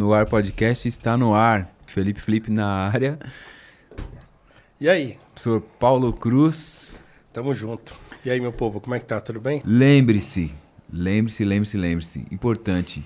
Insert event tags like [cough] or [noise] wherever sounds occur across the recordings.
No Ar Podcast está no ar. Felipe Felipe na área. E aí? Professor Paulo Cruz. Tamo junto. E aí, meu povo, como é que tá? Tudo bem? Lembre-se, lembre-se, lembre-se, lembre-se. Importante.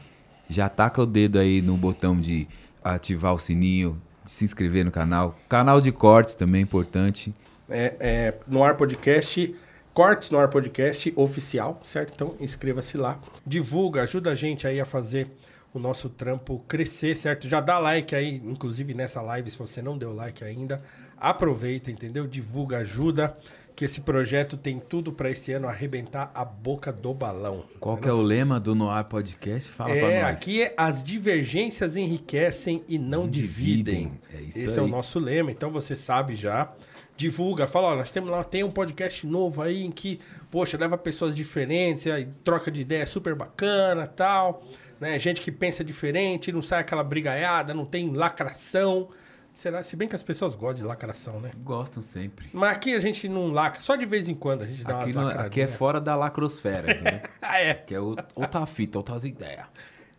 Já taca o dedo aí no botão de ativar o sininho, de se inscrever no canal. Canal de cortes também é importante. É, é, no Ar Podcast, Cortes no Ar Podcast oficial, certo? Então inscreva-se lá. Divulga, ajuda a gente aí a fazer o nosso trampo crescer, certo? Já dá like aí, inclusive nessa live, se você não deu like ainda. Aproveita, entendeu? Divulga, ajuda. Que esse projeto tem tudo para esse ano arrebentar a boca do balão. Qual que é o lema do Noar Podcast? Fala pra É, nós. aqui é as divergências enriquecem e não, Não dividem. dividem. É isso Esse é o aí. nosso lema, então você sabe já. Divulga, fala, ó, nós temos lá, tem um podcast novo aí em que, poxa, leva pessoas diferentes, aí troca de ideia super bacana, tal, né? Gente que pensa diferente, não sai aquela brigaiada, não tem lacração. Será? Se bem que as pessoas gostam de lacração, né? Gostam sempre. Mas aqui a gente não lacra, só de vez em quando a gente dá Aqui, umas não- aqui é fora da lacrosfera, entendeu? [laughs] Ah, é. que é o- outra fita, outras ideias.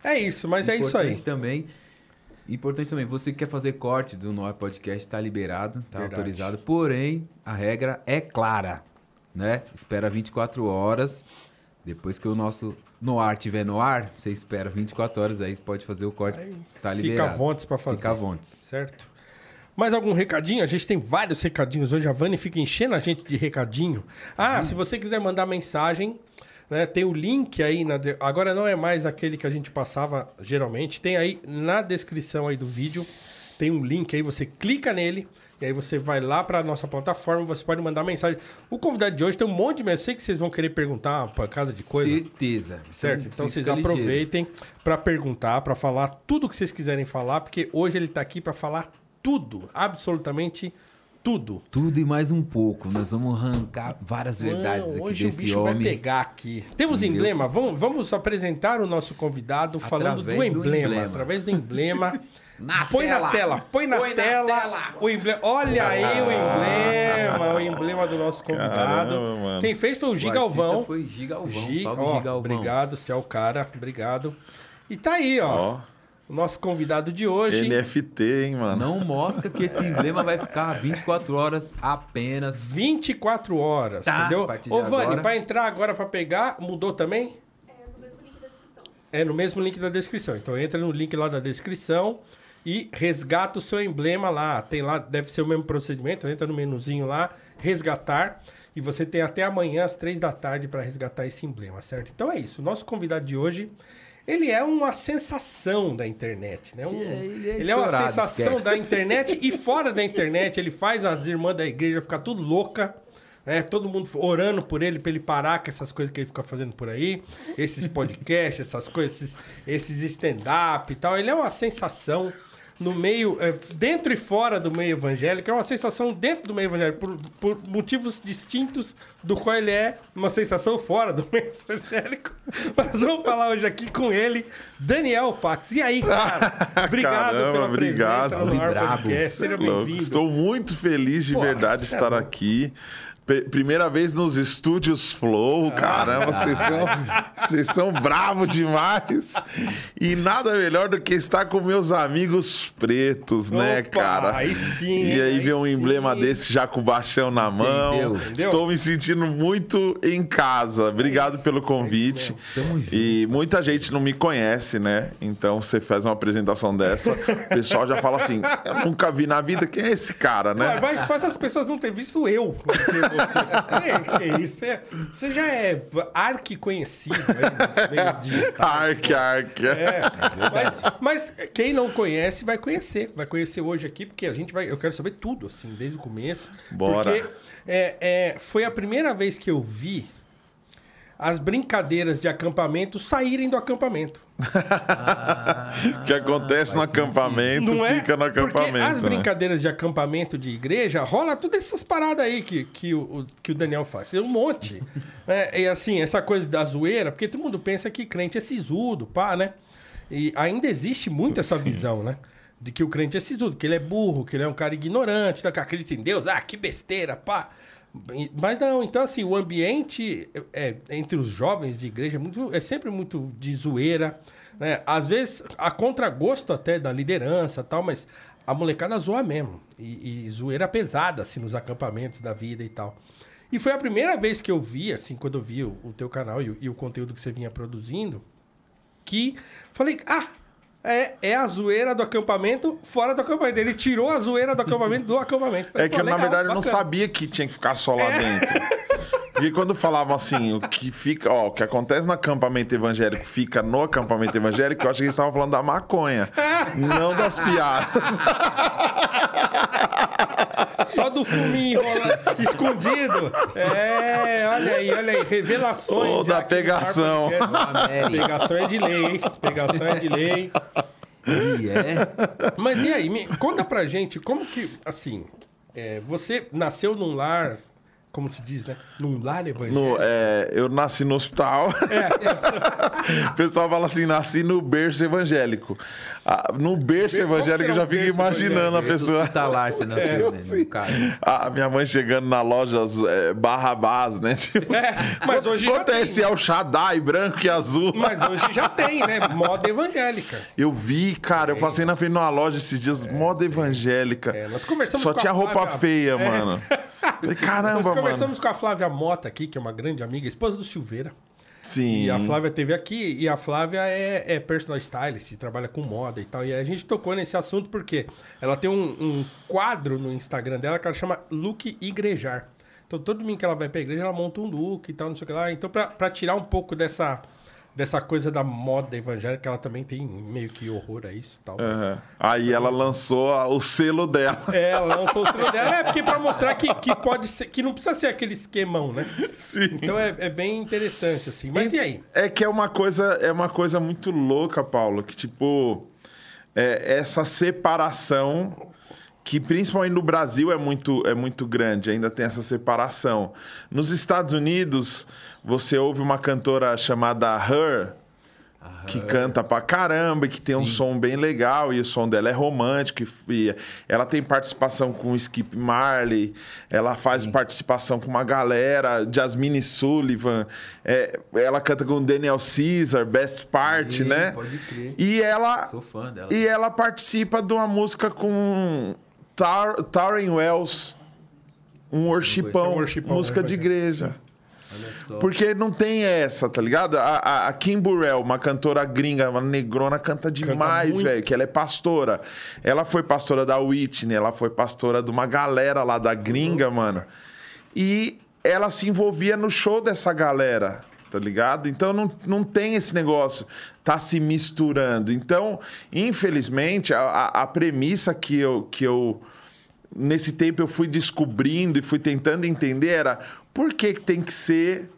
É isso, mas é isso aí. Importante também. Importante também, você que quer fazer corte do Noir Podcast, está liberado, está autorizado. Porém, a regra é clara, né? Espera 24 horas. Depois que o nosso Noir tiver no ar, você espera 24 horas, aí pode fazer o corte. tá Fica liberado. à vontade pra fazer. Fica à vontade. Certo? Mais algum recadinho? A gente tem vários recadinhos hoje. A Vani fica enchendo a gente de recadinho. Ah, se você quiser mandar mensagem, né, tem o link aí. Na de- Agora não é mais aquele que a gente passava geralmente. Tem aí na descrição aí do vídeo. Tem um link aí, você clica nele. E aí você vai lá para nossa plataforma, você pode mandar mensagem. O convidado de hoje tem um monte de mensagem. Eu sei que vocês vão querer perguntar por casa de coisa. Certeza. Certo? Então você vocês aproveitem para perguntar, para falar tudo que vocês quiserem falar, porque hoje ele tá aqui para falar tudo, absolutamente tudo. Tudo e mais um pouco. Nós vamos arrancar várias verdades Não, aqui hoje desse o bicho vai homem. pegar aqui. Temos Entendeu? emblema? Vamos, vamos apresentar o nosso convidado falando do do emblema, emblema. através do emblema. [laughs] Na põe tela. na tela, põe na Põe na tela, tela. o emblema. Olha aí o emblema, o emblema do nosso convidado. Caramba. Quem fez foi o Gigalvão. foi Gigalvão. Gi- Salve, ó, Gigalvão. Obrigado, você é o cara, obrigado. E tá aí, ó. Ó, O nosso convidado de hoje. NFT, hein, mano? Não mostra que esse emblema vai ficar 24 horas apenas. 24 horas, Tá, entendeu? Ô, Vani, agora- pra entrar agora pra pegar, mudou também? É no mesmo link da descrição. Então entra no link lá da descrição e resgata o seu emblema lá. Tem lá, deve ser o mesmo procedimento. Entra no menuzinho lá, resgatar. E você tem até amanhã às três da tarde para resgatar esse emblema, certo? Então é isso. O nosso convidado de hoje, ele é uma sensação da internet, né? Um- Ele é ele é uma estourado, sensação esquece. da internet e fora da internet. Ele faz as irmãs da igreja ficar tudo louca. Né? Todo mundo orando por ele, pra ele parar com essas coisas que ele fica fazendo por aí. Esses podcasts, essas coisas, esses, esses stand-up e tal. Ele é uma sensação no meio, é, dentro e fora do meio evangélico, é uma sensação dentro do meio evangélico, por, por motivos distintos do qual ele é uma sensação fora do [laughs] meio evangélico. Mas vamos falar hoje aqui com ele, Daniel Pax. E aí, cara? [laughs] Obrigado Caramba, pela obrigado. presença no Brabo. Seja bem-vindo. Estou muito feliz de verdade [laughs] é estar louco. aqui. Primeira vez nos estúdios Flow, caramba, vocês são, vocês são bravos demais. E nada melhor do que estar com meus amigos pretos, né, Opa, cara? aí sim, E aí aí ver um sim. emblema desse já com o baixão na mão. Entendeu? Entendeu? Estou me sentindo muito em casa. Obrigado pelo convite. Junto. E muita gente não me conhece, né? Então você faz uma apresentação dessa, o pessoal já fala assim: eu nunca vi na vida quem é esse cara, né? Mas faz as pessoas não ter visto eu. Porque [laughs] você, que isso? Você, você já é arqui-conhecido aí nos meios digitais. Arque, arque. É, mas, mas quem não conhece vai conhecer. Vai conhecer hoje aqui, porque a gente vai. Eu quero saber tudo, assim, desde o começo. Bora. Porque é, é, foi a primeira vez que eu vi as brincadeiras de acampamento saírem do acampamento. O [laughs] que acontece no sentido. acampamento Não é? fica no Porque acampamento. as né? brincadeiras de acampamento de igreja, rola todas essas paradas aí que, que, o, que o Daniel faz. Tem um monte. [laughs] é, e assim, essa coisa da zoeira, porque todo mundo pensa que crente é sisudo, pá, né? E ainda existe muito essa visão, né? De que o crente é sisudo, que ele é burro, que ele é um cara ignorante, tá, que acredita em Deus, ah, que besteira, pá. Mas não, então assim, o ambiente é, entre os jovens de igreja é, muito, é sempre muito de zoeira, né? Às vezes, a contragosto até da liderança tal, mas a molecada zoa mesmo. E, e zoeira pesada, assim, nos acampamentos da vida e tal. E foi a primeira vez que eu vi, assim, quando eu vi o, o teu canal e, e o conteúdo que você vinha produzindo, que falei, ah, é, é a zoeira do acampamento fora do acampamento. Ele tirou a zoeira do acampamento do acampamento. Falei, É que eu, na legal, verdade, eu não bacana. É. sabia que tinha que ficar só lá dentro. Porque quando falavam assim, o que fica, ó, o que acontece no acampamento evangélico fica no acampamento evangélico, eu achei que eles estavam falando da maconha, não das piadas. [laughs] Só do fuminho escondido. É, olha aí, olha aí. Revelações. Já da pegação. Pegação é de lei, hein? Pegação é de lei. E é. Mas e aí, me conta pra gente, como que, assim, é, você nasceu num lar, como se diz, né? Num lar evangélico. No, é, eu nasci no hospital. É. [laughs] o pessoal fala assim, nasci no berço evangélico. Ah, no berço evangélico eu já fico imaginando a pessoa. hospitalar, você nasceu, [laughs] né? sim. No caso. A minha mãe chegando na loja é, Barrabás, né? [laughs] Tipo, É, mas hoje já acontece tem. é o Shaddai branco e azul. Mas hoje já tem, né? Moda evangélica. Eu vi, cara, eu passei na frente de uma loja esses dias, moda evangélica. É, nós conversamos Só com a tinha roupa Flávia- feia, É. mano. Falei, caramba, Nós conversamos com a Flávia Mota aqui, que é uma grande amiga, esposa do Silveira. Sim. E a Flávia teve aqui, e a Flávia é, é personal stylist, trabalha com moda e tal. E a gente tocou nesse assunto porque ela tem um, um quadro no Instagram dela que ela chama Look Igrejar. Então, todo domingo que ela vai pra igreja, ela monta um look e tal, não sei o que lá. Então, pra, pra tirar um pouco dessa, dessa coisa da moda evangélica, ela também tem meio que horror a isso e tal. Aham. Aí ela lançou o selo dela. [laughs] É, ela lançou o selo dela. É porque pra mostrar que, que pode ser, que não precisa ser aquele esquemão, né? Sim. Então é, é bem interessante, assim. Mas e aí? É que é uma coisa, é uma coisa muito louca, Paulo, que tipo é, essa separação que principalmente no Brasil é muito, é muito grande, ainda tem essa separação. Nos Estados Unidos, você ouve uma cantora chamada Her, que canta pra caramba, e que tem um Sim. som bem legal, e o som dela é romântico, e ela tem participação com o Skip Marley, ela faz participação com uma galera, Jasmine Sullivan, é, ela canta com o Daniel Caesar, Best Part, Sim, né? pode crer. E ela, Sou fã dela. e ela participa de uma música com Tar, Tauren Wells, um worshipão, Um worshipão, música né, de igreja. Porque não tem essa, tá ligado? A, a, a Kim Burrell, uma cantora gringa, uma negrona, canta demais, velho. Que ela é pastora. Ela foi pastora da Whitney, ela foi pastora de uma galera lá da gringa, mano. E ela se envolvia no show dessa galera, tá ligado? Então não, não tem esse negócio, tá se misturando. Então, infelizmente, a, a, a premissa que eu. Que eu nesse tempo eu fui descobrindo e fui tentando entender era por que que tem que ser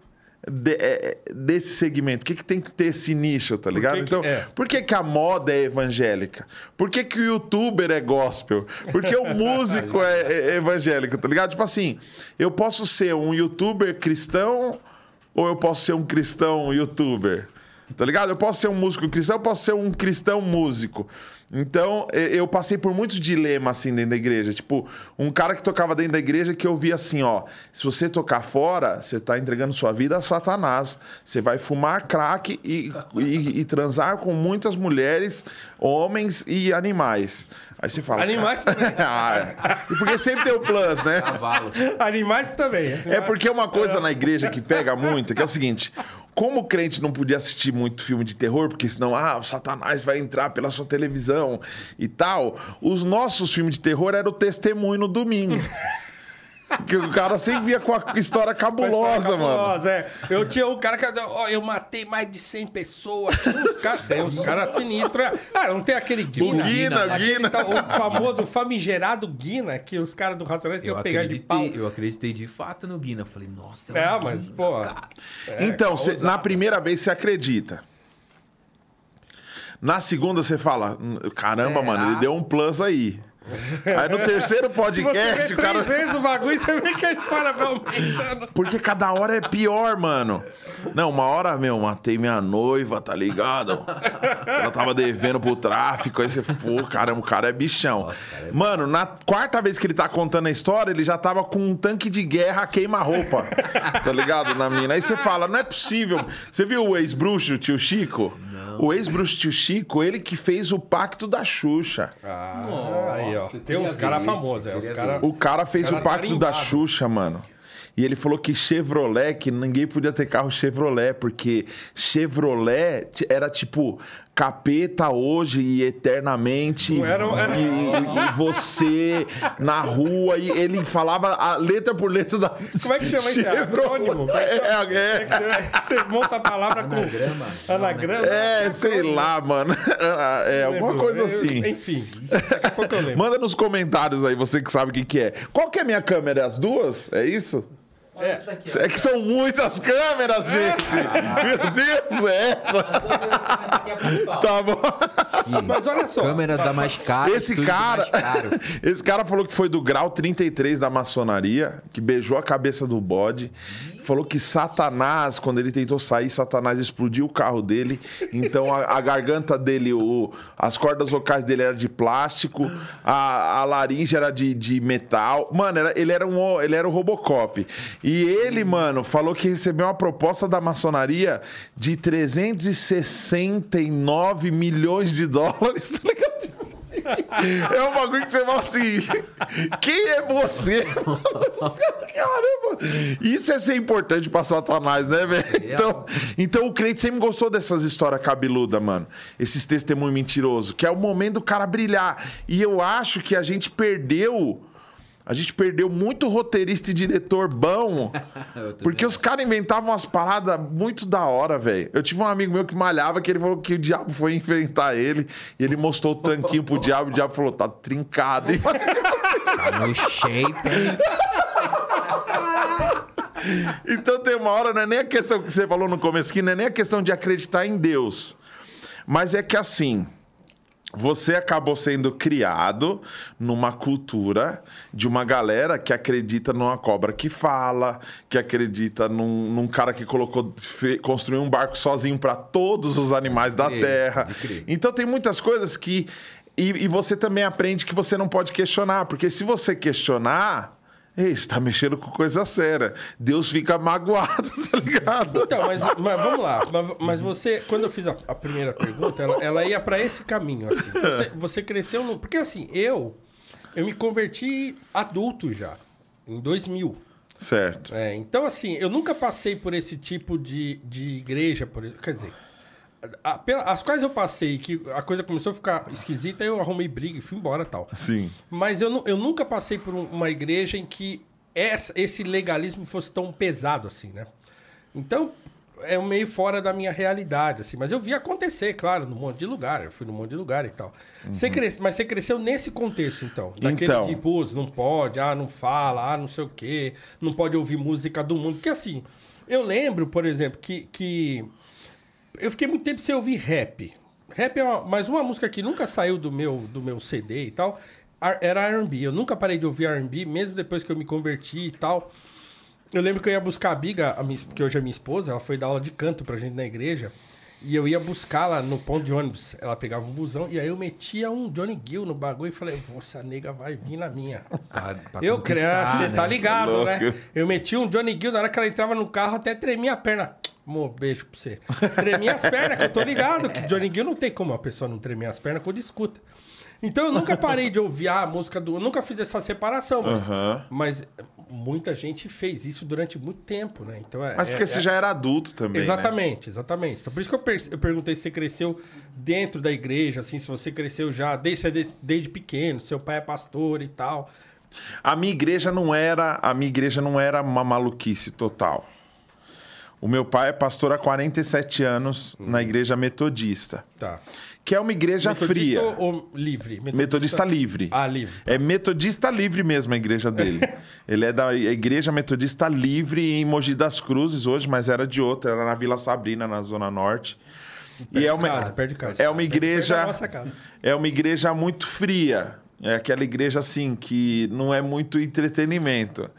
de- é, desse segmento? Por que, que tem que ter esse nicho, tá ligado? que- então, é. por que, que a moda é evangélica? Por que, que o youtuber é gospel? Por que o [laughs] músico é, é evangélico, tá ligado? Tipo assim, eu posso ser um youtuber cristão ou eu posso ser um cristão youtuber? Tá ligado? Eu posso ser um músico cristão, eu posso ser um cristão músico. Então, eu passei por muitos dilemas assim dentro da igreja. Tipo, um cara que tocava dentro da igreja que eu via assim, ó, se você tocar fora, você tá entregando sua vida a Satanás. Você vai fumar crack e, e- e transar com muitas mulheres, homens e animais. Aí você fala. Animais também. [laughs] ah, é. Porque sempre tem o plus, né? Cavalo. Animais também. É porque uma coisa na igreja que pega muito, que é o seguinte: como o crente não podia assistir muito filme de terror, porque senão, ah, o Satanás vai entrar pela sua televisão e tal, os nossos filmes de terror eram o testemunho no domingo. [laughs] que o cara sempre via com a história cabulosa, mano. Cabulosa, é. Eu tinha um cara que. Ó, eu matei mais de 100 pessoas. Os caras tem uns caras sinistros. Ah, não tem aquele Guina. O Guina, Aquele Guina. tal- o famoso famigerado Guina, que os caras do Racionais Eu queriam pegar de pau. eu acreditei de fato no Guina. Eu falei, nossa, É, o mas, Guina, pô. cara. então, cê- na primeira vez você acredita. Na segunda você fala, "Hum, caramba, Será? mano, ele deu um plus aí. Aí no terceiro Se você podcast, vê o cara. três vezes o bagulho, você vê que a história vai aumentando. Porque cada hora é pior, mano. Não, uma hora, meu, matei minha noiva, tá ligado? Ela tava devendo pro tráfico. Aí você, pô, caramba, o cara é bichão. Mano, na quarta vez que ele tá contando a história, ele já tava com um tanque de guerra queima-roupa. Tá ligado? Na mina. Aí você fala, não é possível. Você viu o ex-bruxo, tio Chico? O ex-bruxo tio Chico, ele que fez o pacto da Xuxa. Ah, aí, ó. Nossa, Tem uns caras famosos, é. Os caras. O cara fez Cara o pacto da tarimbado. Xuxa, mano. E ele falou que Chevrolet, que ninguém podia ter carro Chevrolet, porque Chevrolet era tipo capeta hoje e eternamente. Não era- era- E, e você na rua. E ele falava a letra por letra da. Como é que chama isso? É Chevrolet. acrônimo? É, é, Você monta a palavra com. Anagrama. Anagrama? é, sei lá, mano. É, alguma coisa Eu- assim. Enfim, daqui a pouco eu lembro. Manda nos comentários aí, você que sabe o que, que é. Qual que é a minha câmera? As duas? É isso? Olha esse daqui, ó. É que são muitas câmeras, gente! Meu Deus, é essa! Tá bom. Mas olha só. Câmera da mais cara. Esse estúdio cara, mais caro. esse cara falou que foi do grau 33 da maçonaria, que beijou a cabeça do bode. Falou que Satanás, quando ele tentou sair, Satanás explodiu o carro dele. Então a, a garganta dele, o, as cordas vocais dele eram de plástico, a, a laringe era de, de metal. Mano, era- ele, era um, ele era o Robocop. E ele, mano, falou que recebeu uma proposta da maçonaria de 369 milhões de dólares, [laughs] tá ligado? É um bagulho que você fala assim: quem é você? Caramba! Isso é ser importante pra Satanás, né, velho? Então, então o crente sempre gostou dessas histórias cabeludas, mano. Esses testemunhos mentirosos, que é o momento do cara brilhar. E eu acho que a gente perdeu. A gente perdeu muito roteirista e diretor bom. [laughs] porque os caras inventavam umas paradas muito da hora, velho. Eu tive um amigo meu que malhava que ele falou que o diabo foi enfrentar ele. E ele mostrou o tanquinho pro diabo. E o diabo falou: tá trincado, hein? Tá no shape, hein? [laughs] Então tem uma hora, não é nem a questão que você falou no começo, que não é nem a questão de acreditar em Deus. Mas é que assim, você acabou sendo criado numa cultura de uma galera que acredita numa cobra que fala, que acredita num, num cara que colocou, fe- construiu um barco sozinho para todos os animais da crer, terra. Então tem muitas coisas que. E, e você também aprende que você não pode questionar, porque se você questionar. Ei, você tá mexendo com coisa séria. Deus fica magoado, [laughs] tá ligado? Então, mas, mas vamos lá. Mas, mas você, quando eu fiz a, a primeira pergunta, ela, ela ia pra esse caminho, assim. Você, você cresceu no. Porque assim, eu. Eu me converti adulto já, em 2000. Certo. É, então, assim, eu nunca passei por esse tipo de, de igreja, por. Quer dizer, as quais eu passei, que a coisa começou a ficar esquisita, eu arrumei briga e fui embora tal. Sim. Mas eu, eu nunca passei por um- uma igreja em que essa- esse legalismo fosse tão pesado assim, né? Então, é meio fora da minha realidade, assim. Mas eu vi acontecer, claro, num monte de lugar. Eu fui num monte de lugar e tal. Você cres... Mas você cresceu nesse contexto, então? Daquele Então. pô, não pode, ah, não fala, ah, não sei o quê. Não pode ouvir música do mundo. Porque, assim, Eu lembro, por exemplo, que, que eu fiquei muito tempo sem ouvir rap. Rap é uma, mas uma música que nunca saiu do meu, do meu CD e tal, era R&B. Eu nunca parei de ouvir R&B, mesmo depois que eu me converti e tal. Eu lembro que eu ia buscar a Biga, a minha, que hoje é minha esposa, ela foi dar aula de canto pra gente na igreja. E eu ia buscá-la no ponto de ônibus. Ela pegava um busão e aí eu metia um Johnny Gill no bagulho e falei, "Pô, essa nega vai vir na minha. Pra- pra eu creio, conquistar, você né? tá ligado, né? Eu meti um Johnny Gill, na hora que ela entrava no carro, até tremia a perna. Mo, beijo pra você. Tremia as pernas, que eu tô ligado que Johnny Gill não tem como a pessoa não tremer as pernas quando escuta. Então eu nunca parei de ouvir a música do. Eu nunca fiz essa separação, mas, Aham. mas muita gente fez isso durante muito tempo, né? Então é, Mas porque é- você é- já era adulto também. né? Exatamente, exatamente. Então, por isso que eu, per- eu perguntei se você cresceu dentro da igreja, assim, se você cresceu já desde, desde, desde pequeno, seu pai é pastor e tal. A minha igreja não era, a minha igreja não era uma maluquice total. O meu pai é pastor há 47 anos na igreja metodista, Tá. Que é uma igreja Metodista fria. Ou, ou livre? Metodista livre. Ah, livre. É metodista livre mesmo a igreja dele. [laughs] Ele é da igreja metodista livre em Mogi das Cruzes hoje, mas era de outra, era na Vila Sabrina, na Zona Norte. E é uma, casa, perto de casa. é uma igreja. da nossa casa. É uma igreja muito fria. É aquela igreja assim que não é muito entretenimento.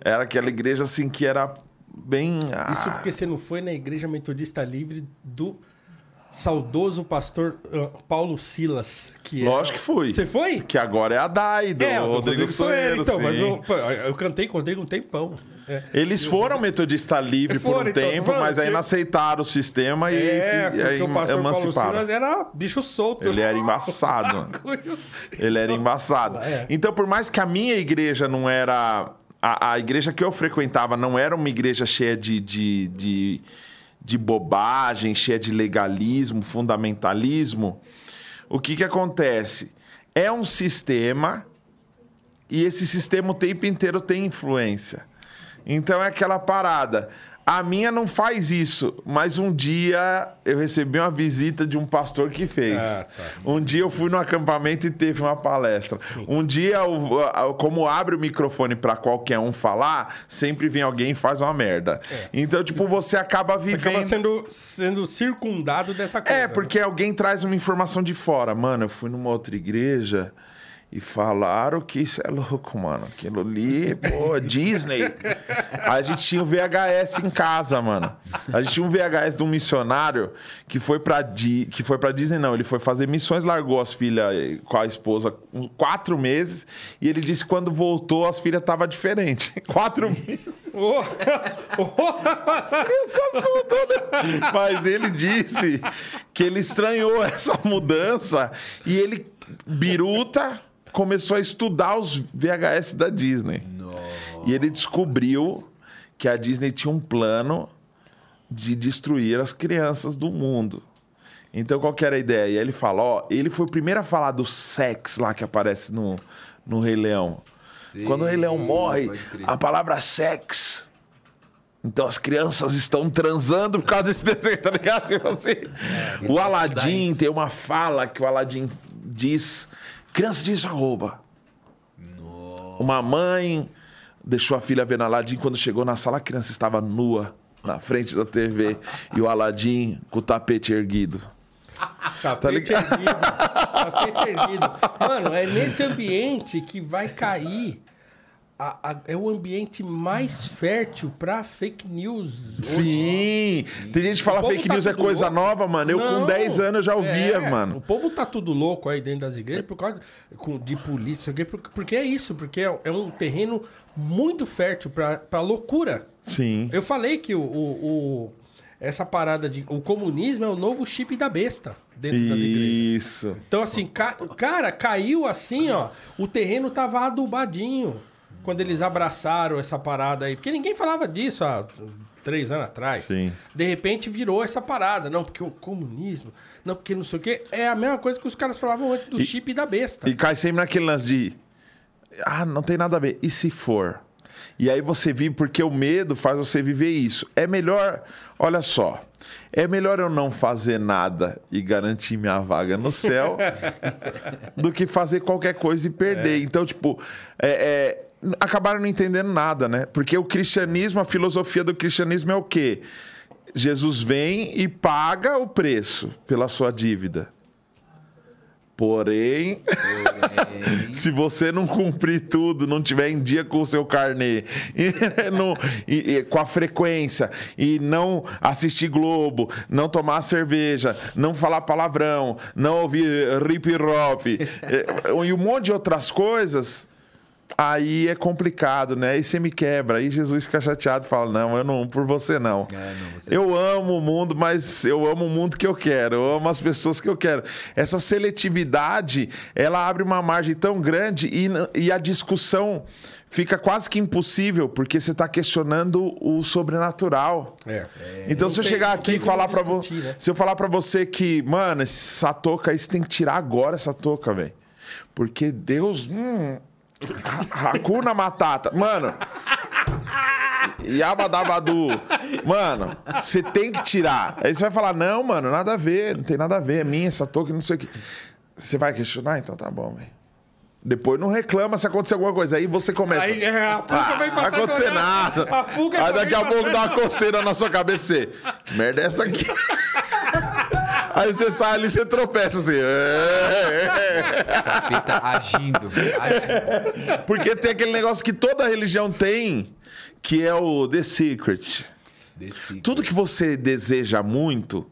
Era aquela igreja assim que era bem. Isso ah, porque você não foi na igreja metodista livre do saudoso pastor ah, Paulo Silas. Que é- Lógico que fui. Você foi? Que agora é a Dai, do é, o do Rodrigo Soeiro. Então, sim. mas eu, pô, eu cantei com o Rodrigo um tempão. É. Eles foram metodista livre por um Foram, então, tempo, mas aí que- aceitaram o sistema e, É, e o pastor Paulo emanciparam. Silas era bicho solto. Ele era embaçado. [laughs] Ele era embaçado. É. Então, por mais que a minha igreja não era. A, a igreja que eu frequentava não era uma igreja cheia de, de, de, de bobagem, cheia de legalismo, fundamentalismo. O que, que acontece? É um sistema e esse sistema o tempo inteiro tem influência. Então é aquela parada. A minha não faz isso, mas um dia eu recebi uma visita de um pastor que fez. Ah, tá. Um dia eu fui no acampamento e teve uma palestra. Um dia, a- como abre o microfone para qualquer um falar, sempre vem alguém e faz uma merda. Então, tipo, você acaba vivendo. Acaba sendo, sendo circundado dessa coisa. É, né? porque alguém traz uma informação de fora. Mano, eu fui numa outra igreja e falaram que isso é louco, mano. Aquilo ali, pô, Disney. A gente tinha o VHS em casa, mano. A gente tinha um VHS de um missionário que foi pra, Di... que foi pra Disney, não. Ele foi fazer missões, largou as filhas eh, com a esposa quatro meses. E ele disse que quando voltou, as filhas estavam diferentes. [laughs] Quatro meses. Oh, Essas mudanças. Mas ele disse que ele estranhou essa mudança e ele, biruta, começou a estudar os VHS da Disney. E ele descobriu que a Disney tinha um plano de destruir as crianças do mundo. Então, qual que era a ideia? E aí ele fala, ó, ele foi o primeiro a falar do sex lá que aparece no, no Rei Leão. Quando o Rei Leão morre, a palavra sex então as crianças estão transando por causa desse [laughs] desenho, tá ligado? Tipo assim, o Aladim tem uma fala que o Aladim diz: criança diz arroba. Uma mãe deixou a filha ver no Aladim. Quando chegou na sala, a criança estava nua na frente da TV e o Aladim com o tapete erguido. Tapete ligado? erguido. Tapete erguido. Mano, é nesse ambiente que vai cair. A- a- é o ambiente mais fértil pra fake news. Sim! Tem gente que fala fake tá news é coisa louco. nova, mano. Eu Não. com 10 anos já ouvia, É, mano. O povo tá tudo louco aí dentro das igrejas por causa de polícia, porque- é isso, porque é, é um terreno muito fértil pra, pra loucura. Sim. Eu falei que o, o- o- essa parada de. O comunismo é o novo chip da besta dentro das igrejas. Isso. Então, assim, ca- cara, caiu assim, ó. O terreno tava adubadinho quando eles abraçaram essa parada aí. Porque ninguém falava disso há três anos atrás. Sim. De repente virou essa parada. Não, porque o comunismo, não, porque não sei o quê. É a mesma coisa que os caras falavam antes do chip da besta. E cai sempre naquele lance de. Ah, não tem nada a ver. E se for? E aí você vive, porque o medo faz você viver isso. É melhor, olha só, é melhor eu não fazer nada e garantir minha vaga no céu [laughs] do que fazer qualquer coisa e perder. Então, tipo, é, é, acabaram não entendendo nada, né? Porque o cristianismo, a filosofia do cristianismo é o quê? Jesus vem e paga o preço pela sua dívida. Porém, [laughs] se você não cumprir tudo, não tiver em dia com o seu carnê, [laughs] e, não- e- e com a frequência, e não assistir Globo, não tomar cerveja, não falar palavrão, não ouvir hip-hop, [laughs] e um monte de outras coisas, aí é complicado, né? Aí você me quebra, aí Jesus fica chateado e fala: Não, eu não, por você não. É, não, você- Eu amo o mundo, mas eu amo o mundo que eu quero, eu amo as pessoas que eu quero. Essa seletividade, ela abre uma margem tão grande e, e a discussão fica quase que impossível, porque você está questionando o sobrenatural. É. Então, Não se eu tem- chegar não aqui tem e falar pra você. né? Se eu falar pra você que, mano, essa touca aí você tem que tirar agora essa touca, velho. Porque Deus. Hum, Hakuna Matata. Mano. Yabadabadu. Mano, você tem que tirar. Aí você vai falar: não, mano, nada a ver, não tem nada a ver, é minha essa touca, não sei o quê. Você vai questionar? Então tá bom, velho. Depois não reclama se acontecer alguma coisa. Aí você começa. Aí é, a pulga Ah, vem pra vai trás, acontecer nada. A Aí daqui a pouco dá uma coceira na sua cabeça. Que merda é essa aqui? [laughs] Aí você sai ali e você tropeça assim. [laughs] Capeta agindo. agindo. Porque tem aquele negócio que toda religião tem, que é o The Secret. Desse- Tudo que você deseja muito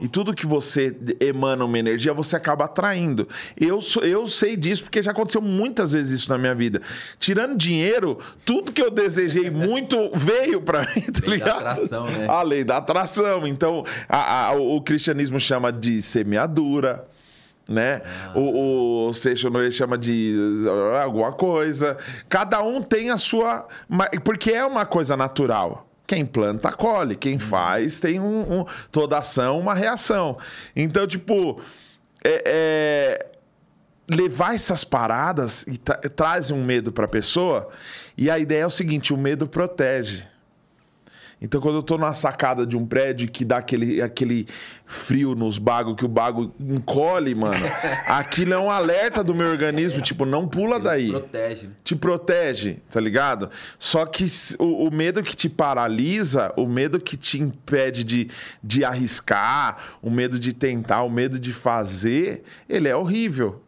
e tudo que você emana uma energia, você acaba atraindo. Eu, sou- eu sei disso porque já aconteceu muitas vezes isso na minha vida. Tirando dinheiro, tudo que eu desejei [laughs] muito veio pra mim, tá Lei da ligado? atração, né? A lei da atração. Então, a- a- o cristianismo chama de semeadura. Né? O, o Seixonoye chama de alguma coisa. Cada um tem a sua. Porque é uma coisa natural. Quem planta, colhe. Quem faz, tem um, um- toda ação, uma reação. Então, tipo, é- é, levar essas paradas e tra- traz um medo pra pessoa. E a ideia é o seguinte: o medo protege. Então, quando eu tô numa sacada de um prédio que dá aquele, aquele frio nos bagos, que o bago encolhe, mano, [laughs] aquilo é um alerta do meu organismo, tipo, não pula daí. Protege, né? Te protege, tá ligado? Só que o, o medo que te paralisa, o medo que te impede de, de arriscar, o medo de tentar, o medo de fazer, ele é horrível.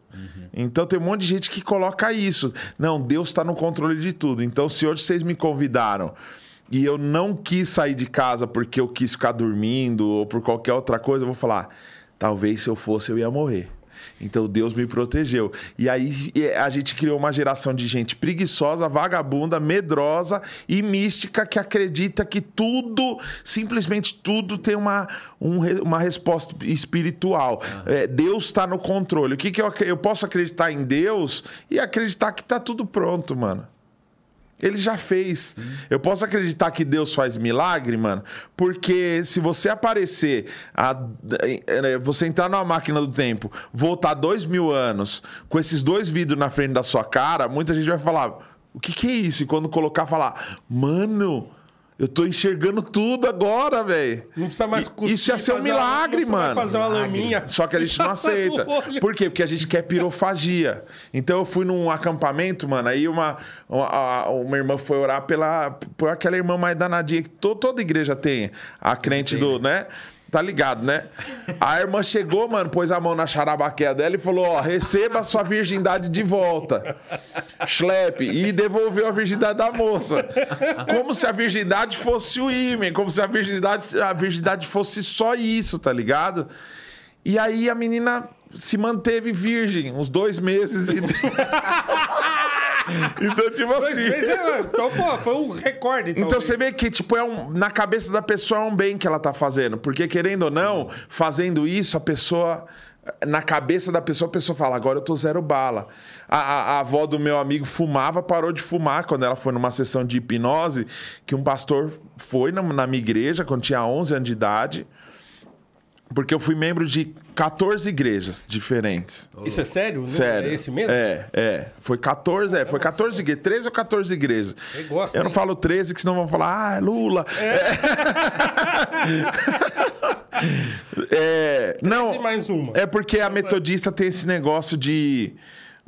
Então tem um monte de gente que coloca isso. Não, Deus está no controle de tudo. Então, se hoje vocês me convidaram e eu não quis sair de casa porque eu quis ficar dormindo ou por qualquer outra coisa, eu vou falar: talvez se eu fosse eu ia morrer. Então Deus me protegeu. E aí a gente criou uma geração de gente preguiçosa, vagabunda, medrosa e mística que acredita que tudo, simplesmente tudo tem uma, um uma resposta espiritual. É, Deus está no controle. O que, que eu, eu posso acreditar em Deus e acreditar que está tudo pronto, mano. Ele já fez. Eu posso acreditar que Deus faz milagre, mano, porque se você aparecer, a- eh, você entrar numa máquina do tempo, voltar dois mil anos, com esses dois vidros na frente da sua cara, muita gente vai falar: o que, que é isso? E quando colocar, falar: mano, eu tô enxergando tudo agora, velho. Não precisa mais cuspir, Isso ia ser um uma- milagre, mais mano. fazer uma laminha. Só que a gente não aceita. Por quê? Porque a gente quer pirofagia. Então eu fui num acampamento, mano, aí uma, uma, uma irmã foi orar pela, por aquela irmã mais danadinha que to- toda igreja tem. A crente tem, do, né? Tá ligado, né? A irmã chegou, mano, pôs a mão na charabaqueia dela e falou: Ó, receba a sua virgindade de volta. Schlepp. E devolveu a virgindade da moça. Como se a virgindade fosse o ímã, como se a virgindade, a virgindade fosse só isso, tá ligado? E aí a menina se manteve virgem uns dois meses. E... [laughs] então, tipo Dois assim. meses, é, então, pô, foi um recorde. Então talvez. você vê que, tipo, é um, na cabeça da pessoa é um bem que ela tá fazendo. Porque, querendo ou não, fazendo isso, a pessoa. Na cabeça da pessoa, a pessoa fala: agora eu tô zero bala. A, a- a avó do meu amigo fumava, parou de fumar quando ela foi numa sessão de hipnose. Que um pastor foi na, na minha igreja quando tinha 11 anos de idade. Porque eu fui membro de 14 igrejas diferentes. Isso é sério? Não Sério. É esse mesmo? É, é. Foi 14, é, foi 14 igrejas, 13 ou 14 igrejas. Você gosta, Eu não hein? falo 13, que senão vão falar, ah, Lula. É. [laughs] É, não, mais uma. é porque a metodista tem esse negócio de.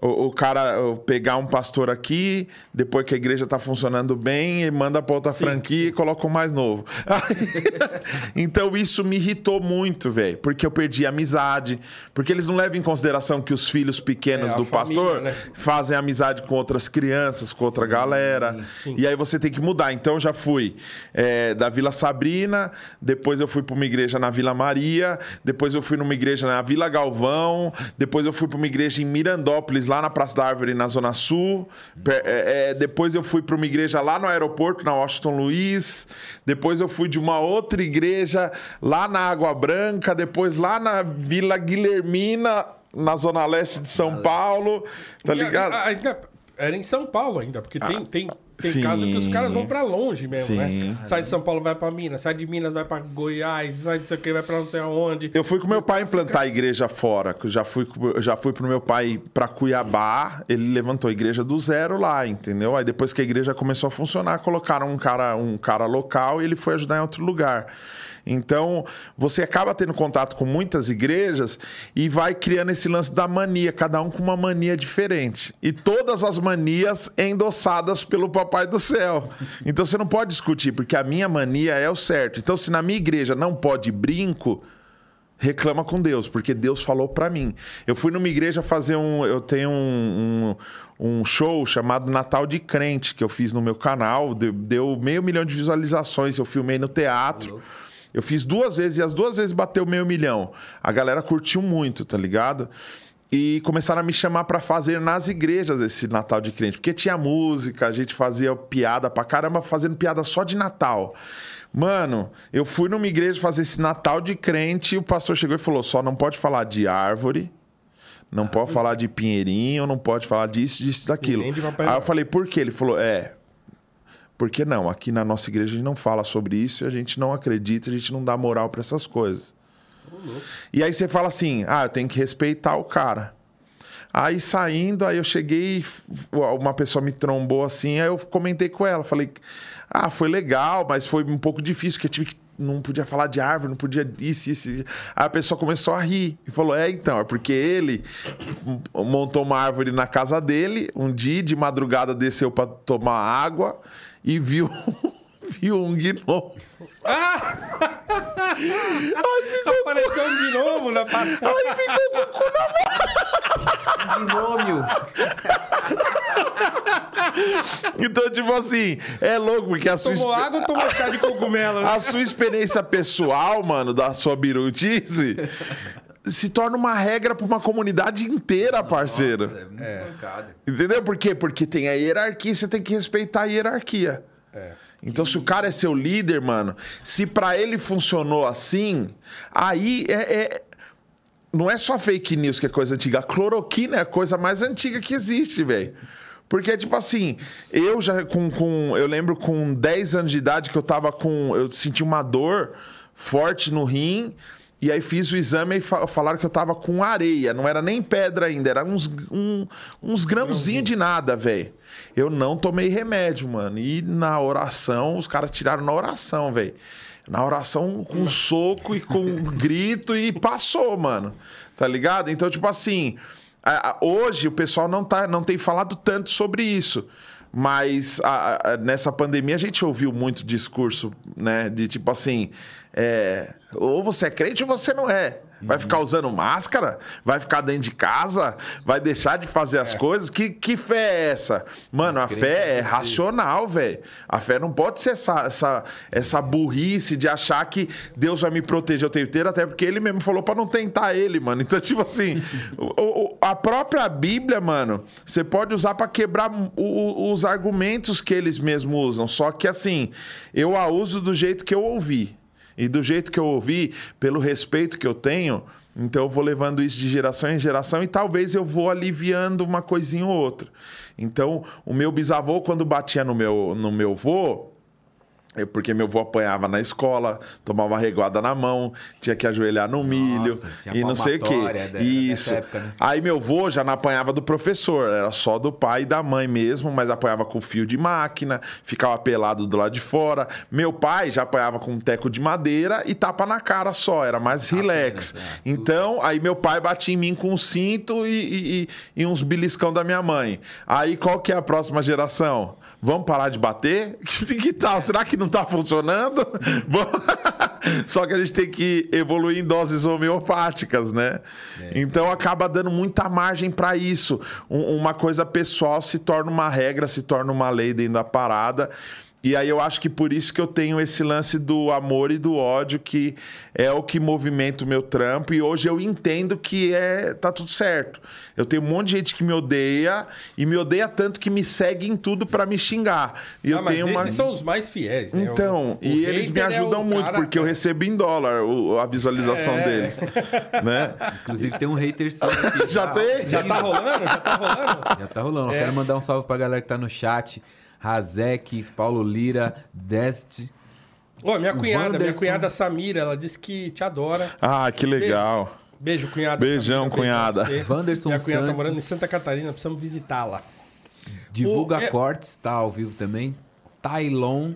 O, o cara pegar um pastor aqui, depois que a igreja tá funcionando bem, e manda pra outra franquia e coloca um mais novo. [laughs] então isso me irritou muito, velho, porque eu perdi a amizade, porque eles não levam em consideração que os filhos pequenos É, do família, pastor né? fazem amizade com outras crianças, com outra galera. sim. E aí você tem que mudar. Então eu já fui é, da Vila Sabrina, depois eu fui para uma igreja na Vila Maria, depois eu fui numa igreja na Vila Galvão, depois eu fui para uma igreja em Mirandópolis, lá na Praça da Árvore, na Zona Sul. É, é, depois eu fui para uma igreja lá no aeroporto, na Washington Luiz. Depois eu fui de uma outra igreja lá na Água Branca, depois lá na Vila Guilhermina, na Zona Leste de São Paulo. Tá ligado? ainda- era em São Paulo ainda, porque tem, tem, tem sim. casos que os caras vão pra longe mesmo, né? Sim. Sai de São Paulo, vai pra Minas, sai de Minas, vai pra Goiás, sai disso aqui, vai pra não sei aonde. Eu fui com meu pai implantar a igreja fora. que eu Já fui, já fui pro meu pai pra Cuiabá. Ele levantou a igreja do zero lá, entendeu? Aí depois que a igreja começou a funcionar, colocaram um cara, um cara local e ele foi ajudar em outro lugar. Então, você acaba tendo contato com muitas igrejas e vai criando esse lance da mania, cada um com uma mania diferente. E todas as manias endossadas pelo Papai do Céu. Então você não pode discutir, porque a minha mania é o certo. Então, se na minha igreja não pode brinco, reclama com Deus, porque Deus falou pra mim. Eu fui numa igreja fazer um. Eu tenho um, um, um show chamado Natal de Crente, que eu fiz no meu canal, deu meio milhão de visualizações. Eu filmei no teatro. Eu fiz duas vezes e as duas vezes bateu meio milhão. A galera curtiu muito, tá ligado? E começaram a me chamar pra fazer nas igrejas esse Natal de crente. Porque tinha música, a gente fazia piada pra caramba, fazendo piada só de Natal. Mano, eu fui numa igreja fazer esse Natal de crente e o pastor chegou e falou: só não pode falar de árvore, não pode falar de pinheirinho, não pode falar disso, disso, daquilo. Aí eu falei: por quê? Ele falou: é. Por que não? Aqui na nossa igreja a gente não fala sobre isso, a gente não acredita, a gente não dá moral pra essas coisas. E aí você fala assim: ah, eu tenho que respeitar o cara. Aí saindo, aí eu cheguei, uma pessoa me trombou assim, aí eu comentei com ela, falei: ah, foi legal, mas foi um pouco difícil, porque eu tive que. Não podia falar de árvore, não podia isso, isso. Aí a pessoa começou a rir e falou: É, então, é porque ele montou uma árvore na casa dele, um dia de madrugada desceu pra tomar água e viu, [laughs] viu um gnomo. Apareceu um gnomo na parada. Aí ficou com o cu na Binômio. Então, tipo assim, é louco, porque a sua, Tomou água ou tomou chá de cogumelo? né? a sua experiência pessoal, mano, da sua birutice, se torna uma regra pra uma comunidade inteira, parceiro. Nossa, é muito pancada. Entendeu por quê? Porque tem a hierarquia, você tem que respeitar a hierarquia. Então, se o cara é seu líder, mano, se pra ele funcionou assim, aí é, é- Não é só fake news que é coisa antiga. A cloroquina é a coisa mais antiga que existe, velho. Porque, tipo assim, eu já com, com. Eu lembro com 10 anos de idade que eu tava com. Eu senti uma dor forte no rim. E aí fiz o exame e fa- falaram que eu tava com areia. Não era nem pedra ainda, era uns, um, uns grãozinhos de nada, velho. Eu não tomei remédio, mano. E na oração, os caras tiraram na oração, velho. Na oração com soco e com [laughs] grito e passou, mano. Tá ligado? Então, tipo assim, hoje o pessoal não, tá, não tem falado tanto sobre isso. Mas a- a- nessa pandemia a gente ouviu muito discurso, né? De tipo assim, é, ou você é crente ou você não é. Vai ficar usando máscara? Vai ficar dentro de casa? Vai deixar de fazer as coisas? Que, que fé é essa? Mano, a fé é racional, velho. A fé não pode ser essa, essa, essa burrice de achar que Deus vai me proteger o tempo inteiro, até porque ele mesmo falou pra não tentar ele, mano. Então, tipo assim, [laughs] o- o- a própria Bíblia, mano, você pode usar pra quebrar o- os argumentos que eles mesmos usam. Só que, assim, eu a uso do jeito que eu ouvi. E do jeito que eu ouvi, pelo respeito que eu tenho, então eu vou levando isso de geração em geração e talvez eu vou aliviando uma coisinha ou outra. Então, o meu bisavô, quando batia no meu, no meu vô, É porque meu avô apanhava na escola, tomava reguada na mão, tinha que ajoelhar no milho tinha e não sei o quê. Isso. época, né? Aí meu avô já não apanhava do professor, era só do pai e da mãe mesmo, mas apanhava com fio de máquina, ficava pelado do lado de fora. Meu pai já apanhava com um teco de madeira e tapa na cara só, era mais relax. Apenas, é, então, aí meu pai batia em mim com um cinto e, e- e- e uns beliscão da minha mãe. Aí qual que é a próxima geração? Vamos parar de bater? [laughs] Que tal? Será que não tá funcionando? [laughs] [laughs] Só que a gente tem que evoluir em doses homeopáticas, né? Então acaba dando muita margem para isso. Um- uma coisa pessoal se torna uma regra, se torna uma lei dentro da parada. E aí eu acho que por isso que eu tenho esse lance do amor e do ódio, que é o que movimenta o meu trampo. E hoje eu entendo que é tá tudo certo. Eu tenho um monte de gente que me odeia e me odeia tanto que me segue em tudo para me xingar. E eu ah, mas tenho esses uma são os mais fiéis, né? então, O- o e eles me é ajudam o muito, cara- porque eu recebo em dólar o- a visualização É. deles. [laughs] Né? Inclusive tem um hater seu aqui. [laughs] Já tem? Já tá rolando? Já tá rolando? Já tá rolando. Eu É. quero mandar um salve pra galera que tá no chat. Razek, Paulo Lira, Dest. Ô, minha cunhada, minha Wanderson. cunhada Samira, ela disse que te adora. Ah, que legal. Beijo, cunhada. Beijão, Samira, cunhada. beijo. Wanderson Minha cunhada tá Santos. morando em Santa Catarina, precisamos visitá-la. Divulga O- é- Cortes, tá ao vivo também. Tailon,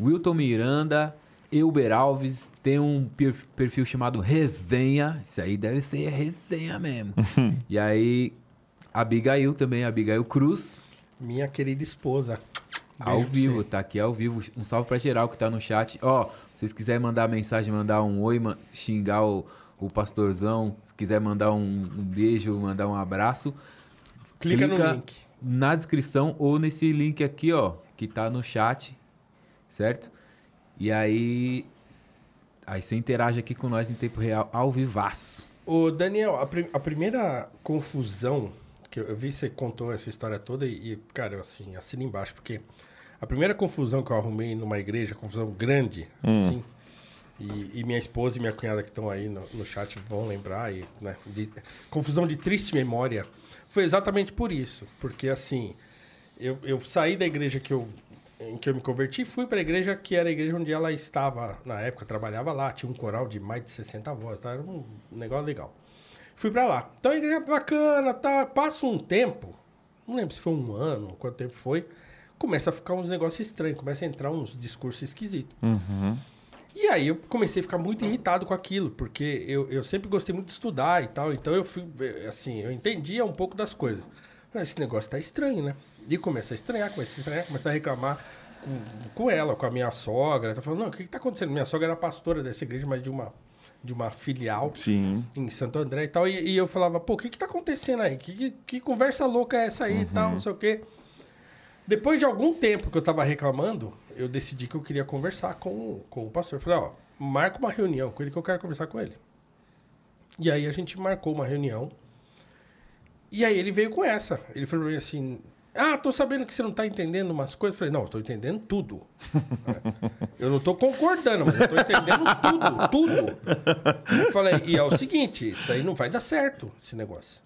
Wilton Miranda, Euber Alves. Tem um per- perfil chamado Resenha. Isso aí deve ser resenha mesmo. [laughs] e aí, Abigail também, Abigail Cruz. Minha querida esposa. Beijo ao vivo, tá aqui ao vivo. Um salve pra geral que tá no chat. Ó, se vocês quiserem mandar mensagem, mandar um oi, xingar o, o pastorzão, se quiser mandar um, um beijo, mandar um abraço, Clica, no link. na descrição ou nesse link aqui, ó, que tá no chat, certo? E aí aí você interage aqui com nós em tempo real, ao vivaço. Ô, Daniel, a, pri- a primeira confusão que eu, vi, você contou essa história toda e, e, cara, eu, assim, assina embaixo, porque a primeira confusão que eu arrumei numa igreja, confusão grande, assim, e, e minha esposa e minha cunhada que estão aí no, no chat vão lembrar, e, né, de- confusão de triste memória, foi exatamente por isso, porque assim, eu, eu saí da igreja que eu, em que eu me converti, fui para a igreja que era a igreja onde ela estava na época, trabalhava lá, tinha um coral de mais de 60 vozes, tá? era um negócio legal. Fui para lá. Então a igreja é bacana, tá? Passa um tempo, não lembro se foi um ano, quanto tempo foi, começa a ficar uns negócios estranhos, começa a entrar uns discursos esquisitos. E aí eu comecei a ficar muito irritado com aquilo, porque eu, eu sempre gostei muito de estudar e tal, então eu fui, assim, eu entendia um pouco das coisas. Mas esse negócio tá estranho, né? E começa a estranhar, começa a estranhar, começa a reclamar com, com ela, com a minha sogra. Tá falando, não, o que, que tá acontecendo? Minha sogra era pastora dessa igreja, mas de uma, de uma filial Sim. em Santo André e tal. E, e eu falava, pô, o que que tá acontecendo aí? Que, que, que conversa louca é essa aí e tal, não sei o quê. Depois de algum tempo que eu tava reclamando, eu decidi que eu queria conversar com, o- com o pastor. Eu falei, ó, marca uma reunião com ele que eu quero conversar com ele. E aí a gente marcou uma reunião. E aí ele veio com essa. Ele falou pra mim assim: Ah, tô sabendo que você não tá entendendo umas coisas. Eu falei, não, eu tô entendendo tudo. eu não tô concordando, mas eu tô entendendo tudo, tudo. Eu falei, e é o seguinte, isso aí não vai dar certo, esse negócio.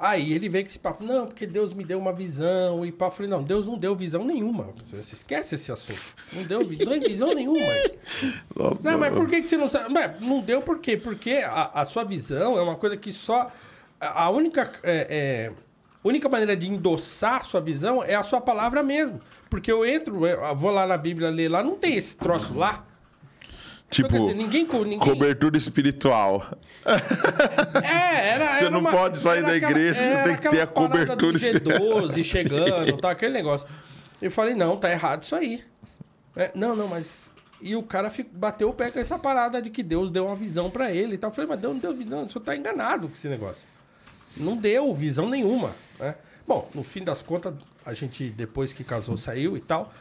Aí ele veio com esse papo, não, porque Deus me deu uma visão e pá. Eu falei, não, Deus não deu visão nenhuma. Você esquece esse assunto. Não deu, deu visão nenhuma. Nossa, Não, mas por que, que você não sabe? Mas não deu por quê? Porque a, a sua visão é uma coisa que só. A a única, é, é, única maneira de endossar a sua visão é a sua palavra mesmo. Porque eu entro, eu vou lá na Bíblia ler lá, não tem esse troço lá. Tipo, dizer, ninguém. ninguém cobertura espiritual. [laughs] É, era. Você era não uma- pode sair da igreja, você era tem que ter a cobertura G12 chegando, [laughs] tá, aquele negócio. Eu falei, não, tá errado isso aí. É, não, não, mas. E o cara bateu o pé com essa parada de que Deus deu uma visão pra ele e tal. Eu falei, mas Deus não deu visão, o senhor tá enganado com esse negócio. Não deu visão nenhuma, né? Bom, no fim das contas, a gente, depois que casou, saiu e tal.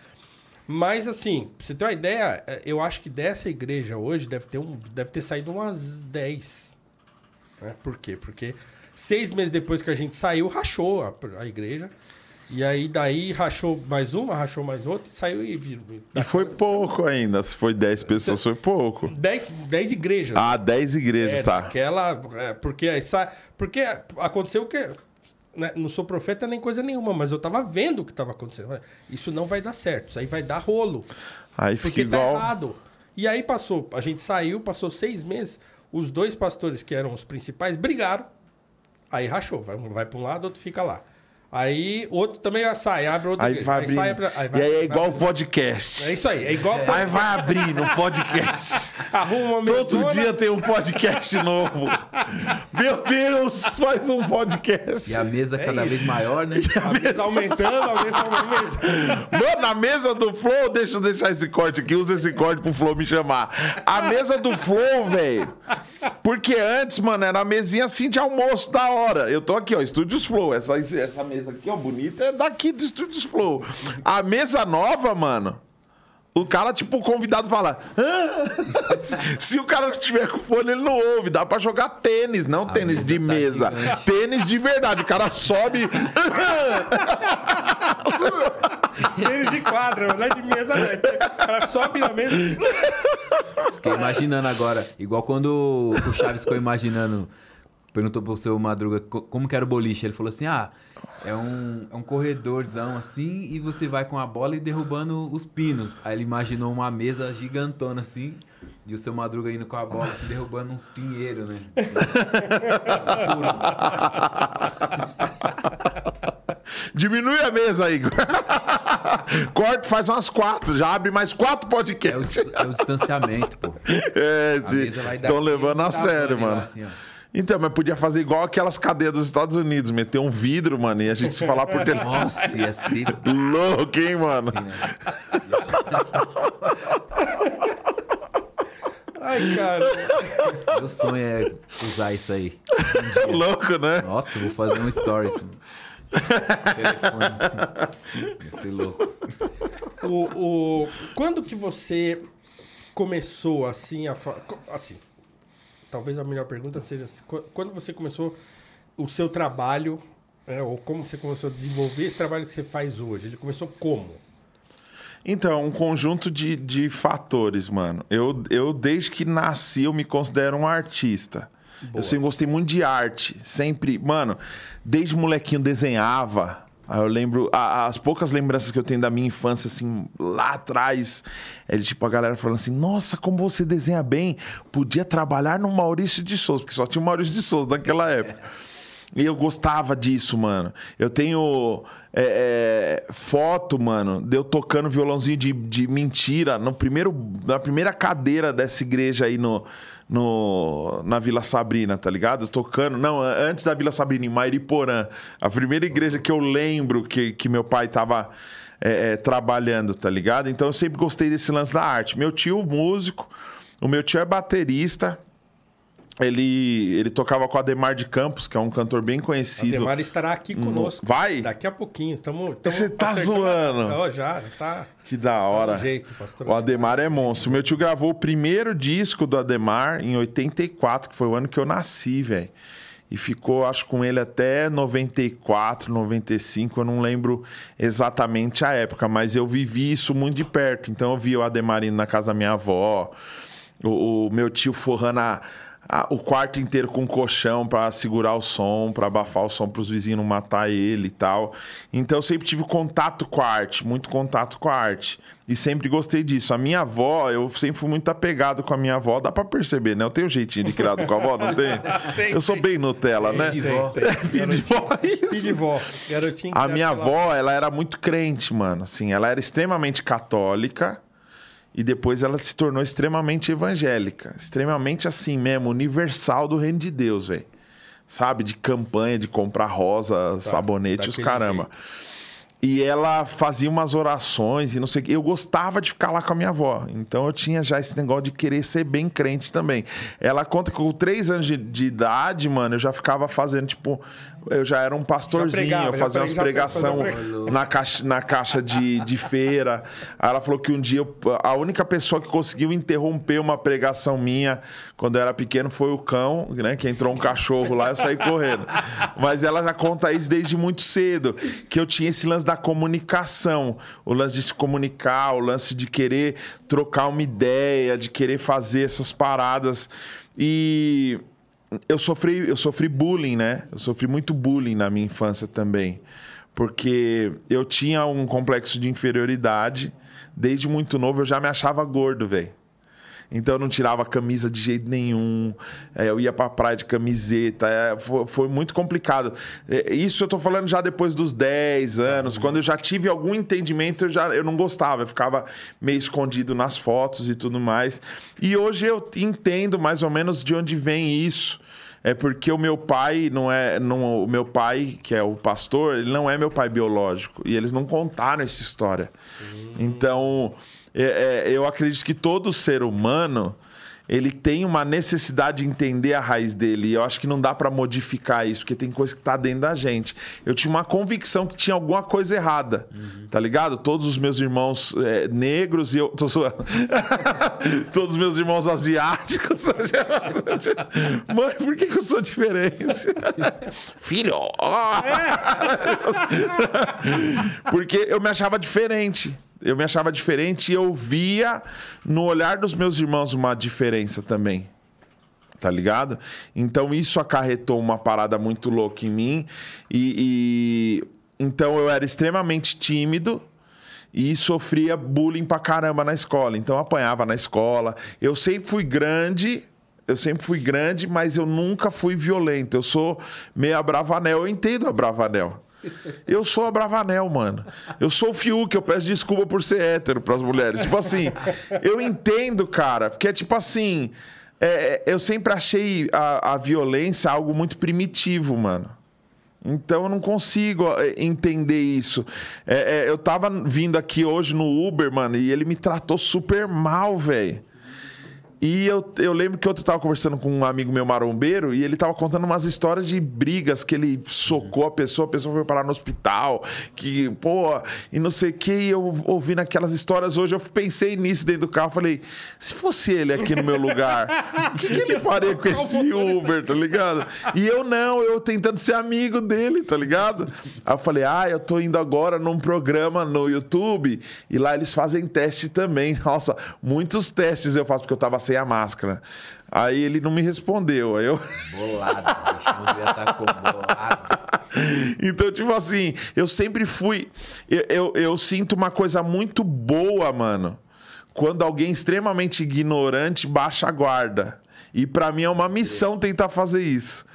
Mas, assim, pra você ter uma ideia, é, eu acho que dessa igreja hoje deve ter, um, deve ter saído umas 10. Né? Por quê? Porque seis meses depois que a gente saiu, rachou a, a igreja. E aí, daí, rachou mais uma, rachou mais outra, e saiu e virou. E foi pouco ainda. Se foi 10 pessoas, foi pouco. 10, 10 igrejas. Ah, 10 igrejas, É, tá. Aquela. é, porque sai. Porque aconteceu o que. Né, não sou profeta nem coisa nenhuma, mas eu tava vendo o que tava acontecendo. Isso não vai dar certo, isso aí vai dar rolo. Aí fica Porque tá igual. errado. E aí passou, a gente saiu, passou seis meses, os dois pastores que eram os principais brigaram. Aí rachou, vai, vai para um lado, outro fica lá. Aí outro também sai, abre outro Aí vai abrir. pra- aí vai- e aí é vai igual abrir- podcast. É isso aí, é igual. Aí vai abrir no podcast. [laughs] Arruma uma Todo mesona, dia tem um podcast novo. Meu Deus, faz um podcast. E a mesa cada isso. vez maior, né? [laughs] a mesa aumentando, a mesa aumentando. Mano, na mesa do Flow, deixa eu deixar esse corte aqui, usa esse corte pro Flow me chamar. A mesa do Flow, velho. Porque antes, mano, era a mesinha assim de almoço da hora. Eu tô aqui, ó, Estúdios Flow. Essa, essa mesa aqui, ó, bonita, é daqui do Estúdios Flow. A mesa nova, mano. O cara, tipo, o convidado fala. "Ah." [laughs] Se o cara não tiver com fone, ele não ouve. Dá pra jogar tênis, não tênis mesa de tá mesa. gigante. Tênis de verdade. O cara sobe. [laughs] Tênis de quadra, não é de mesa, não. O cara sobe na mesa. Fiquei imaginando agora, igual quando o Chaves ficou imaginando, perguntou pro seu Madruga co- como que era o boliche. Ele falou assim: ah, é um, é um corredorzão assim e você vai com a bola e derrubando os pinos. Aí ele imaginou uma mesa gigantona assim e o seu Madruga indo com a bola assim, derrubando uns pinheiros, né? [laughs] Diminui a mesa, Igor. [laughs] Corta, faz umas quatro. Já abre mais quatro É o, podcasts. é o distanciamento, pô. [laughs] É, estão levando a sério, mano. assim, ó. Então, mas podia fazer igual aquelas cadeias dos Estados Unidos, meter um vidro, mano, e a gente se falar por [laughs] telefone. Nossa, ia ser [laughs] Louco, hein, mano? assim, né? [laughs] Ai, cara. Meu sonho é usar isso aí. Louco, né? Nossa, eu vou fazer um stories. Telefone. Ia ser louco. O, o- quando que você começou assim a assim? Talvez a melhor pergunta seja qu- quando você começou o seu trabalho, né, ou como você começou a desenvolver esse trabalho que você faz hoje? Ele começou como? Então, um conjunto de, de fatores, mano. Eu, eu, desde que nasci, eu me considero um artista. Eu sempre gostei muito de arte. Sempre, mano, desde molequinho desenhava. Aí eu lembro, a- as poucas lembranças que eu tenho da minha infância, assim, lá atrás, é de tipo a galera falando assim: Nossa, como você desenha bem, podia trabalhar no Maurício de Souza, porque só tinha o Maurício de Souza naquela época. E eu gostava disso, mano. Eu tenho é, é, foto, mano, de eu tocando violãozinho de, de mentira no primeiro, na primeira cadeira dessa igreja aí no, no, na Vila Sabrina, tá ligado? Tocando. Não, antes da Vila Sabrina, em Mairiporã. A primeira igreja que eu lembro que, que meu pai tava. é, é, trabalhando, tá ligado? Então eu sempre gostei desse lance da arte. Meu tio, músico, o meu tio é baterista. Ele, ele tocava com o Ademar de Campos, que é um cantor bem conhecido. Ademar estará aqui conosco. Vai? Daqui a pouquinho. Estamos. Você tá zoando. Ó, já, já tá. Que da hora. Dá um jeito, pastor. O Ademar é monstro. Meu tio gravou o primeiro disco do Ademar em 84, que foi o ano que eu nasci, velho. E ficou, acho, com ele até 94, 95. Eu não lembro exatamente a época, mas eu vivi isso muito de perto. Então eu vi o Ademar indo na casa da minha avó, o, o meu tio forrando a- a- o quarto inteiro com colchão pra segurar o som, pra abafar o som pros vizinhos não matar ele e tal. Então eu sempre tive contato com a arte, muito contato com a arte. E sempre gostei disso. A minha avó, eu sempre fui muito apegado com a minha avó, dá pra perceber, né? Eu tenho jeitinho de criado com a avó, não tem? [laughs] Tem, Eu sou tem. bem Nutella, né? de vó. [laughs] Filho de vó, isso. Filho de vó. Garotinho A minha avó, ela era muito crente, mano. Assim, ela era extremamente católica e depois ela se tornou extremamente evangélica. Extremamente assim mesmo, universal do reino de Deus, velho. Sabe? De campanha, de comprar rosa, sabonete, os caramba. E ela fazia umas orações e não sei o que. Eu gostava de ficar lá com a minha avó. Então eu tinha já esse negócio de querer ser bem crente também. Ela conta que com três anos de, de idade, mano, eu já ficava fazendo, tipo. Eu já era um pastorzinho, pregava, eu fazia umas pregação na caixa, na caixa de, de feira. Aí ela falou que um dia eu- a única pessoa que conseguiu interromper uma pregação minha quando eu era pequeno foi o cão, né? Que entrou um cachorro lá, eu saí correndo. Mas ela já conta isso desde muito cedo, que eu tinha esse lance da comunicação, o lance de se comunicar, o lance de querer trocar uma ideia, de querer fazer essas paradas. E eu sofri, eu sofri bullying, né? Eu sofri muito bullying na minha infância também. Porque eu tinha um complexo de inferioridade. Desde muito novo eu já me achava gordo, velho. Então eu não tirava a camisa de jeito nenhum. É, eu ia pra praia de camiseta. É, foi, muito complicado. É, isso eu tô falando já depois dos 10 anos. Uhum. Quando eu já tive algum entendimento, eu, já, eu não gostava. Eu ficava meio escondido nas fotos e tudo mais. E hoje eu entendo mais ou menos de onde vem isso é porque o meu pai não é. Não, o meu pai, que é o pastor, ele não é meu pai biológico. E eles não contaram essa história. Uhum. Então, é, é, eu acredito que todo ser humano ele tem uma necessidade de entender a raiz dele. E eu acho que não dá para modificar isso, porque tem coisa que tá dentro da gente. Eu tinha uma convicção que tinha alguma coisa errada, uhum. tá ligado? Todos os meus irmãos é, negros e eu. Tô [laughs] Todos os meus irmãos asiáticos. Mãe, por que, que eu sou diferente? [laughs] Filho! [laughs] porque eu me achava diferente eu me achava diferente e eu via no olhar dos meus irmãos uma diferença também. Tá ligado? Então isso acarretou uma parada muito louca em mim. E, e... então eu era extremamente tímido e sofria bullying pra caramba na escola. Então eu apanhava na escola. Eu sempre fui grande, eu sempre fui grande, mas eu nunca fui violento. Eu sou meio Bravanel, eu entendo a Bravanel. Eu sou a Bravanel, mano. Eu sou o Fiuk, eu peço desculpa por ser hétero pras mulheres. Tipo assim, eu entendo, cara, porque é tipo assim. É, eu sempre achei a, a violência algo muito primitivo, mano. Então eu não consigo é, entender isso. É, é, eu tava vindo aqui hoje no Uber, mano, e ele me tratou super mal, velho. E eu, eu lembro que eu tava conversando com um amigo meu marombeiro e ele tava contando umas histórias de brigas que ele socou a pessoa, a pessoa foi parar no hospital, que, pô, e não sei o que. E eu ouvindo aquelas histórias hoje, eu pensei nisso dentro do carro. Falei, se fosse ele aqui no meu lugar, o que, que ele faria com esse Uber, tá ligado? E eu não, eu tentando ser amigo dele, tá ligado? Aí eu falei, ah, eu tô indo agora num programa no YouTube e lá eles fazem teste também. [laughs] Nossa, muitos testes eu faço porque eu tava sem a máscara. Aí ele não me respondeu. Aí eu. [laughs] Bolado, bicho, não devia estar tá com bolado. Então, tipo assim, eu sempre fui. Eu, eu, eu sinto uma coisa muito boa, mano. Quando alguém extremamente ignorante baixa a guarda. E para mim é uma missão tentar fazer isso.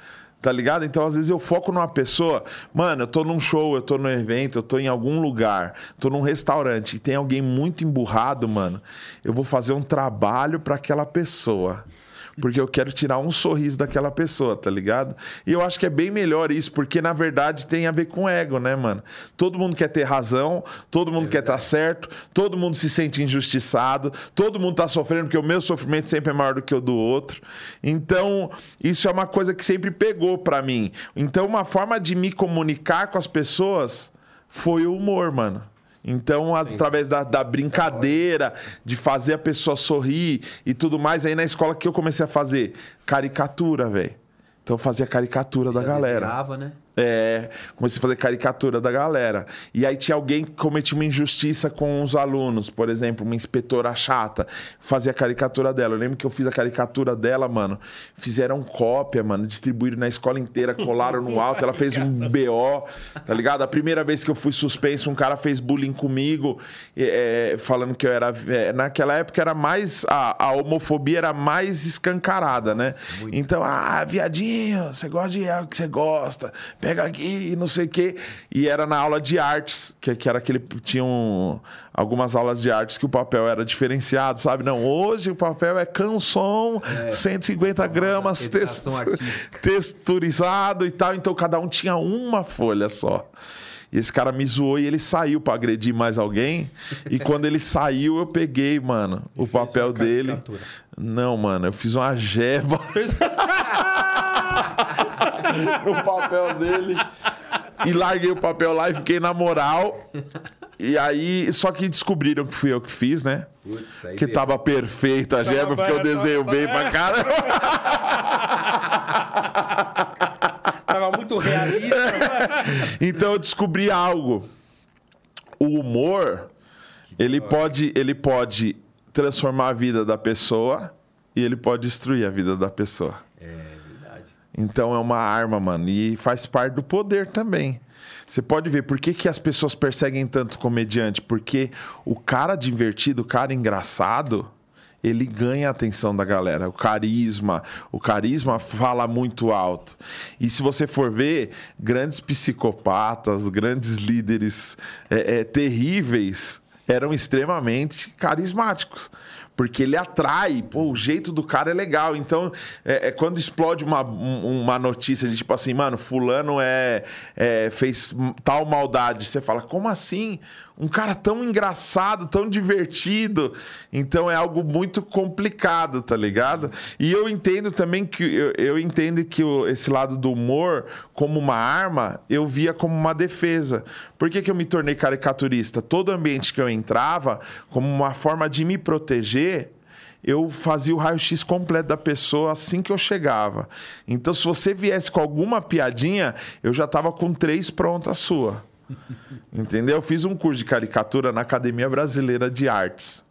Tá ligado? Então, às vezes, eu foco numa pessoa. Mano, eu tô num show, eu tô num evento, eu tô em algum lugar, tô num restaurante e tem alguém muito emburrado, mano. Eu vou fazer um trabalho para aquela pessoa porque eu quero tirar um sorriso daquela pessoa, tá ligado? E eu acho que é bem melhor isso, porque na verdade tem a ver com ego, né, mano? Todo mundo quer ter razão, todo mundo é quer estar tá certo, todo mundo se sente injustiçado, todo mundo tá sofrendo, porque o meu sofrimento sempre é maior do que o do outro. Então, isso é uma coisa que sempre pegou para mim. Então, uma forma de me comunicar com as pessoas foi o humor, mano. Então, através da, da, brincadeira, de fazer a pessoa sorrir e tudo mais, aí na escola que eu comecei a fazer caricatura, velho. Então eu fazia caricatura da galera. Desenhava, né? É, comecei a fazer caricatura da galera. E aí tinha alguém que cometia uma injustiça com os alunos, por exemplo, uma inspetora chata, fazia a caricatura dela. Eu lembro que eu fiz a caricatura dela, mano. Fizeram cópia, mano, distribuíram na escola inteira, colaram no alto. Ela fez um [laughs] BO, tá ligado? A primeira vez que eu fui suspenso, um cara fez bullying comigo, é, falando que eu era. É, naquela época era mais. A, a, homofobia era mais escancarada, né? Muito. Então, ah, viadinho, você gosta de algo que você gosta pega aqui e não sei o quê. E era na aula de artes, que, que era aquele. Tinham algumas aulas de artes que o papel era diferenciado, sabe? Não, hoje o papel é canson, é, 150 gramas, text, texturizado e tal. Então cada um tinha uma folha só. E esse cara me zoou e ele saiu para agredir mais alguém. E [laughs] quando ele saiu, eu peguei, mano, e o papel dele. Não, mano, eu fiz uma jeba. [laughs] no papel dele. E larguei o papel lá e fiquei na moral. E aí, só que descobriram que fui eu que fiz, né? Putz, que tava perfeita a gema, porque eu desenho bem pra cara. tava muito realista. então eu descobri algo. O humor, ele pode, ele pode transformar a vida da pessoa e ele pode destruir a vida da pessoa. É. Então é uma arma, mano. E faz parte do poder também. Você pode ver por que, que as pessoas perseguem tanto comediante? Porque o cara divertido, o cara engraçado, ele ganha a atenção da galera. O carisma, o carisma fala muito alto. E se você for ver, grandes psicopatas, grandes líderes é, é, terríveis eram extremamente carismáticos. Porque ele atrai, pô, o jeito do cara é legal. Então, é, é quando explode uma, um- uma notícia de tipo assim, mano, fulano é, é, fez tal maldade. Você fala, como assim? Um cara tão engraçado, tão divertido. Então é algo muito complicado, tá ligado? E eu entendo também que eu, eu entendo que o- esse lado do humor, como uma arma, eu via como uma defesa. Por que, que eu me tornei caricaturista? Todo ambiente que eu entrava, como uma forma de me proteger, eu fazia o raio-x completo da pessoa assim que eu chegava. Então, se você viesse com alguma piadinha, eu já tava com três prontas sua. [laughs] Entendeu? Eu fiz um curso de caricatura na Academia Brasileira de Artes.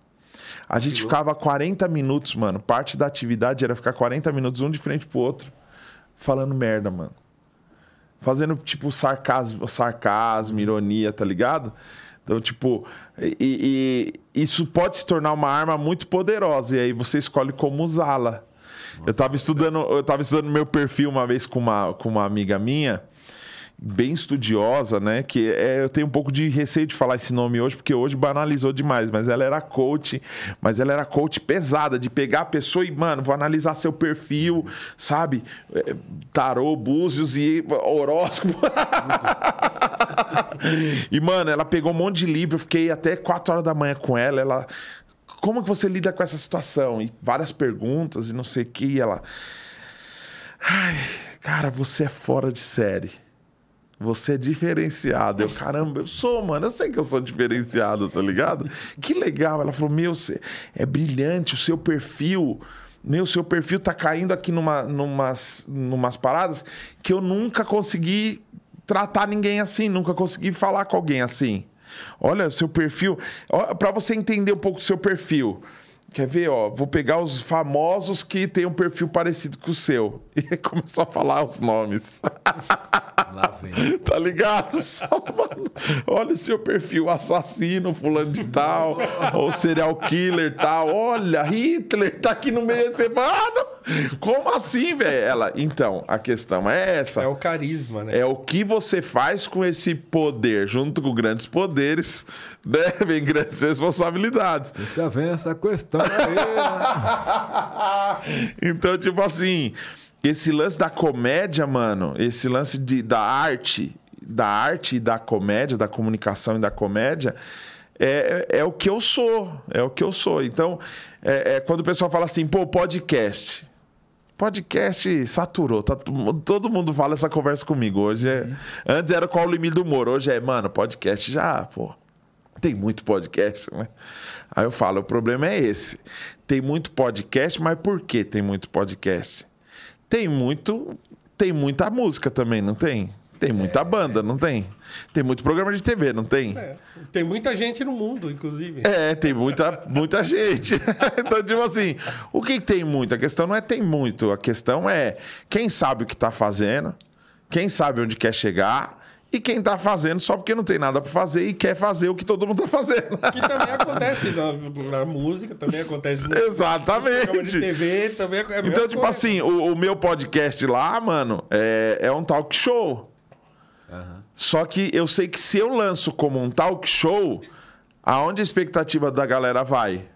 A gente ficava 40 minutos, mano. Parte da atividade era ficar 40 minutos um de frente pro outro, falando merda, mano. Fazendo, tipo, sarcasmo, sarcasmo ironia, tá ligado? Então, tipo, e, e isso pode se tornar uma arma muito poderosa, e aí você escolhe como usá-la. Eu tava estudando, eu tava estudando meu perfil uma vez com uma, com uma amiga minha, bem estudiosa, né? Que é, eu tenho um pouco de receio de falar esse nome hoje, porque hoje banalizou demais. Mas ela era coach, mas ela era coach pesada, de pegar a pessoa e, mano, vou analisar seu perfil, sabe? É, Tarô, búzios e horóscopo. [laughs] e, mano, ela pegou um monte de livro, eu fiquei até 4 horas da manhã com ela. Ela. Como que você lida com essa situação? E várias perguntas e não sei o que. E ela. Ai, cara, você é fora de série. Você é diferenciado. Eu, caramba, eu sou, mano. Eu sei que eu sou diferenciado, tá ligado? Que legal. Ela falou: Meu, você é brilhante, o seu perfil. Meu, seu perfil tá caindo aqui numa, numas, numas paradas que eu nunca consegui tratar ninguém assim, nunca consegui falar com alguém assim. Olha, seu perfil. Para você entender um pouco do seu perfil. Quer ver, ó? Vou pegar os famosos que têm um perfil parecido com o seu. [laughs] E começou a falar os nomes. Lá vem. [laughs] Tá ligado? [laughs] Só, mano, olha o seu perfil, assassino, fulano de tal, ou serial killer tal. Olha, Hitler tá aqui no meio. Você fala, ah, como assim, velho? Ela, então, a questão é essa. É o carisma, né? É o que você faz com esse poder, junto com grandes poderes, né? Vem grandes responsabilidades. Tá vendo essa questão? [laughs] então, tipo assim, esse lance da comédia, mano, esse lance de, da arte, da arte e da comédia, da comunicação e da comédia, é, é, é o que eu sou. É o que eu sou. Então, é, é quando o pessoal fala assim, pô, podcast. Podcast saturou, tá, todo mundo fala essa conversa comigo. Hoje é. Antes era qual o limite do humor, hoje é, mano, podcast já, pô. Tem muito podcast, né? Aí eu falo, o problema é esse. Tem muito podcast, mas por que tem muito podcast? Tem muito, tem muita música também, não tem? Tem muita banda, não tem? Tem muito programa de TV, não tem? É. Tem muita gente no mundo, inclusive. É, tem muita, muita [laughs] gente. [laughs] então, tipo assim, o que tem muito? A questão não é tem muito, a questão é quem sabe o que tá fazendo, quem sabe onde quer chegar e quem tá fazendo só porque não tem nada pra fazer e quer fazer o que todo mundo tá fazendo. Que também acontece na, na música, também [laughs] acontece no Exatamente. de TV, também é Então, tipo coisa. assim, o, o meu podcast lá, mano, é, é um talk show. Só que eu sei que se eu lanço como um talk show, aonde a expectativa da galera vai?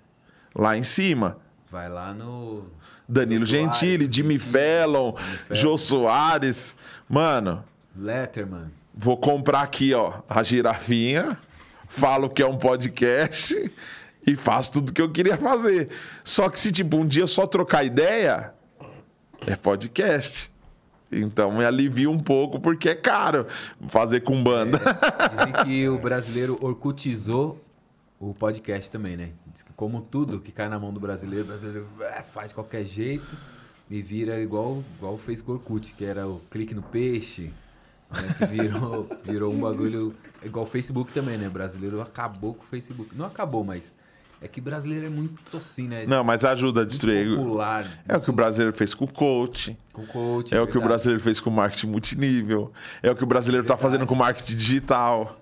Lá em cima. Vai lá no. Danilo Gentili, Jimmy Fallon, Jô Soares. Mano, Letterman. Vou comprar aqui, ó, a girafinha, falo que é um podcast e faço tudo que eu queria fazer. Só que se, tipo, um dia só trocar ideia, é podcast. Então me alivia um pouco, porque é caro fazer com banda. Dizem que o brasileiro orcutizou o podcast também, né? Diz que como tudo que cai na mão do brasileiro, o brasileiro é, faz qualquer jeito e vira igual, igual fez com o Orkut, que era o clique no peixe, né? que virou, [laughs] virou um bagulho igual o Facebook também, né? O brasileiro acabou com o Facebook. Não acabou, mas É que brasileiro é muito assim, né? Não, mas ajuda a destruir. popular. É o que o brasileiro fez com o coach. Com coach. É o que o brasileiro fez com o marketing multinível. É o que o brasileiro tá Verdade. fazendo com o marketing digital.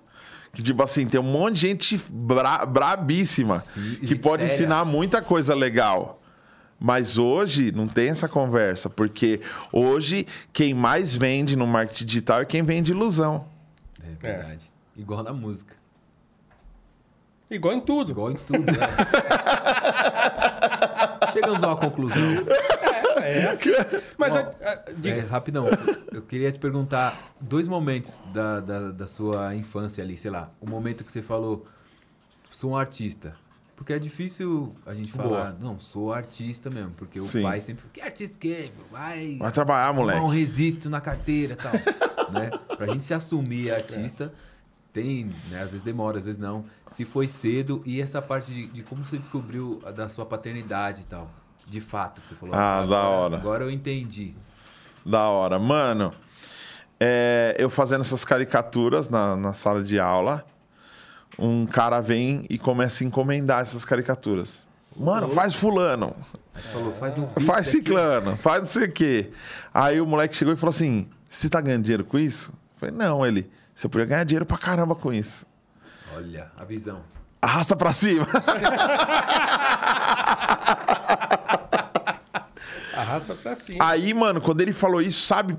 Que, tipo assim, tem um monte de gente bra brabíssima Sim, que pode séria. ensinar muita coisa legal. Mas hoje não tem essa conversa, porque hoje quem mais vende no marketing digital é quem vende ilusão. É verdade. Igual na música. Igual em tudo. Igual em tudo. né? [laughs] Chegamos a uma conclusão. É assim. Mas Bom, a- a- diga- É, rapidão. Eu queria te perguntar dois momentos da, da, da sua infância ali, sei lá. O momento que você falou, sou um artista. Porque é difícil a gente falar, não, sou artista mesmo. Porque o Sim. pai sempre, que artista o quê? Vai, Vai trabalhar, moleque. um resisto na carteira e tal. [laughs] né? Pra gente se assumir artista, tem, né? Às vezes demora, às vezes não. Se foi cedo e essa parte de, de como você descobriu a da sua paternidade e tal. De fato, que você falou. Ah, agora, da hora. Agora eu entendi. Da hora. Mano, é, eu fazendo essas caricaturas na, na sala de aula, um cara vem e começa a encomendar essas caricaturas. Mano, faz fulano, falou, faz faz ciclano, faz não sei o quê. Aí o moleque chegou e falou assim: Você tá ganhando dinheiro com isso? Eu falei, não, ele. Você podia ganhar dinheiro pra caramba com isso. Olha, a visão. Arrasta pra cima. [laughs] arrasta pra cima. Aí, mano, quando ele falou isso, sabe?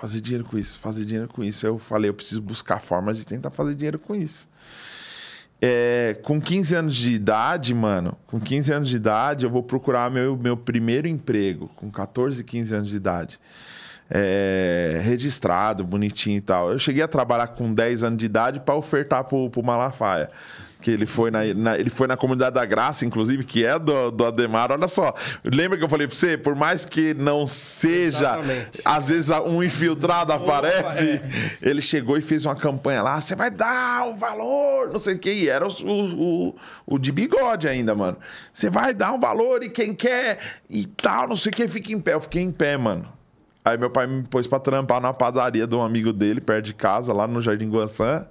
Fazer dinheiro com isso, fazer dinheiro com isso. Eu falei, eu preciso buscar formas de tentar fazer dinheiro com isso. É, com 15 anos de idade, mano, com 15 anos de idade, eu vou procurar meu, meu primeiro emprego, com 14, 15 anos de idade. É, registrado, bonitinho e tal. Eu cheguei a trabalhar com 10 anos de idade para ofertar pro, pro Malafaia. Que ele foi na, na- ele foi na comunidade da Graça, inclusive, que é do, do Ademar. Olha só, lembra que eu falei pra você? Por mais que não seja, Exatamente. às vezes um infiltrado aparece. é. Ele chegou e fez uma campanha lá, você vai dar o valor, não sei o que. E era os- os- o, o, de bigode ainda, mano. Você vai dar um valor e quem quer e tal, não sei o que, fica em pé. Eu fiquei em pé, mano. Aí meu pai me pôs pra trampar na padaria de um amigo dele, perto de casa, lá no Jardim Guançã.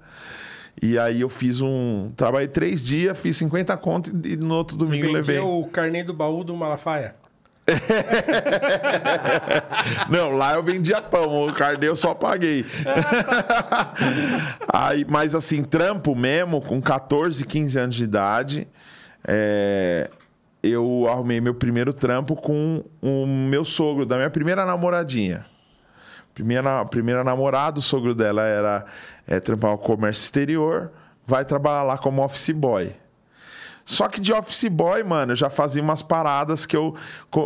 E aí eu fiz um. Trabalhei três dias, fiz 50 conto e no outro domingo eu Vendia levei. o carnê do baú do Malafaia. [laughs] Não, lá eu vendia pão, o carnê eu só paguei. [laughs] Aí, mas assim, trampo mesmo, com 14, 15 anos de idade, é, eu arrumei meu primeiro trampo com o meu sogro, da minha primeira namoradinha. Primeira, primeira namorada, o sogro dela era é, trampar o comércio exterior, vai trabalhar lá como office boy. Só que de office boy, mano, eu já fazia umas paradas que eu.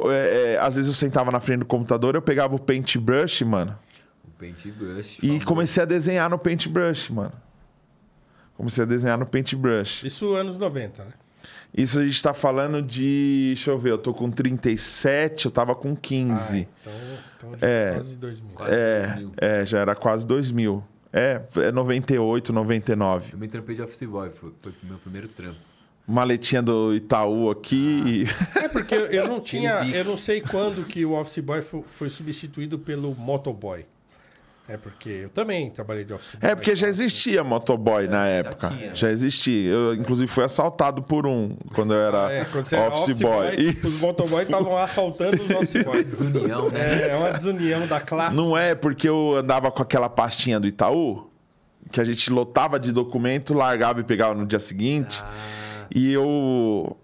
é, é, às vezes eu sentava na frente do computador, eu pegava o paintbrush, mano, O paintbrush. e famoso. comecei a desenhar no paintbrush, mano. Comecei a desenhar no paintbrush. Isso anos 90, né? Isso a gente tá falando de. Deixa eu ver, eu tô com 37, eu tava com 15. Então, então já é. quase 2000. Quase é, 2000. é, já era quase 2000. É, é 98, 99. Eu também trampei de office boy, foi, foi o meu primeiro trampo. Maletinha do Itaú aqui. É porque eu- não [laughs] tinha. Eu não sei quando que o Office Boy fo- foi, substituído pelo Motoboy. É porque eu também trabalhei de Office Boy. É porque já existia motoboy na época. tinha. Já existia. Eu, inclusive, fui assaltado por um quando eu era, É, quando você era office, boy. os Isso. motoboys estavam assaltando os Office Boys. Desunião, né? É, é uma desunião da classe. Não é porque eu andava com aquela pastinha do Itaú, que a gente lotava de documento, largava e pegava no dia seguinte. E eu.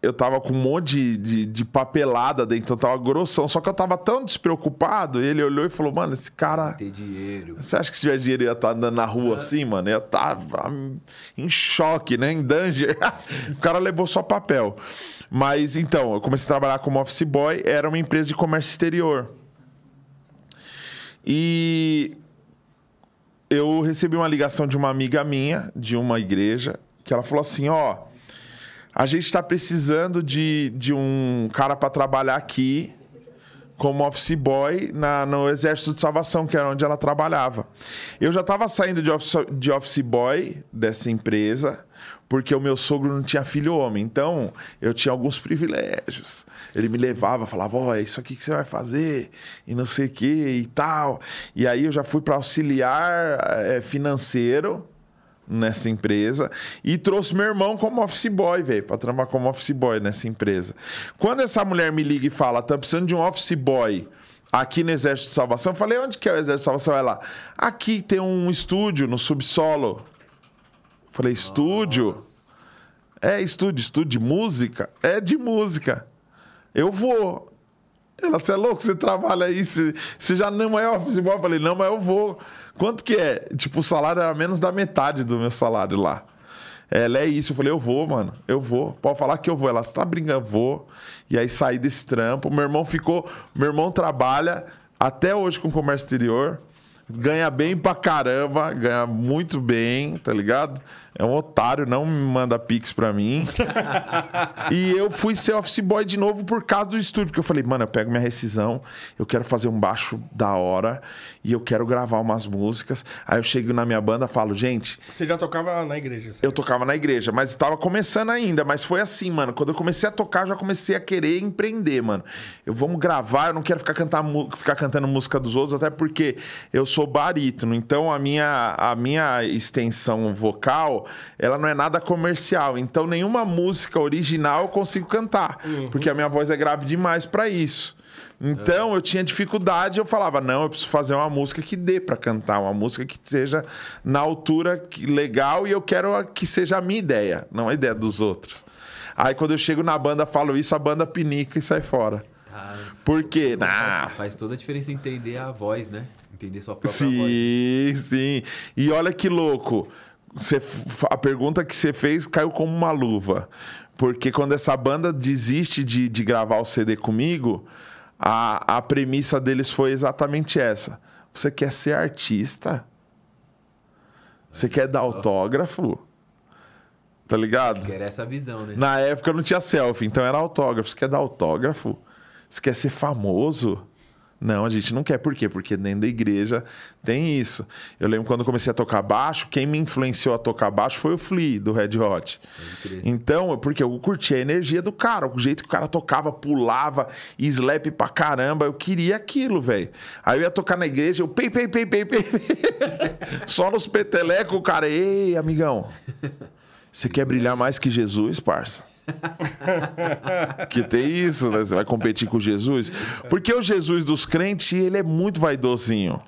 Eu tava com um monte de, de, de papelada dentro, então tava grossão. Só que eu tava tão despreocupado, ele olhou e falou: Mano, esse cara. Ter dinheiro. Você acha que se tiver dinheiro ia estar andando na rua assim, mano? Ia estar em choque, né? Em danger. [laughs] o cara levou só papel. Mas então, eu comecei a trabalhar como office boy, era uma empresa de comércio exterior. E eu recebi uma ligação de uma amiga minha, de uma igreja, que ela falou assim: ó, a gente está precisando de, de um cara para trabalhar aqui como office boy na, no Exército de Salvação, que era onde ela trabalhava. Eu já estava saindo de office, de office boy dessa empresa, porque o meu sogro não tinha filho homem. Então, eu tinha alguns privilégios. Ele me levava, falava, ó, é isso aqui que você vai fazer, e não sei o que e tal. E aí eu já fui para auxiliar eh, financeiro nessa empresa e trouxe meu irmão como office boy, velho, pra trabalhar como office boy nessa empresa. Quando essa mulher me liga e fala, tá precisando de um office boy aqui no Exército de Salvação, eu falei, onde que é o Exército de Salvação? Ela, aqui tem um estúdio no subsolo. Eu falei, estúdio? É estúdio, estúdio de música? É de música. Eu vou. Ela, você é louco? Você trabalha aí? Você já não é office boy? Eu falei, não, mas eu vou. Quanto que é? Tipo, o salário era menos da metade do meu salário lá. Ela é isso. Eu falei, eu vou, mano. Eu vou. Pode falar que eu vou. Ela, você tá brincando? Eu vou. E aí saí desse trampo. Meu irmão ficou. Meu irmão trabalha até hoje com comércio exterior. Ganha bem pra caramba, ganha muito bem, tá ligado? É um otário, não me manda pix pra mim. [laughs] e eu fui ser office boy de novo por causa do estúdio, porque eu falei, mano, eu pego minha rescisão, eu quero fazer um baixo da hora e eu quero gravar umas músicas. Aí eu chego na minha banda e falo, gente, Você já tocava na igreja. eu tocava na igreja, mas estava começando ainda. Mas foi assim, mano. Quando eu comecei a tocar, eu já comecei a querer empreender, mano. Eu vamos gravar, eu não quero ficar, cantar, ficar cantando música dos outros, até porque eu sou barítono. Então a minha, a minha extensão vocal, ela não é nada comercial. Então nenhuma música original eu consigo cantar, porque a minha voz é grave demais para isso. Então eu tinha dificuldade, eu falava, não, eu preciso fazer uma música que dê pra cantar, uma música que seja na altura legal e eu quero que seja a minha ideia, não a ideia dos outros. Aí quando eu chego na banda, falo isso, a banda pinica e sai fora. Cara, Por quê? faz, Ah, faz toda a diferença entender a voz, né? Entender sua própria voz. sim, sim. E olha que louco. Você, a pergunta que você fez caiu como uma luva. Porque quando essa banda desiste de, de gravar o CD comigo, a, a premissa deles foi exatamente essa. Você quer ser artista? Você quer dar autógrafo? Tá ligado? Que era essa visão, né? Na época não tinha selfie, então era autógrafo. Você quer dar autógrafo? Você quer ser famoso? Não, a gente não quer. Por quê? Porque dentro da igreja tem isso. Eu lembro quando eu comecei a tocar baixo, quem me influenciou a tocar baixo foi o Flea, do Red Hot. Então, porque eu curti a energia do cara, o jeito que o cara tocava, pulava, slap pra caramba. Eu queria aquilo, velho. Aí eu ia tocar na igreja, eu pei, pei, pei, pei, pei. [laughs] Só nos petelecos, o cara, ei, amigão. Você quer brilhar mais que Jesus, parça? [laughs] que tem isso, né? Você vai competir com Jesus. Porque o Jesus dos crentes, ele é muito vaidosinho.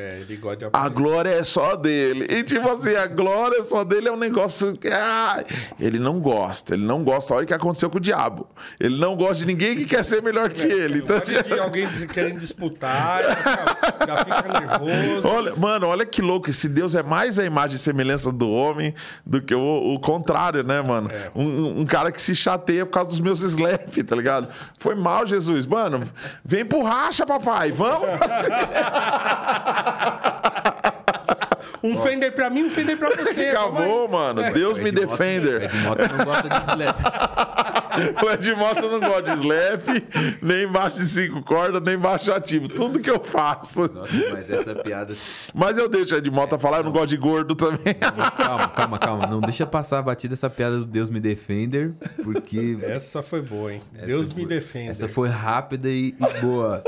É, ele gosta de A aparecer. glória é só dele. E tipo assim, a glória só dele é um negócio que. ah, ele não gosta. Ele não gosta. Olha o que aconteceu com o diabo. Ele não gosta de ninguém que quer ser melhor que ele. Então, Gosta de alguém querendo disputar, já, já fica nervoso. Olha, mano, olha que louco. Esse Deus é mais a imagem e semelhança do homem do que o, o contrário, né, mano? Um, um cara que se chateia por causa dos meus slap, tá ligado? Foi mal, Jesus. Mano, vem pro racha, papai. Vamos. [laughs] Um Fender pra mim, um Fender pra você. [laughs] Acabou, mano. Deus me defender. Ed Mota não gosta de slap. [laughs] [laughs] O Edmota não gosta de slap, nem baixo de cinco cordas, nem baixo ativo. Tudo que eu faço. Nossa, mas essa piada. Mas eu deixo o Edmota falar, eu não gosto de gordo também. Mas calma, calma, calma. Não deixa passar a batida essa piada do Deus me defender, porque. Essa foi boa, hein? essa Deus foi- me defenda. Essa foi rápida e, e boa.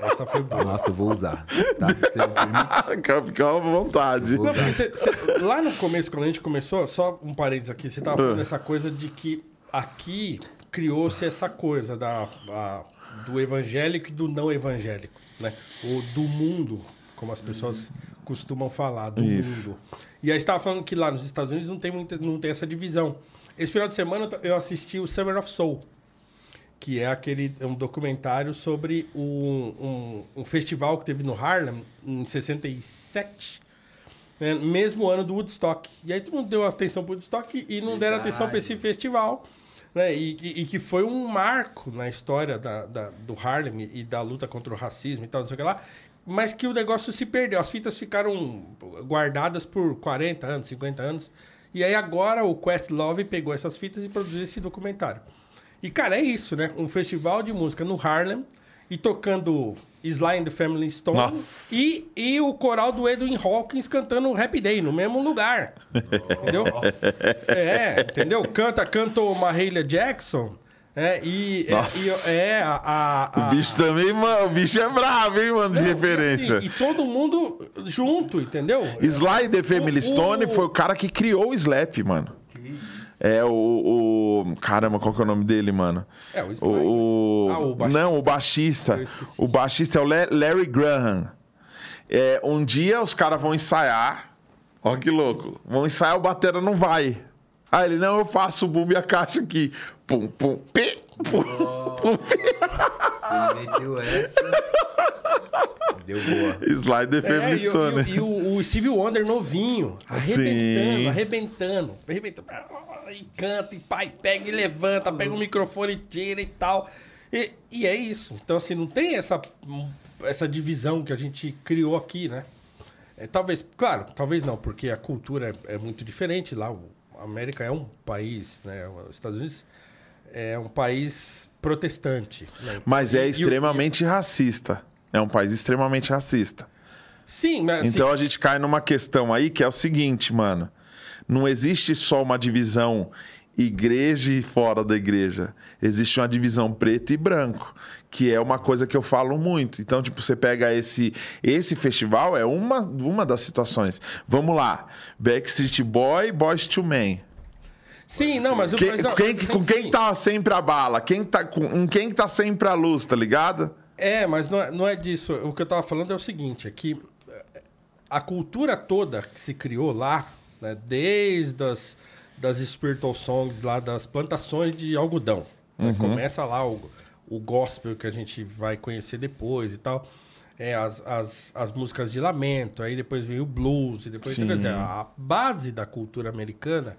Essa foi boa. Nossa, eu vou usar. Tá? [laughs] Fica à vontade. Não, você- você- lá no começo, quando a gente começou, só um parênteses aqui, você tava Ah. falando dessa coisa de que aqui criou-se essa coisa da, a- do evangélico e do não evangélico, né? Ou do mundo, como as pessoas costumam falar, do Isso. mundo. E aí você estava falando que lá nos Estados Unidos não tem, muita, não tem essa divisão. Esse final de semana eu assisti o Summer of Soul, que é aquele é um documentário sobre um, um, um festival que teve no Harlem em 67, né, mesmo ano do Woodstock. E aí todo mundo deu atenção pro Woodstock e não deram Verdade. atenção para esse festival. Né, e, que- e que foi um marco na história da, da- do Harlem e da luta contra o racismo e tal, não sei o que lá. Mas que o negócio se perdeu. As fitas ficaram guardadas por 40 anos, 50 anos. E aí agora o Questlove pegou essas fitas e produziu esse documentário. E, cara, é isso, né? Um festival de música no Harlem e tocando Sly and the Family Stone Nossa. e, e o coral do Edwin Hawkins cantando Happy Day no mesmo lugar. [laughs] entendeu? É, entendeu? Canta, canta o Mahalia Jackson É, e, é, Nossa. e é a, a- O bicho também, mano, o bicho é bravo, hein, mano, de Não, e referência. assim, E, todo mundo junto, entendeu? Sly The Family O- Stone o- foi o cara que criou o slap, mano. É o, o- Caramba, qual que é o nome dele, mano? É, o. O, Ah, o baixista. Não, o baixista. O baixista é o La- Larry Graham. É, um dia os caras vão ensaiar. Ó que louco. Vão ensaiar, o batera não vai. Aí ele, não, eu faço o boom e a caixa aqui. Pum, pum, pi, pi. Você meteu essa. Deu boa. Slide the É, Family e, e o- e o, o Steve Wonder novinho, arrebentando, Sim. arrebentando, arrebentando. E canta, e pai, pega e levanta, pega o microfone e tira e tal. E, e é isso. Então, assim, não tem essa, essa divisão que a gente criou aqui, né? É, talvez, claro, talvez não, porque a cultura é, é muito diferente lá. O- A América é um país, né? Os Estados Unidos é um país protestante. né? Mas é E- e o- extremamente racista. É um país extremamente racista. Sim, mas assim, Então a gente cai numa questão aí que é o seguinte, mano. Não existe só uma divisão igreja e fora da igreja. Existe uma divisão preto e branco, que é uma coisa que eu falo muito. Então, tipo, você pega esse esse festival é uma uma das situações. Vamos lá. Backstreet Boy, Boys to Men. Sim, não, mas o Quem, mas não, quem- com dizendo quem tá sempre a bala? Quem tá com, em quem tá sempre a luz, tá ligado? É, mas não é, não é disso. O que eu tava falando é o seguinte, é que eh, a cultura toda que se criou lá, né, desde as das spiritual songs lá das plantações de algodão. né, Começa lá o, o gospel que a gente vai conhecer depois e tal. É, as, as, as músicas de lamento, aí depois veio o blues, e depois. Então, quer dizer, a base da cultura americana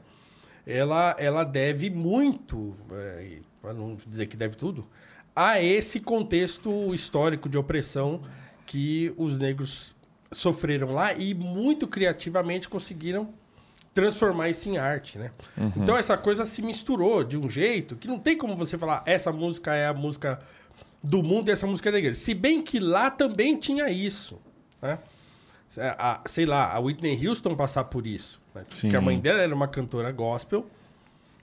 ela, ela deve muito, é, para não dizer que deve tudo, a esse contexto histórico de opressão que os negros sofreram lá e muito criativamente conseguiram transformar isso em arte, né? Então essa coisa se misturou de um jeito que não tem como você falar essa música é a música do mundo e essa música é da igreja. Se bem que lá também tinha isso, né? A- sei lá, a Whitney Houston passar por isso. Né? Porque a mãe dela era uma cantora gospel.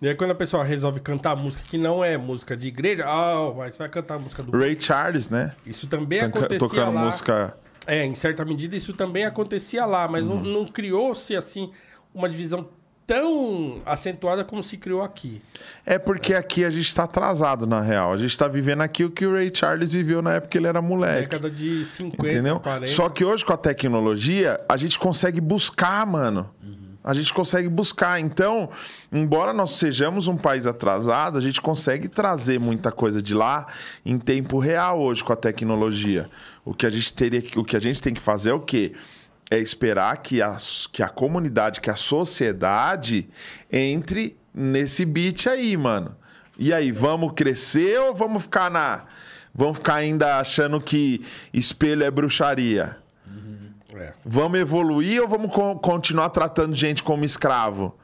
E aí quando a pessoa resolve cantar música que não é música de igreja, ah, mas vai cantar a música do... Ray Charles, né? Isso também Toca- acontecia tocando lá. música É, em certa medida isso também acontecia lá, mas não, não criou-se assim uma divisão tão acentuada como se criou aqui. É porque aqui a gente tá atrasado, na real. A gente tá vivendo aqui o que o Ray Charles viveu na época que ele era moleque. Década de 50, Entendeu? 40. Só que hoje, com a tecnologia, a gente consegue buscar, mano. A gente consegue buscar. Então, embora nós sejamos um país atrasado, a gente consegue trazer muita coisa de lá em tempo real hoje com a tecnologia. O que a gente teria o que a gente tem que fazer é o quê? É esperar que a, que a comunidade, que a sociedade entre nesse beat aí, mano. E aí, vamos crescer ou vamos ficar na. Vamos ficar ainda achando que espelho é bruxaria? É. Vamos evoluir ou vamos co- continuar tratando gente como escravo?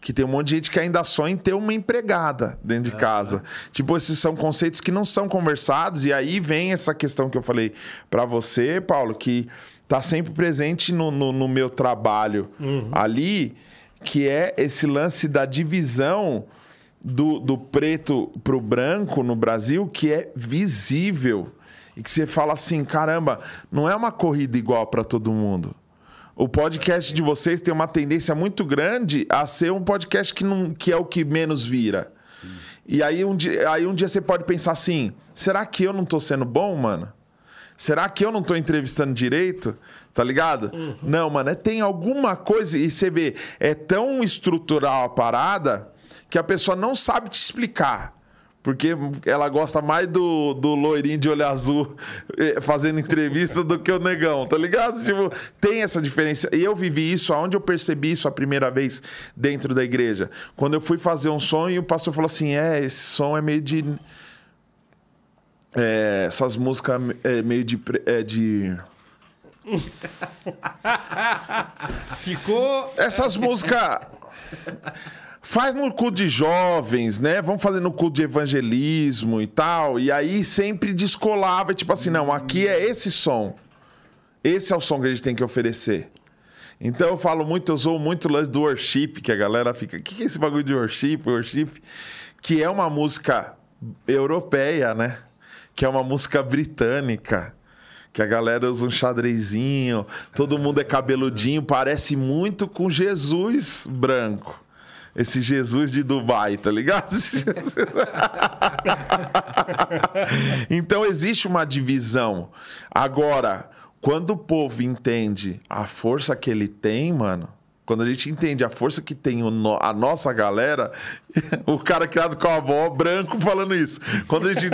Que tem um monte de gente que ainda sonha em ter uma empregada dentro de casa. Tipo, esses são conceitos que não são conversados. E aí vem essa questão que eu falei pra você, Paulo, que tá sempre presente no, no- no meu trabalho ali, que é esse lance da divisão do, do preto pro branco no Brasil, que é visível. E que você fala assim, caramba, não é uma corrida igual para todo mundo. O podcast de vocês tem uma tendência muito grande a ser um podcast que, não, que é o que menos vira. E aí um, dia, aí um dia você pode pensar assim: será que eu não tô sendo bom, mano? Será que eu não tô entrevistando direito? Tá ligado? Não, mano, é, tem alguma coisa. E você vê, é tão estrutural a parada que a pessoa não sabe te explicar. Porque ela gosta mais do, do loirinho de olho azul eh, fazendo entrevista do que o negão, tá ligado? Tipo, tem essa diferença. E eu vivi isso, aonde eu percebi isso a primeira vez dentro da igreja. Quando eu fui fazer um som e o pastor falou assim: é, esse som é meio de. é, essas músicas é meio de. É de Ficou essas músicas. Faz no culto de jovens, né? Vamos fazer no culto de evangelismo e tal. E aí sempre descolava, tipo assim, não, aqui é esse som. Esse é o som que a gente tem que oferecer. Então eu falo muito, eu sou muito lance do worship, que a galera fica, o que, que é esse bagulho de worship, worship? Que é uma música europeia, né? Que é uma música britânica. Que a galera usa um xadrezinho, todo mundo é cabeludinho, parece muito com Jesus branco. Esse Jesus de Dubai, tá ligado? [laughs] então existe uma divisão. Agora, quando o povo entende a força que ele tem, mano, quando a gente entende a força que tem no, a nossa galera, [laughs] o cara criado com a avó branco falando isso. Quando a gente.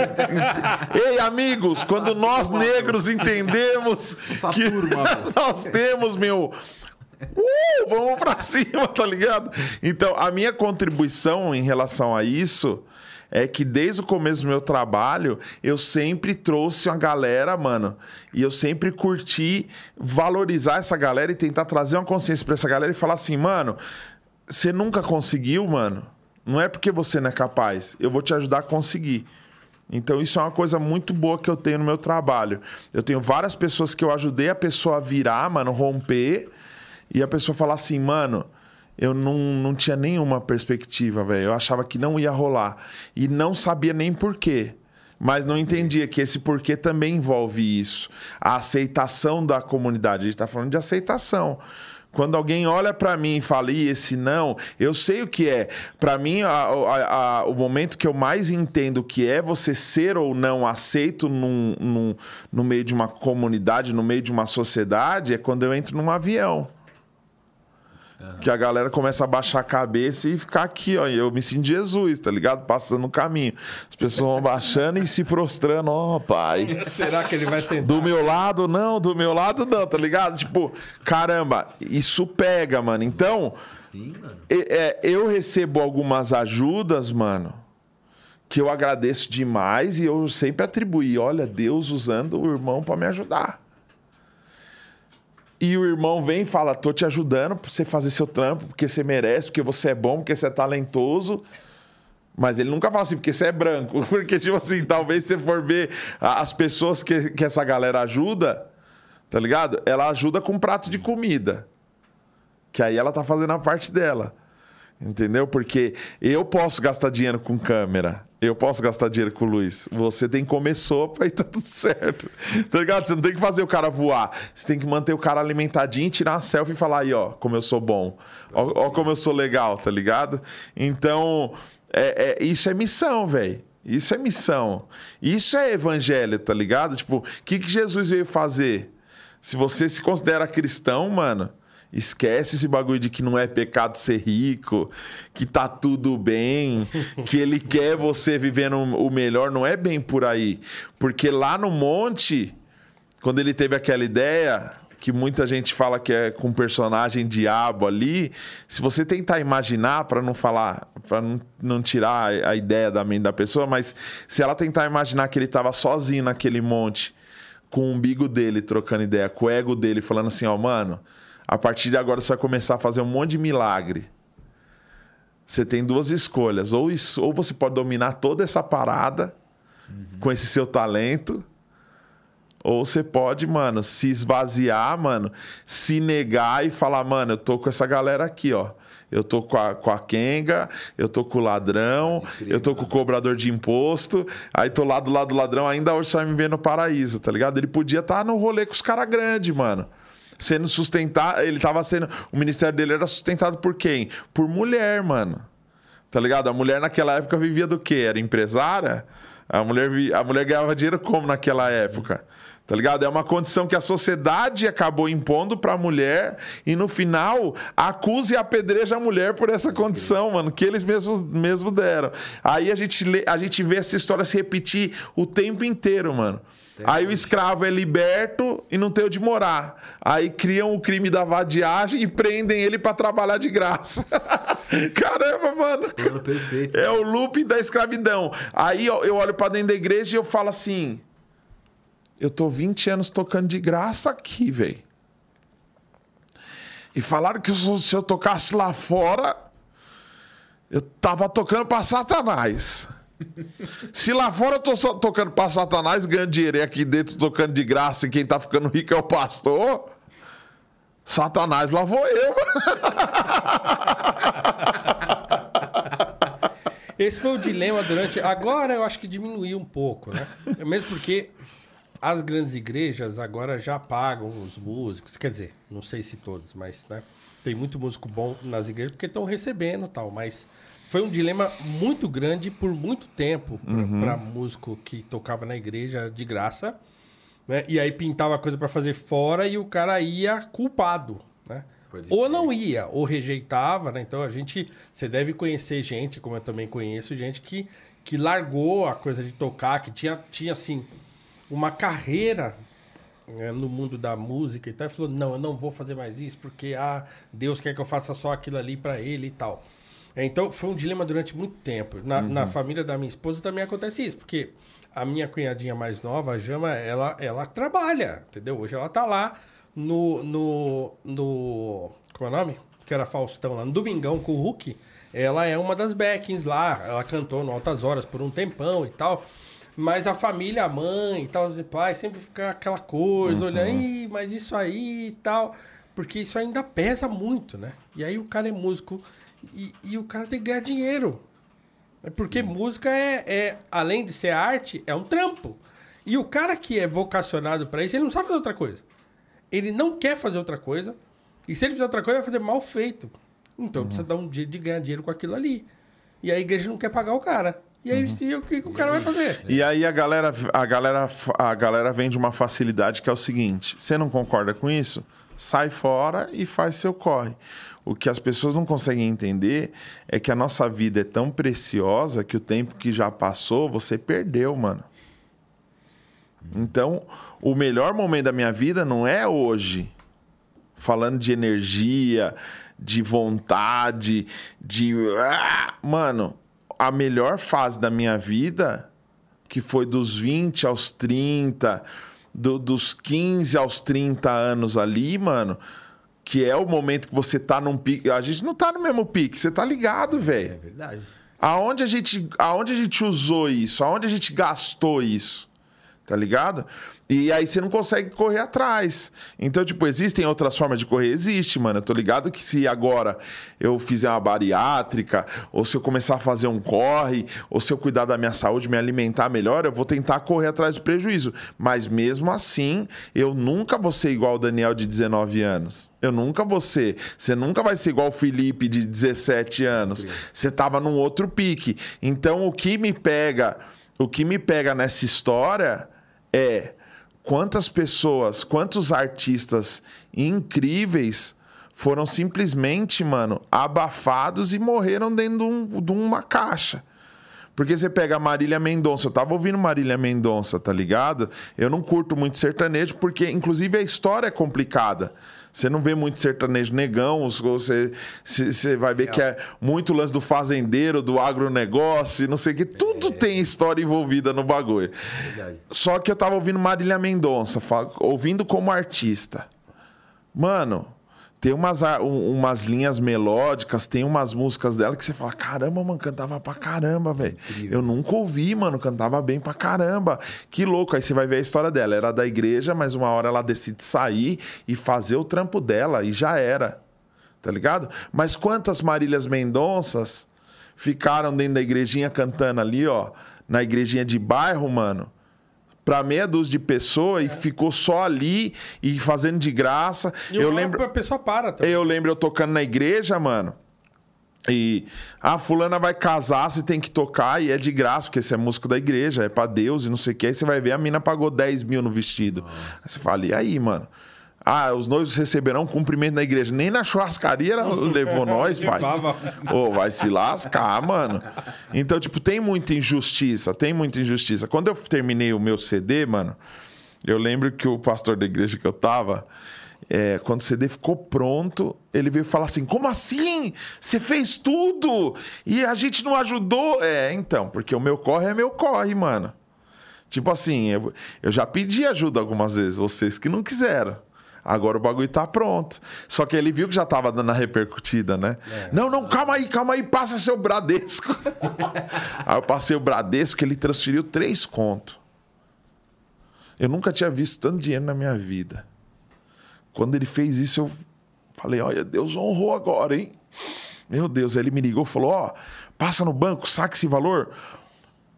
Ei, amigos, quando nós negros entendemos que [laughs] nós temos, meu. Uh, vamos pra cima, tá ligado? Então, a minha contribuição em relação a isso é que desde o começo do meu trabalho, eu sempre trouxe uma galera, mano, e eu sempre curti valorizar essa galera e tentar trazer uma consciência para essa galera e falar assim, mano, você nunca conseguiu, mano? Não é porque você não é capaz, eu vou te ajudar a conseguir. Então, isso é uma coisa muito boa que eu tenho no meu trabalho. Eu tenho várias pessoas que eu ajudei a pessoa a virar, mano, romper, e a pessoa falar assim, mano, eu não, não tinha nenhuma perspectiva, velho. Eu achava que não ia rolar. E não sabia nem porquê. Mas não entendia que esse porquê também envolve isso. A aceitação da comunidade. A gente está falando de aceitação. Quando alguém olha para mim e fala, e esse não, eu sei o que é. Para mim, a, a, a, o momento que eu mais entendo o que é você ser ou não aceito num, num, no meio de uma comunidade, no meio de uma sociedade, é quando eu entro num avião. Que a galera começa a baixar a cabeça e ficar aqui, ó. Eu me sinto Jesus, tá ligado? Passando o caminho. As pessoas vão baixando e se prostrando, ó, oh, pai. Será que ele vai sentar? Do meu lado, não, do meu lado, não, tá ligado? Tipo, caramba, isso pega, mano. Então, Sim, mano. É, eu recebo algumas ajudas, mano que eu agradeço demais e eu sempre atribuí, olha, Deus usando o irmão para me ajudar e o irmão vem e fala: tô te ajudando para você fazer seu trampo, porque você merece, porque você é bom, porque você é talentoso. Mas ele nunca fala assim, porque você é branco. [laughs] Porque, tipo assim, talvez você for ver as pessoas que, que essa galera ajuda, tá ligado? Ela ajuda com um prato de comida. Que aí ela tá fazendo a parte dela. Entendeu? Porque eu posso gastar dinheiro com câmera. Eu posso gastar dinheiro com o Luiz. Você tem que comer sopa [laughs] e tá tudo certo. Tá ligado? Você não tem que fazer o cara voar. Você tem que manter o cara alimentadinho, tirar uma selfie e falar aí, ó, como eu sou bom. Ó, ó como eu sou legal, tá ligado? Então, é, é isso é missão, velho. Isso é missão. Isso é evangelho, tá ligado? Tipo, o que, que Jesus veio fazer? Se você se considera cristão, mano, Esquece esse bagulho de que não é pecado ser rico, que tá tudo bem, [laughs] que ele quer você vivendo o melhor. Não é bem por aí. Porque lá no monte, quando ele teve aquela ideia, que muita gente fala que é com um personagem diabo ali, se você tentar imaginar, para não falar, para não, não, tirar a ideia da mente da pessoa, mas se ela tentar imaginar que ele estava sozinho naquele monte, com o umbigo dele trocando ideia, com o ego dele, falando assim: ó, oh, mano a partir de agora você vai começar a fazer um monte de milagre. Você tem duas escolhas. Ou, isso, ou você pode dominar toda essa parada uhum. com esse seu talento. Ou você pode, mano, se esvaziar, mano, se negar e falar, mano, eu tô com essa galera aqui, ó. Eu tô com a, com a Kenga, eu tô com o ladrão, eu tô com o cobrador de imposto, aí tô lá do lado do ladrão, ainda hoje você vai me ver no paraíso, tá ligado? Ele podia estar tá no rolê com os caras grandes, mano sendo sustentado. Ele tava sendo. O ministério dele era sustentado por quem? Por mulher, mano. Tá ligado? A mulher naquela época vivia do quê? Era empresária? A mulher, a mulher ganhava dinheiro como naquela época? Tá ligado? É uma condição que a sociedade acabou impondo para a mulher e no final acusa e apedreja a mulher por essa condição, mano, que eles mesmos, mesmo deram. Aí a gente, lê, a gente vê essa história se repetir o tempo inteiro, mano. Aí o escravo é liberto e não tem onde morar. Aí criam o crime da vadiagem e prendem ele para trabalhar de graça. [laughs] Caramba, mano. Mano, perfeito. É o looping da escravidão. Aí eu olho para dentro da igreja e eu falo assim: eu tô 20 anos tocando de graça aqui, velho. E falaram que se eu tocasse lá fora, eu tava tocando para Satanás. Se lá fora eu tô só tocando pra Satanás, ganhando dinheiro, e aqui dentro tocando de graça, e quem tá ficando rico é o pastor, Satanás lá vou eu. [laughs] Esse foi o dilema durante. Agora eu acho que diminuiu um pouco, né? Mesmo porque as grandes igrejas agora já pagam os músicos. Quer dizer, não sei se todos, mas né? tem muito músico bom nas igrejas porque estão recebendo tal. Mas foi um dilema muito grande por muito tempo para músico que tocava na igreja de graça. Né? E aí pintava coisa para fazer fora e o cara ia culpado, né? Ou não ia, ou rejeitava, né? Então a gente, você deve conhecer gente, como eu também conheço, gente que, que largou a coisa de tocar, que tinha, tinha assim, uma carreira né, no mundo da música e tal, e falou: não, eu não vou fazer mais isso, porque ah, Deus quer que eu faça só aquilo ali para ele e tal. Então foi um dilema durante muito tempo. Na, na família da minha esposa também acontece isso, porque a minha cunhadinha mais nova, a Jama, ela, ela trabalha, entendeu? Hoje ela tá lá no. no, no como é o nome? Que era Faustão lá, no Domingão com o Hulk. Ela é uma das backings lá. Ela cantou no Altas Horas por um tempão e tal. Mas a família, a mãe e tal, os pais, sempre fica aquela coisa, olhando, Ih, mas isso aí e tal. Porque isso ainda pesa muito, né? E aí o cara é músico e, e o cara tem que ganhar dinheiro. É porque música é, é, além de ser arte, é um trampo. E o cara que é vocacionado pra isso, ele não sabe fazer outra coisa. Ele não quer fazer outra coisa. E se ele fizer outra coisa, vai fazer mal feito. Então precisa dar um jeito de ganhar dinheiro com aquilo ali. E a igreja não quer pagar o cara. E aí e o que que o cara vai fazer? E aí a galera, a galera, a galera vem de uma facilidade que é o seguinte: você não concorda com isso? Sai fora e faz seu corre. O que as pessoas não conseguem entender é que a nossa vida é tão preciosa que o tempo que já passou, você perdeu, mano. Então, o melhor momento da minha vida não é hoje. Falando de energia, de vontade, de. Ah! Mano, a melhor fase da minha vida, que foi dos 20 aos 30, do- dos 15 aos 30 anos ali, mano, que é o momento que você tá num pique. A gente não tá no mesmo pique, você tá ligado, É velho. verdade. Aonde a gente, aonde a gente usou isso? Aonde a gente gastou isso? Tá ligado? E aí você não consegue correr atrás. Então, tipo, existem outras formas de correr? Existe, mano. Eu tô ligado que se agora eu fizer uma bariátrica, ou se eu começar a fazer um corre, ou se eu cuidar da minha saúde, me alimentar melhor, eu vou tentar correr atrás do prejuízo. Mas mesmo assim, eu nunca vou ser igual o Daniel de 19 anos. Eu nunca vou ser. Você nunca vai ser igual o Felipe de 17 anos. Você tava num outro pique. Então, o que me pega, o que me pega nessa história é quantas pessoas, quantos artistas incríveis foram simplesmente, mano, abafados e morreram dentro de, um- de uma caixa. Porque você pega Marília Mendonça, eu tava ouvindo Marília Mendonça, tá ligado? Eu não curto muito sertanejo, porque inclusive a história é complicada. Você não vê muito sertanejo negão, você, você vai ver que é muito lance do fazendeiro, do agronegócio, e não sei o que. Tudo tem história envolvida no bagulho. Verdade. Só que eu tava ouvindo Marília Mendonça, ouvindo como artista. Mano, tem umas, um- umas linhas melódicas, tem umas músicas dela que você fala: caramba, mano, cantava pra caramba, velho. Eu nunca ouvi, mano, cantava bem pra caramba. Que louco. Aí você vai ver a história dela. Era da igreja, mas uma hora ela decide sair e fazer o trampo dela, e já era. Tá ligado? Mas quantas Marílias Mendonças ficaram dentro da igrejinha cantando ali, ó, na igrejinha de bairro, mano? Pra meia dúzia de pessoas e ficou só ali e fazendo de graça. E eu lembro. A pessoa para também. Eu lembro eu tocando na igreja, mano. E a fulana vai casar, você tem que tocar e é de graça, porque você é músico da igreja, é pra Deus e não sei o que. Aí você vai ver, a mina pagou 10 mil no vestido. Aí você fala, e aí, mano? Ah, os noivos receberão um cumprimento na igreja. Nem na churrascaria levou nós, [laughs] pai. Ô, vai se lascar, mano. Então, tipo, tem muita injustiça, tem muita injustiça. Quando eu terminei o meu CD, mano, eu lembro que o pastor da igreja que eu tava, é, quando o CD ficou pronto, ele veio falar assim: como assim? Você fez tudo e a gente não ajudou? É, então, porque o meu corre é meu corre, mano. Tipo assim, eu, eu já pedi ajuda algumas vezes, vocês que não quiseram. Agora o bagulho tá pronto. Só que ele viu que já tava dando a repercutida, né? Não, não, calma aí, calma aí, passa seu Bradesco. [laughs] aí eu passei o Bradesco, ele transferiu três contos. Eu nunca tinha visto tanto dinheiro na minha vida. Quando ele fez isso, eu falei: olha, Deus honrou agora, hein? Meu Deus, aí ele me ligou e falou: Ó, passa no banco, saca esse valor,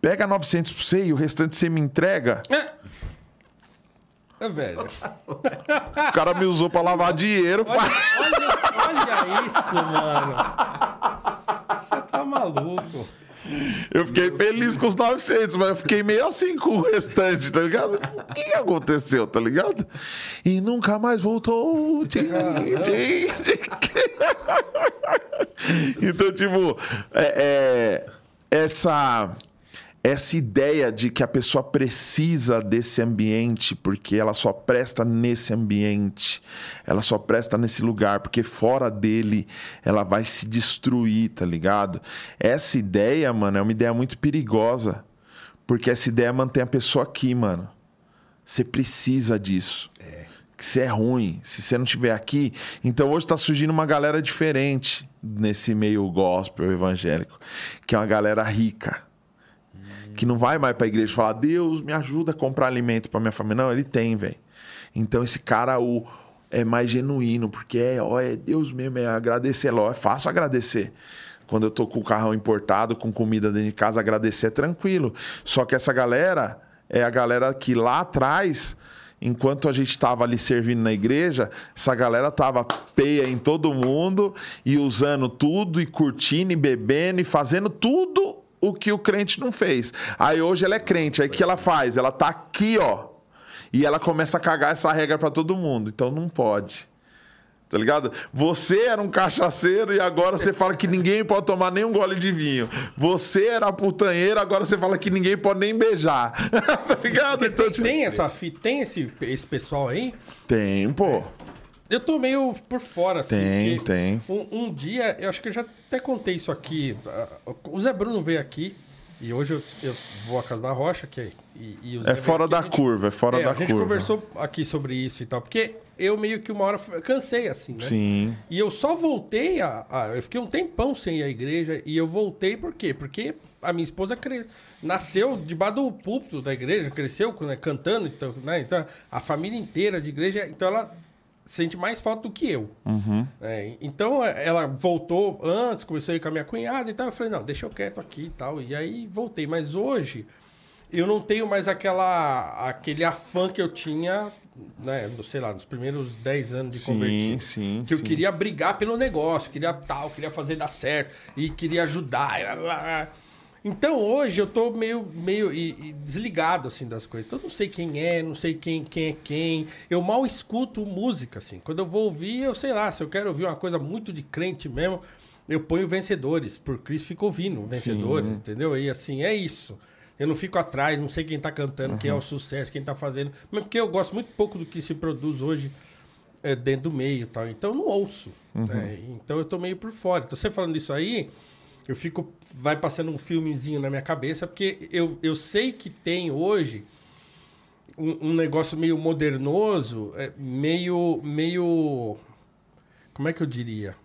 pega 900 pra você e o restante você me entrega. É, velho. O cara me usou pra lavar dinheiro. Olha, olha, olha isso, mano. Você tá maluco. Eu fiquei feliz com os 900, mas eu fiquei meio assim com o restante, tá ligado? O que que aconteceu, tá ligado? E nunca mais voltou. Tchim, tchim, tchim. Então, tipo, é, é, essa, essa ideia de que a pessoa precisa desse ambiente, porque ela só presta nesse ambiente, ela só presta nesse lugar, porque fora dele ela vai se destruir, tá ligado? Essa ideia, mano, é uma ideia muito perigosa, porque essa ideia mantém a pessoa aqui, mano. Você precisa disso. Que você é ruim, se você não estiver aqui. Então hoje tá surgindo uma galera diferente nesse meio gospel evangélico, que é uma galera rica que não vai mais pra igreja falar, Deus, me ajuda a comprar alimento pra minha família. Não, ele tem, velho. Então esse cara o, é mais genuíno, porque é, ó, é Deus mesmo, é agradecer. Ó, é fácil agradecer. Quando eu tô com o carrão importado, com comida dentro de casa, agradecer é tranquilo. Só que essa galera é a galera que lá atrás, enquanto a gente estava ali servindo na igreja, essa galera tava peia em todo mundo e usando tudo e curtindo e bebendo e fazendo tudo o que o crente não fez. Aí hoje ela é crente, aí o que ela faz? Ela tá aqui, ó. E ela começa a cagar essa regra para todo mundo. Então não pode. Tá ligado? Você era um cachaceiro e agora você fala que ninguém pode tomar nem um gole de vinho. Você era putanheiro, agora você fala que ninguém pode nem beijar. [laughs] tá ligado? Então, Tem, tipo, tem essa tem esse, esse pessoal aí? tem, pô. Eu tô meio por fora, assim. Tem, tem. Um, um dia, eu acho que eu já até contei isso aqui. ah, O Zé Bruno veio aqui e hoje eu, eu vou à Casa da Rocha, que é, e, e É fora da gente- curva, é fora é, da a gente curva. conversou aqui sobre isso e tal, porque eu meio que uma hora cansei, assim, né? Sim. E eu só voltei a, a- Eu fiquei um tempão sem ir à igreja e eu voltei por quê? Porque a minha esposa cre... nasceu debaixo do púlpito da igreja, cresceu né, cantando, então, né? Então, a família inteira de igreja, então ela sente mais falta do que eu. É, então ela voltou antes, começou a ir com a minha cunhada e tal. Eu falei, não, deixa eu quieto aqui e tal. E aí voltei. Mas hoje eu não tenho mais aquela, aquele afã que eu tinha, né, sei lá, nos primeiros 10 anos de Sim, convertido. sim, Que eu sim. queria brigar pelo negócio, queria tal, queria fazer dar certo e queria ajudar. Então hoje eu tô meio, meio e- e desligado assim das coisas. Então eu não sei quem é, não sei quem, quem é quem. Eu mal escuto música assim. Quando eu vou ouvir, eu sei lá, se eu quero ouvir uma coisa muito de crente mesmo, eu ponho vencedores. Por Cristo fico ouvindo vencedores, entendeu? E assim, é isso. Eu não fico atrás, não sei quem tá cantando, quem é o sucesso, quem tá fazendo. Mas porque eu gosto muito pouco do que se produz hoje é, dentro do meio e tal. Então eu não ouço. né? Então eu tô meio por fora. Então você falando isso aí, eu fico. Vai passando um filmezinho na minha cabeça, porque eu, eu sei que tem hoje um, um negócio meio modernoso, é, meio. meio. Como é que eu diria?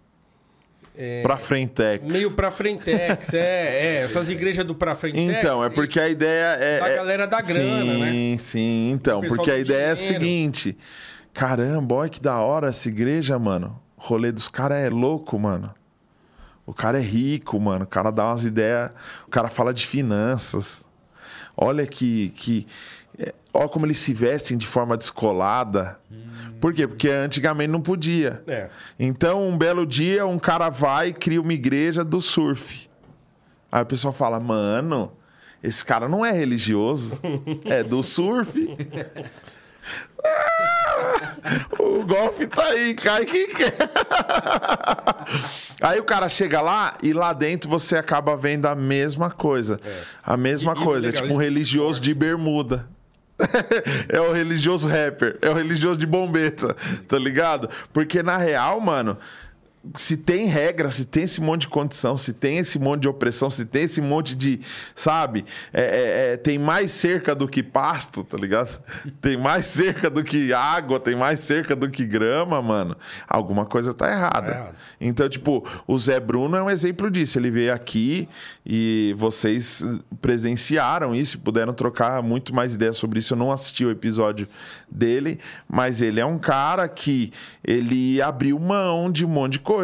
Pra frentex. Meio pra frentex, é, é. Essas igrejas do pra frentex. Então, é porque a ideia é. Da é- galera da grana, sim, né? Sim, sim. Então, porque a ideia é a dinheiro. seguinte: caramba, olha que da hora essa igreja, mano. O rolê dos caras é louco, mano. O cara é rico, mano. O cara dá umas ideias. O cara fala de finanças. Olha que. que é, olha como eles se vestem de forma descolada. Por quê? Porque antigamente não podia. É. Então, um belo dia, um cara vai e cria uma igreja do surf. Aí o pessoal fala, mano, esse cara não é religioso, [laughs] é do surf. O golfe tá aí, cai quem quer. Aí o cara chega lá e lá dentro você acaba vendo a mesma coisa. A mesma E- e coisa, é tipo um religioso de bermuda. [laughs] é o religioso rapper, é o religioso de bombeta, tá ligado? Porque na real, mano, se tem regra, se tem esse monte de condição, se tem esse monte de opressão, se tem esse monte de. Sabe? É, é, é, tem mais cerca do que pasto, tá ligado? [laughs] Tem mais cerca do que água, tem mais cerca do que grama, mano. Alguma coisa tá errada. errado. Então, tipo, o Zé Bruno é um exemplo disso. Ele veio aqui e vocês presenciaram isso, puderam trocar muito mais ideias sobre isso. Eu não assisti o episódio dele, mas ele é um cara que ele abriu mão de um monte de coisa.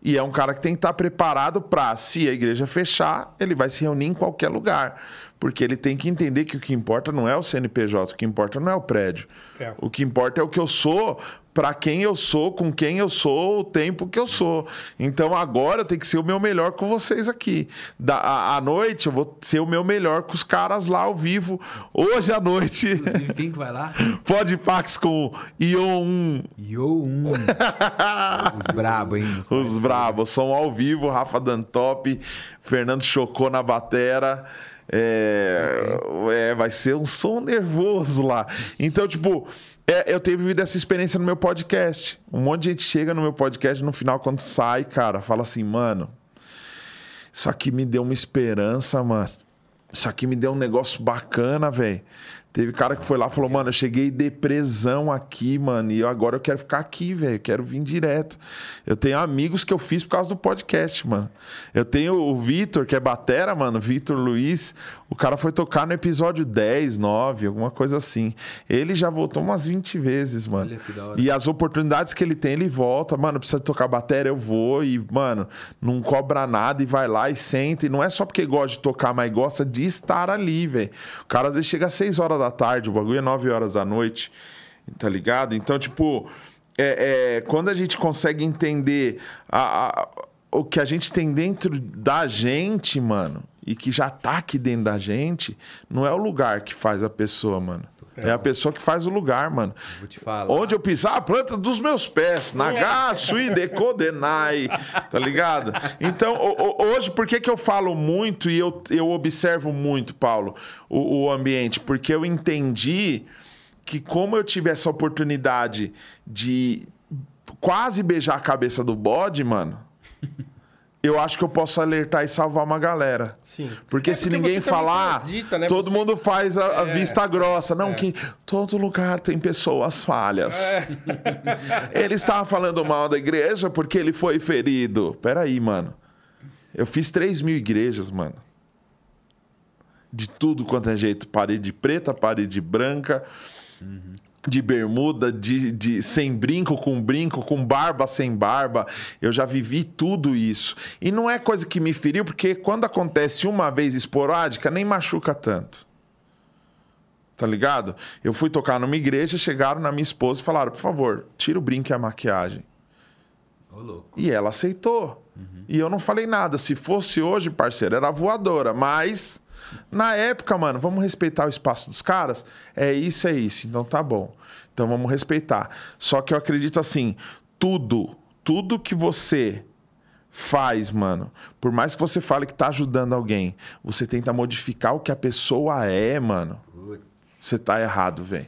E é um cara que tem que estar preparado para, se a igreja fechar, ele vai se reunir em qualquer lugar. Porque ele tem que entender que o que importa não é o CNPJ, o que importa não é o prédio. É. O que importa é o que eu sou, para quem eu sou, com quem eu sou, o tempo que eu sou. Então agora eu tenho que ser o meu melhor com vocês aqui. Da, à, à noite eu vou ser o meu melhor com os caras lá ao vivo. Hoje à noite, Inclusive, quem que vai lá? [laughs] pode Pax com Ion 1. Yo 1. [laughs] Os brabo, hein? Os parceiros. bravos, som ao vivo, Rafa Dantop, Fernando Chocou na batera. É, é, vai ser um som nervoso lá. Então, tipo, é, eu tenho vivido essa experiência no meu podcast. Um monte de gente chega no meu podcast no final, quando sai, cara, fala assim, mano, isso aqui me deu uma esperança, mano. Isso aqui me deu um negócio bacana, velho. Teve cara que foi lá e falou, mano, eu cheguei depressão aqui, mano, e agora eu quero ficar aqui, velho, quero vir direto. Eu tenho amigos que eu fiz por causa do podcast, mano. Eu tenho o Vitor, que é batera, mano, Vitor Luiz. O cara foi tocar no episódio 10, 9, alguma coisa assim. Ele já voltou umas 20 vezes, mano. E as oportunidades que ele tem, ele volta. Mano, precisa tocar bateria, eu vou. E, mano, não cobra nada e vai lá e senta. E não é só porque gosta de tocar, mas gosta de estar ali, velho. O cara às vezes chega às 6 horas da tarde, o bagulho é 9 horas da noite. Tá ligado? Então, tipo, é, é, quando a gente consegue entender a- a- o que a gente tem dentro da gente, mano, e que já tá aqui dentro da gente, não é o lugar que faz a pessoa, mano. É a pessoa que faz o lugar, mano. Vou te falar. Onde eu pisar, a planta dos meus pés. Nagaço e decodenai. Tá ligado? Então, hoje, por que, que eu falo muito e eu, eu observo muito, Paulo, o, o ambiente? Porque eu entendi que, como eu tive essa oportunidade de quase beijar a cabeça do bode, mano. Eu acho que eu posso alertar e salvar uma galera. Sim. Porque É se porque ninguém falar, transita, né? todo Você- mundo faz a, a É. vista grossa. Não, que todo lugar tem pessoas falhas. É. [laughs] Ele estava falando mal da igreja porque ele foi ferido. Peraí, mano. Eu fiz 3 mil igrejas, mano. De tudo quanto é jeito. Parede preta, parede branca. De bermuda, de, de sem brinco com brinco, com barba sem barba. Eu já vivi tudo isso. E não é coisa que me feriu, porque quando acontece uma vez esporádica, nem machuca tanto. Tá ligado? Eu fui tocar numa igreja, chegaram na minha esposa e falaram: por favor, tira o brinco e a maquiagem. Louco. E ela aceitou. E eu não falei nada. Se fosse hoje, parceiro, era voadora. Mas, na época, mano, vamos respeitar o espaço dos caras? É isso, é isso. Então tá bom. Então vamos respeitar. Só que eu acredito assim: tudo, tudo que você faz, mano, por mais que você fale que tá ajudando alguém, você tenta modificar o que a pessoa é, mano. Você tá errado, velho.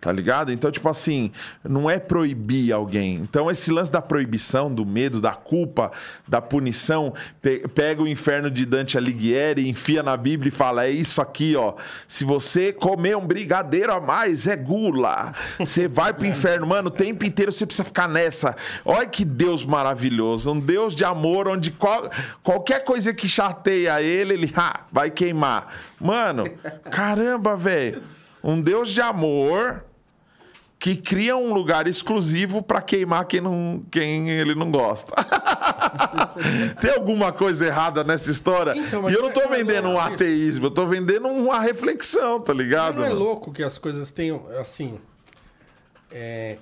Tá ligado? Então, tipo assim, não é proibir alguém. Então, esse lance da proibição, do medo, da culpa, da punição, pe- pega o inferno de Dante Alighieri, enfia na Bíblia e fala: é isso aqui, ó. Se você comer um brigadeiro a mais, é gula. Você vai pro inferno, mano, o tempo inteiro você precisa ficar nessa. Olha que Deus maravilhoso. Um Deus de amor, onde qual- qualquer coisa que chateia ele, ele vai queimar. Mano, caramba, velho. Um Deus de amor que cria um lugar exclusivo para queimar quem, não, quem ele não gosta. [laughs] Tem alguma coisa errada nessa história? Então, e eu não é- vendendo não, um ateísmo, eu tô vendendo uma reflexão, tá ligado? Não é louco que as coisas tenham, assim... é,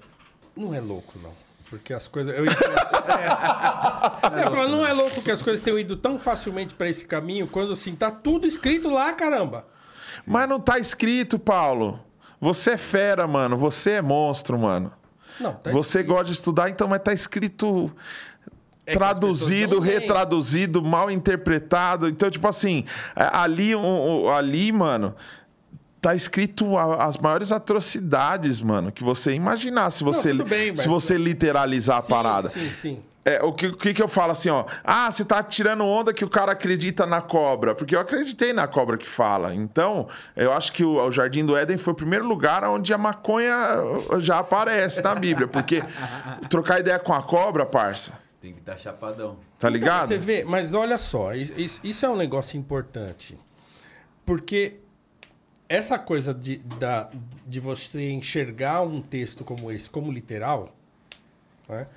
Não é louco, não. Porque as coisas... Eu ia falar assim, é. Eu falar, não é louco que as coisas tenham ido tão facilmente pra esse caminho, quando, assim, tá tudo escrito lá, caramba. Mas não tá escrito, Paulo. Você é fera, mano. Você é monstro, mano. Não, tá Você gosta de estudar, então, mas tá escrito É traduzido, não retraduzido, mal interpretado. Então, tipo assim, ali, ali, mano, tá escrito as maiores atrocidades, mano, que você imaginar se você, tudo bem, mas- se você literalizar a Sim, parada. Sim, sim. É, o que, o que que eu falo assim, ó? Ah, você tá tirando onda que o cara acredita na cobra. Porque eu acreditei na cobra que fala. Então, eu acho que o, o Jardim do Éden foi o primeiro lugar onde a maconha já aparece na Bíblia. Porque trocar ideia com a cobra, parça, Tem que estar chapadão. tá Então, ligado? você vê, mas olha só, is- is- isso é um negócio importante. Porque essa coisa de, da, de você enxergar um texto como esse como literal, né?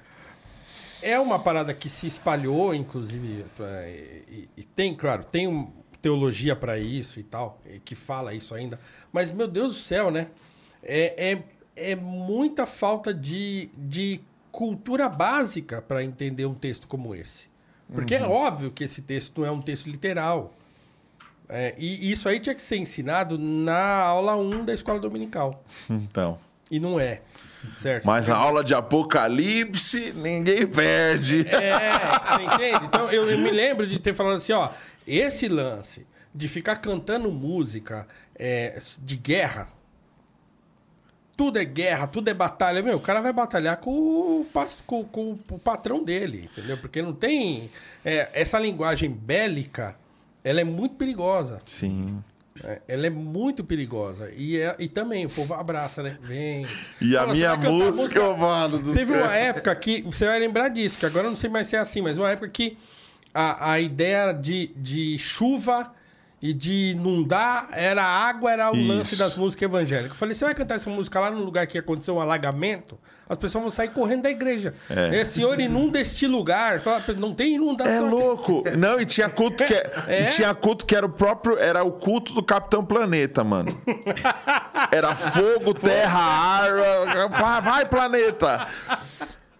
É uma parada que se espalhou, inclusive, é, e, e tem, claro, tem um, teologia para isso e tal, e que fala isso ainda. Mas, meu Deus do céu, né? É, é, é muita falta de, de cultura básica para entender um texto como esse. Porque é óbvio que esse texto não é um texto literal. É, e isso aí tinha que ser ensinado na aula 1 da escola dominical. Então. E não é. Certo? Mas a aula de Apocalipse, ninguém perde. É, você entende? Então eu, eu me lembro de ter falado assim, ó, esse lance de ficar cantando música é, de guerra, tudo é guerra, tudo é batalha. Meu, o cara vai batalhar com o, com, com o patrão dele, entendeu? Porque não tem. é, essa linguagem bélica, ela é muito perigosa. Sim. É, ela é muito perigosa. E, é- e também o povo abraça, né? Vem. E a Fala, minha "Você vai cantar música, mano do Teve céu." uma época que. Você vai lembrar disso, que agora eu não sei mais se é assim, mas uma época que a, a ideia de, de chuva e de inundar era água, era o lance Isso. das músicas evangélicas. Eu falei, você vai cantar essa música lá no lugar que aconteceu um alagamento? As pessoas vão sair correndo da igreja. É. Senhor, inunda este lugar. Fala, Não tem É inundação. aqui." louco. Não, e tinha culto que [laughs] É? e tinha culto que era o próprio, era o culto do Capitão Planeta, mano. [laughs] Era fogo, terra, ar, vai, planeta.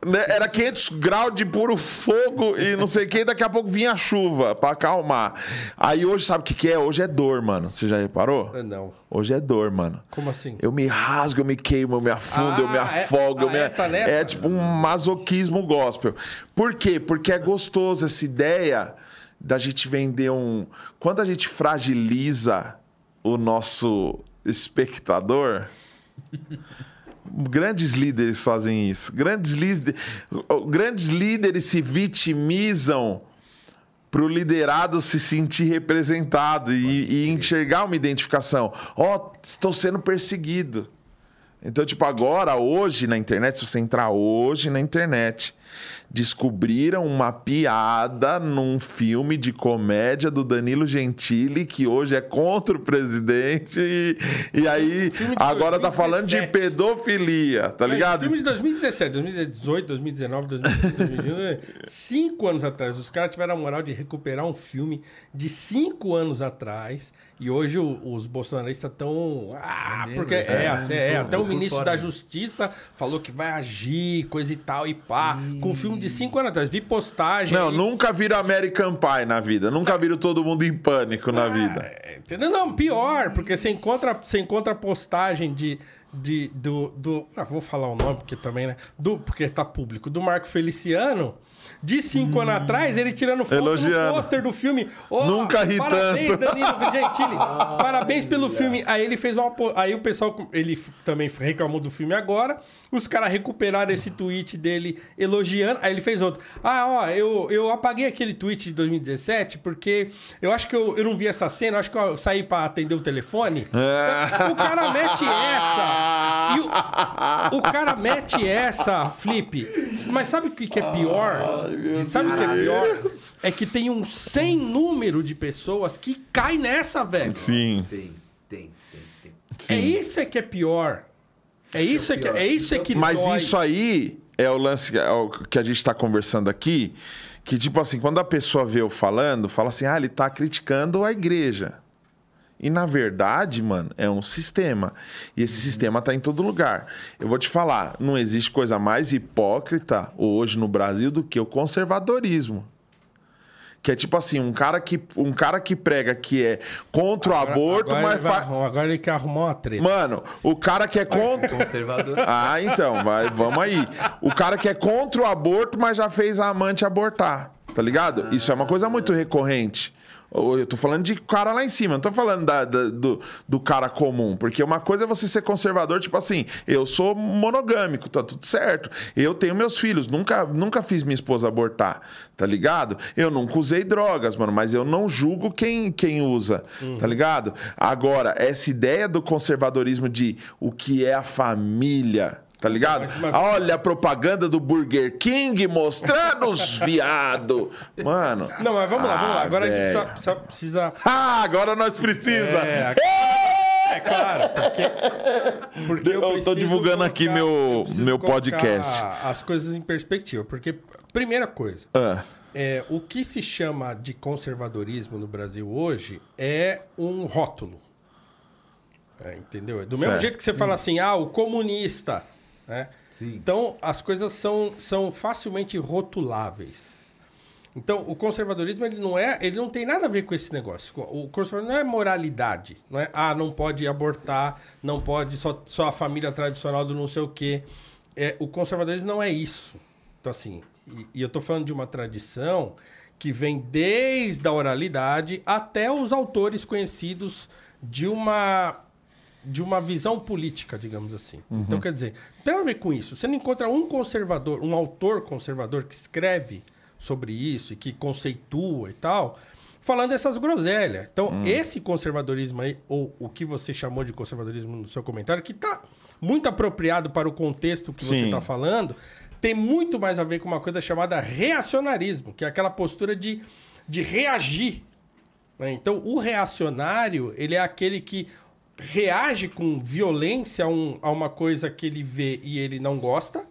Né, Era 500 graus de puro fogo e não sei o que, daqui a pouco vinha a chuva pra acalmar. Aí hoje, sabe o que, que é? Hoje é dor, mano. Você já reparou? Ah, Não. Hoje é dor, mano. Como assim? Eu me rasgo, eu me queimo, eu me afundo, eu me Ah, é? afogo. eu Ah, me... é? Tá nessa? é tipo um masoquismo gospel. Por quê? Porque é gostoso essa ideia da gente vender um. Quando a gente fragiliza o nosso espectador. [laughs] Grandes líderes fazem isso. Grandes, líder... Grandes líderes se vitimizam para o liderado se sentir representado e, e enxergar uma identificação. Ó, estou sendo perseguido. Então, tipo, agora, hoje na internet, se você entrar hoje na internet, descobriram uma piada num filme de comédia do Danilo Gentili, que hoje é contra o presidente, e, e aí agora tá falando de 2017. pedofilia, tá ligado? Filme de 2017, 2018, 2019, 2020, 2021. Cinco anos atrás. Os caras tiveram a moral de recuperar um filme de cinco anos atrás. E hoje o- os bolsonaristas estão. Ah, mesmo? porque É, é, até, é, até o ministro fora da. Justiça falou que vai agir, coisa e tal, e pá. Com um filme de cinco anos atrás. Vi postagem. Não, aí. nunca viram American Pie na vida. Nunca viram todo mundo em pânico na vida. É, entendeu? Não, pior, porque você encontra, você encontra postagem de. De, do, do. Ah, vou falar o nome, porque também, né? Do, porque tá público. Do Marco Feliciano. De cinco anos atrás, ele tirando foto Elogiando. no pôster do filme. Ó, Nunca ri parabéns, tanto. Danilo Gentili. [laughs] parabéns pelo filme. Aí ele fez uma. Aí o pessoal. Ele também reclamou do filme agora. Os caras recuperaram esse tweet dele elogiando. Aí ele fez outro. Ah, ó, eu, eu apaguei aquele tweet de 2017 porque eu acho que eu, eu não vi essa cena. eu Acho que eu saí pra atender o telefone. O cara mete essa. O, o cara mete essa, Flip. Mas sabe o que, que é pior? Sabe o que é pior? É que tem um sem número de pessoas que cai nessa, velho. Sim. Tem, tem, tem, tem. É isso é que é pior. É isso é que é isso é que Mas dói. isso aí é o lance é o que a gente está conversando aqui. Que, tipo assim, quando a pessoa vê eu falando, fala assim, ah, ele tá criticando a igreja. E, na verdade, mano, é um sistema. E esse sistema tá em todo lugar. Eu vou te falar, não existe coisa mais hipócrita hoje no Brasil do que o conservadorismo. Que é tipo assim, um cara que, um cara que prega que é contra o aborto, agora mas ele vai faz... arrumar- Agora ele quer arrumar uma treta. Mano, o cara que é contra... Conservador. [laughs] Ah, então, vai, vamos aí. O cara que é contra o aborto, mas já fez a amante abortar, tá ligado? Isso é uma coisa muito recorrente. Eu tô falando de cara lá em cima, não tô falando da- da- do, do cara comum. Porque uma coisa é você ser conservador, tipo assim, eu sou monogâmico, tá tudo certo. Eu tenho meus filhos, nunca, nunca fiz minha esposa abortar, tá ligado? Eu nunca usei drogas, mano, mas eu não julgo quem, quem usa, tá ligado? Agora, essa ideia do conservadorismo de o que é a família. Tá ligado? Olha a propaganda do Burger King mostrando os [laughs] viado. Mano. Não, mas vamos lá, vamos lá. Ah, Agora a gente velho. precisa, precisa- Ah, agora nós precisa. É, É claro, porque. porque Eu tô preciso divulgando aqui meu- eu meu colocar podcast. As coisas em perspectiva. Porque, primeira coisa, Ah, é, o que se chama de conservadorismo no Brasil hoje é um rótulo. É, entendeu? Do mesmo Certo. jeito que você fala assim, ah, o comunista. Né? Sim. Então, as coisas são, são facilmente rotuláveis. Então, o conservadorismo ele não é, ele não tem nada a ver com esse negócio. O conservadorismo não é moralidade, não é? Ah, não pode abortar, não pode só, só a família tradicional do não sei o quê. É, o conservadorismo não é isso. Então, assim, e, e eu estou falando de uma tradição que vem desde a oralidade até os autores conhecidos de uma de uma visão política, digamos assim. Então, quer dizer, tem a ver com isso. Você não encontra um conservador, um autor conservador que escreve sobre isso e que conceitua e tal, falando essas groselhas. Então, esse conservadorismo aí, ou o que você chamou de conservadorismo no seu comentário, que está muito apropriado para o contexto que você Sim. está falando, tem muito mais a ver com uma coisa chamada reacionarismo, que é aquela postura de, de reagir né? Então, o reacionário, ele é aquele que reage com violência a, um- a uma coisa que ele vê e ele não gosta,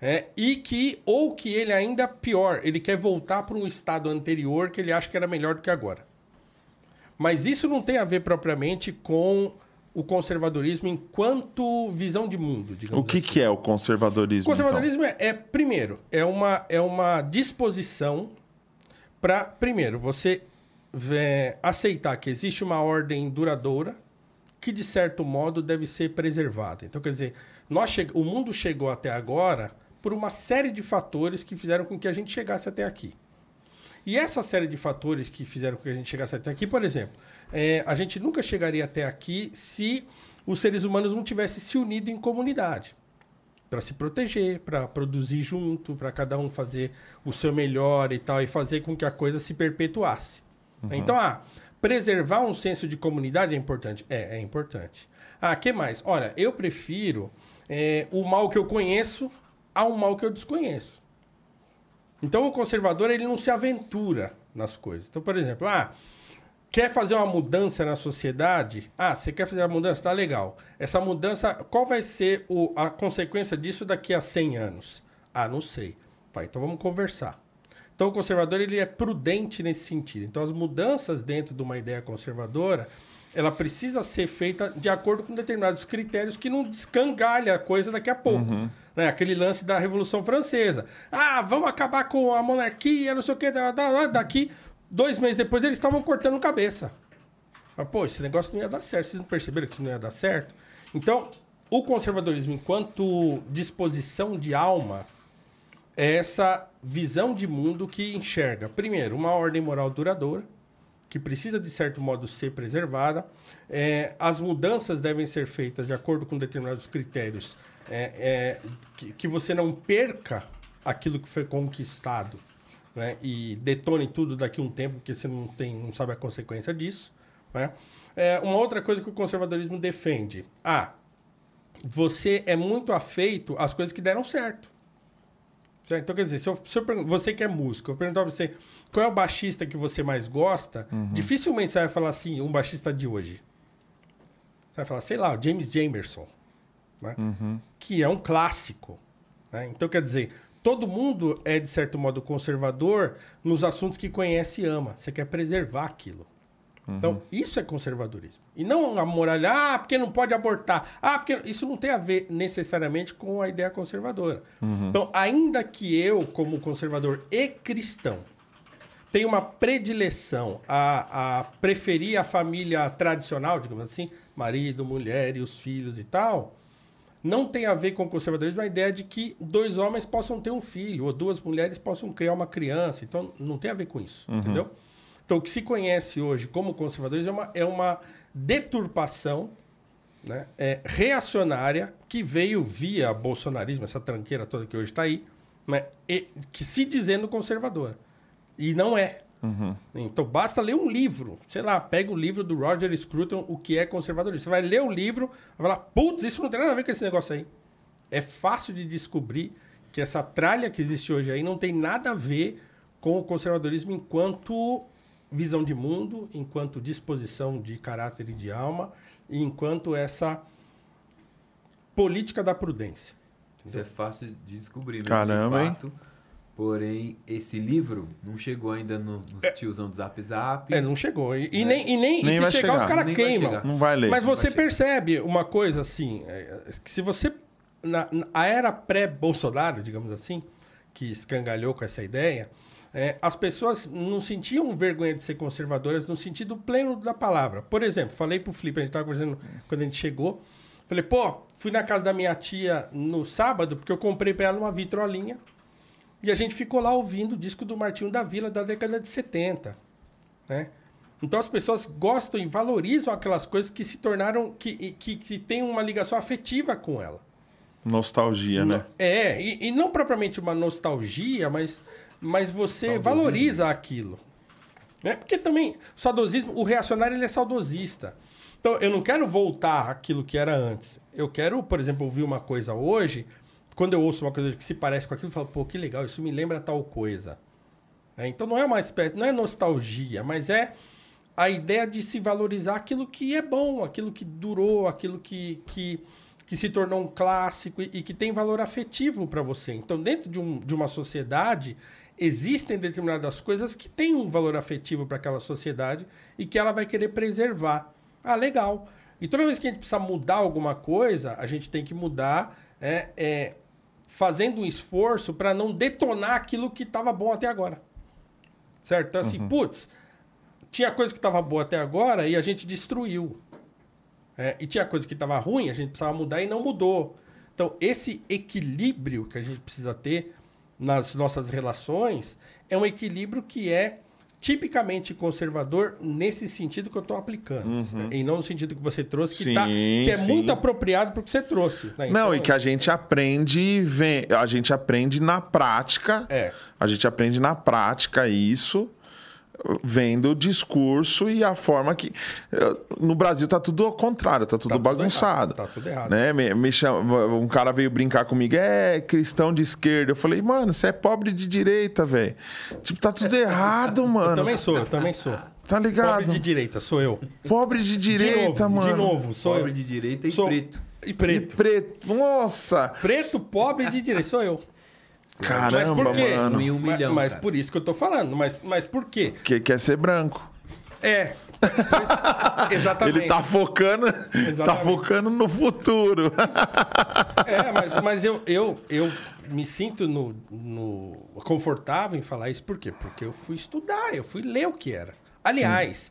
é, e que, ou que ele ainda pior, ele quer voltar para um estado anterior que ele acha que era melhor do que agora. Mas isso não tem a ver propriamente com o conservadorismo enquanto visão de mundo, digamos o que, assim. que é o conservadorismo? O conservadorismo é, é, primeiro, é uma, é uma disposição para, primeiro, você vé, aceitar que existe uma ordem duradoura que, de certo modo, deve ser preservada. Então, quer dizer, nós che- o mundo chegou até agora por uma série de fatores que fizeram com que a gente chegasse até aqui. E essa série de fatores que fizeram com que a gente chegasse até aqui, por exemplo, é, a gente nunca chegaria até aqui se os seres humanos não tivessem se unido em comunidade para se proteger, para produzir junto, para cada um fazer o seu melhor e tal, e fazer com que a coisa se perpetuasse. Então, ah, preservar um senso de comunidade é importante? É, é importante. Ah, que mais? Olha, eu prefiro é, o mal que eu conheço ao mal que eu desconheço. Então, o conservador, ele não se aventura nas coisas. Então, por exemplo, ah, quer fazer uma mudança na sociedade? Ah, você quer fazer uma mudança? Tá legal. Essa mudança, qual vai ser o- a consequência disso daqui a 100 anos? Ah, não sei. Tá, então vamos conversar. Então o conservador ele é prudente nesse sentido. Então as mudanças dentro de uma ideia conservadora, ela precisa ser feita de acordo com determinados critérios que não descangalha a coisa daqui a pouco. Né? Aquele lance da Revolução Francesa. Ah, vamos acabar com a monarquia, não sei o quê. da- da- da- Daqui, dois meses depois, eles estavam cortando cabeça. Mas, pô, esse negócio não ia dar certo. Vocês não perceberam que isso não ia dar certo? Então, o conservadorismo, enquanto disposição de alma, essa visão de mundo que enxerga, primeiro, uma ordem moral duradoura, que precisa, de certo modo, ser preservada. É, as mudanças devem ser feitas de acordo com determinados critérios, é, é, que, que você não perca aquilo que foi conquistado né, e detone tudo daqui a um tempo, porque você não, tem, não sabe a consequência disso. Né? É, uma outra coisa que o conservadorismo defende. Ah, você é muito afeito às coisas que deram certo. Então, quer dizer, se, eu, se eu você que é músico, eu perguntar pra você qual é o baixista que você mais gosta, dificilmente você vai falar assim, um baixista de hoje. Você vai falar, sei lá, o James Jamerson, né? que é um clássico. né? Então, quer dizer, todo mundo é, de certo modo, conservador nos assuntos que conhece e ama. Você quer preservar aquilo. Então, isso é conservadorismo. E não a moralha, ah, porque não pode abortar. Ah, porque isso não tem a ver necessariamente com a ideia conservadora. Então, ainda que eu, como conservador e cristão, tenha uma predileção a, a preferir a família tradicional, digamos assim, marido, mulher e os filhos e tal, não tem a ver com o conservadorismo a ideia de que dois homens possam ter um filho ou duas mulheres possam criar uma criança. Então, não tem a ver com isso, entendeu? Então, o que se conhece hoje como conservadorismo é uma, é uma deturpação né, é, reacionária que veio via bolsonarismo, essa tranqueira toda que hoje está aí, né, e- que se dizendo conservadora. E não é. Então basta ler um livro. Sei lá, pega o livro do Roger Scruton, O que é conservadorismo. Você vai ler o livro, vai falar, putz, isso não tem nada a ver com esse negócio aí. É fácil de descobrir que essa tralha que existe hoje aí não tem nada a ver com o conservadorismo enquanto visão de mundo, enquanto disposição de caráter e de alma, e enquanto essa política da prudência. Isso é fácil de descobrir, mesmo, Caramba, de hein? fato. Porém, esse livro não chegou ainda no, nos tiozão do Zap Zap. É, não chegou. E, e nem, e nem, Nem e se chegar, chegar. os caras queimam. Não vai ler. Mas você vai chegar. percebe uma coisa assim, é, que se você. Na, na- a era pré-Bolsonaro, digamos assim, que escangalhou com essa ideia, é, as pessoas não sentiam vergonha de ser conservadoras no sentido pleno da palavra. Por exemplo, falei pro Felipe, a gente estava conversando quando a gente chegou. Falei, pô, fui na casa da minha tia no sábado, porque eu comprei pra ela uma vitrolinha. E a gente ficou lá ouvindo o disco do Martinho da Vila da década de 70 né? Então as pessoas gostam e valorizam aquelas coisas que se tornaram, que, que, que têm uma ligação afetiva com ela. Nostalgia, né? É, e, e não propriamente uma nostalgia, mas, mas você valoriza aquilo. Né? Porque também, saudosismo, o reacionário ele é saudosista. Então, eu não quero voltar àquilo que era antes. Eu quero, por exemplo, ouvir uma coisa hoje, quando eu ouço uma coisa que se parece com aquilo, eu falo, pô, que legal, isso me lembra tal coisa. É, então não é uma espécie, não é nostalgia, mas é a ideia de se valorizar aquilo que é bom, aquilo que durou, aquilo que, que, que se tornou um clássico e, e que tem valor afetivo para você. Então, dentro de, um, de uma sociedade, existem determinadas coisas que têm um valor afetivo para aquela sociedade e que ela vai querer preservar. Ah, legal. E toda vez que a gente precisa mudar alguma coisa, a gente tem que mudar é, é, fazendo um esforço para não detonar aquilo que estava bom até agora. Certo? Então, assim, putz, tinha coisa que estava boa até agora e a gente destruiu. É, e tinha coisa que estava ruim, a gente precisava mudar e não mudou. Então, esse equilíbrio que a gente precisa ter nas nossas relações é um equilíbrio que é tipicamente conservador nesse sentido que eu estou aplicando. né? E não no sentido que você trouxe, que, tá- Sim, que é sim. muito apropriado para o que você trouxe. né? Não, Então, e que a gente aprende, vem, a gente aprende na prática. É. A gente aprende na prática isso, vendo o discurso e a forma que. eh, No Brasil tá tudo ao contrário, tá tudo tudo bagunçado. errado, tá tudo errado. Né? Me, me chama- um cara veio brincar comigo, é cristão de esquerda. Eu falei, mano, você é pobre de direita, velho. Tipo, tá tudo errado, mano. Eu também sou, eu também sou. Tá ligado? Pobre de direita, sou eu. Pobre de direita, de novo, mano. De novo, sou Pobre eu. de direita e Sou- preto. E E preto. preto. Nossa! Preto, pobre de direita, sou eu. Caramba, mas mano. Um Mas- milhão, mas cara. por isso que eu tô falando. Mas, mas por quê? Que quer ser branco. É. Pois- [laughs] exatamente. Ele tá focando, tá Exatamente. focando no futuro. É, mas, mas eu, eu, eu me sinto no, no- confortável em falar isso. Por quê? Porque eu fui estudar, eu fui ler o que era. Aliás,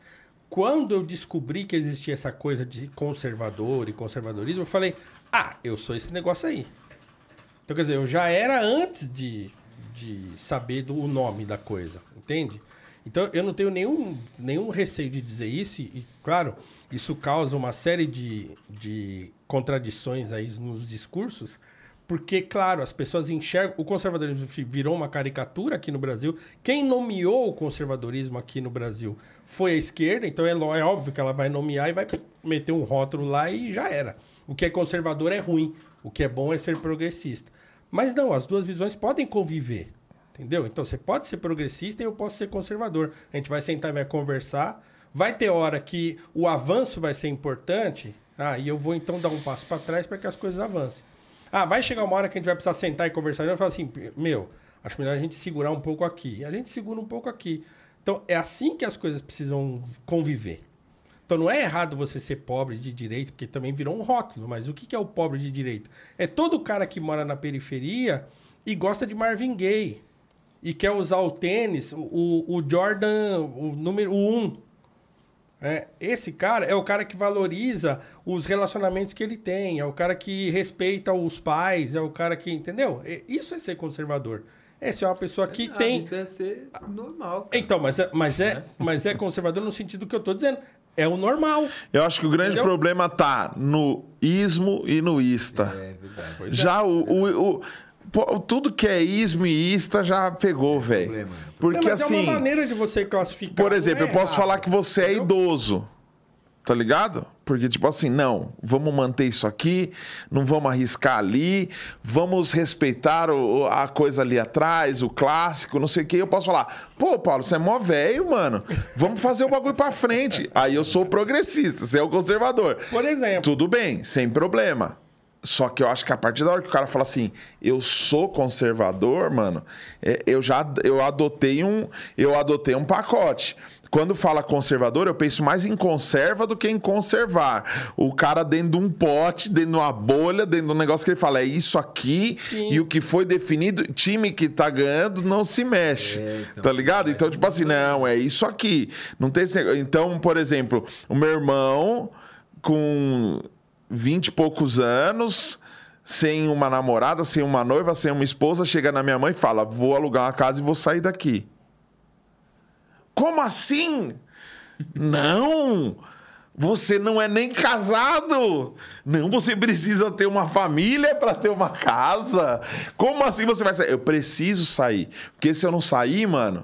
quando eu descobri que existia essa coisa de conservador e conservadorismo, eu falei, ah, eu sou esse negócio aí. Então, quer dizer, eu já era antes de, de saber do, o nome da coisa, entende? Então, eu não tenho nenhum, nenhum receio de dizer isso, e, claro, isso causa uma série de, de contradições aí nos discursos, porque, claro, as pessoas enxergam. O conservadorismo virou uma caricatura aqui no Brasil. Quem nomeou o conservadorismo aqui no Brasil foi a esquerda, então é, é óbvio que ela vai nomear e vai meter um rótulo lá e já era. O que é conservador é ruim, o que é bom é ser progressista. Mas não, as duas visões podem conviver. Entendeu? Então você pode ser progressista e eu posso ser conservador. A gente vai sentar e vai conversar. Vai ter hora que o avanço vai ser importante. Ah, e eu vou então dar um passo para trás para que as coisas avancem. Ah, vai chegar uma hora que a gente vai precisar sentar e conversar. E eu falo assim, meu, acho melhor a gente segurar um pouco aqui. A gente segura um pouco aqui. Então é assim que as coisas precisam conviver. Então não é errado você ser pobre de direita, porque também virou um rótulo. Mas o que é o pobre de direita? É todo cara que mora na periferia e gosta de Marvin Gaye. E quer usar o tênis, o, o Jordan, o número 1. Um. É, esse cara é o cara que valoriza os relacionamentos que ele tem, é o cara que respeita os pais, é o cara que. Entendeu? É- Isso é ser conservador. Essa é uma pessoa que Ah, tem. Isso é ser normal. cara. Então, mas é, mas, é, mas é conservador no sentido que eu tô dizendo. É o normal. Eu acho que o grande Entendeu? problema tá no ismo e no ista. É verdade. Já o, o- o- pô, tudo que é ismo e ista já pegou, velho. problema. Porque Não, mas é assim, uma maneira de você classificar. por exemplo, não eu é posso errado. falar que você é idoso. Tá ligado? Porque, tipo assim, não, vamos manter isso aqui, não vamos arriscar ali, vamos respeitar o- a coisa ali atrás, o clássico, não sei o que. Eu posso falar, pô, Paulo, você é mó velho, mano, vamos fazer o bagulho pra frente. Aí eu sou progressista, você é o conservador. Por exemplo. Tudo bem, sem problema. Só que eu acho que a partir da hora que o cara fala assim, eu sou conservador, mano, é, eu já eu adotei um eu adotei um pacote. Quando fala conservador, eu penso mais em conserva do que em conservar. O cara dentro de um pote, dentro de uma bolha, dentro de um negócio que ele fala, é isso aqui, e o que foi definido, time que tá ganhando não se mexe. É, então, tá ligado? Então, tipo assim, não, é isso aqui. Não tem esse negócio. Então, por exemplo, o meu irmão com 20 e poucos anos, sem uma namorada, sem uma noiva, sem uma esposa, chega na minha mãe e fala: Vou alugar uma casa e vou sair daqui. Como assim? Não! Você não é nem casado! Não, você precisa ter uma família para ter uma casa. Como assim você vai sair? Eu preciso sair. Porque se eu não sair, mano,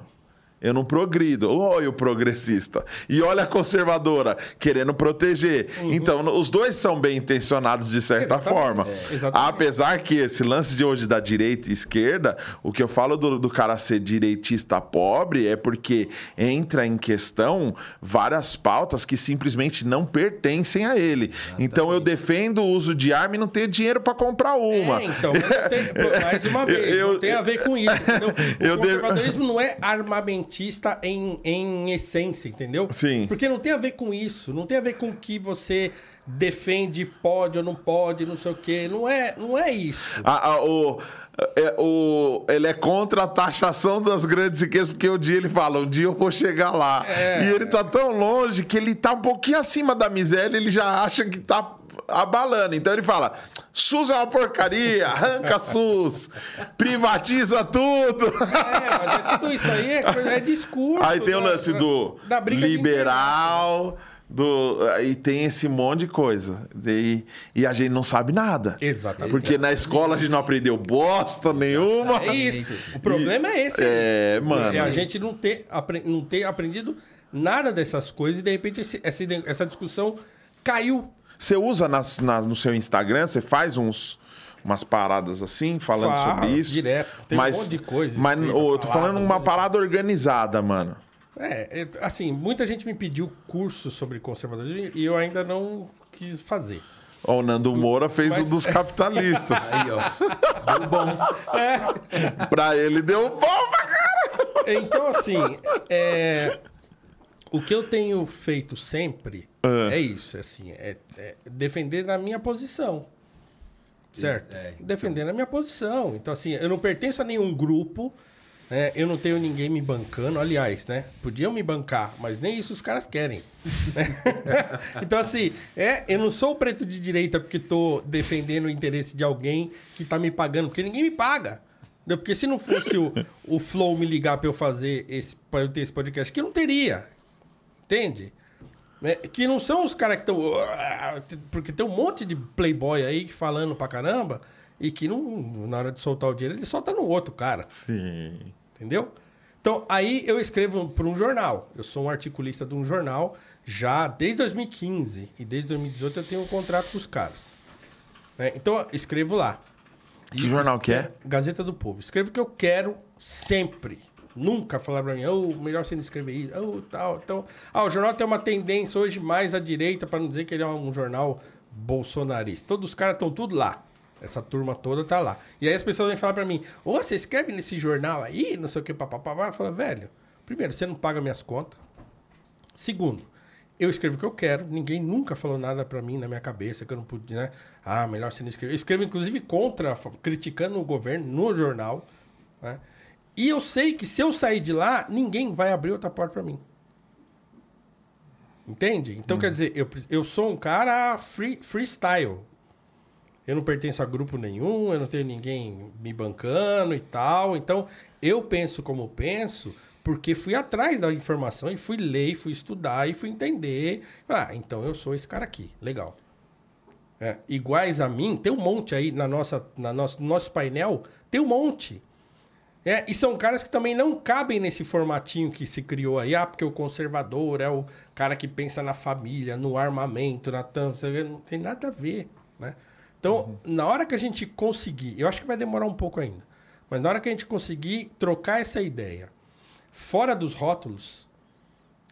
eu não progrido. Olha o progressista. E olha a conservadora, querendo proteger. Então, os dois são bem intencionados de certa Exatamente. forma. É, exatamente. Apesar que esse lance de hoje da direita e esquerda, o que eu falo do, do cara ser direitista pobre é porque entra em questão várias pautas que simplesmente não pertencem a ele. Então eu defendo o uso de arma e não tenho dinheiro para comprar uma. É, então, tem- [laughs] mais uma vez, Eu- não tem a ver com isso, entendeu? [laughs] O Eu conservadorismo não é armamentista em, em essência, entendeu? Sim. Porque não tem a ver com isso, não tem a ver com o que você defende, pode ou não pode, não sei o quê. Não é, não é isso. A- a- o, é, o- ele é contra a taxação das grandes riquezas, porque um dia ele fala, um dia eu vou chegar lá. É. E ele tá tão longe que ele tá um pouquinho acima da miséria, ele já acha que tá abalando. Então ele fala: SUS é uma porcaria, arranca SUS, privatiza tudo. É, mas é tudo isso aí é, é discurso. Aí tem o da- lance do da liberal, do, e tem esse monte de coisa. E, e a gente não sabe nada. Exatamente. Porque na escola a gente não aprendeu bosta nenhuma. É isso. O problema é esse. É, mano. É a gente não ter, não ter aprendido nada dessas coisas e de repente esse- essa discussão caiu. Você usa nas- na- no seu Instagram, você faz uns, umas paradas assim, falando Falo, sobre isso. direto. Tem um mas, monte de coisa Mas eu tô falando um uma parada organizada, mano. É, é, assim, muita gente me pediu curso sobre conservadorismo e eu ainda não quis fazer. Ó, o Nando Moura fez Mas- o dos [laughs] capitalistas. Aí, ó. Deu bom. pra ele deu bom pra cara. Então, assim, é, o que eu tenho feito sempre é, isso, assim, é, é defender a minha posição. Certo? É, então. Defender a minha posição. Então, assim, eu não pertenço a nenhum grupo, né? eu não tenho ninguém me bancando. Aliás, né? Podiam me bancar, mas nem isso os caras querem. [laughs] então, assim, é, eu não sou o preto de direita porque tô defendendo o interesse de alguém que tá me pagando, porque ninguém me paga. Entendeu? Porque se não fosse o, o Flow me ligar pra eu fazer esse, pra eu ter esse podcast, que eu não teria. Entende? Né? Que não são os caras que estão. Porque tem um monte de playboy aí falando pra caramba e que não, na hora de soltar o dinheiro, ele solta no outro cara. Sim. Entendeu? Então, aí eu escrevo para um jornal. Eu sou um articulista de um jornal já desde 2015. E desde 2018 eu tenho um contrato com os caras. né? Então, eu escrevo lá. Que jornal que é? Gazeta do Povo. Escrevo o que eu quero sempre. Nunca falar pra mim, oh, melhor você não escrever isso, oh, tal. Então, ah, o jornal tem uma tendência hoje mais à direita, para não dizer que ele é um jornal bolsonarista. Todos os caras estão tudo lá. Essa turma toda tá lá. E aí as pessoas vêm falar pra mim, ô, você escreve nesse jornal aí, não sei o que, papapá. Eu falo, velho, primeiro, você não paga minhas contas. Segundo, eu escrevo o que eu quero. Ninguém nunca falou nada pra mim na minha cabeça que eu não podia, né? Ah, melhor você não escrever. Eu escrevo, inclusive, contra, criticando o governo no jornal. Né? E eu sei que se eu sair de lá, ninguém vai abrir outra porta pra mim. Entende? Então, quer dizer, eu, eu sou um cara free, freestyle. Eu não pertenço a grupo nenhum, eu não tenho ninguém me bancando e tal. Então, eu penso como penso, porque fui atrás da informação e fui ler, fui estudar e fui entender. Ah, então eu sou esse cara aqui. Legal. É, iguais a mim, tem um monte aí na nossa, na nosso, no nosso painel, tem um monte. É, e são caras que também não cabem nesse formatinho que se criou aí. Ah, porque o conservador é o cara que pensa na família, no armamento, na tampa. Não tem nada a ver, né? Então, na hora que a gente conseguir... Eu acho que vai demorar um pouco ainda. Mas na hora que a gente conseguir trocar essa ideia fora dos rótulos,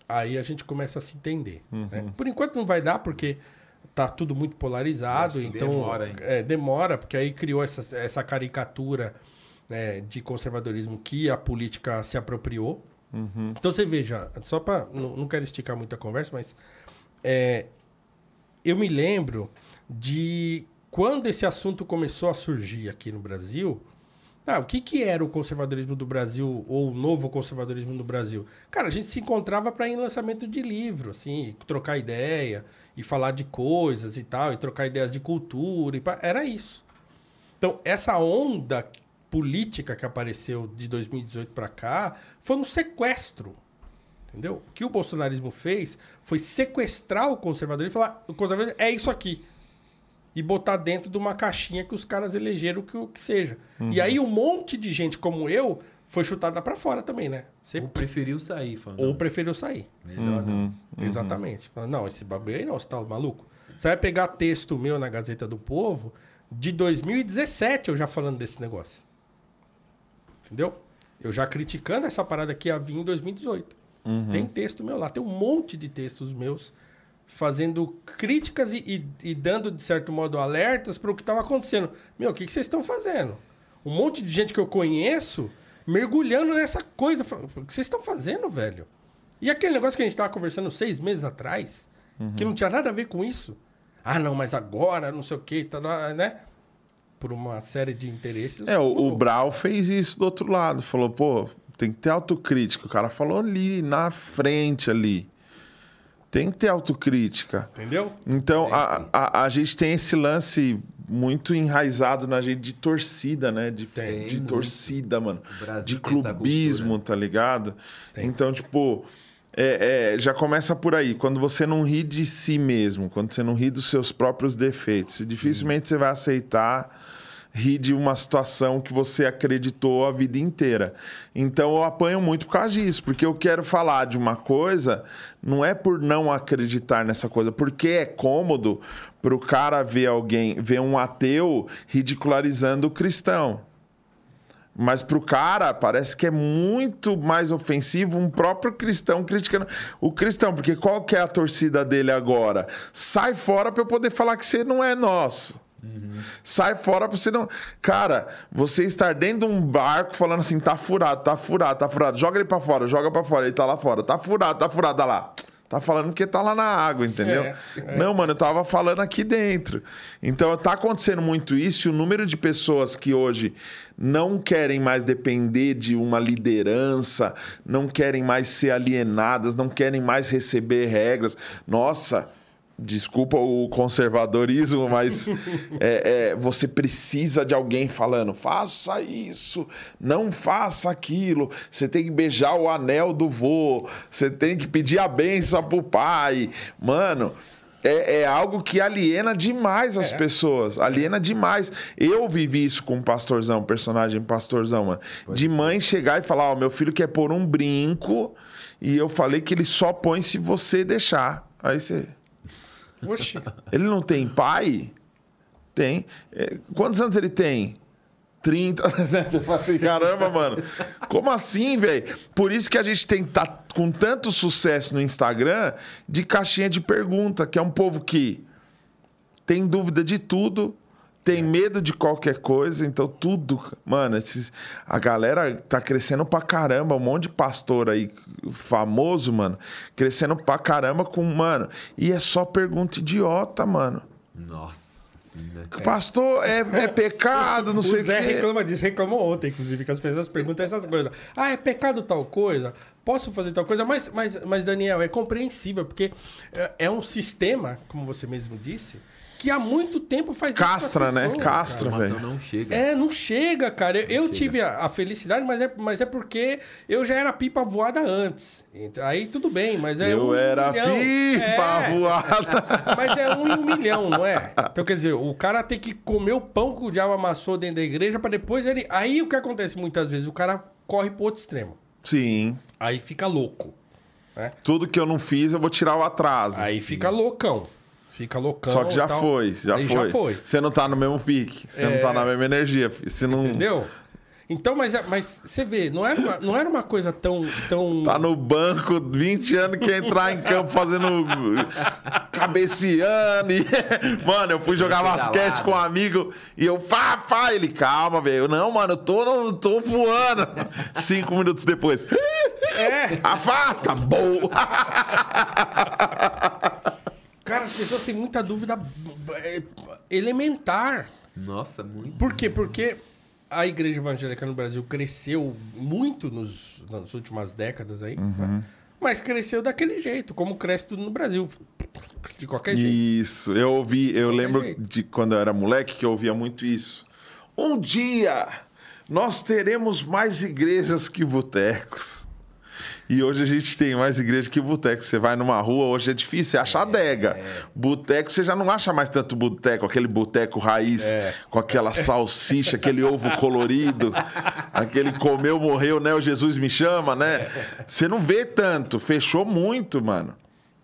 aí a gente começa a se entender. né? Por enquanto não vai dar, porque tá tudo muito polarizado. Então, demora é, demora, porque aí criou essa, essa caricatura né, de conservadorismo que a política se apropriou. Então você veja, só para. Não, não quero esticar muito a conversa, mas é, eu me lembro de quando esse assunto começou a surgir aqui no Brasil. Ah, o que, que era o conservadorismo do Brasil ou o novo conservadorismo no Brasil? Cara, a gente se encontrava para ir em lançamento de livro, assim, trocar ideia e falar de coisas e tal, e trocar ideias de cultura. E pá, era isso. Então, essa onda política que apareceu de 2018 para cá foi um sequestro. Entendeu? O que o bolsonarismo fez foi sequestrar o conservadorismo e falar: o conservadorismo é isso aqui. E botar dentro de uma caixinha que os caras elegeram que o que seja. E aí um monte de gente como eu foi chutada para fora também, né? Você Ou preferiu sair, falando. ou não, preferiu sair. melhor não. Exatamente. Fala, Não, esse bagulho aí não, você tá maluco? Você vai pegar texto meu na Gazeta do Povo de 2017, eu já falando desse negócio. Entendeu? Eu já criticando essa parada que havia em 2018. Tem texto meu lá, tem um monte de textos meus fazendo críticas e, e- e dando, de certo modo, alertas para o que estava acontecendo. Meu, o que, que vocês estão fazendo? Um monte de gente que eu conheço mergulhando nessa coisa. O que vocês estão fazendo, velho? E aquele negócio que a gente estava conversando seis meses atrás, que não tinha nada a ver com isso. Ah, não, mas agora, não sei o quê, tá, né? Por uma série de interesses. É, o, o. Brau fez isso do outro lado. Falou, pô, tem que ter autocrítica. O cara falou ali, na frente ali. Tem que ter autocrítica. Entendeu? Então, a, a, a gente tem esse lance muito enraizado na gente de torcida, né? De, Tem, de torcida, mano. De tem clubismo, tá ligado? Então, tipo, é, é, já começa por aí. Quando você não ri de si mesmo, quando você não ri dos seus próprios defeitos, dificilmente você vai aceitar rir de uma situação que você acreditou a vida inteira. Então eu apanho muito por causa disso, porque eu quero falar de uma coisa, não é por não acreditar nessa coisa, porque é cômodo para o cara ver alguém, ver um ateu ridicularizando o cristão. Mas pro cara, parece que é muito mais ofensivo um próprio cristão criticando o cristão, porque qual que é a torcida dele agora? Sai fora para eu poder falar que você não é nosso. Sai fora pra você não. Cara, você estar dentro de um barco falando assim, tá furado, tá furado, tá furado. Joga ele pra fora, joga pra fora, ele tá lá fora. Tá furado, tá furado, tá lá. Tá falando porque tá lá na água, entendeu? É, é. Não, mano, eu tava falando aqui dentro. Então tá acontecendo muito isso, e o número de pessoas que hoje não querem mais depender de uma liderança, não querem mais ser alienadas, não querem mais receber regras. Nossa, desculpa o conservadorismo, mas [laughs] é, é, você precisa de alguém falando: faça isso, não faça aquilo. Você tem que beijar o anel do vô, você tem que pedir a benção pro pai. Mano. É, é algo que aliena demais as pessoas. Aliena demais. Eu vivi isso com o pastorzão, personagem pastorzão, mano. De mãe chegar e falar: Ó, meu filho quer pôr um brinco. E eu falei que ele só põe se você deixar. Aí você. Oxi. Ele não tem pai? Tem. É, quantos anos ele tem? 30. [laughs] Eu falo assim, Caramba, mano. Como assim, velho? Por isso que a gente tem tá com tanto sucesso no Instagram de caixinha de pergunta, que é um povo que tem dúvida de tudo, tem medo de qualquer coisa, então tudo, mano, esses, a galera tá crescendo pra caramba, um monte de pastor aí famoso, mano, crescendo pra caramba com, mano, e é só pergunta idiota, mano. Nossa, assim, né? Pastor, é, é pecado, não [laughs] o sei o Zé quê. reclama disso, reclamou ontem, inclusive, que as pessoas perguntam essas coisas. Ah, é pecado tal coisa? Posso fazer tal coisa? Mas, mas, mas Daniel, é compreensível, porque é, é um sistema, como você mesmo disse, que há muito tempo faz isso com as Castra, né? Castra, velho. não chega. É, não chega, cara. Eu, eu chega. tive a, a felicidade, mas é, mas é porque eu já era pipa voada antes. Então, aí tudo bem, mas é Eu um era milhão. pipa É, voada. [laughs] Mas é um em um milhão, não é? Então, quer dizer, o cara tem que comer o pão que o diabo amassou dentro da igreja pra depois ele... Aí o que acontece muitas vezes? O cara corre pro outro extremo. Sim. Aí fica louco. né? Tudo que eu não fiz, eu vou tirar o atraso. Aí fica loucão. Fica loucão. Só que já tal. foi, já Aí foi. já foi. Você não tá no mesmo pique, você não É. tá na mesma energia. Você não Entendeu? Então, mas, é- mas você vê, não era uma, não era uma coisa tão. tão... tá no banco 20 anos que entrar em campo fazendo [laughs] cabeceando. E... [laughs] Mano, eu fui jogar basquete com um amigo e eu, pá, pá, ele, calma, velho. Não, mano, eu tô, no- tô voando. [laughs] Cinco minutos depois. É. Afasta! Boa! Cara, as pessoas têm muita dúvida é, elementar. Nossa, muito. Por quê? Porque a igreja evangélica no Brasil cresceu muito nos, nas últimas décadas aí. tá? Mas cresceu daquele jeito, como cresce tudo no Brasil. De qualquer jeito. Isso, eu ouvi, eu lembro jeito. de quando eu era moleque que eu ouvia muito isso. Um dia nós teremos mais igrejas que botecos. E hoje a gente tem mais igreja que boteco. Você vai numa rua, hoje é difícil, você acha adega. Boteco, você já não acha mais tanto boteco, aquele boteco raiz, com aquela salsicha, aquele ovo colorido, [laughs] aquele comeu, morreu, né? O Jesus me chama, né? Você não vê tanto, fechou muito, mano.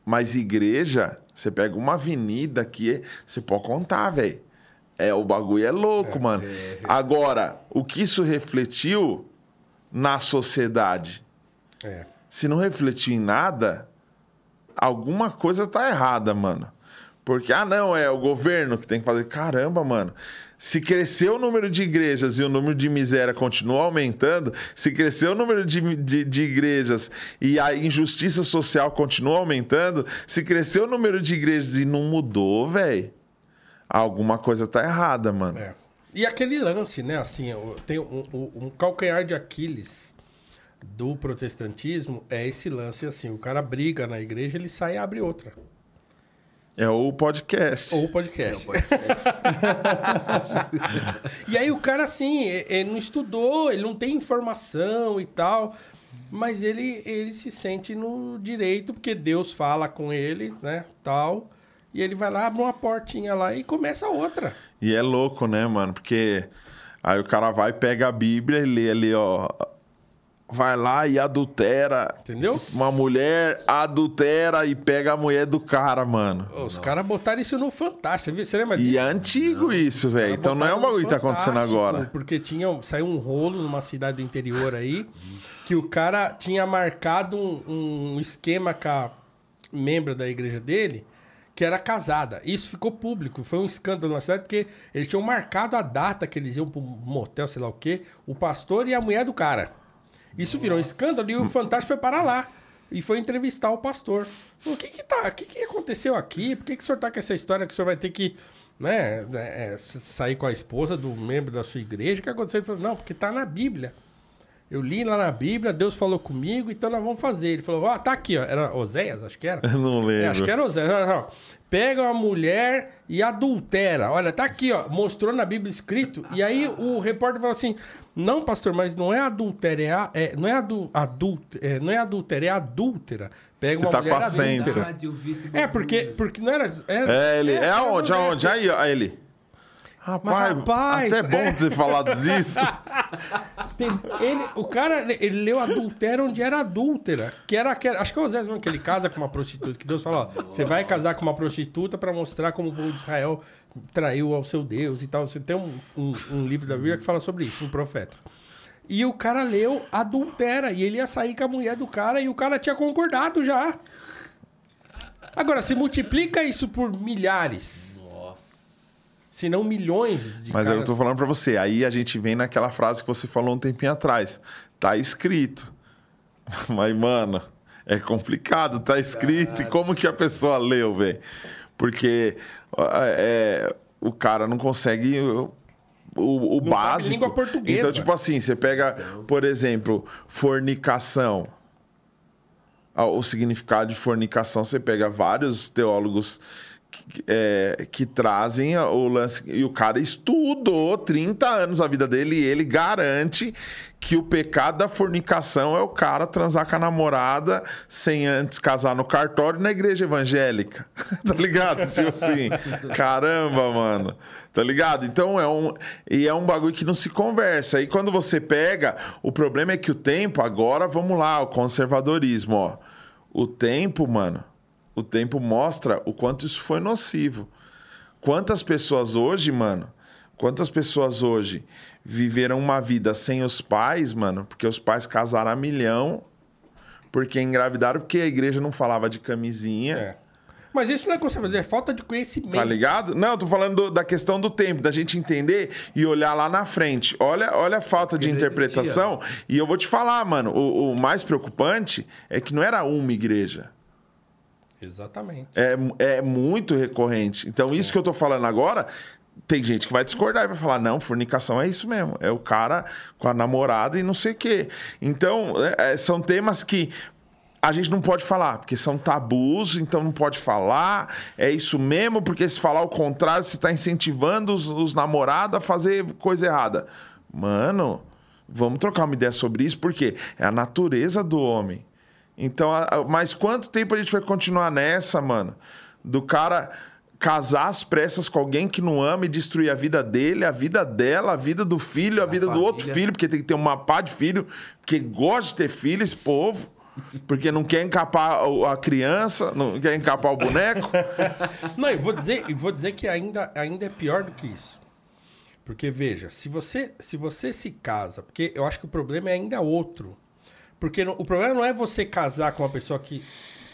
Mas igreja, você pega uma avenida aqui, você pode contar, velho. É, o bagulho é louco, mano. Agora, o que isso refletiu na sociedade? É. Se não refletiu em nada, alguma coisa tá errada, mano. Porque, ah, não, é o governo que tem que fazer. Caramba, mano. Se cresceu o número de igrejas e o número de miséria continua aumentando, se cresceu o número de, de, de igrejas e a injustiça social continua aumentando, se cresceu o número de igrejas e não mudou, velho, alguma coisa tá errada, mano. É. E aquele lance, né? Assim, tem um, um- um calcanhar de Aquiles do protestantismo é esse lance assim: o cara briga na igreja, ele sai e abre outra. É o podcast. Ou o podcast. [laughs] e aí o cara, assim, ele não estudou, ele não tem informação e tal. Mas ele, ele se sente no direito, porque Deus fala com ele, né? Tal. E ele vai lá, abre uma portinha lá e começa outra. E é louco, né, mano? Porque aí o cara vai, pega a Bíblia e lê ali, ó. Vai lá e adultera. Entendeu? Uma mulher adultera e pega a mulher do cara, mano. Os caras botaram isso no Fantástico. Você lembra E é antigo isso, velho. Então não é um bagulho que tá acontecendo agora. Porque tinha, saiu um rolo numa cidade do interior aí, que o cara tinha marcado um, um esquema com a membro da igreja dele, que era casada. Isso ficou público, foi um escândalo na cidade, porque eles tinham marcado a data que eles iam pro motel, sei lá o quê, o pastor e a mulher do cara. Isso virou um escândalo e o Fantástico foi para lá. E foi entrevistar o pastor. O que que tá? O que que aconteceu aqui? Por que que o senhor tá com essa história que o senhor vai ter que, né, é, sair com a esposa do membro da sua igreja? O que aconteceu? Ele falou, não, porque tá na Bíblia. Eu li lá na Bíblia, Deus falou comigo, então nós vamos fazer. Ele falou, ó, tá aqui, ó. Era Oséias, acho que era. [laughs] Eu não lembro. É, acho que era Oséias. Pega uma mulher e adultera. Olha, tá aqui, ó. Mostrou na Bíblia escrito. E aí o repórter falou assim: Não, pastor, mas não é adultério, é, a- é- não é adu, adult, é, não é adultério, é adúltera. Pega Que uma tá mulher com acento. adúltera. Eu vi esse É, porque, porque não era. era É, ele. É era aonde? Aonde? Aí, ó, aí ele. Rapaz, rapaz, até bom é. ter falado disso. [laughs] Ele, o cara, ele leu adultério onde era adúltera. Que era aquela. Acho que é o Zé mesmo que ele casa com uma prostituta. Que Deus fala, ó, você vai casar com uma prostituta pra mostrar como o povo de Israel traiu ao seu Deus e tal. Você tem um, um, um livro da Bíblia que fala sobre isso, um profeta. E o cara leu adultera. E ele ia sair com a mulher do cara e o cara tinha concordado já. Agora, se multiplica isso por milhares. Se não milhões de Mas caras. eu tô falando pra você. Aí a gente vem naquela frase que você falou um tempinho atrás. Tá escrito. [laughs] Mas, mano, é complicado. Tá escrito. E como que a pessoa leu, velho? Porque é, o cara não consegue o, o, o Não básico. língua portuguesa. Então, tipo assim, você pega, por exemplo, fornicação. Ah, O significado de fornicação, você pega vários teólogos é, que trazem o lance. E o cara estudou 30 anos a vida dele e ele garante que o pecado da fornicação é o cara transar com a namorada sem antes casar no cartório na igreja evangélica. [laughs] tá ligado? Tipo assim, caramba, mano. Tá ligado? Então é um. E é um bagulho que não se conversa. E quando você pega, o problema é que o tempo, agora vamos lá, o conservadorismo, ó. O tempo, mano, o tempo mostra o quanto isso foi nocivo. Quantas pessoas hoje, mano, quantas pessoas hoje viveram uma vida sem os pais, mano, porque os pais casaram a milhão, porque engravidaram, porque a igreja não falava de camisinha. É. Mas isso não é conservador, é falta de conhecimento. Tá ligado? Não, eu tô falando do- da questão do tempo, da gente entender e olhar lá na frente. Olha, olha a falta de Porque não interpretação. E eu vou te falar, mano, o, o mais preocupante é que não era uma igreja. Exatamente. É, é muito recorrente. Então, isso que eu tô falando agora, tem gente que vai discordar e vai falar: não, fornicação é isso mesmo. É o cara com a namorada e não sei o quê. Então, é, é, são temas que a gente não pode falar, porque são tabus, então não pode falar. É isso mesmo, porque se falar o contrário, você está incentivando os, os namorados a fazer coisa errada. Mano, vamos trocar uma ideia sobre isso, porque é a natureza do homem. Então, a- a- mas quanto tempo a gente vai continuar nessa, mano? Do cara casar às pressas com alguém que não ama e destruir a vida dele, a vida dela, a vida do filho, a, vida do outro família. filho, porque tem que ter uma pá de filho, porque gosta de ter filho, esse povo. Porque não quer encapar a criança, não quer encapar o boneco. [laughs] Não, eu vou dizer, eu vou dizer que ainda, ainda é pior do que isso. Porque, veja, se você, se você se casa, porque eu acho que o problema é ainda outro. Porque o problema não é você casar com uma pessoa que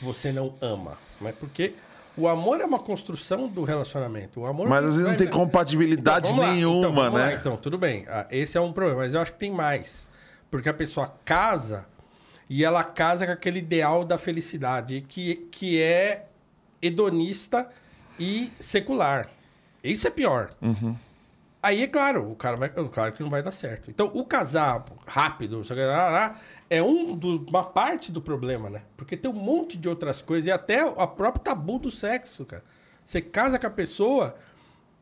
você não ama, mas porque o amor é uma construção do relacionamento. O amor Mas às vezes não tem compatibilidade lá, nenhuma, então, vamos lá, né? então, tudo bem. Ah, Esse é um problema, mas eu acho que tem mais. Porque a pessoa casa e ela casa com aquele ideal da felicidade, que, que é hedonista e secular. Isso é pior. Uhum. Aí é claro, o cara vai, claro que não vai dar certo. Então, o casar rápido, o é um do- uma parte do problema, né? Porque tem um monte de outras coisas e até a própria tabu do sexo, cara. Você casa com a pessoa,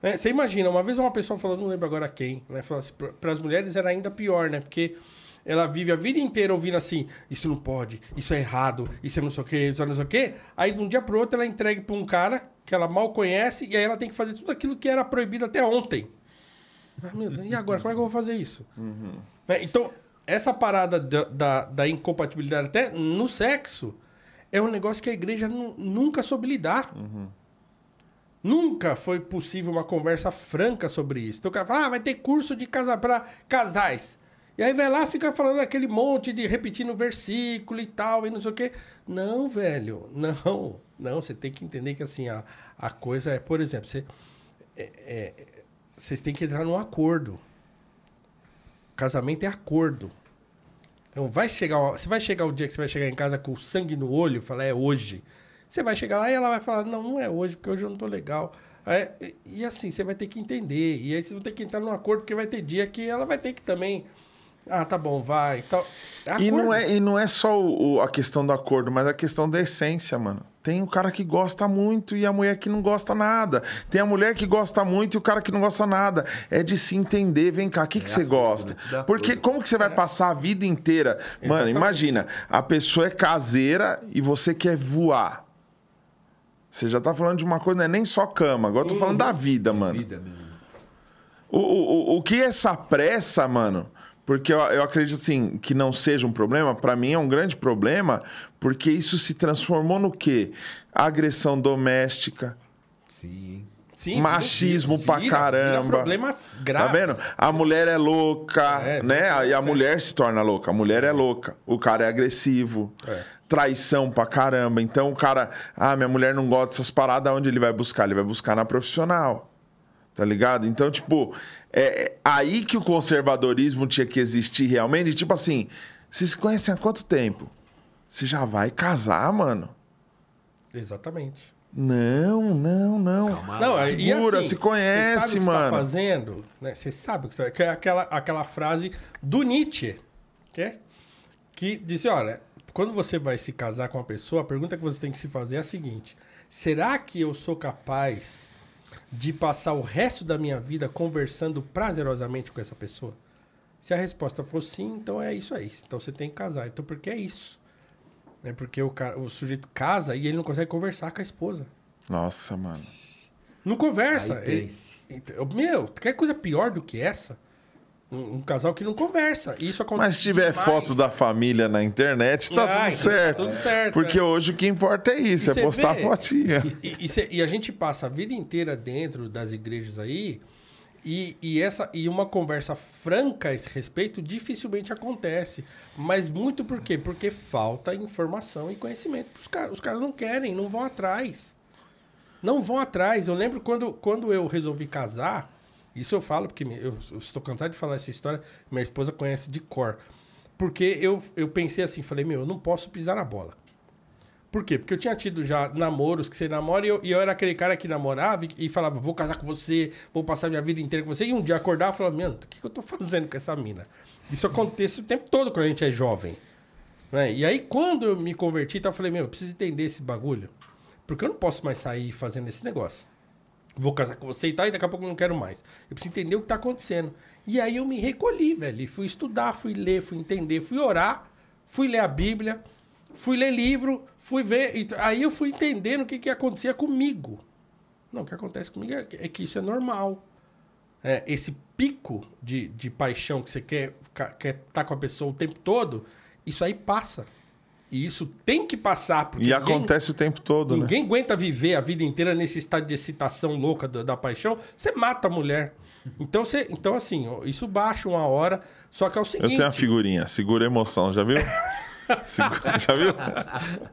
né? Você imagina, uma vez uma pessoa falou, não lembro agora quem, né? Falou assim, para as mulheres era ainda pior, né? Porque ela vive a vida inteira ouvindo assim, isso não pode, isso é errado, isso é não sei o quê, isso é não sei o quê. Aí de um dia pro outro ela é entregue pra um cara que ela mal conhece e aí ela tem que fazer tudo aquilo que era proibido até ontem. Ah, meu Deus, e agora, como é que eu vou fazer isso? Né, Então, essa parada da, da, da incompatibilidade até no sexo é um negócio que a igreja nu- nunca soube lidar. Nunca foi possível uma conversa franca sobre isso. Então o cara fala, ah, vai ter curso de casa para casais. E aí vai lá fica falando aquele monte de repetindo versículo e tal, e não sei o quê. Não, velho, não. Não, você tem que entender que assim, a, a coisa é, por exemplo, você, é- é- vocês têm que entrar num acordo. Casamento é acordo. Então vai chegar, você vai chegar o dia que você vai chegar em casa com sangue no olho, e falar é hoje. Você vai chegar lá e ela vai falar não, não é hoje porque hoje eu não tô legal. Aí, e- assim você vai ter que entender e aí vocês vão ter que entrar num acordo porque vai ter dia que ela vai ter que também ah tá bom vai e tal. É E não, é, e não é só o- o- a questão do acordo, mas a questão da essência, mano. Tem o cara que gosta muito e a mulher que não gosta nada. Tem a mulher que gosta muito e o cara que não gosta nada. É de se entender. Vem cá, o que, que você gosta? Tudo é Porque acordo. como que você vai passar a vida inteira? Mano, Exatamente. imagina, a pessoa é caseira e você quer voar. Você já tá falando de uma coisa, não é nem só cama. Agora eu tô falando da vida, mano. Vida mesmo. O, o, o- o que é essa pressa, mano? Porque eu, eu acredito assim que não seja um problema, pra mim é um grande problema, porque isso se transformou no quê? Agressão doméstica, Sim. Sim, machismo vira- pra vira caramba. problemas graves. Tá vendo? A mulher é louca, É, né? é, E a é. mulher se torna louca. A mulher é louca. O cara é agressivo. É. Traição pra caramba. Então o cara, ah, minha mulher não gosta dessas paradas, onde ele vai buscar? Ele vai buscar na profissional. Tá ligado? Então, tipo, é é aí que o conservadorismo tinha que existir realmente. Tipo assim, vocês se conhecem há quanto tempo? Você já vai casar, mano? Exatamente. Não, não, não. Calma Não, e Segura, assim, se conhece, você sabe o que mano. Você tá fazendo, né? Você sabe o que você tá que é aquela, aquela frase do Nietzsche, que, é, que disse, olha, quando você vai se casar com uma pessoa, a pergunta que você tem que se fazer é a seguinte: será que eu sou capaz de passar o resto da minha vida conversando prazerosamente com essa pessoa? Se a resposta for sim, então é isso aí. Então você tem que casar. Então por que é isso? É porque o, cara, o sujeito casa e ele não consegue conversar com a esposa. Nossa, mano. Não conversa. Aí Ele- pense. Meu, quer coisa pior do que essa? Um, um casal que não conversa. Isso acontece. Mas se tiver demais. foto da família na internet, tá Ah, tudo então tá certo. tudo certo, Porque é. hoje o que importa é isso, E é postar vê- fotinha. E, e cê- e a gente passa a vida inteira dentro das igrejas aí, e, e essa, e uma conversa franca a esse respeito dificilmente acontece. Mas muito por quê? Porque falta informação e conhecimento. Os caras, os caras não querem, não vão atrás. Não vão atrás. Eu lembro quando, quando eu resolvi casar, isso eu falo porque eu, estou cansado de falar essa história, minha esposa conhece de cor. Porque eu, eu pensei assim, falei, meu, eu não posso pisar na bola. Por quê? Porque eu tinha tido já namoros que você namora e eu, e eu era aquele cara que namorava e, e falava, vou casar com você, vou passar minha vida inteira com você. E um dia acordar e falar, mano, o que, que eu tô fazendo com essa mina? Isso acontece o tempo todo quando a gente é jovem. né? E aí, quando eu me converti, então, eu falei, meu, eu preciso entender esse bagulho. Porque eu não posso mais sair fazendo esse negócio. Vou casar com você e tal, e daqui a pouco eu não quero mais. Eu preciso entender o que tá acontecendo. E aí eu me recolhi, velho. E fui estudar, fui ler, fui entender, fui orar, fui ler a Bíblia, fui ler livro, fui ver. e aí eu fui entendendo o que, que acontecia comigo. Não, o que acontece comigo é, é que isso é normal. É, esse pico de, de paixão que você quer estar quer tá com a pessoa o tempo todo, isso aí passa. E isso tem que passar. Porque E ninguém- acontece o tempo todo, né? Ninguém aguenta viver a vida inteira nesse estado de excitação louca da, da paixão. Você mata a mulher. Então, você, então, assim, isso baixa uma hora. Só que é o Eu seguinte: tenho uma figurinha, segura a emoção, já viu? [laughs] Segura- já viu?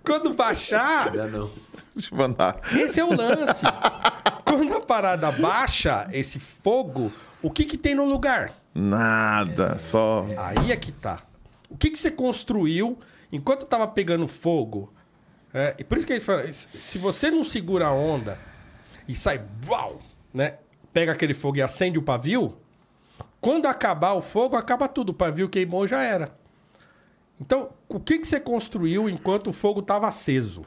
quando baixar, Ainda não. Deixa eu mandar. esse é o lance. quando a parada baixa, esse fogo, o que, que tem no lugar? Nada, só. Aí é que tá. O que, que você construiu enquanto tava pegando fogo? É, e por isso que ele fala: se você não segura a onda e sai, uau, né? Pega aquele fogo e acende o pavio. Quando acabar o fogo, acaba tudo. O pavio queimou, já era. Então, o que, que você construiu enquanto o fogo estava aceso?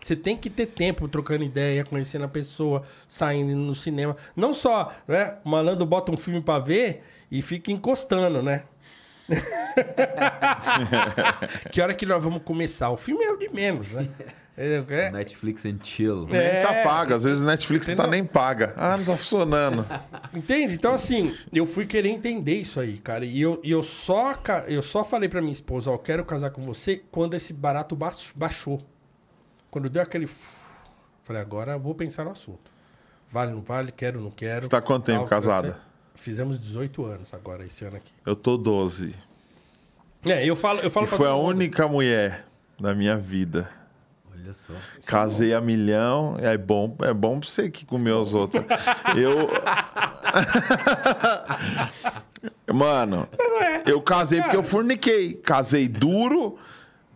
Você tem que ter tempo trocando ideia, conhecendo a pessoa, saindo no cinema. Não só, né? O malandro bota um filme pra ver e fica encostando, né? [laughs] que hora que nós vamos começar? O filme é o de menos, né? É, é- Netflix and chill. É. Nem tá paga, às vezes Netflix não tá Entendeu? nem paga. Ah, não tá funcionando. Entende? Então, assim, eu fui querer entender isso aí, cara. E eu, eu, só, eu só falei pra minha esposa, ó, eu quero casar com você quando esse barato baix- baixou. Quando deu aquele... Falei, agora eu vou pensar no assunto. Vale, não vale, quero, não quero. Você tá quanto tempo Tal, casada? Fizemos 18 anos agora, esse ano aqui. Eu tô 12. É, eu falo, eu falo E pra foi a todo mundo. única mulher da minha vida. Olha só. Casei a milhão, é bom, é bom pra você que comeu os outros. Eu. [laughs] Mano, eu casei porque eu forniquei. Casei duro,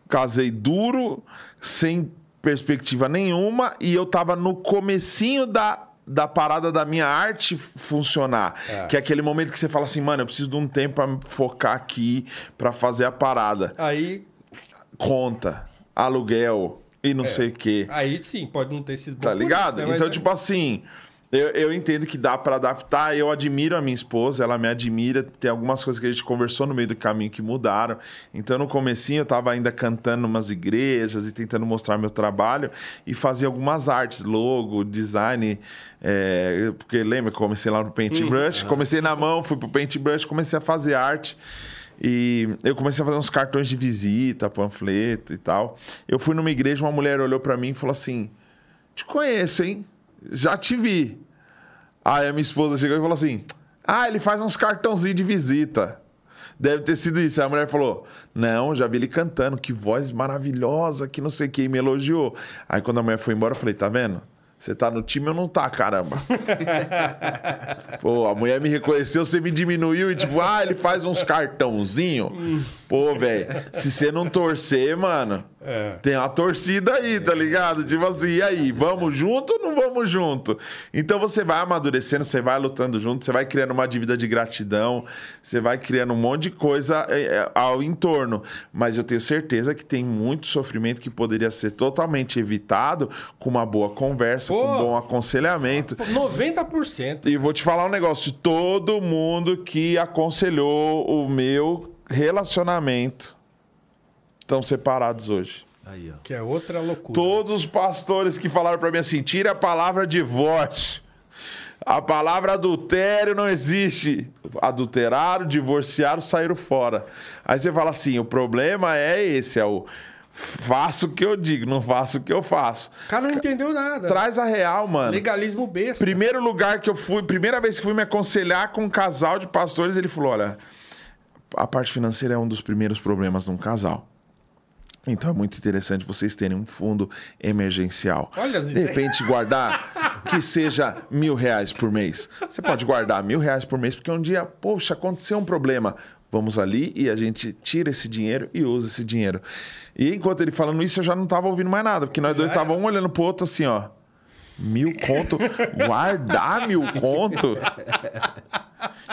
casei duro, sem perspectiva nenhuma, e eu tava no comecinho da, da parada da minha arte funcionar. Que é aquele momento que você fala assim, mano, eu preciso de um tempo pra me focar aqui, pra fazer a parada. Aí, Conta, aluguel e não sei o quê. aí sim, pode não ter sido bom Tá ligado? isso, né? Mas Então, é- tipo assim, eu, eu entendo que dá pra adaptar. Eu admiro a minha esposa, ela me admira. Tem algumas coisas que a gente conversou no meio do caminho que mudaram. Então, no comecinho, eu tava ainda cantando umas igrejas e tentando mostrar meu trabalho e fazia algumas artes, logo, design. é, porque lembra que eu comecei lá no Paintbrush? Comecei na mão, fui pro Paintbrush, comecei a fazer arte. E eu comecei a fazer uns cartões de visita, panfleto e tal. Eu fui numa igreja, uma mulher olhou pra mim e falou assim: Te conheço, hein? Já te vi. Aí a minha esposa chegou e falou assim: Ah, ele faz uns cartãozinhos de visita. Deve ter sido isso. Aí a mulher falou: Não, já vi ele cantando, que voz maravilhosa, que não sei o que, e me elogiou. Aí quando a mulher foi embora, eu falei: Tá vendo? Você tá no time ou não tá, caramba? [laughs] Pô, a mulher me reconheceu, você me diminuiu e tipo, ah, ele faz uns cartãozinho. Pô, velho, se você não torcer, mano, É. Tem a torcida aí, tá ligado? Tipo assim, e aí, vamos junto ou não vamos junto? Então você vai amadurecendo, você vai lutando junto, você vai criando uma dívida de gratidão, você vai criando um monte de coisa é, é, ao entorno. Mas eu tenho certeza que tem muito sofrimento que poderia ser totalmente evitado com uma boa conversa, com Pô. um bom aconselhamento. 90%. E vou te falar um negócio: todo mundo que aconselhou o meu relacionamento estão separados hoje. Aí, ó. Que é outra loucura. Todos os pastores que falaram pra mim assim: tira a palavra divórcio. A palavra adultério não existe. Adulteraram, divorciaram, saíram fora. Aí você fala assim: o problema é esse, é o faço o que eu digo, não faço o que eu faço. O cara não entendeu nada. Traz a real, mano. Legalismo besta. Primeiro lugar que eu fui, primeira vez que fui me aconselhar com um casal de pastores, ele falou: olha, a parte financeira é um dos primeiros problemas de um casal. Então é muito interessante vocês terem um fundo emergencial. Olha as De ideias. repente guardar que seja mil reais por mês. Você pode guardar mil reais por mês, porque um dia, poxa, aconteceu um problema. Vamos ali e a gente tira esse dinheiro e usa esse dinheiro. E enquanto ele falando isso, eu já não tava ouvindo mais nada, porque nós dois estávamos um olhando pro outro assim, ó. Mil conto? Guardar mil conto?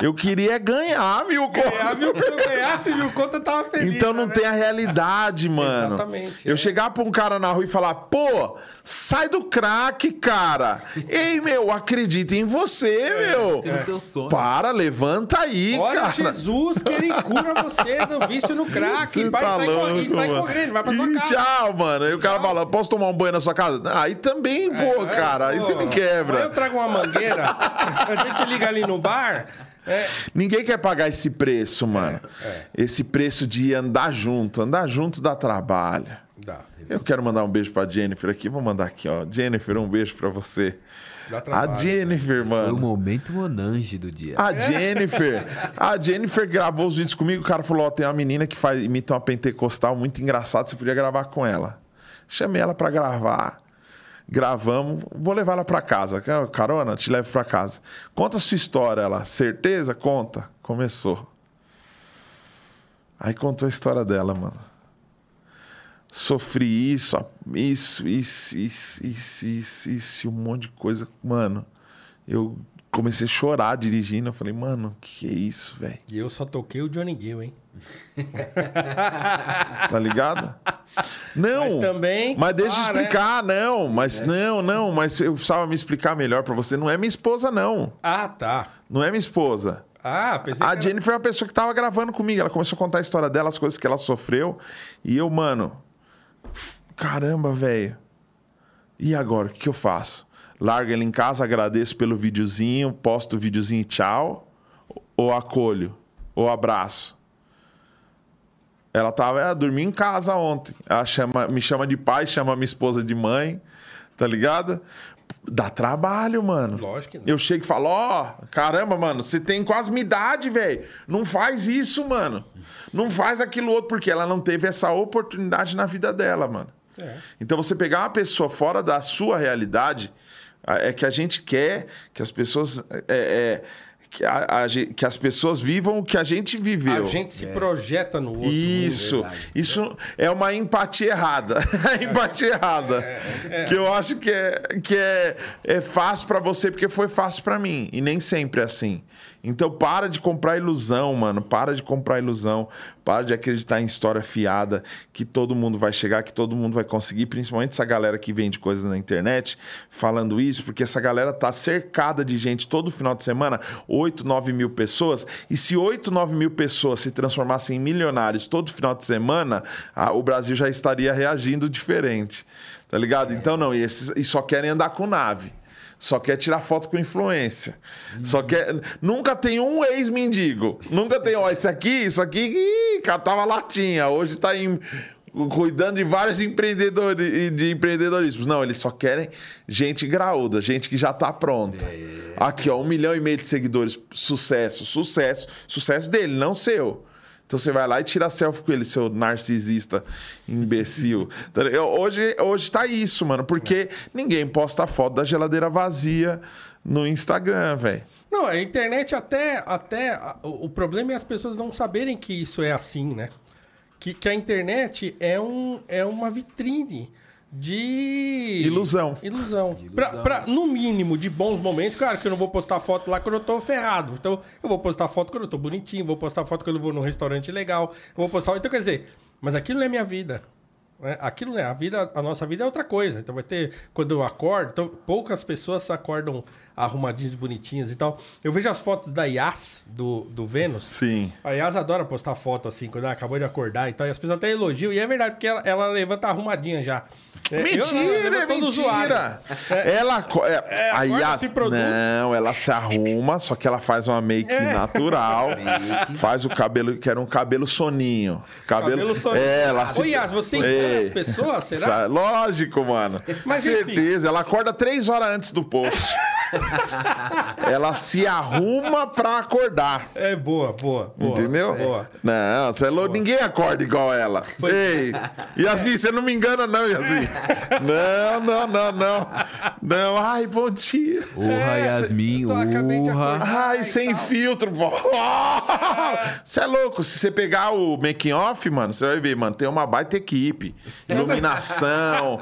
Eu queria ganhar mil conto. É, mil, se eu ganhasse mil conto, eu tava feliz. Então não né? tem a realidade, mano. Exatamente, Eu é. chegar pra um cara na rua e falar, pô, sai do crack, cara. Ei, meu, acredita em você, meu. Tem o seu sonho. Para, levanta aí, Olha cara. Jesus, que ele cura você do vício no crack. Você vai, tá sai, louco, correndo, sai correndo, vai pra sua Ih, casa. Tchau, mano. Aí o cara fala, posso tomar um banho na sua casa? Aí também, pô, cara. Aí você me Aí eu quebra. trago uma mangueira, [laughs] a gente liga ali no bar. É, Ninguém quer pagar esse preço, mano. Esse preço de andar junto. Andar junto dá trabalho. dá, Eu quero mandar um beijo pra Jennifer aqui. Vou mandar aqui, ó. Jennifer, um beijo pra você. dá A trabalho. Jennifer, Foi o mano. momento monange do dia. A Jennifer. A Jennifer gravou os vídeos comigo. O cara falou: Ó, tem uma menina que faz, imita uma pentecostal muito engraçada. Você podia gravar com ela. Chamei ela pra gravar. Gravamos. Vou levar ela pra casa. Carona, te levo pra casa. Conta a sua história. Ela, certeza? Conta. Começou. Aí contou a história dela, mano. Sofri isso, isso, isso, isso, isso, isso, isso, um monte de coisa. Mano, eu comecei a chorar dirigindo. Eu falei, mano, que é isso, velho? E eu só toquei o Johnny Gill, hein? Tá ligado? Não. Mas também, Mas deixa eu ah, né? explicar, não. Mas não, não. Mas eu precisava me explicar melhor pra você. Não é minha esposa, não. Ah, tá. Não é minha esposa. Ah, pensei A que era- Jennifer é uma pessoa que tava gravando comigo. Ela começou a contar a história dela, as coisas que ela sofreu. E eu, mano, caramba, velho. E agora, o que, que eu faço? Largo ele em casa, agradeço pelo videozinho, posto o videozinho e tchau? Ou acolho? Ou abraço? Ela tava é, dormi em casa ontem. Ela chama, me chama de pai, chama minha esposa de mãe, tá ligado? Dá trabalho, mano. Lógico que não. Eu chego e falo, ó, caramba, mano, você tem quase minha idade, velho. Não faz isso, mano. Não faz aquilo outro, porque ela não teve essa oportunidade na vida dela, mano. É. Então você pegar uma pessoa fora da sua realidade, a- é que a gente quer que as pessoas. é, é, que, a- a que as pessoas vivam o que a gente viveu. A gente se projeta no outro. Isso, mundo. isso é uma empatia errada. [laughs] É empatia errada. Que eu acho que é, que é, é fácil pra você porque foi fácil pra mim. E nem sempre é assim. Então para de comprar ilusão, mano. Para de comprar ilusão. Para de acreditar em história fiada que todo mundo vai chegar, que todo mundo vai conseguir. Principalmente essa galera que vende coisas na internet falando isso, porque essa galera tá cercada de gente todo final de semana, 8, 9 mil pessoas. E se 8, 9 mil pessoas se transformassem em milionários todo final de semana, ah, o Brasil já estaria reagindo diferente. Tá ligado? Então, não, e, esses, e só querem andar com nave. Só quer tirar foto com influência. Só quer. Nunca tem um ex-mendigo. Nunca tem, ó, esse aqui, isso aqui, ih, catava latinha. Hoje tá em. Cuidando de vários empreendedores de empreendedorismos. Não, eles só querem gente graúda, gente que já tá pronta. Aqui, ó, um milhão e meio de seguidores. Sucesso, sucesso. Sucesso dele, não seu. Então você vai lá e tira selfie com ele, seu narcisista imbecil. Ligado? hoje, hoje tá isso, mano, porque ninguém posta foto da geladeira vazia no Instagram, velho. Não, a internet até. até o problema é as pessoas não saberem que isso é assim, né? que, que a internet é, um, é uma vitrine de. Ilusão. Ilusão. De ilusão. Pra, pra, no mínimo, de bons momentos. Claro que eu não vou postar foto lá quando eu tô ferrado. Então, eu vou postar foto quando eu tô bonitinho, vou postar foto quando eu vou num restaurante legal. Eu vou postar. Então, quer dizer, mas aquilo não é minha vida. né? Aquilo não é. A, vida, a nossa vida é outra coisa. Então vai ter. Quando eu acordo, então, poucas pessoas acordam arrumadinhas, bonitinhas e tal. Eu vejo as fotos da Yas, do, do Vênus. Sim. A Yas adora postar foto assim, quando ela acabou de acordar e tal. E as pessoas até elogiam. E é verdade, porque ela, ela levanta arrumadinha já. É, [laughs] eu não, Mentira, é mentira. Ela. É, É, a agora Yas, se produz. não, ela se arruma, só que ela faz uma make É. natural. [laughs] faz o cabelo, que era um cabelo soninho. Cabelo, Cabelo soninho. É, ela Ô, Yas, você engana as pessoas, será? Lógico, mano. Mas, enfim. Certeza. Ela acorda três horas antes do post. [laughs] [laughs] ela se arruma pra acordar. É boa, boa, boa. Entendeu? Boa. Não, você é louco, ninguém acorda igual ela. Ei, Yasmin, você não me engana, não, Yasmin. [laughs] Não, não, não, não. Não, ai, bom dia. Urra, Yasmin, tô- acabei de urra. Ai, sem tal. filtro. Você [laughs] é louco. Se você pegar o making off, mano, você vai ver, mano, tem uma baita equipe. Iluminação.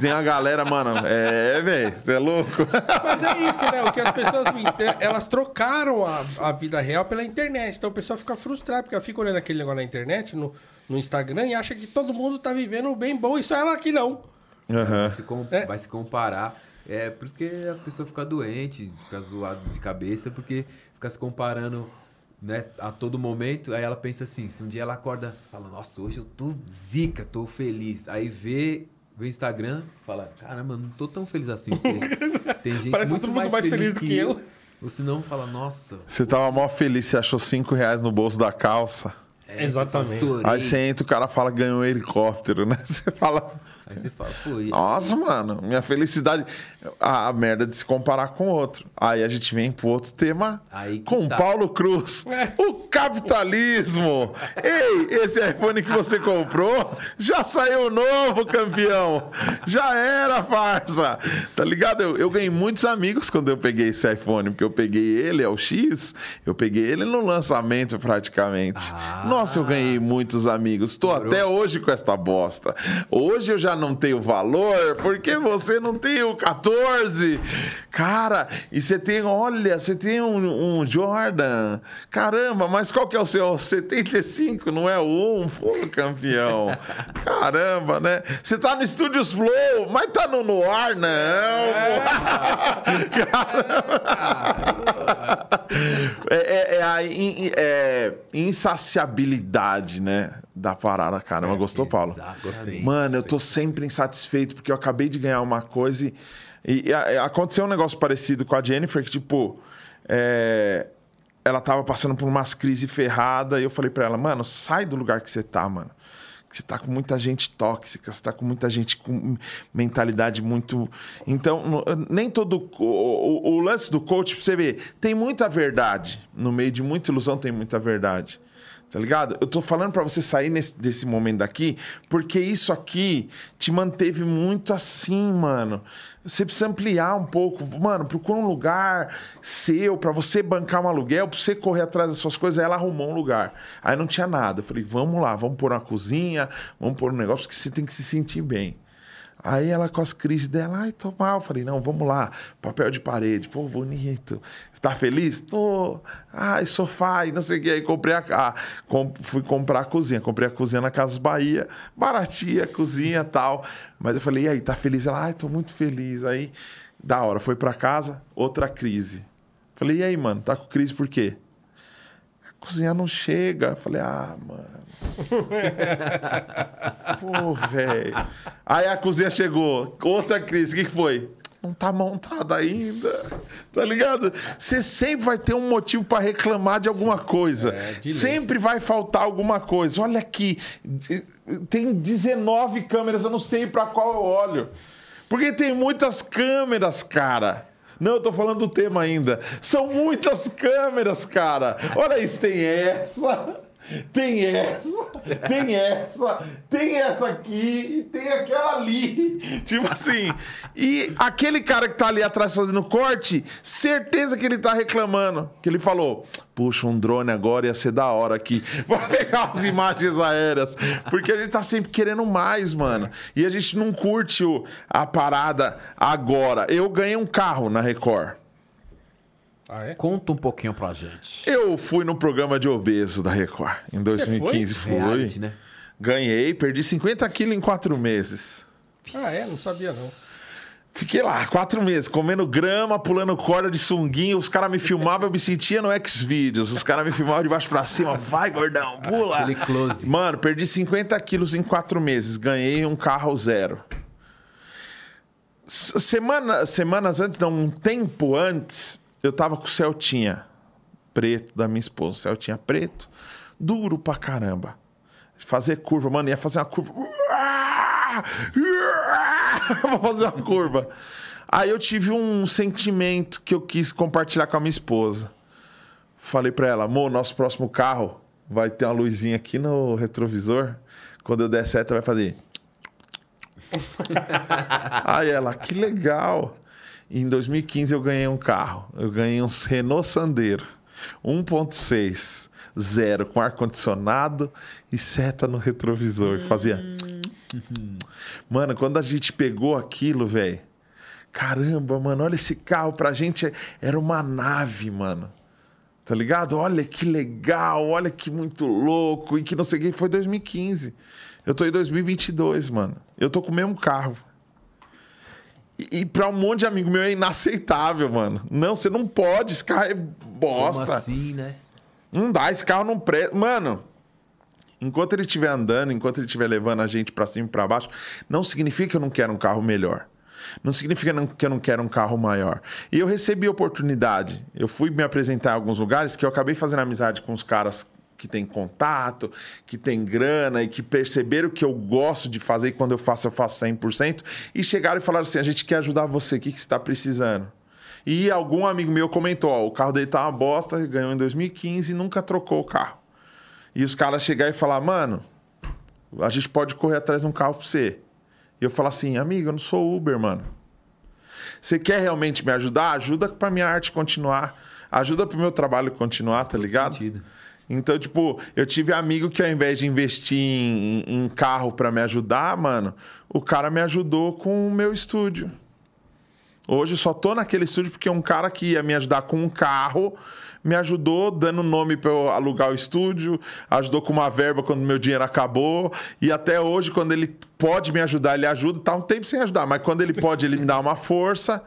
tem a galera, mano. É, velho, você é louco. Mas é isso, né? O que as pessoas me entendem, elas trocaram a, a vida real pela internet. Então o pessoal fica frustrado, porque ela fica olhando aquele negócio na internet, no, no Instagram, e acha que todo mundo tá vivendo bem bom, e só ela que não. Vai se, com- É. vai se comparar. É por isso que a pessoa fica doente, fica zoada de cabeça, porque fica se comparando né, a todo momento. Aí ela pensa assim: se um dia ela acorda, fala, nossa, hoje eu tô zica, tô feliz. Aí vê, vê o Instagram, fala, caramba, eu não tô tão feliz assim. [laughs] Tem gente Parece que muito todo mundo mais feliz do que eu. Ou senão fala, nossa, Você tava mó feliz, você achou cinco reais no bolso da calça. é, Exatamente. Você. Aí você entra, o cara fala, ganhou um helicóptero, né? [laughs] Você fala. Aí você fala, pô, e- Nossa, mano, minha felicidade. A, a merda de se comparar com outro. Aí a gente vem pro outro tema com tá. Paulo Cruz. [laughs] O capitalismo. Ei, esse iPhone que você comprou já saiu novo, campeão. Já era farsa. Tá ligado? Eu, eu ganhei muitos amigos quando eu peguei esse iPhone, porque eu peguei ele, é o X, eu peguei ele no lançamento praticamente. Nossa, eu ganhei muitos amigos. Tô até hoje com esta bosta. Hoje eu já não tenho valor, porque você não tem o 14. Cara, e você tem, olha, você tem um, um Jordan. Caramba, mas qual que é o seu [laughs] 75? Não é o 1? Pô, campeão. Caramba, né? Você tá no Studios Flow, mas tá no Noir, não. Caramba. [laughs] É, é- é a in- é insaciabilidade, né? Da parada, caramba. Gostou, Paulo? Exatamente. Mano, eu tô sempre insatisfeito porque eu acabei de ganhar uma coisa e, e- e aconteceu um negócio parecido com a Jennifer, que tipo, é, ela tava passando por umas crises ferradas e eu falei pra ela, mano, sai do lugar que você tá, mano. Que Você tá com muita gente tóxica, você tá com muita gente com mentalidade muito. Então, nem todo. O, o- o lance do coach, pra você ver, tem muita verdade. No meio de muita ilusão, tem muita verdade. Tá ligado? Eu tô falando pra você sair nesse, desse momento daqui, porque isso aqui te manteve muito assim, mano. Você precisa ampliar um pouco. Mano, procura um lugar seu pra você bancar um aluguel, pra você correr atrás das suas coisas. Aí ela arrumou um lugar. Aí não tinha nada. Eu falei, vamos lá, vamos pôr uma cozinha, vamos pôr um negócio que você tem que se sentir bem. Aí ela com as crises dela, ai, tô mal. Eu falei, não, vamos lá, papel de parede, pô, bonito. Tá feliz? Tô. Ai, sofá e não sei o que. Aí comprei a. a com- fui comprar a cozinha. Comprei a cozinha na Casas Bahia, baratinha, cozinha tal. Mas eu falei, e aí, tá feliz? Ela, ai, tô muito feliz. Aí, da hora, foi pra casa, outra crise. Falei, e aí, mano, tá com crise por quê? A cozinha não chega. Falei, ah, mano. [laughs] Pô, velho. Aí a cozinha chegou. Outra crise. O que, que foi? Não tá montada ainda. Tá ligado? Você sempre vai ter um motivo pra reclamar de alguma coisa. É, de lei. sempre vai faltar alguma coisa. Olha aqui. Tem 19 câmeras, eu não sei pra qual eu olho. Porque tem muitas câmeras, cara. Não, eu tô falando do tema ainda. São muitas câmeras, cara. Olha isso, tem essa. Tem essa, tem essa, tem essa aqui e tem aquela ali. Tipo assim. E aquele cara que tá ali atrás fazendo corte, certeza que ele tá reclamando. Que ele falou: puxa, um drone agora ia ser da hora aqui. [laughs] Vou pegar as imagens aéreas. Porque a gente tá sempre querendo mais, mano. E a gente não curte o, a parada agora. Eu ganhei um carro na Record. Ah, é? Conta um pouquinho pra gente. Eu fui no programa de obeso da Record em 2015. Fui. Reality, né? Ganhei, perdi 50 quilos em quatro meses. Ah, é? Não sabia, não. Fiquei lá, quatro meses, comendo grama, pulando corda de sunguinho. Os caras me filmavam, eu me sentia no X-Videos. Os caras me filmavam de baixo pra cima. Vai, gordão, pula. Aquele close. Mano, perdi 50 quilos em quatro meses. Ganhei um carro zero. Semana, semanas antes, não, um tempo antes, eu tava com o Celtinha preto da minha esposa. O Celtinha preto, duro pra caramba. Fazer curva, mano, ia fazer uma curva. [laughs] Vou fazer uma curva. Aí eu tive um sentimento que eu quis compartilhar com a minha esposa. Falei pra ela, amor, nosso próximo carro vai ter uma luzinha aqui no retrovisor. Quando eu der seta, vai fazer. [laughs] Aí ela, que legal. Em 2015 eu ganhei um carro. Eu ganhei um Renault Sandero 1.6, zero, com ar-condicionado e seta no retrovisor, que fazia. Mano, quando a gente pegou aquilo, velho. Caramba, mano, olha esse carro. Pra gente era uma nave, mano. Tá ligado? Olha que legal, olha que muito louco. E que não sei o que. Foi 2015. Eu tô em 2022, mano. Eu tô com o mesmo carro. E, e pra um monte de amigo meu é inaceitável, mano. Não, você não pode. Esse carro é bosta. Como assim, né? Não dá, esse carro não presta. Mano, enquanto ele estiver andando, enquanto ele estiver levando a gente pra cima e pra baixo, não significa que eu não quero um carro melhor. Não significa que eu não quero um carro maior. E eu recebi oportunidade. Eu fui me apresentar em alguns lugares que eu acabei fazendo amizade com os caras que têm contato, que têm grana e que perceberam que eu gosto de fazer e quando eu faço, eu faço 100%. E chegaram e falaram assim: a gente quer ajudar você, o que, que você está precisando? E algum amigo meu comentou: ó, o carro dele tá uma bosta, ganhou em 2015 e nunca trocou o carro. E os caras chegaram e falaram: mano, a gente pode correr atrás de um carro pra você. E eu falo assim, amigo, eu não sou Uber, mano. Você quer realmente me ajudar? Ajuda pra minha arte continuar. Ajuda pro meu trabalho continuar, tá ligado? sentido. Então, tipo, eu tive amigo que ao invés de investir em, em carro pra me ajudar, mano, o cara me ajudou com o meu estúdio. Hoje só tô naquele estúdio porque um cara que ia me ajudar com um carro me ajudou dando nome para eu alugar o estúdio, ajudou com uma verba quando meu dinheiro acabou e até hoje quando ele pode me ajudar, ele ajuda, tá um tempo sem ajudar, mas quando ele pode, ele me dá uma força.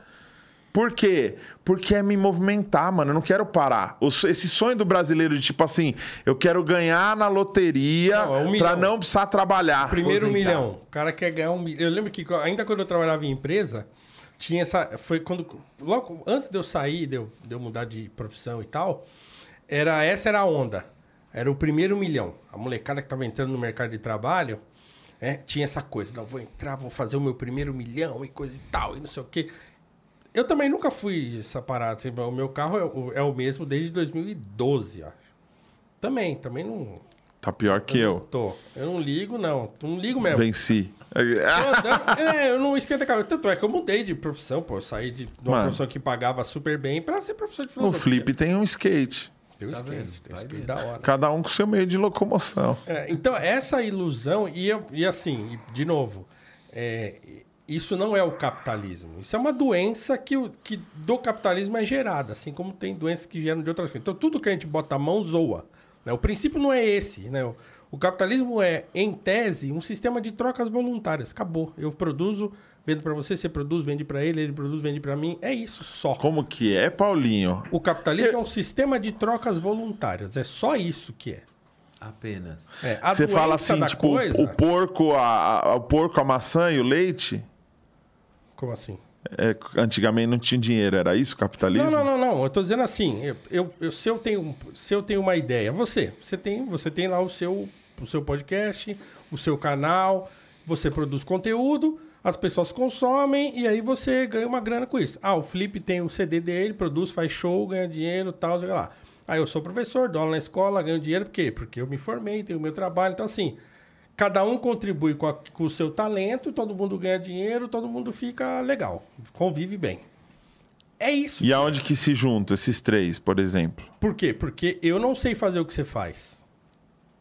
Por quê? Porque é me movimentar, mano. Eu não quero parar. Esse sonho do brasileiro de tipo assim, eu quero ganhar na loteria Não, é um pra não precisar trabalhar. Primeiro milhão. O cara quer ganhar um milhão. Eu lembro que ainda quando eu trabalhava em empresa, tinha essa. Foi quando. Logo antes de eu sair, de eu, de eu mudar de profissão e tal, era essa era a onda. Era o primeiro milhão. A molecada que tava entrando no mercado de trabalho. é, tinha essa coisa, não, vou entrar, vou fazer o meu primeiro milhão e coisa e tal, e não sei o quê. Eu também nunca fui essa parada. assim, o meu carro é o, é o mesmo desde 2012, acho. Também, também não. Tá pior que não eu. Tô. Eu não ligo, não. Não ligo mesmo. Venci. Eu, [laughs] é, eu não esquento a cabeça. Tanto é que eu mudei de profissão, pô. Eu saí de uma Mano. profissão que pagava super bem pra ser professor de No filosofia. Flip tem um skate. Tem um Tá skate, vendo? tem um skate da hora. Cada um com seu meio de locomoção. É, então, essa ilusão, e, eu- e assim, de novo, é, isso não é o capitalismo. Isso é uma doença que, o- que do capitalismo é gerada, assim como tem doenças que geram de outras coisas. Então, tudo que a gente bota a mão zoa. né? O princípio não é esse. Né? O, o capitalismo é, em tese, um sistema de trocas voluntárias. Acabou. Eu produzo, vendo pra você, você produz, vende pra ele, ele produz, vende pra mim. É isso só. Como que é, Paulinho? O capitalismo é um sistema de trocas voluntárias. É só isso que é. Apenas. É, Você fala assim, tipo, coisa- o porco, a, a- o porco, a maçã e o leite. Como assim? é, antigamente não tinha dinheiro, era isso capitalismo? Não, não, não, não. Eu tô dizendo assim, eu, eu- eu- se, eu tenho, se eu tenho uma ideia, você, você tem, você tem lá o seu, o seu podcast, o seu canal, você produz conteúdo, as pessoas consomem e aí você ganha uma grana com isso. Ah, o Felipe tem o CD dele, produz, faz show, ganha dinheiro, tal, sei lá. Aí eu sou professor, dou aula na escola, ganho dinheiro, por quê? Porque eu me formei, tenho o meu trabalho. Então, assim, cada um contribui com, a- com o seu talento, todo mundo ganha dinheiro, todo mundo fica legal, convive bem. É isso. E aonde que se juntam esses três, por exemplo? Por quê? Porque eu não sei fazer o que você faz.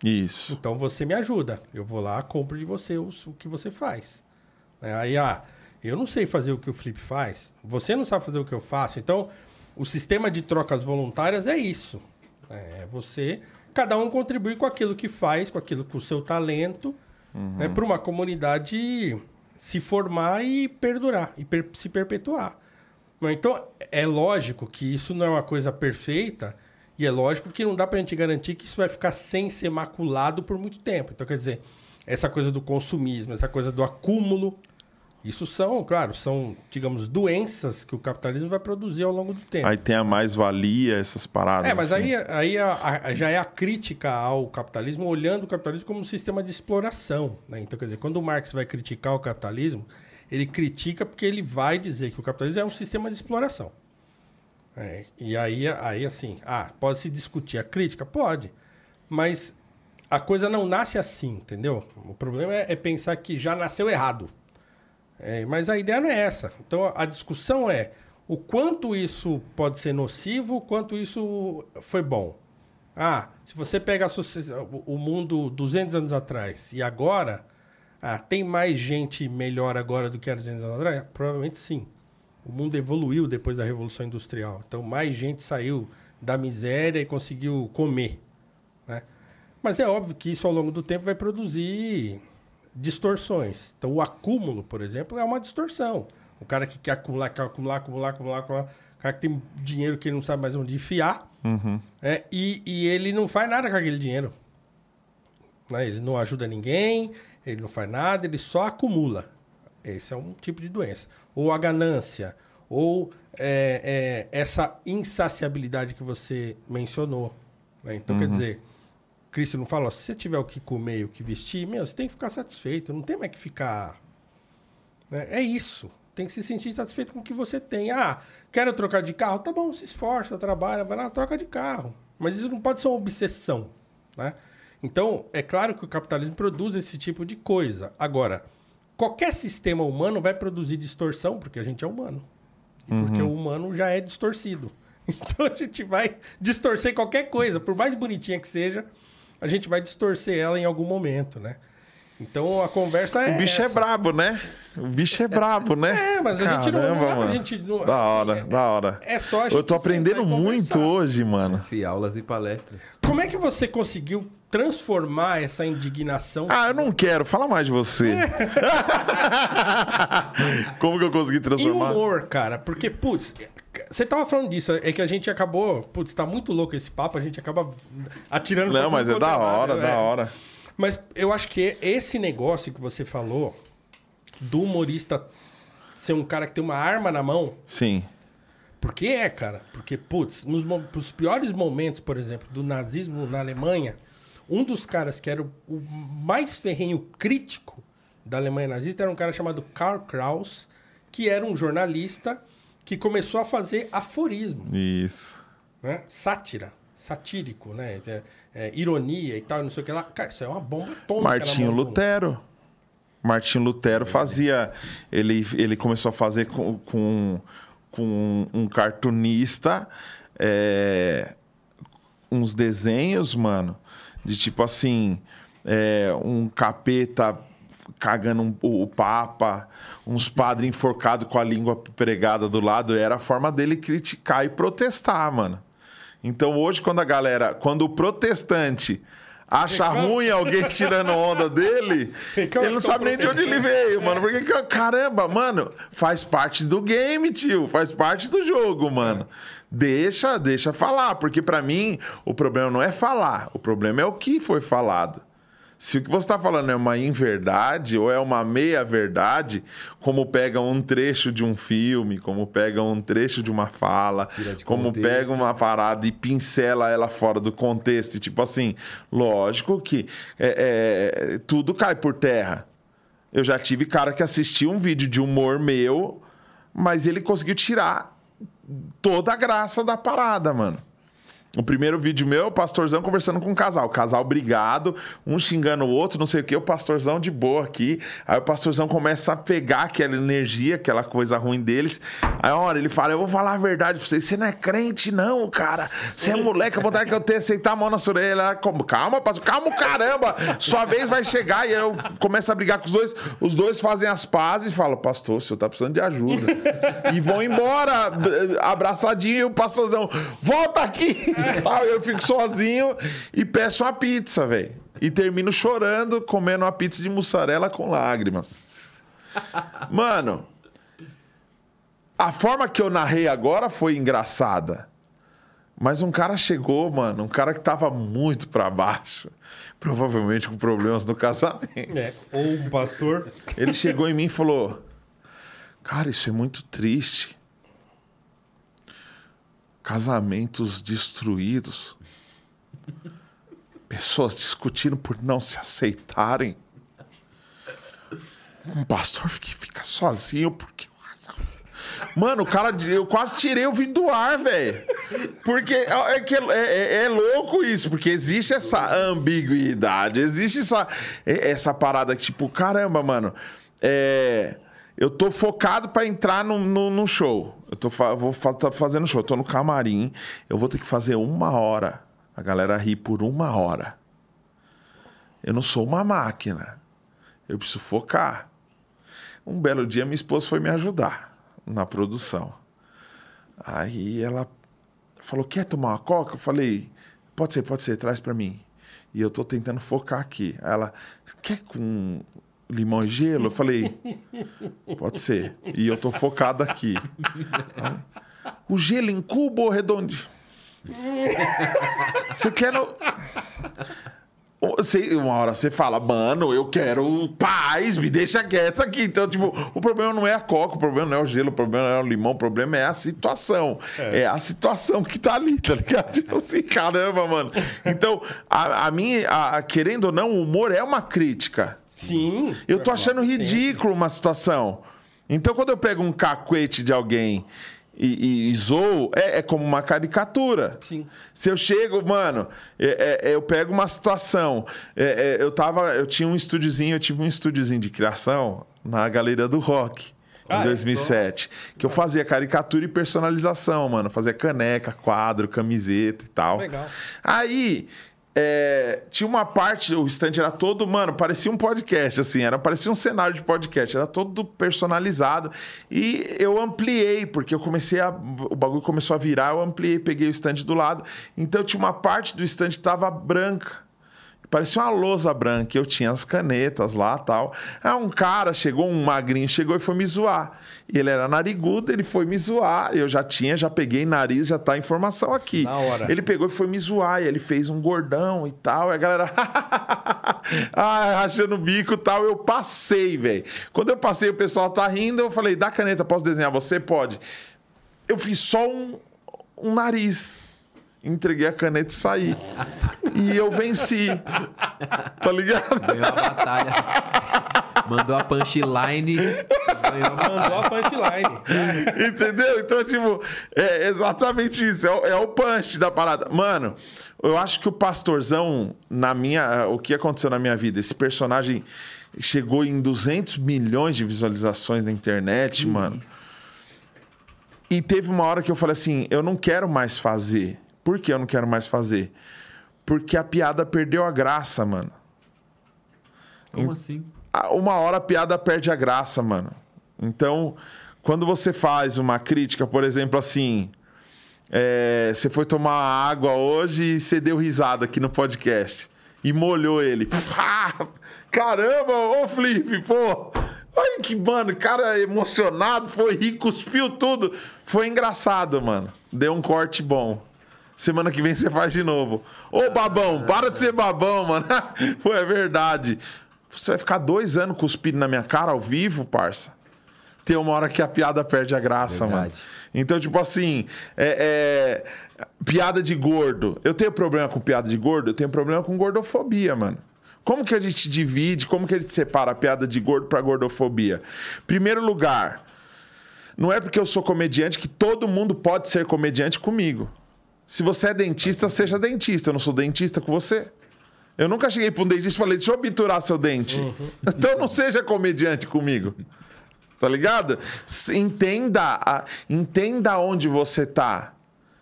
Isso. Então você me ajuda. Eu vou lá, compro de você o, o que você faz. É, Aí, ah, eu não sei fazer o que o Flip faz. Você não sabe fazer o que eu faço. Então, o sistema de trocas voluntárias é isso. É você, cada um contribui com aquilo que faz, com aquilo com o seu talento, né, para uma comunidade se formar e perdurar, e per- se perpetuar. Então, é lógico que isso não é uma coisa perfeita, e é lógico que não dá pra gente garantir que isso vai ficar sem ser maculado por muito tempo. Então, quer dizer, essa coisa do consumismo, essa coisa do acúmulo, isso são, claro, são, digamos, doenças que o capitalismo vai produzir ao longo do tempo. Aí tem a mais-valia, essas paradas. É, mas assim. aí, aí a- a- já é a crítica ao capitalismo, olhando o capitalismo como um sistema de exploração. né? Então, quer dizer, quando o Marx vai criticar o capitalismo, ele critica porque ele vai dizer que o capitalismo é um sistema de exploração. É, e aí, aí, assim, ah, pode se discutir a crítica? Pode. Mas a coisa não nasce assim, entendeu? O problema é, é pensar que já nasceu errado. É, mas a ideia não é essa. Então a, discussão é o quanto isso pode ser nocivo, o quanto isso foi bom. Ah, se você pega o mundo 200 anos atrás e agora, ah, tem mais gente melhor agora do que era 200 anos atrás? Provavelmente sim. O mundo evoluiu depois da Revolução Industrial. Então mais gente saiu da miséria e conseguiu comer. né? Mas é óbvio que isso ao longo do tempo vai produzir distorções. Então, o acúmulo, por exemplo, é uma distorção. O cara que quer acumular, quer acumular, acumular, acumular, acumular. O cara que tem dinheiro que ele não sabe mais onde enfiar. né? E, e ele não faz nada com aquele dinheiro. né? Ele não ajuda ninguém, ele não faz nada, ele só acumula. Esse é um tipo de doença. Ou a ganância, ou é, é, essa insaciabilidade que você mencionou. né? Então, quer dizer, Cristo não fala, ó, se você tiver o que comer e o que vestir, meu, você tem que ficar satisfeito, não tem mais que ficar. né? É isso. Tem que se sentir satisfeito com o que você tem. Ah, quero trocar de carro? Tá bom, se esforça, trabalha, vai lá, troca de carro. Mas isso não pode ser uma obsessão. Né? Então, é claro que o capitalismo produz esse tipo de coisa. Agora, qualquer sistema humano vai produzir distorção, porque a gente é humano. E porque o humano já é distorcido. [laughs] Então a gente vai distorcer qualquer coisa, por mais bonitinha que seja, a gente vai distorcer ela em algum momento, né? Então a conversa é. O bicho é essa. brabo, né? O bicho é brabo, né? É, mas a gente não- Caramba, mano. gente não- Da hora, assim, da hora. é só a Eu gente tô aprendendo muito hoje, mano. Fih, aulas e palestras. Como é que você conseguiu transformar essa indignação? Ah, eu não quero. Fala mais de você. [laughs] Como que eu consegui Em transformar? humor, cara, porque, putz, você tava falando disso, é que a gente acabou, putz, tá muito louco esse papo, a gente acaba atirando Não, mas é quanto da hora, né? da hora. Mas eu acho que esse negócio que você falou do humorista ser um cara que tem uma arma na mão, Sim. porque é, cara, porque, putz, nos, nos piores momentos, por exemplo, do nazismo na Alemanha, um dos caras que era o, o mais ferrenho crítico da Alemanha nazista era um cara chamado Karl Kraus, que era um jornalista que começou a fazer aforismo, Isso. né? Sátira, satírico, né? É, é, ironia e tal, não sei o que lá. Cara, isso é uma bomba atômica. Martinho Lutero. Martinho Lutero fazia. Ele, ele começou a fazer com, com, com um cartunista é, uns desenhos, mano, de tipo assim: é, um capeta cagando um- o, Papa, uns padres enforcados com a língua pregada do lado. Era a forma dele criticar e protestar, mano. Então hoje, quando a galera. Quando o protestante acha ruim alguém tirando onda dele, ele não sabe nem de onde ele veio, mano. Porque, que- caramba, mano, faz parte do game, tio. Faz parte do jogo, mano. Deixa, deixa falar. Porque pra mim, o problema não é falar. O problema é o que foi falado. Se o que você está falando é uma inverdade ou é uma meia-verdade, como pega um trecho de um filme, como pega um trecho de uma fala, de como contexto. pega uma parada e pincela ela fora do contexto, e tipo assim, lógico que é- é, tudo cai por terra. Eu já tive cara que assistiu um vídeo de humor meu, mas ele conseguiu tirar toda a graça da parada, mano. O primeiro vídeo meu, o pastorzão conversando com o casal. O casal brigado, um xingando o outro, não sei o que, o pastorzão de boa aqui. Aí o pastorzão começa a pegar aquela energia, aquela coisa ruim deles. Aí hora ele fala: Eu vou falar a verdade pra vocês. Você não é crente, não, cara. Você é moleque, eu vou dar que eu tenho que aceitar a mão na sua orelha. Calma, pastor, calma, caramba. Sua vez vai chegar. E aí eu começo a brigar com os dois. Os dois fazem as pazes e falam: Pastor, o senhor tá precisando de ajuda. e vão embora, abraçadinho. O pastorzão: Volta aqui. [laughs] Tal, eu fico sozinho e peço uma pizza, velho. E termino chorando, comendo uma pizza de mussarela com lágrimas. Mano, a forma que eu narrei agora foi engraçada. Mas um cara chegou, mano, um cara que tava muito pra baixo, provavelmente com problemas no casamento. É, ou um pastor. Ele chegou em mim e falou: Cara, isso é muito triste casamentos destruídos, pessoas discutindo por não se aceitarem, um pastor que fica sozinho porque Mano, o cara, eu quase tirei o vídeo do ar, velho. Porque é, é, é, é, louco isso, porque existe essa ambiguidade, existe essa, é, essa parada que, tipo, caramba, mano, é eu tô focado para entrar no, no, no, show. Eu tô vou tá fazendo show, eu tô no camarim, eu vou ter que fazer uma hora. A galera ri por uma hora. Eu não sou uma máquina. Eu preciso focar. Um belo dia minha esposa foi me ajudar na produção. Aí ela falou: "Quer tomar uma coca?" Eu falei: "Pode ser, pode ser, traz para mim." E eu tô tentando focar aqui. Ela: "Quer com limão e gelo? Eu falei, pode ser. E eu tô focado aqui. O gelo em cubo ou redondinho? Você quer. No... Você, uma hora você fala, mano, eu quero paz, me deixa quieto aqui. Então, tipo, o problema não é a coca, o problema não é o gelo, o problema não é o limão, o problema é a situação. É, é a situação que tá ali, tá ligado? [laughs] Tipo assim, caramba, mano. Então, a, a minha, a, querendo ou não, o humor é uma crítica. Sim. Eu tô achando ridículo uma situação. Então, quando eu pego um cacuete de alguém e, e, e zoo, é, é, como uma caricatura. Sim. Se eu chego, mano, é, é, eu pego uma situação. É, é, eu tava. Eu tinha um estúdiozinho, eu tive um estúdiozinho de criação na Galeria do Rock. Em ah, 2007. Só... Que eu fazia caricatura e personalização, mano. Fazia caneca, quadro, camiseta e tal. Legal. Aí é, tinha uma parte, o stand era todo, mano, parecia um podcast, assim, era parecia um cenário de podcast, era todo personalizado. E eu ampliei, porque eu comecei a. O bagulho começou a virar, eu ampliei, peguei o stand do lado. Então tinha uma parte do stand que tava branca. Parecia uma lousa branca. Eu tinha as canetas lá tal. Aí um cara chegou, um magrinho, chegou e foi me zoar. E ele era narigudo, ele foi me zoar. Eu já tinha, já peguei nariz, já tá a informação aqui. Na hora. Ele pegou e foi me zoar. E ele fez um gordão e tal. E a galera. [laughs] ah, rachando o bico e tal. Eu passei, velho. Quando eu passei, o pessoal tá rindo. Eu falei, dá caneta, posso desenhar? Você pode. Eu fiz só um, um nariz entreguei a caneta e saí. e eu venci. Tá ligado? Ganhou a batalha. Mandou a punchline. Mandou a punchline. Entendeu? Então, tipo, é exatamente isso. É o, é o punch da parada. Mano, eu acho que o pastorzão, na minha. O que aconteceu na minha vida? Esse personagem chegou em 200 milhões de visualizações na internet, isso. mano. E teve uma hora que eu falei assim: eu não quero mais fazer por que eu não quero mais fazer? Porque a piada perdeu a graça, mano. Como assim? Uma hora a piada perde a graça, mano. Então, quando você faz uma crítica, por exemplo, assim. É, você foi tomar água hoje e você deu risada aqui no podcast. E molhou ele. [laughs] Caramba, ô Felipe, pô! Olha que, mano, cara emocionado, foi rir, cuspiu tudo. Foi engraçado, mano. Deu um corte bom. Semana que vem você faz de novo. Ô, babão, para de ser babão, mano. [laughs] Pô, é verdade. Você vai ficar dois anos cuspindo na minha cara ao vivo, parça? Tem uma hora que a piada perde a graça, verdade. mano. Então, tipo assim, é, é, piada de gordo. Eu tenho problema com piada de gordo, eu tenho problema com gordofobia, mano. Como que a gente divide, como que a gente separa a piada de gordo para gordofobia? Primeiro lugar, não é porque eu sou comediante que todo mundo pode ser comediante comigo. Se você é dentista, seja dentista. Eu não sou dentista com você. Eu nunca cheguei para um dentista e falei, deixa eu obturar seu dente. [laughs] Então não seja comediante comigo. Tá ligado? Entenda, a- entenda onde você tá.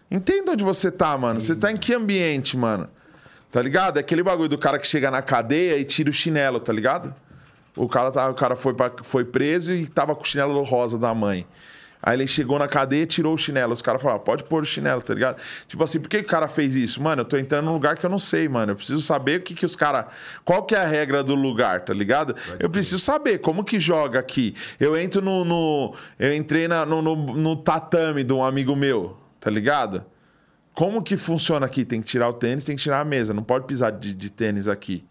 Entenda onde você tá, mano. Você tá em que ambiente, mano? Tá ligado? É aquele bagulho do cara que chega na cadeia e tira o chinelo, tá ligado? O cara, tá, o cara foi, pra- foi preso e tava com o chinelo rosa da mãe. Aí ele chegou na cadeia e tirou o chinelo. Os caras falaram, pode pôr o chinelo, tá ligado? Tipo assim, por que o cara fez isso? Mano, eu tô entrando num lugar que eu não sei, mano. Eu preciso saber o que que os caras... Qual que é a regra do lugar, tá ligado? eu preciso saber como que joga aqui. Eu entro no... no- eu entrei na- no, no, no tatame de um amigo meu, tá ligado? Como que funciona aqui? Tem que tirar o tênis, tem que tirar a mesa. Não pode pisar de, de tênis aqui.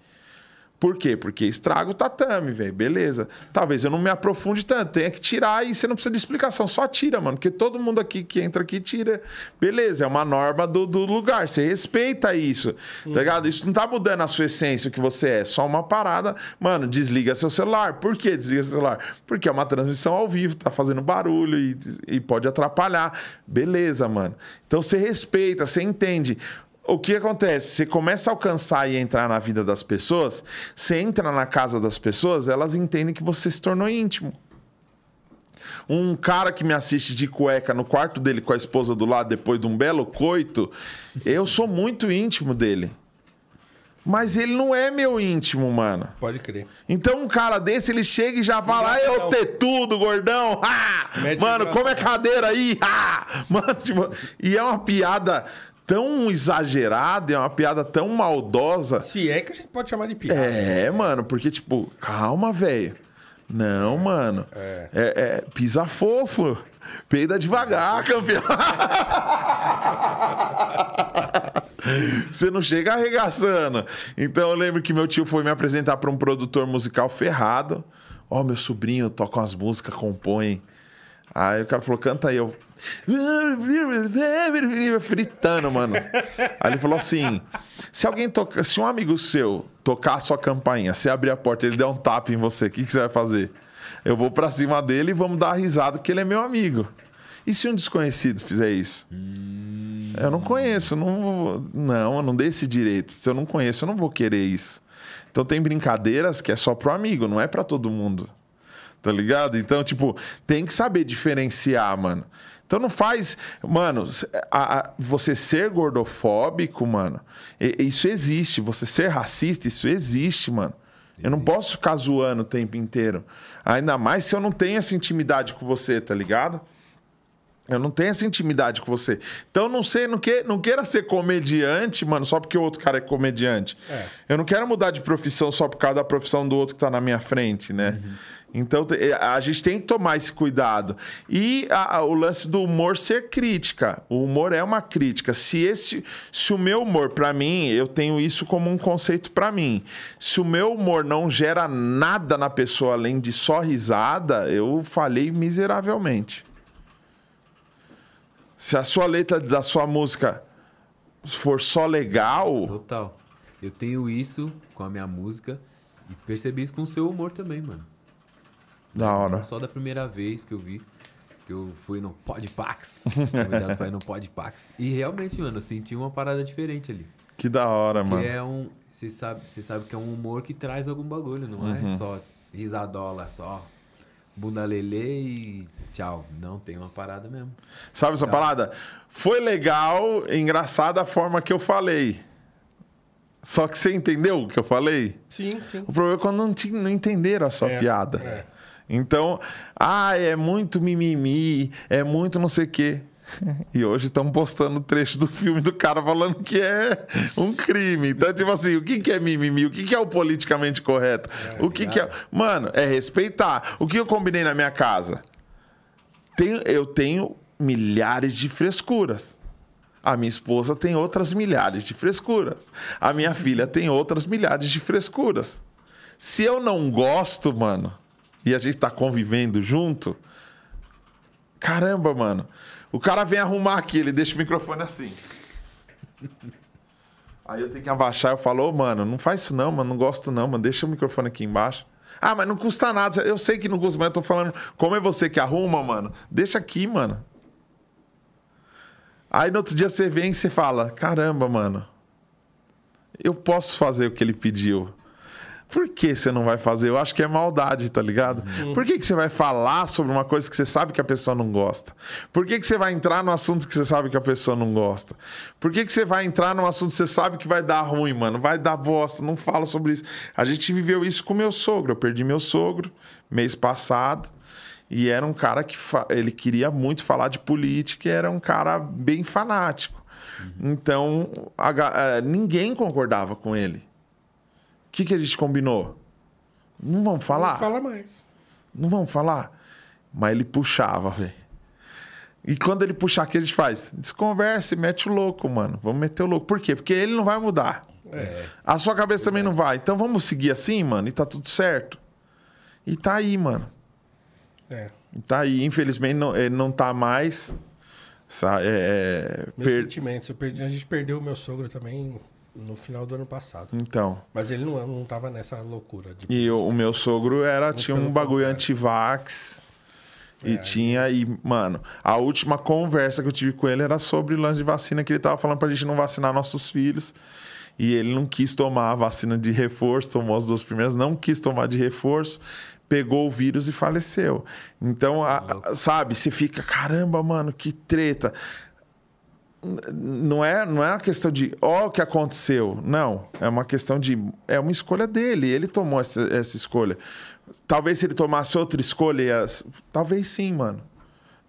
Por quê? Porque estraga o tatame, velho. Beleza. Talvez eu não me aprofunde tanto. Tenha que tirar e você não precisa de explicação. Só tira, mano. Porque todo mundo aqui que entra aqui tira. Beleza, é uma norma do, do lugar. Você respeita isso. Tá ligado? Isso não tá mudando a sua essência, o que você é. Só uma parada. Mano, desliga seu celular. Por que desliga seu celular? Porque é uma transmissão ao vivo, tá fazendo barulho e, e pode atrapalhar. Beleza, mano. Então você respeita, você entende. O que acontece? Você começa a alcançar e entrar na vida das pessoas, você entra na casa das pessoas, elas entendem que você se tornou íntimo. Um cara que me assiste de cueca no quarto dele com a esposa do lado depois de um belo coito, eu sou muito íntimo dele. Mas ele não é meu íntimo, mano. Pode crer. Então um cara desse, ele chega e já fala, "Ah, eu ter tudo, gordão. Ah! Mano, o braço. come a cadeira aí. Ah! Mano, tipo, e é uma piada tão exagerada, é uma piada tão maldosa. Se é que a gente pode chamar de piada. É, mano, porque, tipo, calma, velho. Não, mano. É. é pisa fofo. Peida devagar, campeão. [laughs] Você não chega arregaçando. Então eu lembro que meu tio foi me apresentar para um produtor musical ferrado. Ó, meu sobrinho toca umas músicas, compõe. Aí o cara falou, canta aí. Eu. Fritando, mano. Aí ele falou assim: se alguém toca, se um amigo seu tocar a sua campainha, você abrir a porta ele der um tapa em você, o que, que você vai fazer? Eu vou pra cima dele e vamos dar risada, porque ele é meu amigo. E se um desconhecido fizer isso? Eu não conheço, não não, eu não dei esse direito. Se eu não conheço, eu não vou querer isso. Então tem brincadeiras que é só pro amigo, não é pra todo mundo. Tá ligado? Então, tipo, tem que saber diferenciar, mano. Então não faz. Mano, a- a- você ser gordofóbico, mano, isso existe. Você ser racista, isso existe, mano. Eu não posso ficar zoando o tempo inteiro. Ainda mais se eu não tenho essa intimidade com você, tá ligado? Eu não tenho essa intimidade com você. Então, não sei, não, que, não queira ser comediante, mano, só porque o outro cara é comediante. Eu não quero mudar de profissão só por causa da profissão do outro que tá na minha frente, né? Então, te- a gente tem que tomar esse cuidado. E a- a- o lance do humor ser crítica. O humor é uma crítica. Se esse, se o meu humor, pra mim, eu tenho isso como um conceito pra mim. Se o meu humor não gera nada na pessoa além de só risada, eu falhei miseravelmente. Se a sua letra da sua música for só legal, Total. Eu tenho isso com a minha música e percebi isso com o seu humor também, mano. Da hora. Não só da primeira vez que eu vi, que eu fui no Podpax, convidado pra ir no Podpax. E realmente, mano, eu senti uma parada diferente ali. Que da hora, Que mano. é um. Você sabe, você sabe que é um humor que traz algum bagulho, não Uhum. é só risadola, só bunda lelê e tchau. Não, tem uma parada mesmo. Sabe essa parada? Foi legal, engraçada a forma que eu falei. Só que você entendeu o que eu falei? Sim, sim. O problema é quando não, te- não entenderam a sua É, piada. é. Então, ah, é muito mimimi, é muito não sei o quê. [laughs] E hoje estão postando trecho do filme do cara falando que é um crime. Então, tipo assim, o que, que é mimimi? O que, que é o politicamente correto? o que, que é. Mano, é respeitar. O que eu combinei na minha casa? Tenho- eu tenho milhares de frescuras. A minha esposa tem outras milhares de frescuras. A minha filha tem outras milhares de frescuras. Se eu não gosto, mano, e a gente tá convivendo junto, caramba, mano. O cara vem arrumar aqui, ele deixa o microfone assim. Aí eu tenho que abaixar, eu falo, mano, não faz isso não, mano, não gosto não, mano, deixa o microfone aqui embaixo. Ah, mas não custa nada. Eu sei que não custa, mas eu tô falando, como é você que arruma, mano? Deixa aqui, mano. Aí no outro dia você vem e você fala: caramba, mano, eu posso fazer o que ele pediu. Por que você não vai fazer? Eu acho que é maldade, tá ligado? Por que, que você vai falar sobre uma coisa que você sabe que a pessoa não gosta? Por que, que você vai entrar no assunto que você sabe que a pessoa não gosta? Por que, que você vai entrar num assunto que você sabe que vai dar ruim, mano? Vai dar bosta, não fala sobre isso. A gente viveu isso com meu sogro. Eu perdi meu sogro mês passado. E era um cara que fa- ele queria muito falar de política e era um cara bem fanático. Então, a ga- eh, ninguém concordava com ele. O que, que a gente combinou? Não vamos falar? Não fala mais. Não vamos falar? Mas ele puxava, velho. E quando ele puxar, o que a gente faz? Desconversa e mete o louco, mano. Vamos meter o louco. Por quê? Porque ele não vai mudar. A sua cabeça também não vai. Então vamos seguir assim, mano, e tá tudo certo. E tá aí, mano. É. E Tá aí. Infelizmente, não, ele não tá mais. É, é, Meus per- sentimentos. Eu perdi- a gente perdeu o meu sogro também no final do ano passado. Então. Mas ele não, não tava nessa loucura. De... E o, o meu sogro era, tinha um bagulho anti-vax. E tinha, e, mano, a última conversa que eu tive com ele era sobre o lance de vacina, que ele tava falando pra gente não vacinar nossos filhos. E ele não quis tomar a vacina de reforço, tomou as duas primeiras, não quis tomar de reforço, pegou o vírus e faleceu. Então, a- a- sabe, você fica, caramba, mano, que treta não é, não é uma questão de ó o que aconteceu. Não. É uma questão de. É uma escolha dele. Ele tomou essa, essa escolha. Talvez se ele tomasse outra escolha. ia- Talvez sim, mano.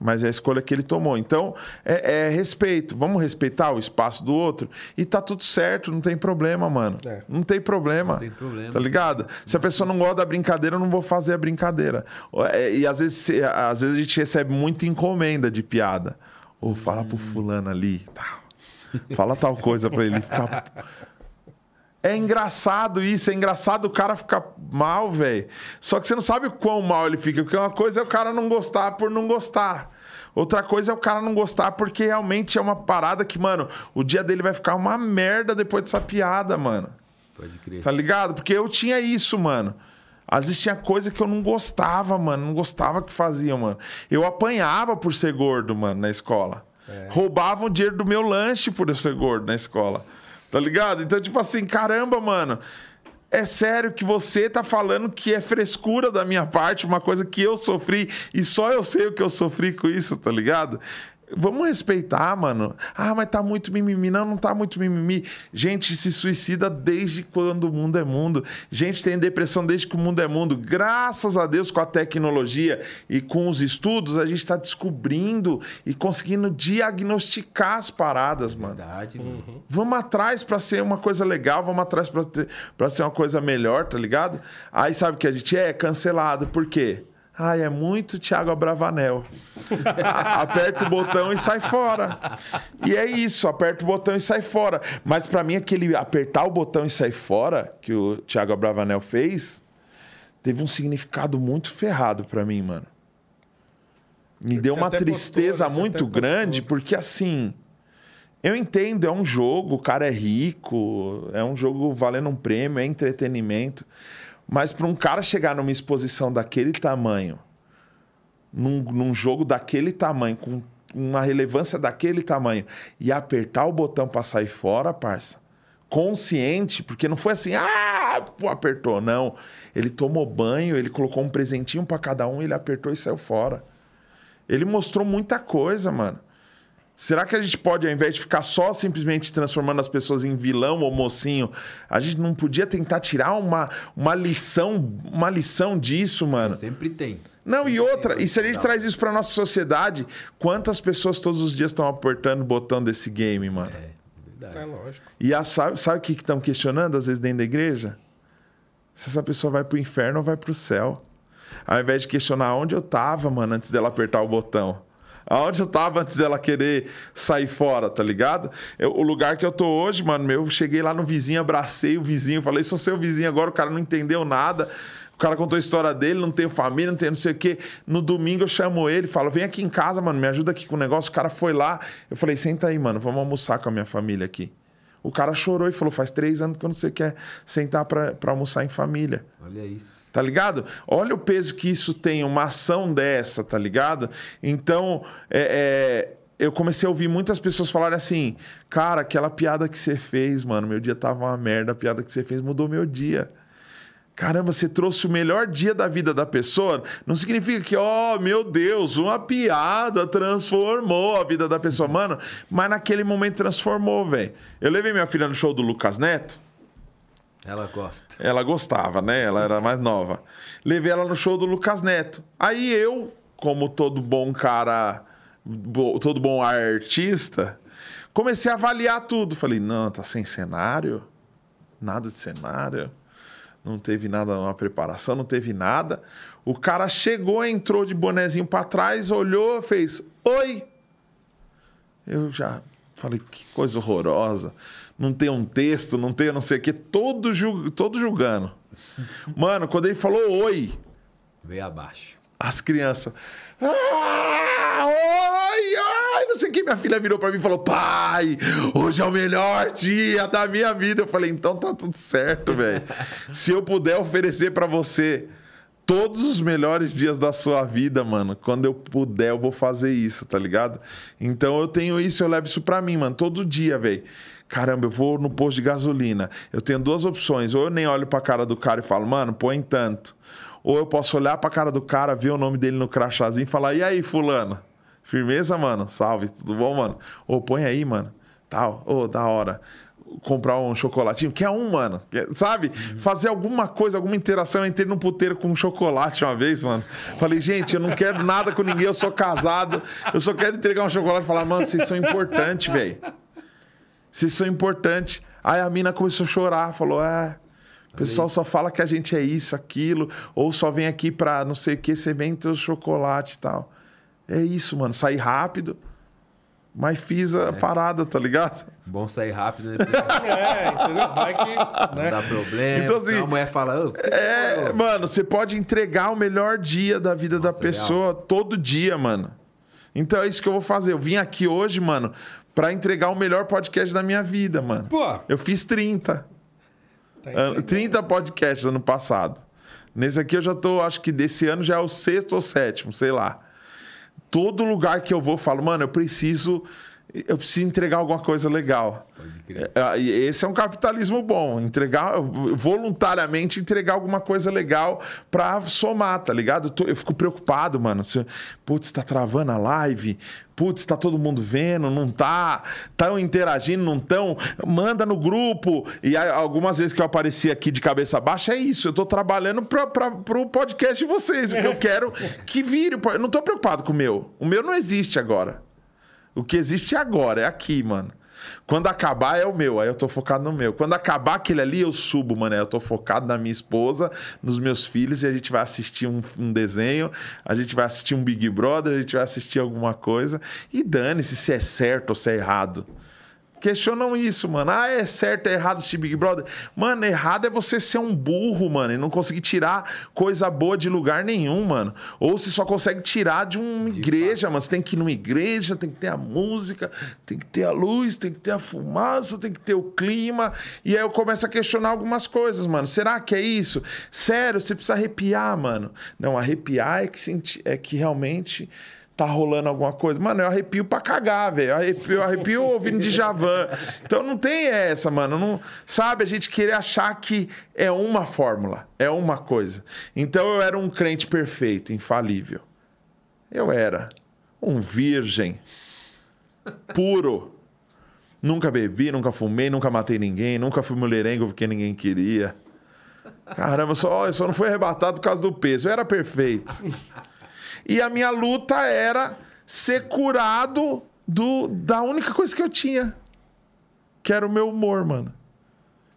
Mas é a escolha que ele tomou. Então, é, é respeito. Vamos respeitar o espaço do outro. E tá tudo certo, não tem problema, mano. É. Não tem problema. Não tem problema. Tá ligado? Se a pessoa não gosta da brincadeira, eu não vou fazer a brincadeira. É, E às vezes, às vezes a gente recebe muita encomenda de piada. Ou fala pro fulano ali, tal. Fala tal coisa pra ele ficar. [laughs] É engraçado isso, é engraçado o cara ficar mal, velho. Só que você não sabe o quão mal ele fica, porque uma coisa é o cara não gostar por não gostar. Outra coisa é o cara não gostar porque realmente é uma parada que, mano, o dia dele vai ficar uma merda depois dessa piada, mano. Pode crer. Tá ligado? Porque eu tinha isso, mano. Às vezes tinha coisa que eu não gostava, mano. Não gostava que faziam, mano. Eu apanhava por ser gordo, mano, na escola. Roubavam o dinheiro do meu lanche por eu ser gordo na escola. Tá ligado? Então, tipo assim, caramba, mano. É sério que você tá falando que é frescura da minha parte, uma coisa que eu sofri e só eu sei o que eu sofri com isso, tá ligado? Vamos respeitar, mano. Ah, mas tá muito mimimi. Não, não tá muito mimimi. Gente se suicida desde quando o mundo é mundo. Gente tem depressão desde que o mundo é mundo. Graças a Deus, com a tecnologia e com os estudos, a gente tá descobrindo e conseguindo diagnosticar as paradas, mano. Verdade, mano. Vamos atrás pra ser uma coisa legal, vamos atrás pra ter- pra ser uma coisa melhor, tá ligado? Aí sabe o que a gente é? Cancelado. Por quê? Ai, é muito Thiago Abravanel. Aperta o botão e sai fora. E é isso, aperta o botão e sai fora. Mas pra mim, aquele apertar o botão e sair fora que o Thiago Abravanel fez, teve um significado muito ferrado pra mim, mano. Me deu você uma tristeza né? Você muito grande, postou. porque assim. Eu entendo, é um jogo, o cara é rico, é um jogo valendo um prêmio, é entretenimento. Mas para um cara chegar numa exposição daquele tamanho, num, num jogo daquele tamanho, com uma relevância daquele tamanho, e apertar o botão para sair fora, parça, consciente, porque não foi assim, ah, pô, apertou, não. Ele tomou banho, ele colocou um presentinho para cada um, ele apertou e saiu fora. Ele mostrou muita coisa, mano. Será que a gente pode, ao invés de ficar só simplesmente transformando as pessoas em vilão ou mocinho, a gente não podia tentar tirar uma, uma lição, uma lição disso, mano? Sempre tem. Não, e outra, e se a gente Não. traz isso pra nossa sociedade, quantas pessoas todos os dias estão apertando o botão desse game, mano? É, É verdade. lógico. E a, sabe, sabe o que estão questionando, às vezes, dentro da igreja? Se essa pessoa vai pro inferno ou vai pro céu. Ao invés de questionar onde eu tava, mano, antes dela apertar o botão. Aonde eu tava antes dela querer sair fora, tá ligado? Eu- o lugar que eu tô hoje, mano, eu cheguei lá no vizinho, abracei o vizinho, falei, sou seu vizinho agora, o cara não entendeu nada. O cara contou a história dele, não tenho família, não tenho não sei o quê. No domingo eu chamo ele, falo, vem aqui em casa, mano, me ajuda aqui com o negócio. O cara foi lá, eu falei, senta aí, mano, vamos almoçar com a minha família aqui. O cara chorou e falou, faz três anos que eu não sei quer sentar pra, pra almoçar em família. Olha isso. Tá ligado? Olha o peso que isso tem, uma ação dessa, tá ligado? Então, é, eu comecei a ouvir muitas pessoas falarem assim: Cara, aquela piada que você fez, mano, meu dia tava uma merda, a piada que você fez mudou meu dia. Caramba, você trouxe o melhor dia da vida da pessoa. Não significa que, oh, meu Deus, uma piada transformou a vida da pessoa. Mano, mas naquele momento transformou, velho. Eu levei minha filha no show do Lucas Neto. Ela gosta. Ela gostava, né? Ela era mais nova. Levei ela no show do Lucas Neto. Aí eu, como todo bom cara, todo bom artista, comecei a avaliar tudo. Falei, não, tá sem cenário? Nada de cenário. Não teve nada, uma preparação, não teve nada. O cara chegou, entrou de bonezinho pra trás, olhou, fez oi. Eu já falei, que coisa horrorosa. Não tem um texto, não tem não sei o quê, todo, ju- todo julgando. Mano, quando ele falou oi, Veio abaixo. as crianças. Ah, oi, ai, não sei o que. Minha filha virou pra mim e falou: Pai, hoje é o melhor dia da minha vida. Eu falei: Então tá tudo certo, velho. Se eu puder oferecer pra você todos os melhores dias da sua vida, mano, quando eu puder, eu vou fazer isso, tá ligado? Então eu tenho isso, eu levo isso pra mim, mano, todo dia, velho. Caramba, eu vou no posto de gasolina. Eu tenho duas opções. Ou eu nem olho pra cara do cara e falo, mano, põe tanto. Ou eu posso olhar pra cara do cara, ver o nome dele no crachazinho e falar: E aí, Fulano? Firmeza, mano? Salve, tudo bom, mano? Ô, põe aí, mano. Tal, ô, da hora. Comprar um chocolatinho, quer um, mano. Quer- sabe? Fazer alguma coisa, alguma interação. Eu entrei num puteiro com um chocolate uma vez, mano. Falei, gente, eu não quero nada com ninguém, eu sou casado. Eu só quero entregar um chocolate e falar, mano, vocês são importantes, velho. Vocês são importantes. Aí a mina começou a chorar, falou: É, o pessoal só fala que a gente é isso, aquilo, ou só vem aqui pra não sei o que, você vem trouxe chocolate e tal. É isso, mano. Saí rápido, mas fiz a parada, tá ligado? Bom sair rápido, né? [laughs] É, entendeu? Vai que. Não Né? dá problema. Então, assim, senão a mulher fala, É, mano, você pode entregar o melhor dia da vida da Nossa, pessoa todo dia, mano. Então é isso que eu vou fazer. Eu vim aqui hoje, mano, pra entregar o melhor podcast da minha vida, mano. Pô. Eu fiz 30. Tá Ano- entendendo? 30 podcasts ano passado. Nesse aqui eu já tô, acho que desse ano já é o sexto ou sétimo, sei lá. Todo lugar que eu vou, eu falo, mano, eu preciso. Eu preciso entregar alguma coisa legal. Pode crer. É, e Esse é um capitalismo bom. Entregar, voluntariamente entregar alguma coisa legal pra somar, tá ligado? Eu, tô- eu fico preocupado, mano. Se, putz, tá travando a live. Putz, tá todo mundo vendo, não tá? Tão interagindo, não tão? Manda no grupo. E aí, algumas vezes que eu apareci aqui de cabeça baixa, é isso. Eu tô trabalhando pra, pra, pro podcast de vocês. Porque eu quero que vire. o Eu não tô preocupado com o meu. O meu não existe agora. O que existe agora, é aqui, mano. Quando acabar é o meu, aí eu tô focado no meu. Quando acabar aquele ali, eu subo, mano. Eu tô focado na minha esposa, nos meus filhos, e a gente vai assistir um, um desenho, a gente vai assistir um Big Brother, a gente vai assistir alguma coisa. E dane-se se é certo ou se é errado. Questionam isso, mano. Ah, é certo, é errado assistir Big Brother. Mano, errado é você ser um burro, mano, e não conseguir tirar coisa boa de lugar nenhum, mano. Ou você só consegue tirar de uma igreja, mano. Você tem que ir numa igreja, tem que ter a música, tem que ter a luz, tem que ter a fumaça, tem que ter o clima. E aí eu começo a questionar algumas coisas, mano. Será que é isso? Sério, você precisa arrepiar, mano. Não, arrepiar é que, é que realmente tá rolando alguma coisa. Mano, eu arrepio pra cagar, velho. Eu arrepio, eu arrepio ouvindo de Javan. Então não tem essa, mano. Não, sabe, a gente querer achar que é uma fórmula, é uma coisa. Então eu era um crente perfeito, infalível. Eu era um virgem puro. Nunca bebi, nunca fumei, nunca matei ninguém, nunca fui mulherengo porque ninguém queria. Caramba, só, eu só não fui arrebatado por causa do peso. Eu era perfeito. E a minha luta era ser curado do, da única coisa que eu tinha, que era o meu humor, mano.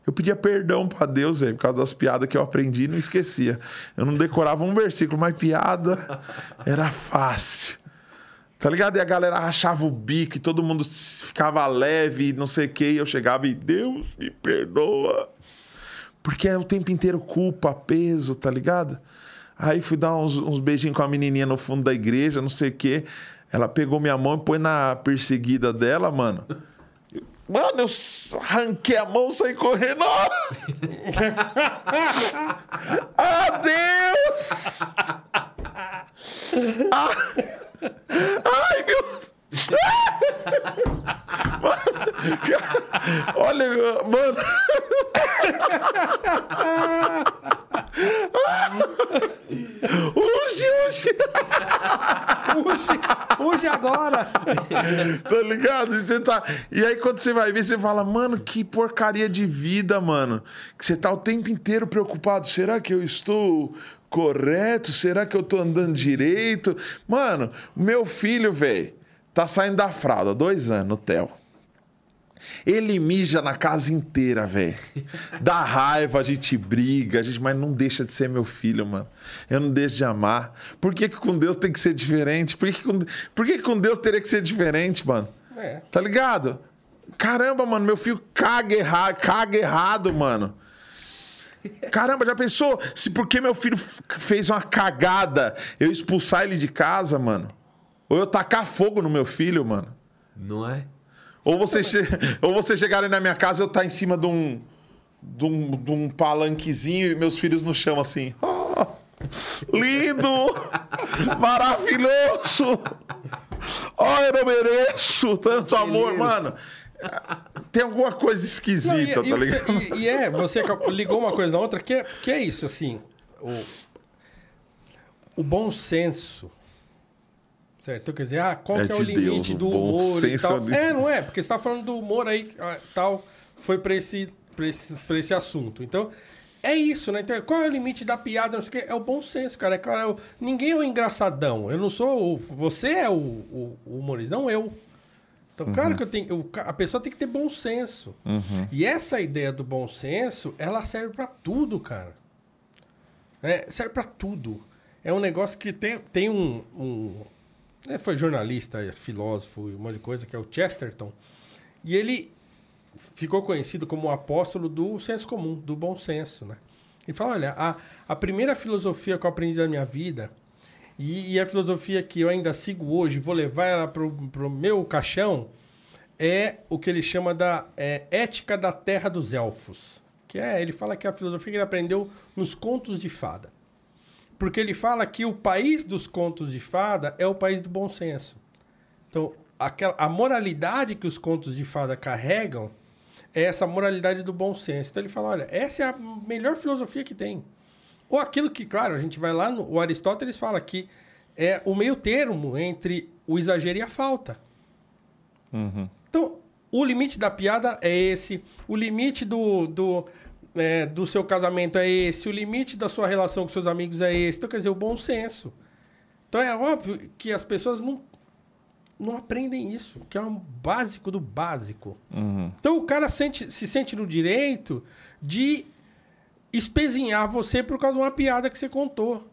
Eu pedia perdão pra Deus, velho, por causa das piadas que eu aprendi e não esquecia. Eu não decorava um versículo, mas piada era fácil. Tá ligado? E a galera rachava o bico e todo mundo ficava leve não sei o que. E eu chegava e Deus me perdoa. Porque é o tempo inteiro culpa, peso, tá ligado? Aí fui dar uns, uns beijinhos com a menininha no fundo da igreja, não sei o quê. Ela pegou minha mão e pôs na perseguida dela, mano. Mano, eu arranquei a mão saí correndo. [laughs] Adeus! [laughs] Ah! Ai, meu... Olha, mano. Hoje, hoje. Hoje, hoje agora. Tá ligado? E, você tá... e aí, quando você vai ver, você fala, mano, que porcaria de vida, mano. Que você tá o tempo inteiro preocupado. Será que eu estou correto? Será que eu tô andando direito? Mano, meu filho, velho, tá saindo da fralda, dois anos, no Theo. Ele mija na casa inteira, velho. Dá raiva, a gente briga, a gente, mas não deixa de ser meu filho, mano. Eu não deixo de amar. Por que, que com Deus tem que ser diferente? Por que, que com... Por que, que com Deus teria que ser diferente, mano? É. Tá ligado? Caramba, mano, meu filho caga errado, caga errado, mano. Caramba, já pensou se porque meu filho fez uma cagada, eu expulsar ele de casa, mano? Ou eu tacar fogo no meu filho, mano? Não é? Ou você, che... Ou você chegar aí na minha casa e eu estar em cima de um, de um, de um palanquezinho e meus filhos no chão assim. "Ah, [laughs] lindo! Maravilhoso! Oh, eu não mereço tanto amor, mano. Tem alguma coisa Não, esquisita, e, tá ligado? e- e é, você ligou uma coisa na outra, que é, que é isso, assim. O, o bom senso. Certo? Então, quer dizer, ah, qual É que é o limite Deus, do humor e tal? é não é? Porque você tá falando do humor aí, ah, tal, foi pra esse, pra esse, pra esse assunto. Então, é isso, né? Então, qual é o limite da piada? Não sei o quê? É o bom senso, cara. É claro, eu- ninguém é o engraçadão. Eu não sou o... Você é o, o, o humorista, não eu. Então, claro que eu tenho, eu- a pessoa tem que ter bom senso. E essa ideia do bom senso, ela serve pra tudo, cara. É, serve pra tudo. É um negócio que tem, tem um. um é, foi jornalista, é filósofo e um monte de coisa, que é o Chesterton. E ele ficou conhecido como o apóstolo do senso comum, do bom senso, né? Ele fala, olha, a, a primeira filosofia que eu aprendi na minha vida, e, e a filosofia que eu ainda sigo hoje, vou levar ela pro, pro meu caixão, é o que ele chama da é, ética da terra dos elfos. Que é, ele fala que é a filosofia que ele aprendeu nos contos de fada. Porque ele fala que o país dos contos de fada é o país do bom senso. Então, aquela, a moralidade que os contos de fada carregam é essa moralidade do bom senso. Então ele fala, olha, essa é a melhor filosofia que tem. Ou aquilo que, claro, a gente vai lá, no, o Aristóteles fala que é o meio termo entre o exagero e a falta. Então, o limite da piada é esse, o limite do, do, é, do seu casamento é esse, o limite da sua relação com seus amigos é esse. Então, quer dizer, o bom senso. Então, é óbvio que as pessoas não, não aprendem isso, que é um básico do básico. Então, o cara sente, se sente no direito de espezinhar você por causa de uma piada que você contou.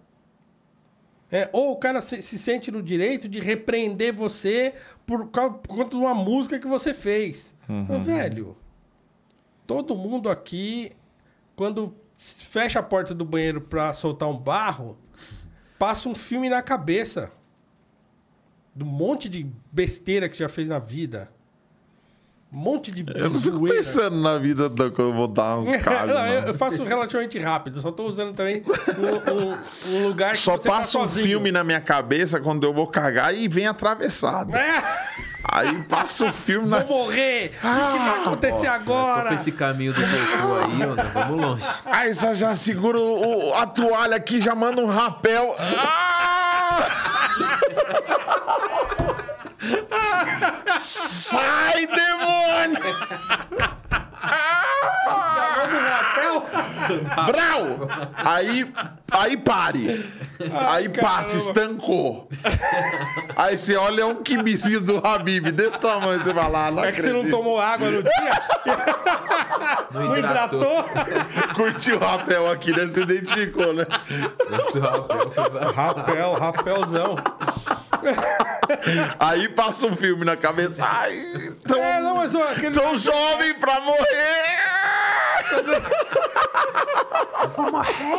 É, ou o cara se, se sente no direito de repreender você por, causa, por conta de uma música que você fez. Ô, velho, todo mundo aqui, quando fecha a porta do banheiro pra soltar um barro, passa um filme na cabeça. Do monte de besteira que você já fez na vida. Um monte de Eu não fico pensando na vida da que eu vou dar um [laughs] cago. Não, eu, não. eu faço relativamente rápido, só tô usando também um, um- um lugar que Só você tá passa um sozinho. filme na minha cabeça quando eu vou cagar e vem atravessado. É, Aí passa o filme na. vou morrer! o que vai acontecer Só agora? pra esse caminho do cocô aí, ó, nós vamos longe. Aí só já segura o- o- a toalha aqui, já manda um rapel. Ah! [laughs] Sai, demônio! Brau! Aí, aí pare. Aí passa, estancou. Aí você olha é um quibizinho do Habib, desse tamanho, você vai lá, não É que você não tomou água no dia? Não hidratou? Curtiu o rapel aqui, né? Você identificou, né? Nosso rapel foi. Rapel, rapelzão. Aí passa um filme na cabeça. Ai, tão, É, não, mas ó, aquele... tão jovem pra morrer!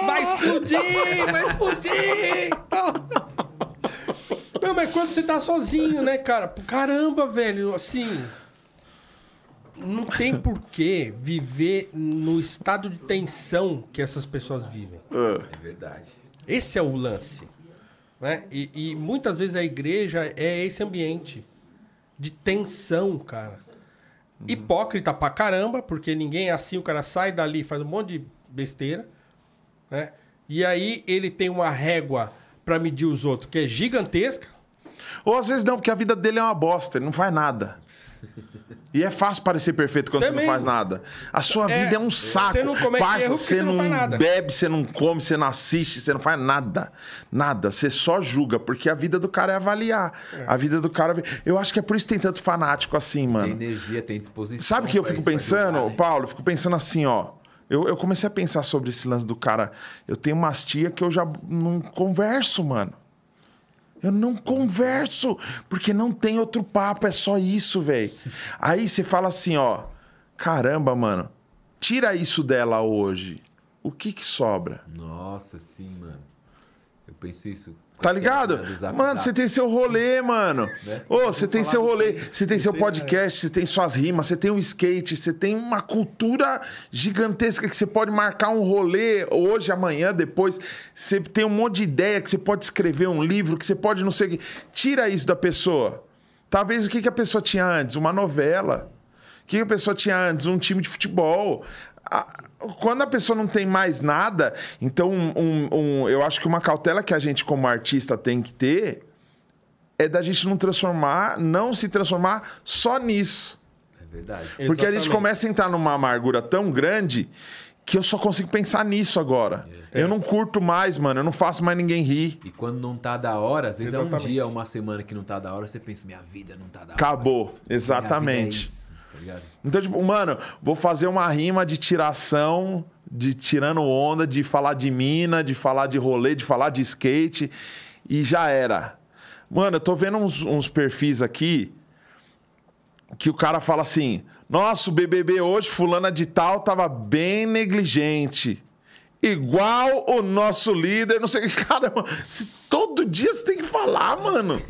Vai explodir, vai explodir! Não, mas quando você tá sozinho, né, cara? Caramba, velho, assim... Não tem porquê viver no estado de tensão que essas pessoas vivem. É verdade. Esse é o lance. Né? E, e muitas vezes a igreja é esse ambiente de tensão, cara. hipócrita pra caramba, porque ninguém é assim, o cara sai dali, faz um monte de besteira, né? E aí ele tem uma régua pra medir os outros, que é gigantesca. Ou às vezes não, porque a vida dele é uma bosta, ele não faz nada. E é fácil parecer perfeito quando Também. você não faz nada. A sua É, vida é um saco. você não comete Parça, erro você você não não faz nada. bebe, você não come, você não assiste, você não faz nada. Nada. Você só julga, porque a vida do cara é avaliar. A vida do cara. Eu acho que é por isso que tem tanto fanático assim, mano. Tem energia, tem disposição. Sabe o que eu fico pensando, né? Paulo? Eu fico pensando assim, ó. Eu, eu comecei a pensar sobre esse lance do cara. Eu tenho umas tia que eu já não converso, mano. Eu não converso, porque não tem outro papo, é só isso, velho. Aí você fala assim, ó. Caramba, mano. Tira isso dela hoje. O que que sobra? Nossa, sim, mano. Eu penso isso. Tá ligado? Do Zap Mano, você tem seu rolê, mano. Né? Ô, você tem seu rolê, você tem seu né? podcast, você tem suas rimas, você tem um skate, você tem uma cultura gigantesca que você pode marcar um rolê hoje, amanhã, depois. Você tem um monte de ideia que você pode escrever um livro, que você pode não sei o quê. Tira isso da pessoa. Talvez o que que a pessoa tinha antes? Uma novela. O que que a pessoa tinha antes? Um time de futebol. A- Quando a pessoa não tem mais nada, então um- um- eu acho que uma cautela que a gente, como artista, tem que ter é da gente não transformar, não se transformar só nisso. É verdade. Porque a gente Exatamente. começa a entrar numa amargura tão grande que eu só consigo pensar nisso agora. É. Eu não curto mais, mano. Eu não faço mais ninguém rir. E quando não tá da hora, às vezes é um Exatamente. dia, uma semana que não tá da hora, você pensa, minha vida não tá da hora. Acabou. Minha vida é Exatamente. Tá? Então, tipo, mano, vou fazer uma rima de tiração, de tirando onda, de falar de mina, de falar de rolê, de falar de skate, e já era. Mano, eu tô vendo uns, uns perfis aqui que o cara fala assim: nossa, o BBB hoje, fulana de tal, tava bem negligente. Igual o nosso líder, não sei o que. [laughs] Cara, todo dia você tem que falar, mano.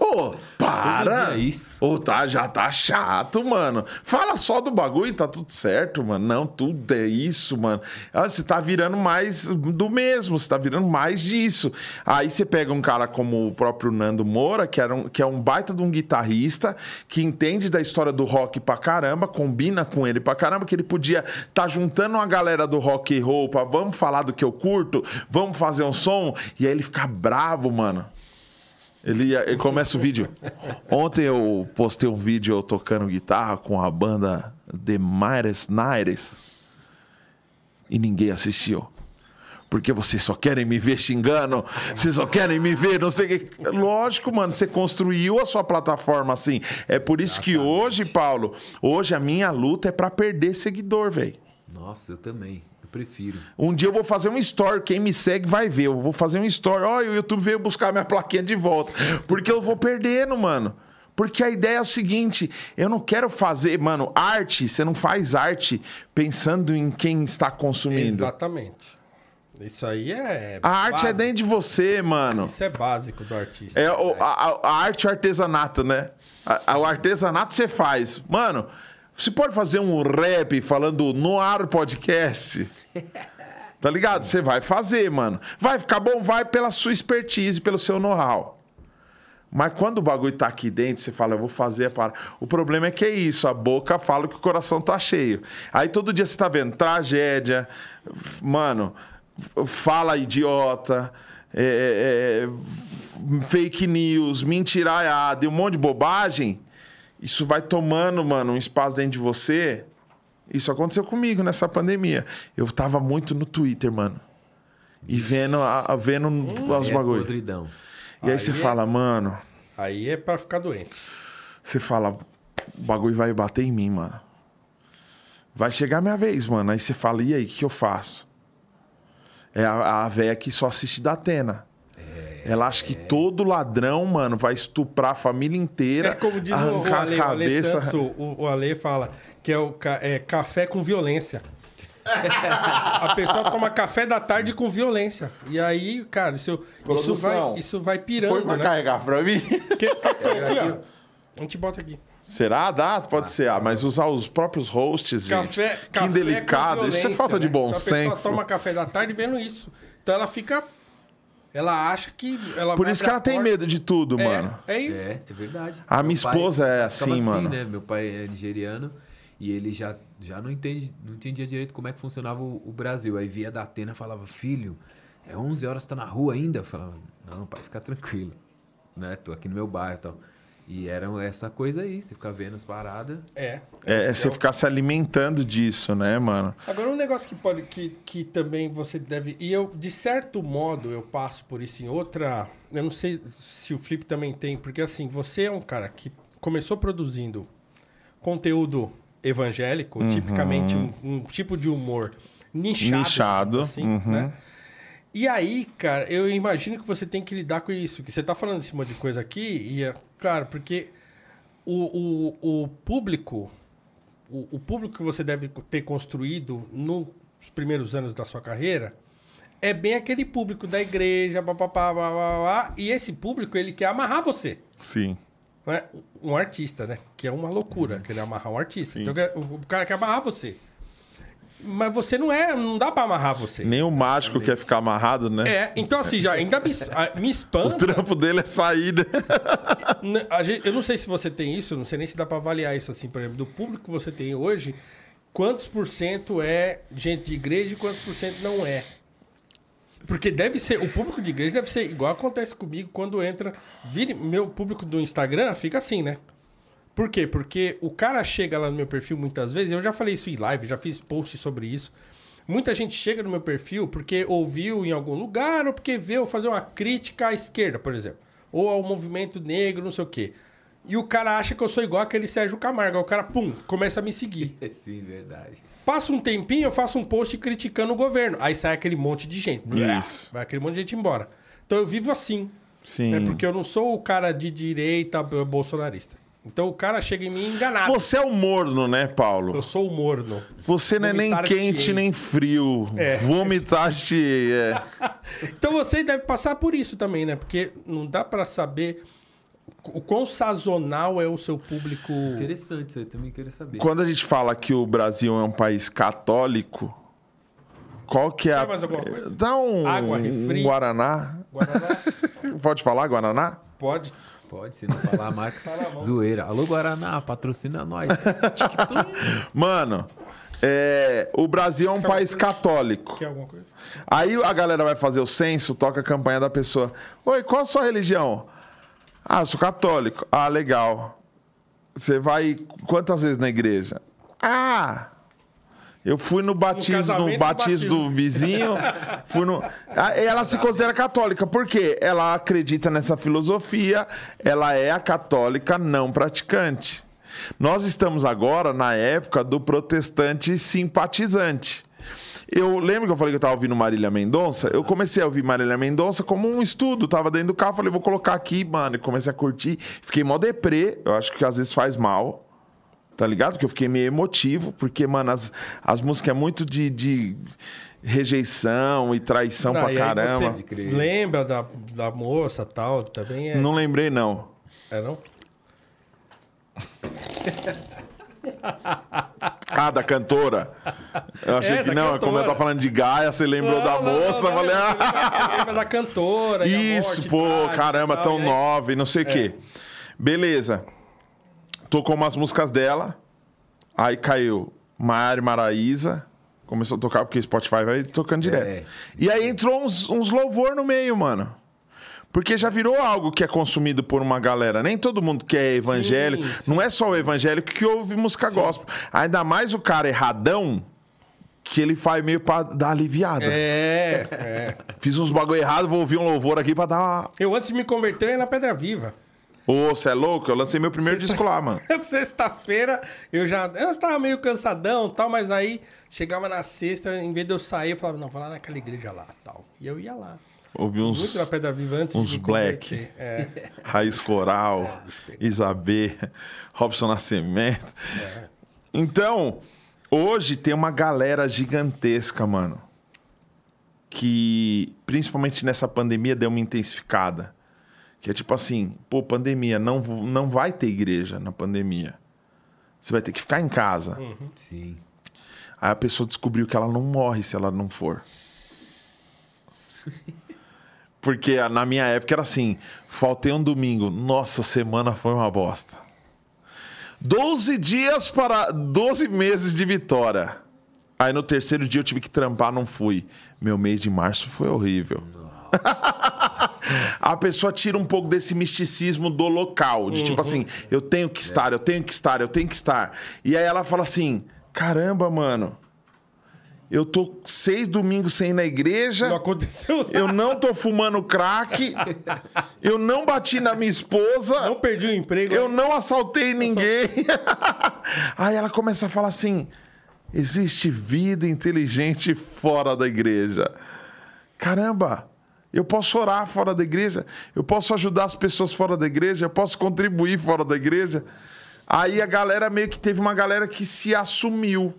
Ô, para! é isso. Ô, tá, já tá chato, mano. Fala só do bagulho e tá tudo certo, mano. Não, tudo é isso, mano. Ah, Você tá virando mais do mesmo, você tá virando mais disso. Aí você pega um cara como o próprio Nando Moura, que, era um, que é um baita de um guitarrista, que entende da história do rock pra caramba, combina com ele pra caramba, que ele podia tá juntando uma galera do rock roll pra vamos falar do que eu curto, vamos fazer um som, e aí ele fica bravo, mano. Ele, ele começa o vídeo. Ontem eu postei um vídeo eu tocando guitarra com a banda The Mightiest Nights e ninguém assistiu. Porque vocês só querem me ver xingando, vocês só querem me ver, não sei o que. Lógico, mano, você construiu a sua plataforma assim. É por isso que hoje, Paulo, hoje a minha luta é pra perder seguidor, velho. Nossa, eu também. Prefiro. Um dia eu vou fazer um story, quem me segue vai ver. Eu vou fazer um story. Olha, o YouTube veio buscar minha plaquinha de volta. Porque eu vou perdendo, mano. Porque a ideia é o seguinte: eu não quero fazer, mano, arte. Você não faz arte pensando em quem está consumindo. Exatamente. Isso aí é. A arte é básico. dentro de você, mano. Isso é básico do artista. É o- a, a- a arte e o artesanato, né? A- o artesanato você faz. Mano, você pode fazer um rap falando no ar podcast. [laughs] Tá ligado? Você vai fazer, mano. Vai ficar bom? Vai pela sua expertise, pelo seu know-how. Mas quando o bagulho tá aqui dentro, você fala, eu vou fazer a para. O problema é que é isso, a boca fala que o coração tá cheio. Aí todo dia você tá vendo tragédia, mano, fala idiota, é, é, fake news, mentiraiada e um monte de bobagem. Isso vai tomando, mano, um espaço dentro de você. Isso aconteceu comigo nessa pandemia. Eu tava muito no Twitter, mano. E vendo, a, a- vendo os é bagulho. podridão. E aí, Aí você é- fala, mano, Aí é pra ficar doente. você fala, o bagulho vai bater em mim, mano. Vai chegar a minha vez, mano. Aí você fala, e aí, o que, que eu faço? É a, a véia que só assiste da Atena. Ela acha que todo ladrão, mano, vai estuprar a família inteira. É como diz o, Ale, a o Ale cabeça. Santos, o, o Ale fala que é o é café com violência. [laughs] A pessoa toma café da tarde com violência. E aí, cara, isso, isso, vai, isso vai pirando, Foi pra né? carregar pra mim? [laughs] Que- aqui, ó. A gente bota aqui. Será? Dá? Pode ser. Ah, mas usar os próprios hosts, gente. Café, que café indelicado. com Isso é falta de né? bom então A senso. pessoa toma café da tarde vendo isso. Então ela fica. Ela acha que ela Por isso que ela tem porta- medo de tudo, É, mano. É isso. É, é verdade. A Meu minha pai esposa é ficava assim, mano. né? Meu pai é nigeriano e ele já, já não, entende, não entendia direito como é que funcionava o, o Brasil. Aí via da Atena e falava, filho, é 11 horas, tá na rua ainda? Eu falava, não, pai, fica tranquilo. Né? Tô aqui no meu bairro e tal. E era essa coisa aí, você fica vendo as paradas. É. É, é você ficar se alimentando disso, né, mano? Agora, um negócio que pode que, que também você deve. E eu, de certo modo, eu passo por isso em outra. Eu não sei se o Flip também tem, porque assim, você é um cara que começou produzindo conteúdo evangélico, tipicamente um, um tipo de humor nichado. Nichado, Assim, uhum. né? E aí, cara, eu imagino que você tem que lidar com isso. Que você tá falando esse monte de coisa aqui, e é claro, porque o, o, o público, o, o público que você deve ter construído nos primeiros anos da sua carreira é bem aquele público da igreja, papapá, e esse público ele quer amarrar você. Sim. Né? Um artista, né? Que é uma loucura, querer amarrar um artista. Sim. Então o cara quer amarrar você. Mas você não é, não dá pra amarrar você. Nem o mágico quer ficar amarrado, né? É, então assim, já ainda me, me [laughs] O espanta. trampo dele é sair, né? [laughs] Eu não sei se você tem isso, não sei nem se dá pra avaliar isso assim, por exemplo, do público que você tem hoje, quantos por cento é gente de igreja e quantos por cento não é? Porque deve ser, o público de igreja deve ser igual acontece comigo quando entra, vire, meu público do Instagram fica assim, né? Por quê? Porque o cara chega lá no meu perfil muitas vezes, eu já falei isso em live, já fiz post sobre isso. Muita gente chega no meu perfil porque ouviu em algum lugar ou porque veio fazer uma crítica à esquerda, por exemplo. Ou ao movimento negro, não sei o quê. E o cara acha que eu sou igual aquele Sérgio Camargo. Aí o cara, pum, começa a me seguir. É [laughs] sim, verdade. Passa um tempinho, eu faço um post criticando o governo. Aí sai aquele monte de gente. Isso. Vai aquele monte de gente embora. Então eu vivo assim. Sim. É porque eu não sou o cara de direita bolsonarista. Então o cara chega em mim enganado. Você é o morno, né, Eu Paulo? sou o morno. Você não é nem quente nem frio. É. Vomitar-te. É. [laughs] Então você deve passar por isso também, né? Porque não dá pra saber o quão sazonal é o seu público. Interessante, isso aí também queria saber. Quando a gente fala que o Brasil é um país católico, qual que é a. Quer mais alguma coisa? Dá um, Água, refri. um Guaraná. Guaraná [laughs] Pode falar Guaraná? pode. Pode, se não falar a marca. [laughs] Zoeira. Alô, Guaraná, patrocina nós. [laughs] Mano, é, o Brasil é um país católico. Quer alguma coisa? Aí a galera vai fazer o censo, toca a campanha da pessoa. Oi, qual a sua religião? Ah, eu sou católico. Ah, legal. Você vai quantas vezes na igreja? Ah, eu fui no batismo, no, batismo do vizinho. fui no... Ela se considera católica, por quê? Ela acredita nessa filosofia, ela é a católica não praticante. Nós estamos agora na época do protestante simpatizante. Eu lembro que eu falei que eu estava ouvindo Marília Mendonça. Eu comecei a ouvir Marília Mendonça como um estudo. Tava dentro do carro, falei, vou colocar aqui, mano. E comecei a curtir. Fiquei mó deprê. Eu acho que às vezes faz mal. Tá ligado? Porque eu fiquei meio emotivo. Porque, mano, as, as músicas é muito de, de rejeição e traição Não, pra e caramba. Lembra da, da moça tal, também é. Não lembrei, não. É não? [laughs] Ah, da cantora. Eu achei É, que da não. Como eu cantora. tava falando de Gaia, você lembrou da Não, não, moça. não, eu falei, não, ah. Lembra da cantora. Isso, morte pô, trágica e caramba, tão e aí- nova e não sei o quê. Beleza. Tocou umas músicas dela. Aí caiu Mari Maraíza. Começou a tocar, porque Spotify vai tocando direto. É. E aí entrou uns, uns louvor no meio, mano. Porque já virou algo que é consumido por uma galera. Nem todo mundo que é evangélico. Sim, sim. Não é só o evangélico que ouve música gospel. Ainda mais o cara erradão, que ele faz meio pra dar aliviada. É, é. Fiz uns bagulho errado, vou ouvir um louvor aqui pra dar uma. Eu antes de me converter eu ia na Pedra Viva. Ô, você é louco? Eu lancei meu primeiro disco lá, mano. [laughs] Sexta-feira eu já. Eu estava meio cansadão e tal, mas aí chegava na sexta, em vez de eu sair, eu falava, não, vou lá naquela igreja lá tal. E eu ia lá. Ouvi uns Muito na Pedra Viva antes uns black. É. [laughs] Raiz Coral, Isabê, Robson Nascimento. Então, hoje tem uma galera gigantesca, mano. Que, principalmente nessa pandemia, deu uma intensificada. Que é tipo assim, pô, pandemia, não, não vai ter igreja na pandemia. Você vai ter que ficar em casa. Sim. Aí a pessoa descobriu que ela não morre se ela não for. [laughs] Porque na minha época era assim: faltei um domingo, nossa semana foi uma bosta. 12 dias para 12 meses de vitória. Aí no terceiro dia eu tive que trampar, não fui. Meu mês de março foi horrível. A pessoa tira um pouco desse misticismo do local, de tipo assim, eu tenho que estar, eu tenho que estar, eu tenho que estar. E aí ela fala assim: caramba, mano, eu tô seis domingos sem ir na igreja. Não aconteceu nada. Eu não tô fumando crack. Eu não bati na minha esposa. Não perdi o emprego. Eu não assaltei ninguém. [laughs] Aí ela começa a falar assim: existe vida inteligente fora da igreja. Caramba, eu posso orar fora da igreja, eu posso ajudar as pessoas fora da igreja, eu posso contribuir fora da igreja. Aí a galera meio que teve uma galera que se assumiu.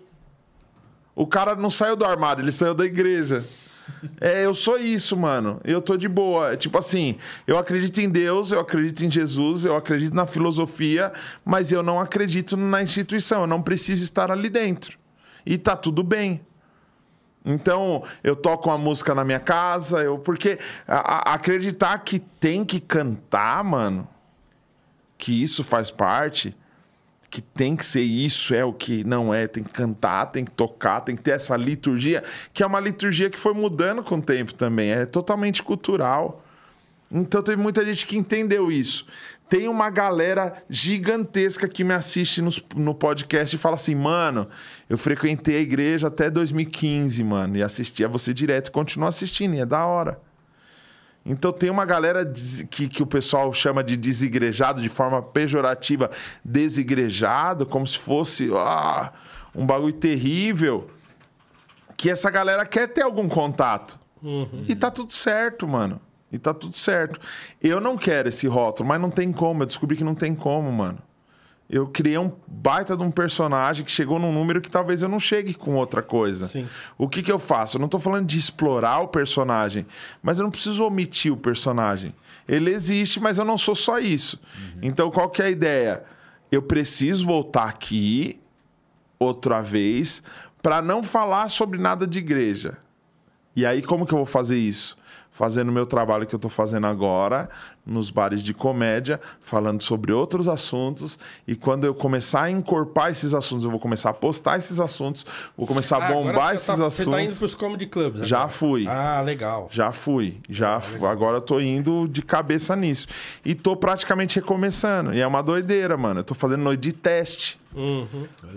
O cara não saiu do armário, ele saiu da igreja. É, eu sou isso, mano. Eu tô de boa. É Tipo assim, eu acredito em Deus, eu acredito em Jesus, eu acredito na filosofia, mas eu não acredito na instituição. Eu não preciso estar ali dentro. E tá tudo bem. Então, eu toco uma música na minha casa, eu porque a- a- acreditar que tem que cantar, mano, que isso faz parte, que tem que ser isso, é o que não é, tem que cantar, tem que tocar, tem que ter essa liturgia, que é uma liturgia que foi mudando com o tempo também, é totalmente cultural. Então teve muita gente que entendeu isso. Tem uma galera gigantesca que me assiste nos- no, podcast e fala assim, mano, eu frequentei a igreja até 2015, mano, e assistia você direto, e continuo assistindo, e é da hora. Então tem uma galera que, que o pessoal chama de desigrejado, de forma pejorativa, desigrejado, como se fosse ah, um bagulho terrível. Que essa galera quer ter algum contato. E tá tudo certo, mano. E tá tudo certo. Eu não quero esse rótulo, mas não tem como. Eu descobri que não tem como, mano. Eu criei um baita de um personagem que chegou num número que talvez eu não chegue com outra coisa. Sim. O que, que eu faço? Eu não tô falando de explorar o personagem, mas eu não preciso omitir o personagem. Ele existe, mas eu não sou só isso. Então, qual que é a ideia? Eu preciso voltar aqui outra vez para não falar sobre nada de igreja. E aí, como que eu vou fazer isso? Fazendo o meu trabalho que eu estou fazendo agora, nos bares de comédia, falando sobre outros assuntos. E quando eu começar a encorpar esses assuntos, eu vou começar a postar esses assuntos, vou começar a Ah, agora bombar você esses tá, assuntos. Você tá indo pros comedy clubs Já agora. fui. Ah, legal. Já fui, já fu- agora eu tô indo de cabeça nisso. E tô praticamente recomeçando. E é uma doideira, mano. Eu tô fazendo noite de teste.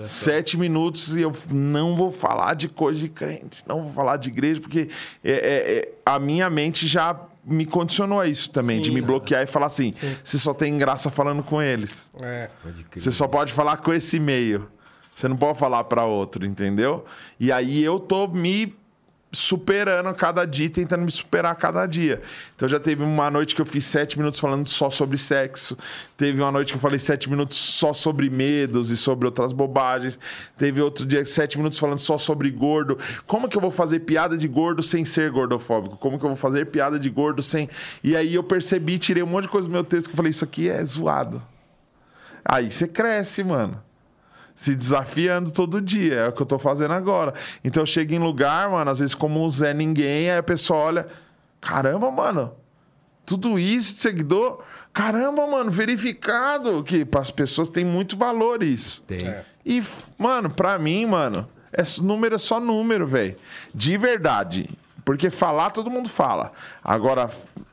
Sete minutos e eu não vou falar de coisa de crente, não vou falar de igreja, porque é- é- é- a minha mente já me condicionou a isso também, de Sim. me bloquear e falar assim: você só tem graça falando com eles. É. Você só pode falar com esse meio. Você não pode falar para outro, entendeu? E aí eu tô me superando cada dia, tentando me superar cada dia. Então já teve uma noite que eu fiz sete minutos falando só sobre sexo. Teve uma noite que eu falei sete minutos só sobre medos e sobre outras bobagens. Teve outro dia sete minutos falando só sobre gordo. Como que eu vou fazer piada de gordo sem ser gordofóbico? Como que eu vou fazer piada de gordo sem. E aí eu percebi, tirei um monte de coisa do meu texto que eu falei, isso aqui é zoado. Aí você cresce, mano. Se desafiando todo dia. É o que eu tô fazendo agora. Então eu chego em lugar, mano, às vezes como o Zé Ninguém, aí a pessoa olha. Caramba, mano. Tudo isso de seguidor. Caramba, mano, verificado. Que para as pessoas tem muito valor isso. Tem. É. E, mano, pra mim, mano, é s- número é só número, velho. De verdade. Porque falar, todo mundo fala. Agora,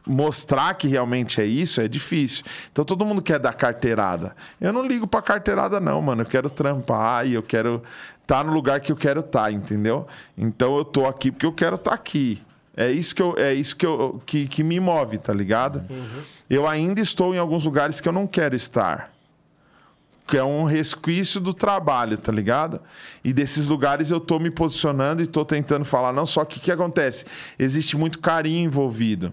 mostrar que realmente é isso é difícil. Então, todo mundo quer dar carteirada. Eu não ligo pra carteirada, não, mano. Eu quero trampar e eu quero estar no lugar que eu quero estar, entendeu? Então, eu tô aqui porque eu quero estar aqui. É isso que, eu, é isso que, eu, que, que me move, tá ligado? Eu ainda estou em alguns lugares que eu não quero estar que é um resquício do trabalho, tá ligado? E desses lugares eu tô me posicionando e tô tentando falar, não só que o que acontece? Existe muito carinho envolvido.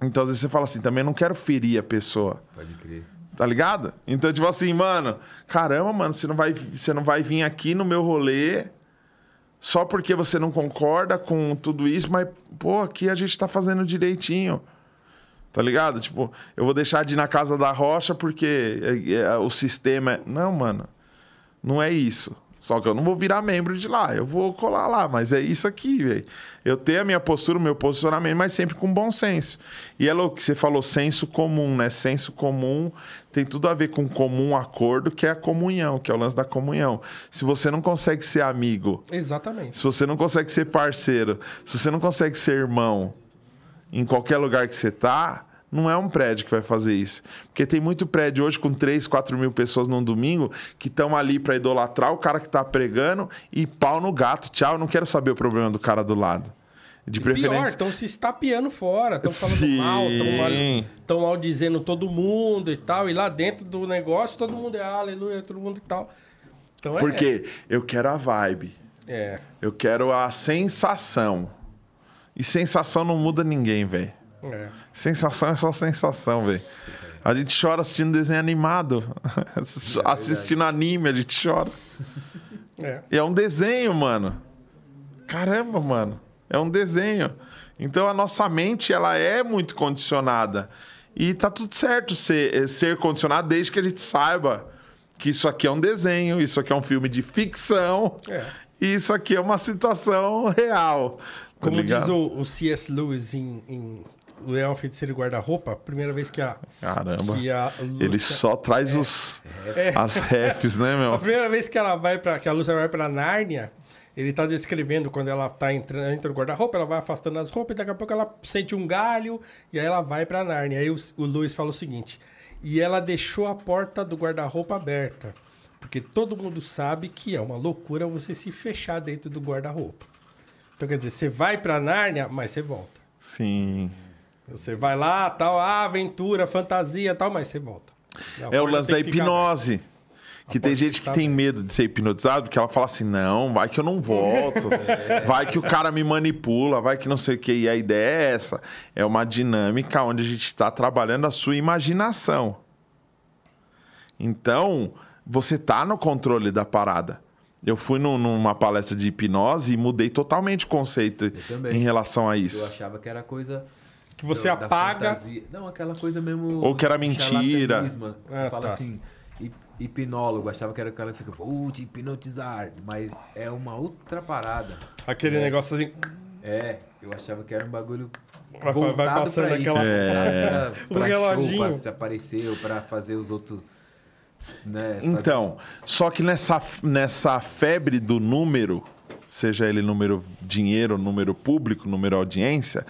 Então, às vezes você fala assim, também não quero ferir a pessoa, Pode crer. tá ligado? Então, tipo assim, mano, caramba, mano, você não vai, você não vai vir aqui no meu rolê só porque você não concorda com tudo isso, mas, pô, aqui a gente tá fazendo direitinho. Tá ligado? Tipo, eu vou deixar de ir na casa da rocha porque é, é, o sistema é. Não, mano. Não é isso. Só que eu não vou virar membro de lá, eu vou colar lá, mas é isso aqui, velho. Eu tenho a minha postura, o meu posicionamento, mas sempre com bom senso. E é louco que você falou senso comum, né? Senso comum tem tudo a ver com comum acordo, que é a comunhão, que é o lance da comunhão. Se você não consegue ser amigo, Exatamente. se você não consegue ser parceiro, se você não consegue ser irmão em qualquer lugar que você tá, não é um prédio que vai fazer isso. Porque tem muito prédio hoje com 3, 4 mil pessoas num domingo que estão ali para idolatrar o cara que tá pregando e pau no gato. Tchau, não quero saber o problema do cara do lado. De E Pior, preferência. estão se estapeando fora, estão falando Sim. mal, estão mal, tão maldizendo todo mundo e tal. E lá dentro do negócio, todo mundo é aleluia, todo mundo e tal. Então é. Porque eu quero a vibe. É. Eu quero a sensação. E sensação não muda ninguém, velho. É. Sensação é só sensação, velho. A gente chora assistindo desenho animado. [laughs] assistindo anime, a gente chora. É. E é um desenho, mano. Caramba, mano. É um desenho. Então a nossa mente, ela é muito condicionada. E tá tudo certo ser, ser condicionado desde que a gente saiba que isso aqui é um desenho, isso aqui é um filme de ficção, É. e isso aqui é uma situação real. tá Como ligado? diz o, o C.S. Lewis em, em Leão Feiticeiro e Guarda-Roupa, a primeira vez que a. Caramba. Que a Lúcia- Ele só traz os, as refs, né, A meu? primeira vez que ela vai para que a Lúcia vai pra Nárnia, ele tá descrevendo quando ela tá entrando entra no guarda-roupa, ela vai afastando as roupas e daqui a pouco ela sente um galho e aí ela vai pra Nárnia. Aí o, o Luiz fala o seguinte: "E ela deixou a porta do guarda-roupa aberta, porque todo mundo sabe que é uma loucura você se fechar dentro do guarda-roupa. Então quer dizer, você vai pra Nárnia, mas você volta. Sim. Você vai lá, tal, ah, aventura, fantasia, tal, mas você volta. É o lance tem da que ficar hipnose. Que tem gente que tá tem aberta. medo de ser hipnotizado, porque ela fala assim: não, vai que eu não volto, [laughs] vai que o cara me manipula, vai que não sei o quê. E a ideia é essa: é uma dinâmica onde a gente está trabalhando a sua imaginação. Então, você tá no controle da parada. Eu fui num- numa palestra de hipnose e mudei totalmente o conceito em relação a Eu isso. achava que era coisa. Que você da apaga. fantasia. Não, aquela coisa mesmo. Ou que era mentira. Ah, Fala tá. assim. hip- Hipnólogo, achava que era o cara que fica, vou te hipnotizar, mas é uma outra parada. Aquele negócio assim. É, eu achava que era um bagulho Vai- vai passando pra isso, aquela- [laughs] pra, [laughs] O pra, pra reloginho. show, pra se aparecer ou pra fazer os outros, né? fazer- Então, só que nessa, nessa febre do número, seja ele número dinheiro, número público, número audiência,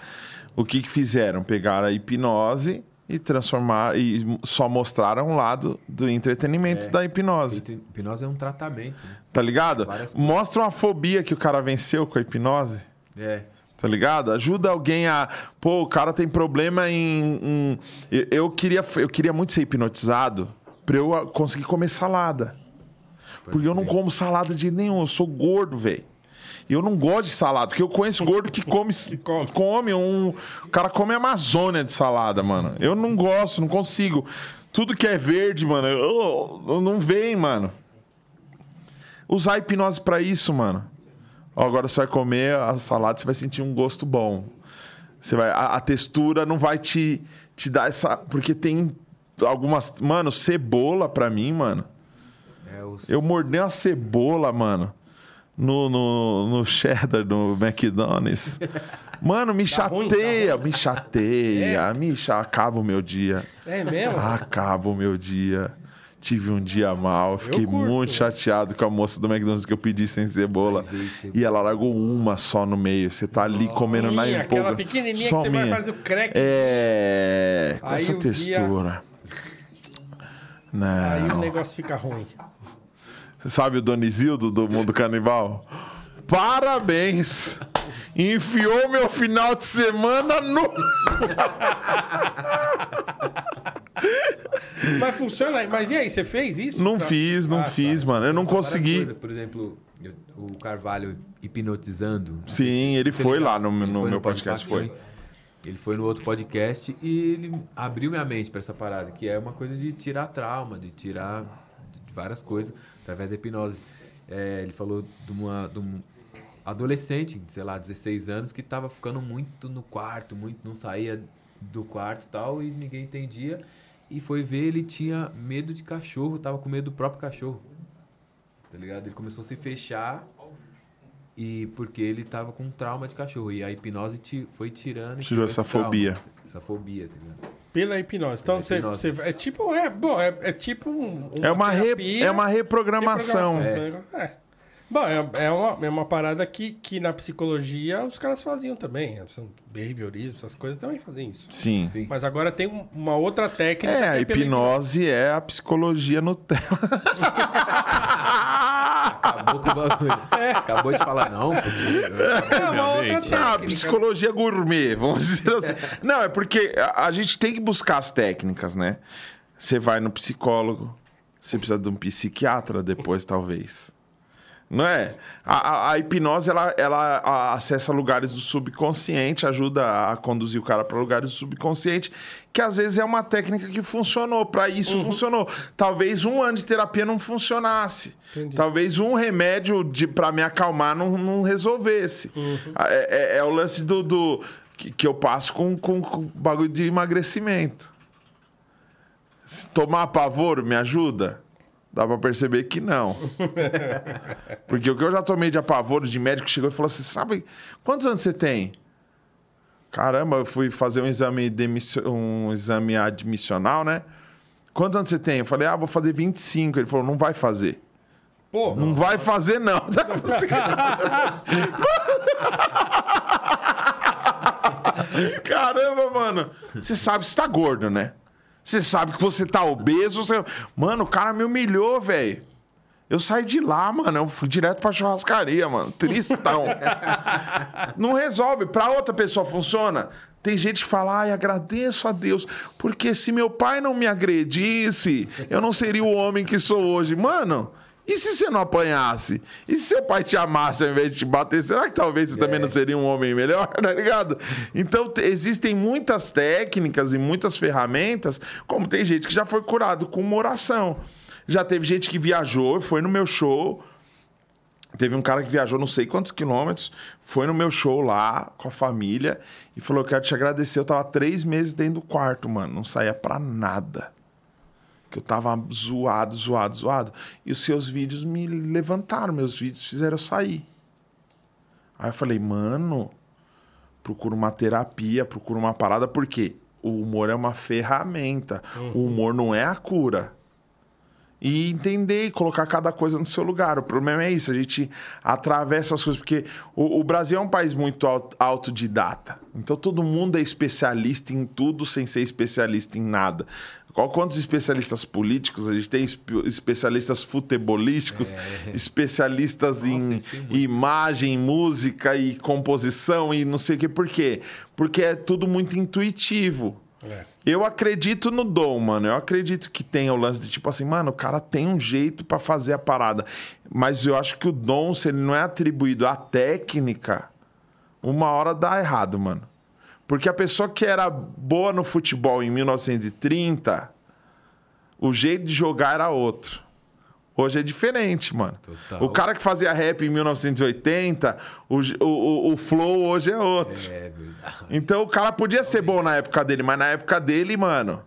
o que, que fizeram? Pegaram a hipnose e transformaram e só mostraram um lado do entretenimento É. da hipnose. Hipnose é um tratamento, né? Tá ligado? Várias. Mostra uma fobia que o cara venceu com a hipnose. É. Tá ligado? Ajuda alguém a. Pô, o cara tem problema em. em- Eu, queria, eu queria muito ser hipnotizado pra eu conseguir comer salada. Porque eu não como salada de nenhum, eu sou gordo, velho. E eu não gosto de salada, porque eu conheço gordo que come. [laughs] come. come um. O cara come Amazônia de salada, mano. Eu não gosto, não consigo. Tudo que é verde, mano, eu, eu não vem, mano. Usar a hipnose pra isso, mano. Ó, agora você vai comer a salada, você vai sentir um gosto bom. Você vai, a, a textura não vai te, te dar essa. Porque tem algumas. Mano, cebola pra mim, mano. é os... Eu mordi uma cebola, mano. No, no, no cheddar do McDonald's. Mano, me Dá ruim, chateia, dá me chateia. Me cha... Acaba o meu dia. É mesmo? Acaba o meu dia. Tive um dia mal. Fiquei curto, muito né? chateado com a moça do McDonald's que eu pedi sem cebola. E ela largou uma só no meio. Você tá ali comendo na Minha, empolga. aquela pequenininha Só que você vai minha. fazer o crack. É. Com Aí essa o dia- textura. Não. Aí o negócio fica ruim. Você sabe o Donizildo do Mundo Canibal? Parabéns! Enfiou meu final de semana no. [laughs] Mas funciona. Mas e aí, você fez isso? Não Pra- fiz, não Ah, tá. fiz, mano. Eu não consegui. coisas, Por exemplo, o Carvalho hipnotizando. Sim, ele foi lá no- no foi meu podcast, foi. também. Ele foi no outro podcast e ele abriu minha mente pra essa parada, que é uma coisa de tirar trauma, de tirar de várias coisas através da hipnose. É, ele falou de, uma, de um adolescente, sei lá, 16 anos, que tava ficando muito no quarto, muito não saía do quarto e tal, e ninguém entendia. E foi ver, ele tinha medo de cachorro, tava com medo do próprio cachorro. tá ligado? Ele começou a se fechar e porque ele tava com trauma de cachorro. E a hipnose foi tirando. Tirou essa fobia. Essa fobia, tá ligado? Pela hipnose. Então, Pela você, hipnose. você- é tipo, é, bom, é, é tipo um, É uma, re- terapia, é uma reprogramação. reprogramação, né? É. Bom, é, é, uma, é uma parada que, que na psicologia os caras faziam também. São Behaviorismo, essas coisas também fazem isso. Sim. Sim. Mas agora tem um- uma outra técnica. É, a que é pela hipnose é a psicologia Nutella. [laughs] Acabou com o bagulho. Acabou de falar, não, porque. É uma outra Ah, psicologia gourmet, vamos dizer assim. Não, é porque a, a gente tem que buscar as técnicas, né? Você vai no psicólogo, você precisa de um psiquiatra depois, talvez. Não é? A, a- a hipnose, ela, ela acessa lugares do subconsciente, ajuda a conduzir o cara para lugares do subconsciente, que às vezes é uma técnica que funcionou, para isso funcionou. Talvez um ano de terapia não funcionasse. Talvez um remédio de para me acalmar não, não resolvesse. É, é- é o lance do, do- que, que eu passo com, com, com bagulho de emagrecimento. Se tomar pavoro me ajuda? Dá pra perceber que não. [laughs] Porque o que eu já tomei de apavoro de médico que chegou e falou assim: sabe quantos anos você tem? Caramba, eu fui fazer um exame, um exame admissional, né? Quantos anos você tem? Eu falei, ah, vou fazer 25. Ele falou, não vai fazer. Pô, Não vai fazer, não. [laughs] Caramba, mano. Você sabe você tá gordo, né? Você sabe que você tá obeso. Você... Mano, o cara me humilhou, velho. Eu saí de lá, mano. Eu fui direto pra churrascaria, mano. Tristão. [laughs] Não resolve. Pra outra pessoa funciona. Tem gente que fala, ai, agradeço a Deus, porque se meu pai não me agredisse, eu não seria o homem que sou hoje. Mano, e se você não apanhasse? E se seu pai te amasse ao invés de te bater? Será que talvez você também não seria um homem melhor, [laughs] tá ligado? Então, te- existem muitas técnicas e muitas ferramentas, como tem gente que já foi curado com uma oração. Já teve gente que viajou, foi no meu show, Teve um cara que viajou não sei quantos quilômetros, foi no meu show lá com a família e falou: Quero te agradecer. Eu tava três meses dentro do quarto, mano. Não saía pra nada. Que eu tava zoado, zoado, zoado. E os seus vídeos me levantaram, meus vídeos fizeram eu sair. Aí eu falei, mano, procura uma terapia, procura uma parada, porque o humor é uma ferramenta. O humor não é a cura e entender e colocar cada coisa no seu lugar. O problema é isso, a gente atravessa as coisas, porque o, o Brasil é um país muito au- autodidata. Então todo mundo é especialista em tudo sem ser especialista em nada. Qual quantos especialistas políticos a gente tem? Espe- Especialistas futebolísticos, especialistas em isso tem muito. imagem, música e composição e não sei o que. Por quê? Porque é tudo muito intuitivo. É. Eu acredito no dom, mano. Eu acredito que tem o lance de tipo assim, mano, o cara tem um jeito pra fazer a parada. Mas eu acho que o dom, se ele não é atribuído à técnica, uma hora dá errado, mano. Porque a pessoa que era boa no futebol em 1930, o jeito de jogar era outro. Hoje é diferente, mano. Total. O cara que fazia rap em 1980, o, o, o- flow hoje é outro. É verdade. Então o cara podia ser bom na época dele, mas na época dele, mano.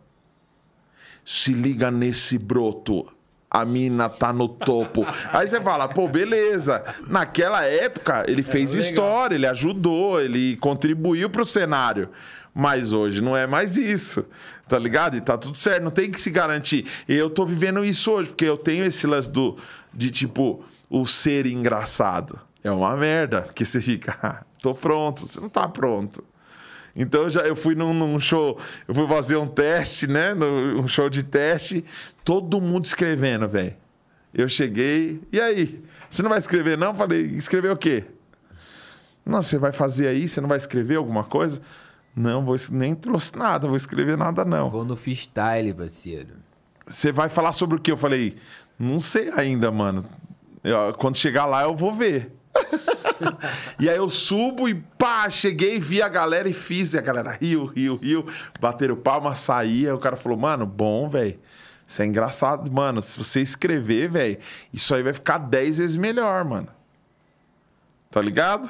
Se liga nesse broto. A mina tá no topo. Aí você fala, pô, beleza. Naquela época, ele fez legal. história, ele ajudou, ele contribuiu pro cenário. Mas hoje não é mais isso. Tá ligado? E tá tudo certo, não tem que se garantir. E eu tô vivendo isso hoje, porque eu tenho esse lance do, de tipo, o ser engraçado. É uma merda, porque você fica, "Ah, tô pronto, você não tá pronto. Então eu já eu fui num, num show, eu fui fazer um teste, né? No- Um show de teste, todo mundo escrevendo, velho. Eu cheguei, e aí? Você não vai escrever, não? Falei, escrever o quê? Não, você vai fazer aí, você não vai escrever alguma coisa? Não, vou, nem trouxe nada, vou escrever nada, não. Vou no freestyle, parceiro. Você vai falar sobre o quê? Eu falei, não sei ainda, mano. Eu- quando chegar lá, eu vou ver. [laughs] e aí eu subo e pá, cheguei, vi a galera e fiz. E a galera riu, riu, riu. Bateram palma, saí. Aí o cara falou, mano, bom, velho. Isso é engraçado. Mano, se você escrever, velho, isso aí vai ficar 10 vezes melhor, mano. Tá ligado?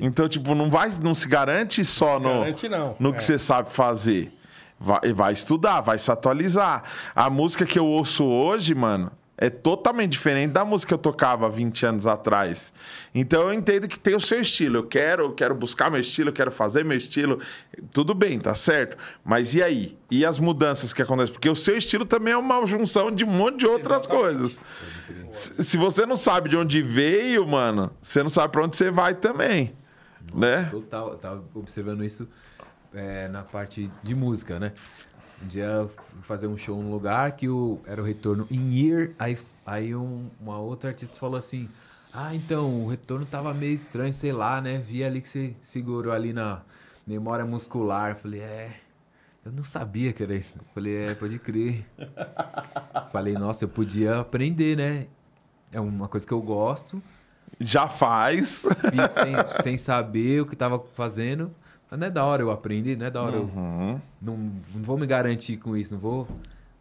Então, tipo, não vai, não se garante só no, Garante não, no é. que você sabe fazer. Vai, vai estudar, vai se atualizar. A música que eu ouço hoje, mano, É totalmente diferente da música que eu tocava 20 anos atrás. Então eu entendo que tem o seu estilo. Eu quero, eu quero buscar meu estilo, eu quero fazer meu estilo. Tudo bem, tá certo. Mas e aí? E as mudanças que acontecem? Porque o seu estilo também é uma junção de um monte de outras coisas. Se você não sabe de onde veio, mano, você não sabe pra onde você vai também. Né? Total, eu tava observando isso é, na parte de música, né? Um dia eu fui fazer um show num lugar que o, era o retorno in year, aí, aí um- uma outra artista falou assim: Ah, então, o retorno tava meio estranho, sei lá, né? Vi ali que você segurou ali na memória muscular. Falei, é. Eu não sabia que era isso. Falei, é, pode crer. [laughs] Falei, nossa, eu podia aprender, né? É uma coisa que eu gosto. Já faz. Fiz sem, sem saber o que tava fazendo. Não é da hora eu aprender, não é da hora eu. Não, não vou me garantir com isso, não vou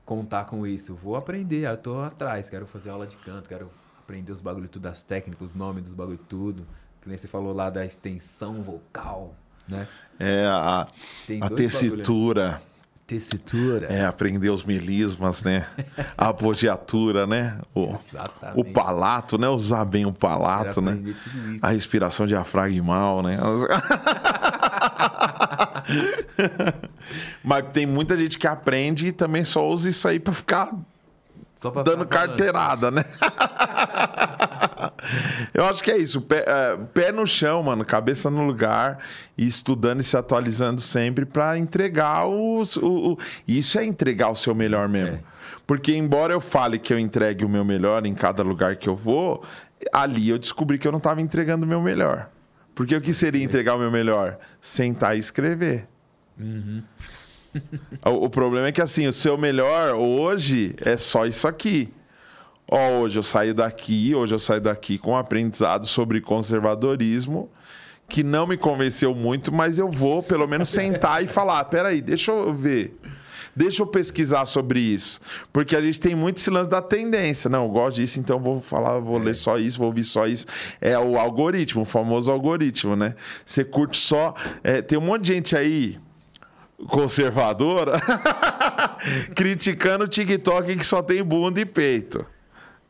contar com isso. Vou aprender, eu tô atrás, quero fazer aula de canto, quero aprender os bagulho tudo, das técnicas, os nomes dos bagulho tudo. Que nem você falou lá da extensão vocal, né? É a, a bagulho, né? tessitura. Tessitura. É, aprender os melismas, né? [laughs] A apogiatura, né? O, Exatamente. o palato, né? Usar bem o palato, né? A respiração diafragmal, né? [laughs] [laughs] Mas tem muita gente que aprende e também só usa isso aí pra ficar Só pra dando carteirada, né? [laughs] Eu acho que é isso. Pé, é, pé no chão, mano. Cabeça no lugar. E estudando e se atualizando sempre pra entregar os, o, o- Isso é entregar o seu melhor mesmo. é. Porque, embora eu fale que eu entregue o meu melhor em cada lugar que eu vou, ali eu descobri que eu não tava entregando o meu melhor. Porque o que seria entregar o meu melhor? Sentar e escrever. O, o problema é que assim, o seu melhor hoje é só isso aqui. Ó, hoje eu saio daqui, hoje eu saio daqui com um aprendizado sobre conservadorismo que não me convenceu muito, mas eu vou pelo menos [laughs] sentar e falar, peraí, deixa eu ver. Deixa eu pesquisar sobre isso. Porque a gente tem muito esse lance da tendência. Não, eu gosto disso, então vou falar, vou ler só isso, vou ouvir só isso. É o algoritmo, o famoso algoritmo, né? Você curte só. é, tem um monte de gente aí conservadora [laughs] criticando o TikTok que só tem bunda e peito.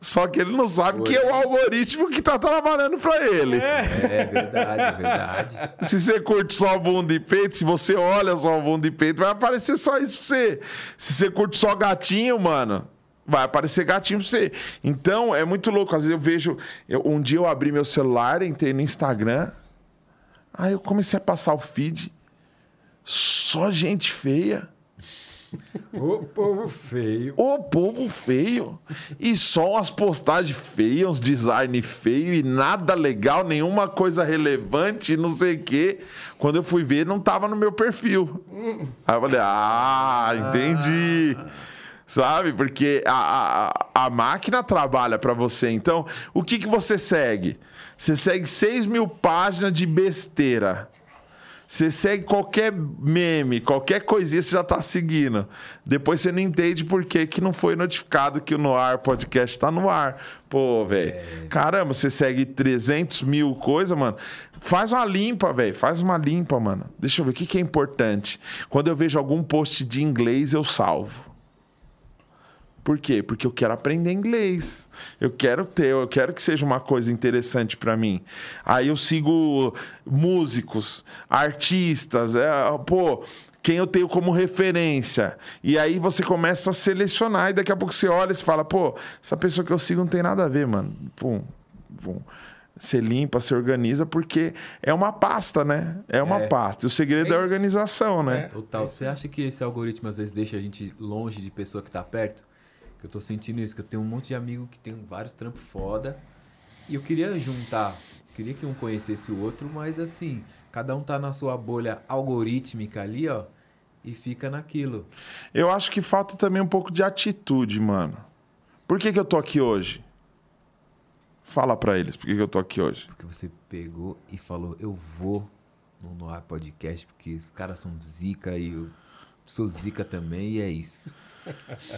Só que ele não sabe que é o algoritmo que tá trabalhando pra ele. É verdade, é verdade. Se você curte só bunda e peito, se você olha só bunda e peito, vai aparecer só isso pra você. Se você curte só gatinho, mano, vai aparecer gatinho pra você. Então, é muito louco. Às vezes eu vejo. eu- um dia eu abri meu celular, entrei no Instagram. Aí eu comecei a passar o feed. Só gente feia. [laughs] Ô povo feio. Ô povo feio. E só umas postagens feias, uns design feio e nada legal, nenhuma coisa relevante, não sei o quê. Quando eu fui ver, não tava no meu perfil. Aí eu falei, ah, entendi. Sabe? Porque a, a, a máquina trabalha para você. Então, o que, que você segue? Você segue 6 mil páginas de besteira. Você segue qualquer meme, qualquer coisinha você já tá seguindo. Depois você não entende por que, que não foi notificado que o Noir Podcast tá no ar. Pô, velho. Caramba, você segue 300 mil coisas, mano. Faz uma limpa, velho. Faz uma limpa, mano. Deixa eu ver o que, que é importante. Quando eu vejo algum post de inglês, eu salvo. Por quê? Porque eu quero aprender inglês. Eu quero ter, eu quero que seja uma coisa interessante para mim. Aí eu sigo músicos, artistas, é, pô, quem eu tenho como referência. E aí você começa a selecionar e daqui a pouco você olha e você fala, pô, essa pessoa que eu sigo não tem nada a ver, mano. Pum, pum. Você limpa, você organiza, porque é uma pasta, né? É uma É. pasta. E o segredo é, É a organização, né? Total. Você acha que esse algoritmo às vezes deixa a gente longe de pessoa que tá perto? Que eu tô sentindo isso, que eu tenho um monte de amigo que tem vários trampos foda. E eu queria juntar, queria que um conhecesse o outro, mas assim, cada um tá na sua bolha algorítmica ali, ó, e fica naquilo. Eu acho que falta também um pouco de atitude, mano. Por que, que eu tô aqui hoje? Fala pra eles por que, que eu tô aqui hoje. Porque você pegou e falou, eu vou no Noir Podcast, porque os caras são zica e eu sou zica também, e é isso.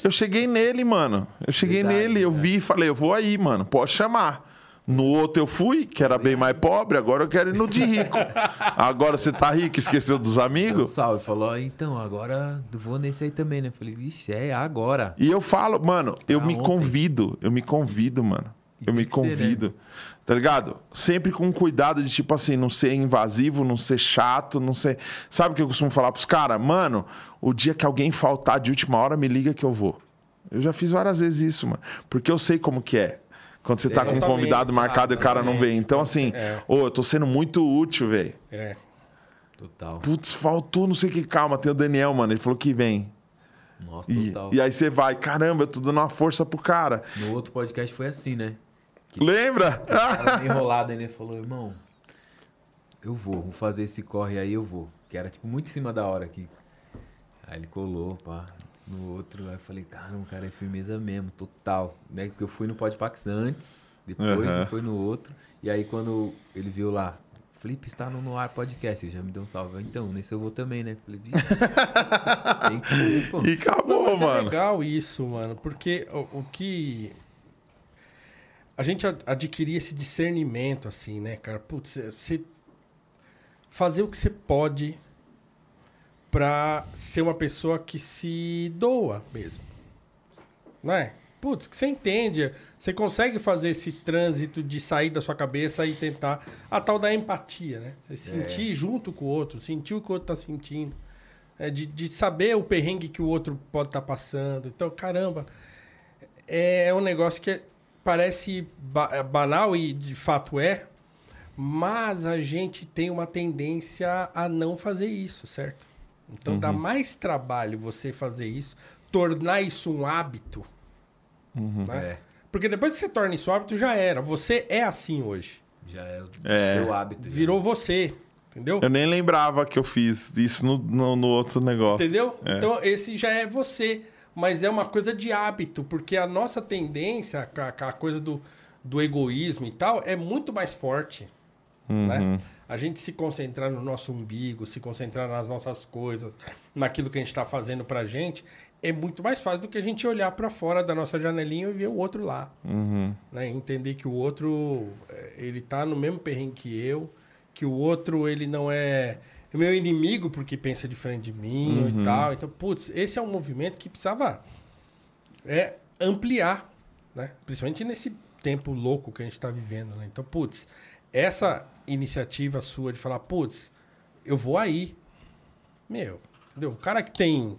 Eu cheguei nele, mano. Eu cheguei Verdade, nele, eu né? vi e falei, eu vou aí, mano. Pode chamar. No outro eu fui, que era bem mais pobre, agora eu quero ir no de rico. [laughs] Agora você tá rico, esqueceu dos Deu um amigos? salve. Falou, então, agora vou nesse aí também, né? Eu Falei, vixe, é agora. E eu falo, mano, eu Pra me ontem. convido, eu me convido, mano. E Eu me que ser, né? Tá ligado? Sempre com cuidado de, tipo assim, não ser invasivo, não ser chato, não ser. Sabe o que eu costumo falar pros caras? Mano, o dia que alguém faltar de última hora, me liga que eu vou. Eu já fiz várias vezes isso, mano. Porque eu sei como que é. Quando você tá com um convidado marcado e o cara não vem. Então, assim, É. ô, eu tô sendo muito útil, velho. É. Total. Putz, faltou não sei o que. Calma, tem o Daniel, mano. Ele falou que vem. Nossa, E, total. e aí você vai, caramba, eu tô dando uma força pro cara. No outro podcast foi assim, né? Lembra? Tava meio enrolado né? Falou, irmão, eu vou, vou fazer esse corre aí, eu vou. Que era, tipo, muito em cima da hora aqui. Aí ele colou, pá. No outro, aí eu falei, caramba, cara, é firmeza mesmo, total. Né? Porque eu fui no Podpax antes, depois eu fui no outro. E aí quando ele viu lá, Felipe está no, no ar podcast, ele já me deu um salve. Então, nesse eu vou também, né? Falei, vixe, tem que ser, pô. E acabou, Não, mas é mano. legal isso, mano, porque o, o que. A gente adquirir esse discernimento, assim, né, cara? Putz, você. Fazer o que você pode pra ser uma pessoa que se doa mesmo. Não é? Putz, que você entende. Você consegue fazer esse trânsito de sair da sua cabeça e tentar. A tal da empatia, né? Você sentir junto com o outro, sentir o que o outro tá sentindo. É, de, de saber o perrengue que o outro pode estar passando. Então, caramba, é, é um negócio que é- parece ba- é banal e de fato é, mas a gente tem uma tendência a não fazer isso, certo? Então dá mais trabalho você fazer isso, tornar isso um hábito. né? É, Porque depois que você torna isso um hábito, já era. Você é assim hoje. já é o É. seu hábito. já. Virou você. Entendeu? Eu nem lembrava que eu fiz isso no, no, no outro negócio. Entendeu? É. Então, esse já é você. Mas é uma coisa de hábito, porque a nossa tendência, a, a coisa do, do egoísmo e tal, é muito mais forte. Uhum. Né? A gente se concentrar no nosso umbigo, se concentrar nas nossas coisas, naquilo que a gente está fazendo pra gente, é muito mais fácil do que a gente olhar para fora da nossa janelinha e ver o outro lá. Uhum. né? Entender que o outro, eh, ele tá no mesmo perrengue que eu, que o outro, ele não é meu inimigo porque pensa diferente de mim Uhum. e tal. Então, putz, esse é um movimento que precisava é, ampliar, né? Principalmente nesse tempo louco que a gente está vivendo, né? Então, putz, essa iniciativa sua de falar, putz, eu vou aí. Meu, entendeu? O cara que tem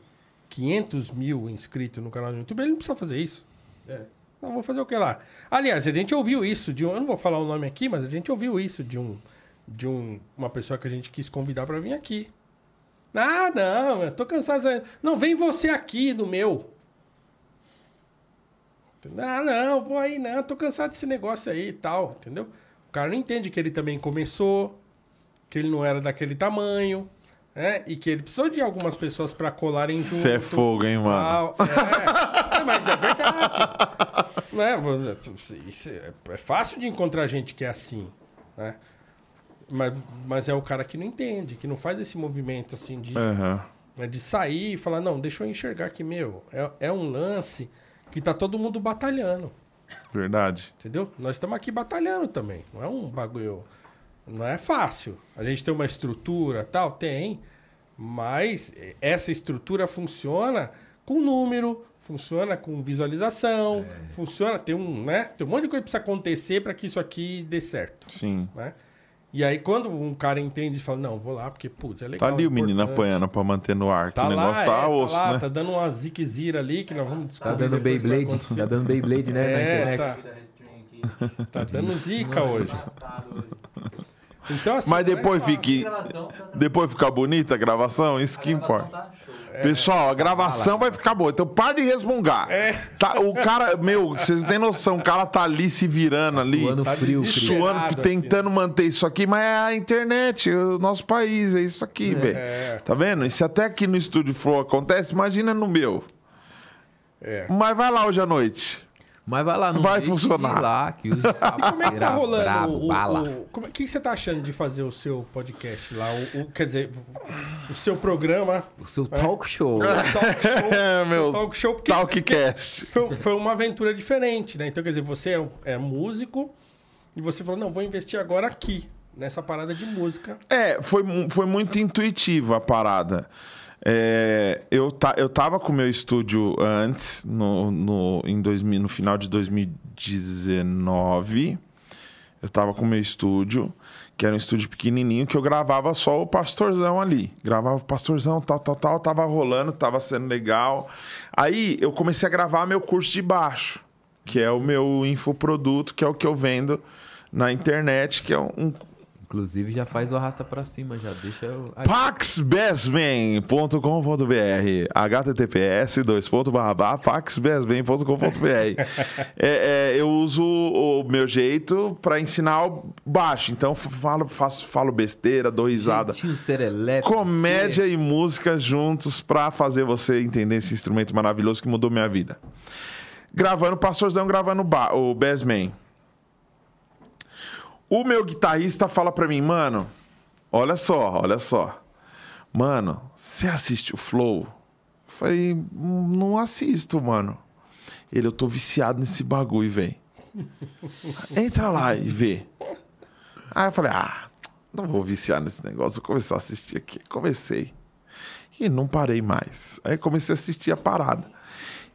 500 mil inscritos no canal do YouTube, ele não precisa fazer isso. É. Não, vou fazer o que lá? Aliás, a gente ouviu isso de um. Eu não vou falar o nome aqui, mas a gente ouviu isso de um. De um, uma pessoa que a gente quis convidar pra vir aqui. Ah, não, eu tô cansado. de- Não, vem você aqui no meu. Ah, não, vou aí, não, tô cansado desse negócio aí e tal, entendeu? O cara não entende que ele também começou, que ele não era daquele tamanho, né? E que ele precisou de algumas pessoas pra colarem junto. Você é fogo, hein, mano? tal. É, É, mas é verdade. [laughs] né? É, é fácil de encontrar gente que é assim, né? Mas, mas é o cara que não entende, que não faz esse movimento assim de, Aham. né, de sair e falar, não, deixa eu enxergar que, meu, é, é um lance que tá todo mundo batalhando. Verdade. Entendeu? Nós estamos aqui batalhando também. Não é um bagulho. Não é fácil. A gente tem uma estrutura tal, tem. Mas essa estrutura funciona com número, funciona com visualização, funciona. Tem um, né? Tem um monte de coisa que precisa acontecer para que isso aqui dê certo. Sim. Né? E aí, quando um cara entende e fala, não, vou lá, porque, putz, é legal. Tá ali é o menino importante. apanhando pra manter no ar. que Tá o lá, negócio tá é, osso, tá lá, né? tá dando uma ziquezira ali que nós vamos Tá descobrir dando depois o que vai Beyblade, tá dando Beyblade, né, na É, internet. tá, tá dando zica hoje. Então, assim, Mas não é depois fique. Depois ficar bonita a gravação, isso que importa. Pessoal, a gravação vai ficar boa. Então para de resmungar. É. Tá, o cara, meu, vocês não têm noção, o cara tá ali se virando ali. Suando Tá frio. Suando, tentando manter isso aqui, mas é a internet, o nosso país, é isso aqui, velho. Tá vendo? E se até aqui no Estúdio Flow acontece, imagina no meu. É. Mas vai lá hoje à noite. Mas vai lá, não Vai funcionar. lá, que E [laughs] como é que tá rolando o, o, o- como, O que você tá achando de fazer o seu podcast lá? O, o- quer dizer, o seu programa. O seu talk show. o Talk show. [laughs] É, meu o talk show, porque Talkcast. foi, foi uma aventura diferente, né? Então, quer dizer, você é, é músico, E você falou, não, vou investir agora aqui, nessa parada de música. É, foi, mu- foi muito intuitiva a parada. É, eu, ta, eu tava com o meu estúdio antes, no, no, em 2000, no final de 2019. Eu tava com o meu estúdio, que era um estúdio pequenininho, que eu gravava só o Pastorzão ali. Gravava o Pastorzão, tal, tal, tal. Tava rolando, tava sendo legal. Aí eu comecei a gravar meu curso de baixo, que é o meu infoproduto, que é o que eu vendo na internet, que é um, Inclusive já faz o arrasta pra cima, já deixa o. Ai, paxbestman.com.br https dois ponto barra barra é, é, eu uso o meu jeito para ensinar o baixo. Então falo, faço, falo besteira dou risada. Jeitinho serelepe. comédia e música juntos para fazer você entender esse instrumento maravilhoso que mudou minha vida. Gravando Pastorzão gravando o Bassman o meu guitarrista fala pra mim, mano, olha só, olha só. Mano, você assiste o Flow? Eu falei, "Hum, não assisto, mano. Ele, eu tô viciado nesse bagulho, velho. [laughs] Entra lá e vê. Aí eu falei, ah, não vou viciar nesse negócio, vou começar a assistir aqui. Comecei. E não parei mais. Aí comecei a assistir a parada.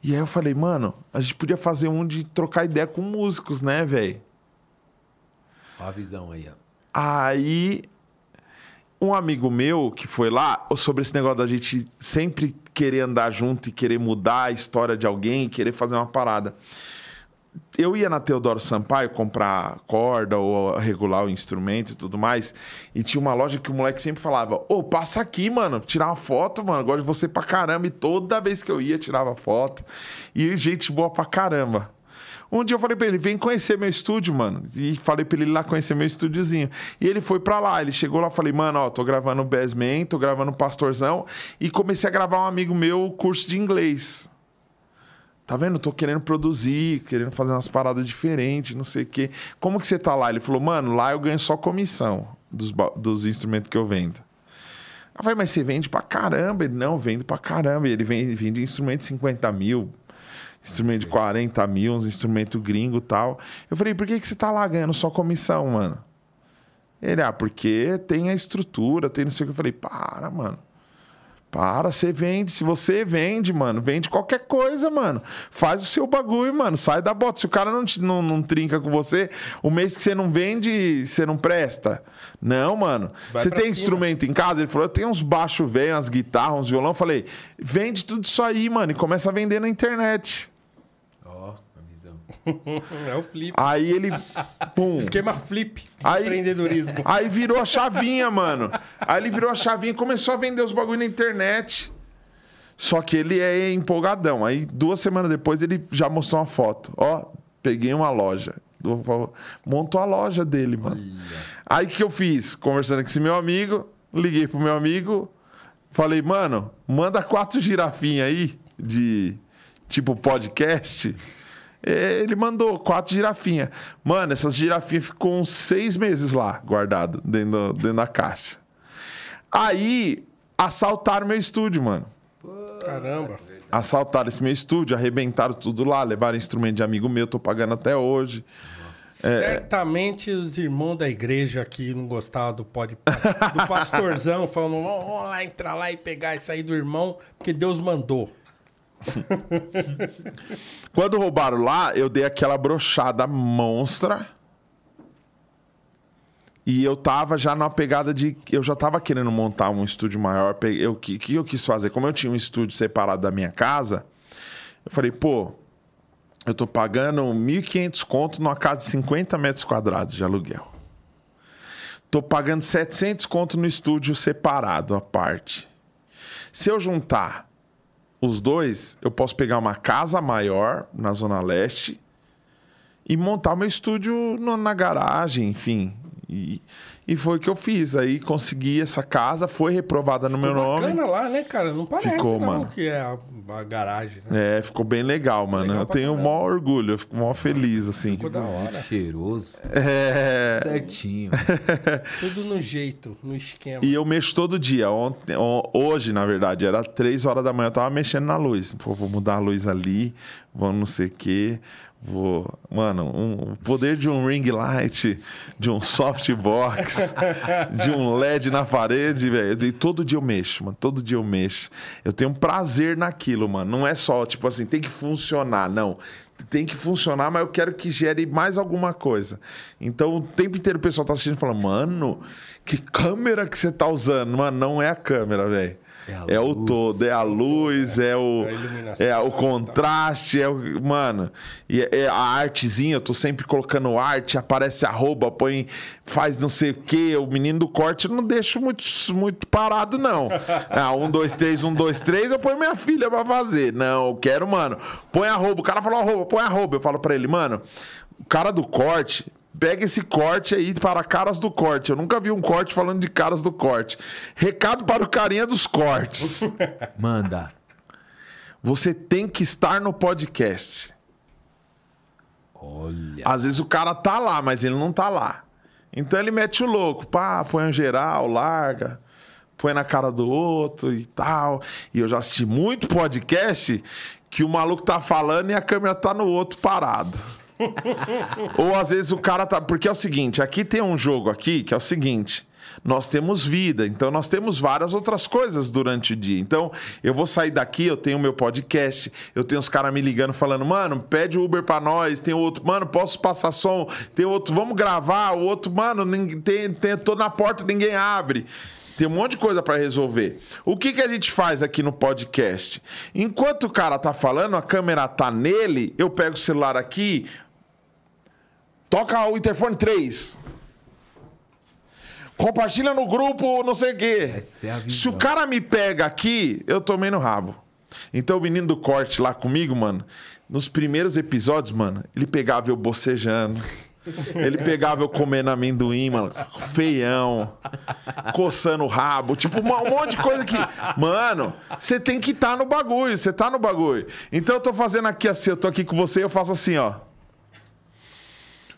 E aí eu falei, mano, a gente podia fazer um de trocar ideia com músicos, né, velho? Ó a visão aí, ó. Aí, um amigo meu que foi lá, sobre esse negócio da gente sempre querer andar junto e querer mudar a história de alguém, querer fazer uma parada. Eu ia na Teodoro Sampaio comprar corda ou regular o instrumento e tudo mais, e tinha uma loja que o moleque sempre falava: Ô, passa aqui, mano, tirar uma foto, mano. Gosto de você pra caramba. E toda vez que eu ia, tirava foto. E gente boa pra caramba. Um dia eu falei pra ele, vem conhecer meu estúdio, mano. E falei pra ele ir lá conhecer meu estúdiozinho. E ele foi pra lá, ele chegou lá, falei, mano, ó, tô gravando Bassman, tô gravando Pastorzão. E comecei a gravar um amigo meu curso de inglês. Tá vendo? Tô querendo produzir, querendo fazer umas paradas diferentes, não sei o quê. Como que você tá lá? Ele falou, mano, lá eu ganho só comissão dos, dos instrumentos que eu vendo. Eu falei, mas você vende pra caramba? Ele, não, vende pra caramba. Ele vende, vende instrumento de 50 mil, instrumento de 40 mil, uns instrumentos gringo e tal. Eu falei, por que, que você tá lá ganhando só comissão, mano? Ele, ah, porque tem a estrutura, tem não sei o que. Eu falei, para, mano. Para, você vende. Se você vende, mano, vende qualquer coisa, mano. Faz o seu bagulho, mano. Sai da bota. Se o cara não, te, não, não trinca com você, o mês que você não vende, você não presta. Não, mano. Vai você tem cima. instrumento em casa? Ele falou, eu tenho uns baixos velhos, umas guitarras, uns violão. Eu falei, vende tudo isso aí, mano, e começa a vender na internet. [laughs] É o flip. Aí ele, pum. Esquema flip Aí- empreendedorismo. [laughs] Aí virou a chavinha, mano. Aí ele virou a chavinha e começou a vender os bagulho na internet. Só que ele é empolgadão. Aí duas semanas depois ele já mostrou uma foto. Ó, peguei uma loja. Montou a loja dele, mano. Aí o que eu fiz? Conversando com esse meu amigo, liguei pro meu amigo, falei, mano, manda quatro girafinhas aí de tipo podcast. É, Ele mandou quatro girafinhas. Mano, essas girafinhas ficou uns seis meses lá, guardado, dentro, dentro da caixa. Aí, assaltaram meu estúdio, mano. Caramba. Assaltaram esse meu estúdio, arrebentaram tudo lá, levaram instrumento de amigo meu, tô pagando até hoje. É. Certamente os irmãos da igreja aqui não gostavam do, pod... do pastorzão, [laughs] falando, vamos lá entrar lá e pegar isso aí do irmão, porque Deus mandou. [laughs] Quando roubaram lá, eu dei aquela brochada monstra. E eu tava já na pegada de. Eu já tava querendo montar um estúdio maior. O que, que eu quis fazer? Como eu tinha um estúdio separado da minha casa, eu falei, pô, eu tô pagando 1.500 conto numa casa de 50 metros quadrados de aluguel. Tô pagando 700 conto no estúdio separado, à parte. Se eu juntar os dois, eu posso pegar uma casa maior na Zona Leste e montar meu estúdio na garagem, enfim. E, e foi o que eu fiz. Aí consegui essa casa, foi reprovada no meu nome. Bacana lá, né, cara? Não parece Ficou, não, mano. que é a, a garagem, né? É, ficou bem legal, mano. Legal eu tenho o maior orgulho, eu fico maior feliz, assim. Ficou da hora. Cheiroso. É. Certinho. [laughs] Tudo no jeito, no esquema. E eu mexo todo dia. Ontem, hoje, na verdade, era três horas da manhã, eu tava mexendo na luz. Pô, vou mudar a luz ali, vou não sei o quê, Vou. Mano, um- o poder de um ring light, de um softbox, [laughs] de um LED na parede, velho. E todo dia eu mexo, mano. Todo dia eu mexo. Eu tenho um prazer naquilo, mano. Não é só, tipo assim, tem que funcionar. Não. Tem que funcionar, mas eu quero que gere mais alguma coisa. Então, o tempo inteiro o pessoal tá assistindo e falando, mano, que câmera que você tá usando? Mano, não é a câmera, velho. É É o todo, é a luz, é o, É a iluminação. é o contraste, é o, mano, e é, é a artezinha, eu tô sempre colocando arte, aparece arroba, põe, faz não sei o que, o menino do corte não deixo muito, muito parado, não. [laughs] Ah, um, dois, três, um, dois, três, eu ponho minha filha pra fazer. Não, eu quero, mano, põe arroba, o cara falou arroba, põe arroba, eu falo pra ele, mano, o cara do corte, Pega esse corte aí para caras do corte. Eu nunca vi um corte falando de caras do corte. Recado para o carinha dos cortes. [laughs] Manda. Você tem que estar no podcast. Olha. Às vezes o cara tá lá, mas ele não tá lá. Então ele mete o louco, pá, põe um geral, larga, põe na cara do outro e tal. E eu já assisti muito podcast que o maluco tá falando e a câmera tá no outro parado. Ou às vezes o cara tá. Porque é o seguinte, aqui tem um jogo aqui que é o seguinte. Nós temos vida, então nós temos várias outras coisas durante o dia. Então, eu vou sair daqui, eu tenho meu podcast, eu tenho os caras me ligando falando, mano, pede Uber pra nós, tem outro, mano, posso passar som, tem outro, vamos gravar, o outro, mano, tem, tem, tô na porta, ninguém abre. Tem um monte de coisa pra resolver. O que, que a gente faz aqui no podcast? Enquanto o cara tá falando, a câmera tá nele, eu pego o celular aqui, toca o interfone 3. Compartilha no grupo, não sei o quê. É. Se o cara me pega aqui, eu tomei no rabo. Então o menino do corte lá comigo, mano, nos primeiros episódios, mano, ele pegava eu bocejando. Ele pegava eu comendo amendoim, mano, feião, coçando o rabo, tipo, um monte de coisa que. Mano, você tem que estar no bagulho, você tá no bagulho. Então eu tô fazendo aqui assim, eu tô aqui com você, eu faço assim, ó.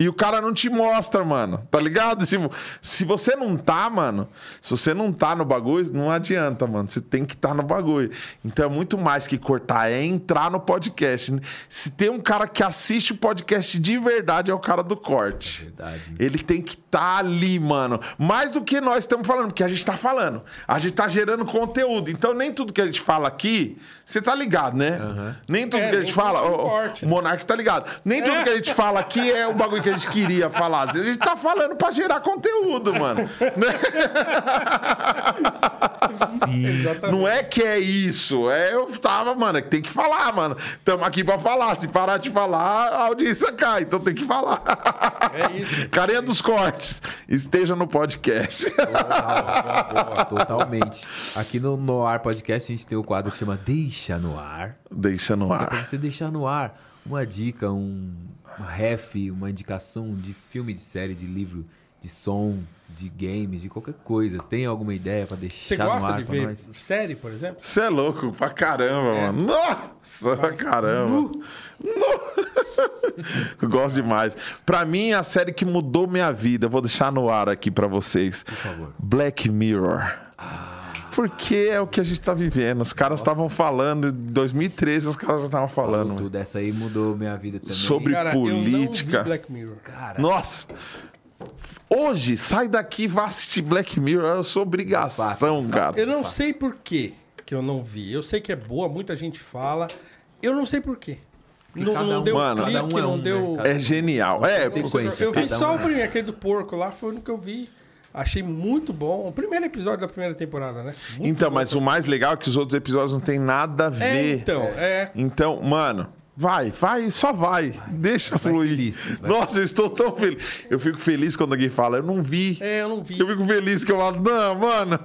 E o cara não te mostra, mano. Tá ligado? Tipo, se você não tá, mano, se você não tá no bagulho, não adianta, mano. Você tem que estar tá no bagulho. Então é muito mais que cortar, é entrar no podcast. Se tem um cara que assiste o podcast de verdade, é o cara do corte. Verdade. Ele tem que estar ali, mano. Mais do que nós estamos falando, porque a gente tá falando. A gente tá gerando conteúdo. Então nem tudo que a gente fala aqui, você tá ligado, né? Nem tudo É, que a gente fala. é corte, o né? Monark tá ligado. Nem tudo que a gente fala aqui é o bagulho que a gente queria falar. Às vezes a gente tá falando pra gerar conteúdo, mano. Né? Sim. Não é que é isso. É, eu tava, mano, é que tem que falar, mano. Tamo aqui pra falar. Se parar de falar, a audiência cai. Então tem que falar. É isso. Carinha dos cortes. Esteja no podcast. Total, totalmente. Aqui no No Ar Podcast a gente tem o quadro que chama Deixa no Ar. Deixa no É pra ar. você deixar no ar uma dica, um, uma ref, uma indicação de filme, de série, de livro, de som, de games, de qualquer coisa. Tem alguma ideia pra deixar Você no gosta ar de ver nós? série, por exemplo? Você é louco pra caramba, É. mano. Nossa, pra caramba. No. [laughs] Gosto demais. Pra mim, a série que mudou minha vida, eu vou deixar no ar aqui pra vocês. Por favor. Black Mirror. Porque é o que a gente tá vivendo. Os caras estavam falando, em 2013 os caras já estavam falando. Tudo essa aí mudou minha vida também. Sobre- Cara, política. eu não vi Black Mirror. Cara, Nossa! Hoje, sai daqui e vá assistir Black Mirror. É a sua obrigação, cara. Eu não sei por quê que eu não vi. Eu sei que é boa, muita gente fala. Eu não sei por quê. Não, cada não um- deu Mano, clique, cada um é não um, deu... né? Cada É genial. É, Sequência, Eu vi cada só um o é. primeiro, aquele do porco lá, foi o único que eu vi. Achei muito bom. O primeiro episódio da primeira temporada, né? Muito então, bom. mas o mais legal é que os outros episódios não tem nada a É, ver. então, é. Então, mano, vai, vai, só vai. Deixa fluir. feliz, vai. Nossa, eu estou tão feliz. Eu fico feliz quando alguém fala, eu não vi. É, eu não vi. Eu fico feliz que eu falo, não, mano.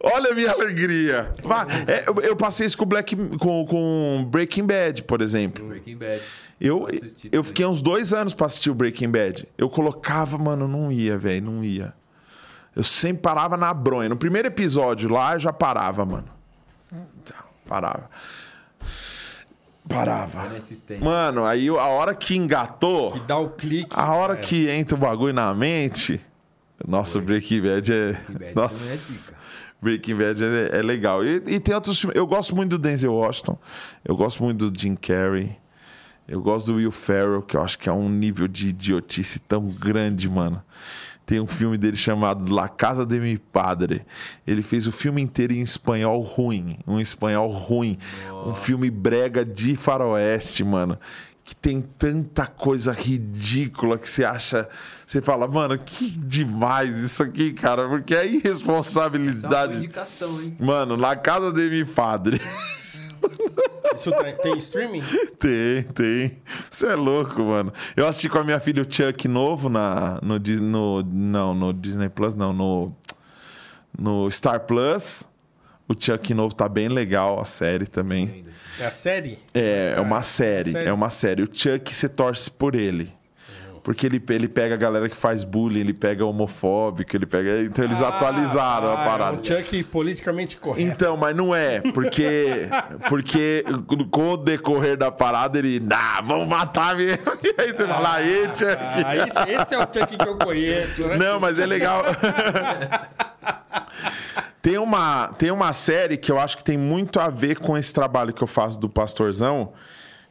Olha a minha alegria. Vai. É, eu, eu passei isso com, Black, com, com Breaking Bad, por exemplo. Breaking Bad. Eu, eu também. fiquei uns dois anos pra assistir o Breaking Bad. Eu colocava, mano, não ia, velho, não ia. Eu sempre parava na bronha. No primeiro episódio lá, eu já parava, mano. Então, parava. Parava. Mano, aí a hora que engatou, Que dá o clique. a hora é. que entra o bagulho na mente. Nossa, o Breaking Bad é. Breaking Bad Nossa. é dica. Breaking Bad é, é legal. E, e tem outros filmes. Eu gosto muito do Denzel Washington. Eu gosto muito do Jim Carrey. Eu gosto do Will Ferrell, que eu acho que é um nível de idiotice tão grande, mano. Tem um filme dele chamado La Casa de Mi Padre. Ele fez o filme inteiro em espanhol ruim. Um espanhol ruim. Um filme brega de faroeste, mano. Que tem tanta coisa ridícula que você acha. Você fala, mano, que demais isso aqui, cara. Porque é Essa é uma irresponsabilidade. indicação, hein? Mano, La Casa de Mi Padre. [laughs] Isso tem, tem streaming? Tem, tem. Você é louco, mano. Eu assisti com a minha filha o Chuck novo na, no, no. Não, no Disney Plus, não, no. No Star Plus. O Chuck novo tá bem legal, a série também. É a série? É, é uma série, série. é uma série. O Chuck se torce por ele. Porque ele, ele pega a galera que faz bullying, ele pega homofóbico, ele pega. Então eles atualizaram Ah, a parada. É um Chuck politicamente correto. Então, mas não é, porque porque com o decorrer da parada ele, ah, vamos matar mesmo. [laughs] E aí você fala, aí, Chuck. Ah, esse, esse é o Chuck que eu conheço. né? Não, mas é legal. [laughs] tem, uma, tem uma série que eu acho que tem muito a ver com esse trabalho que eu faço do Pastorzão,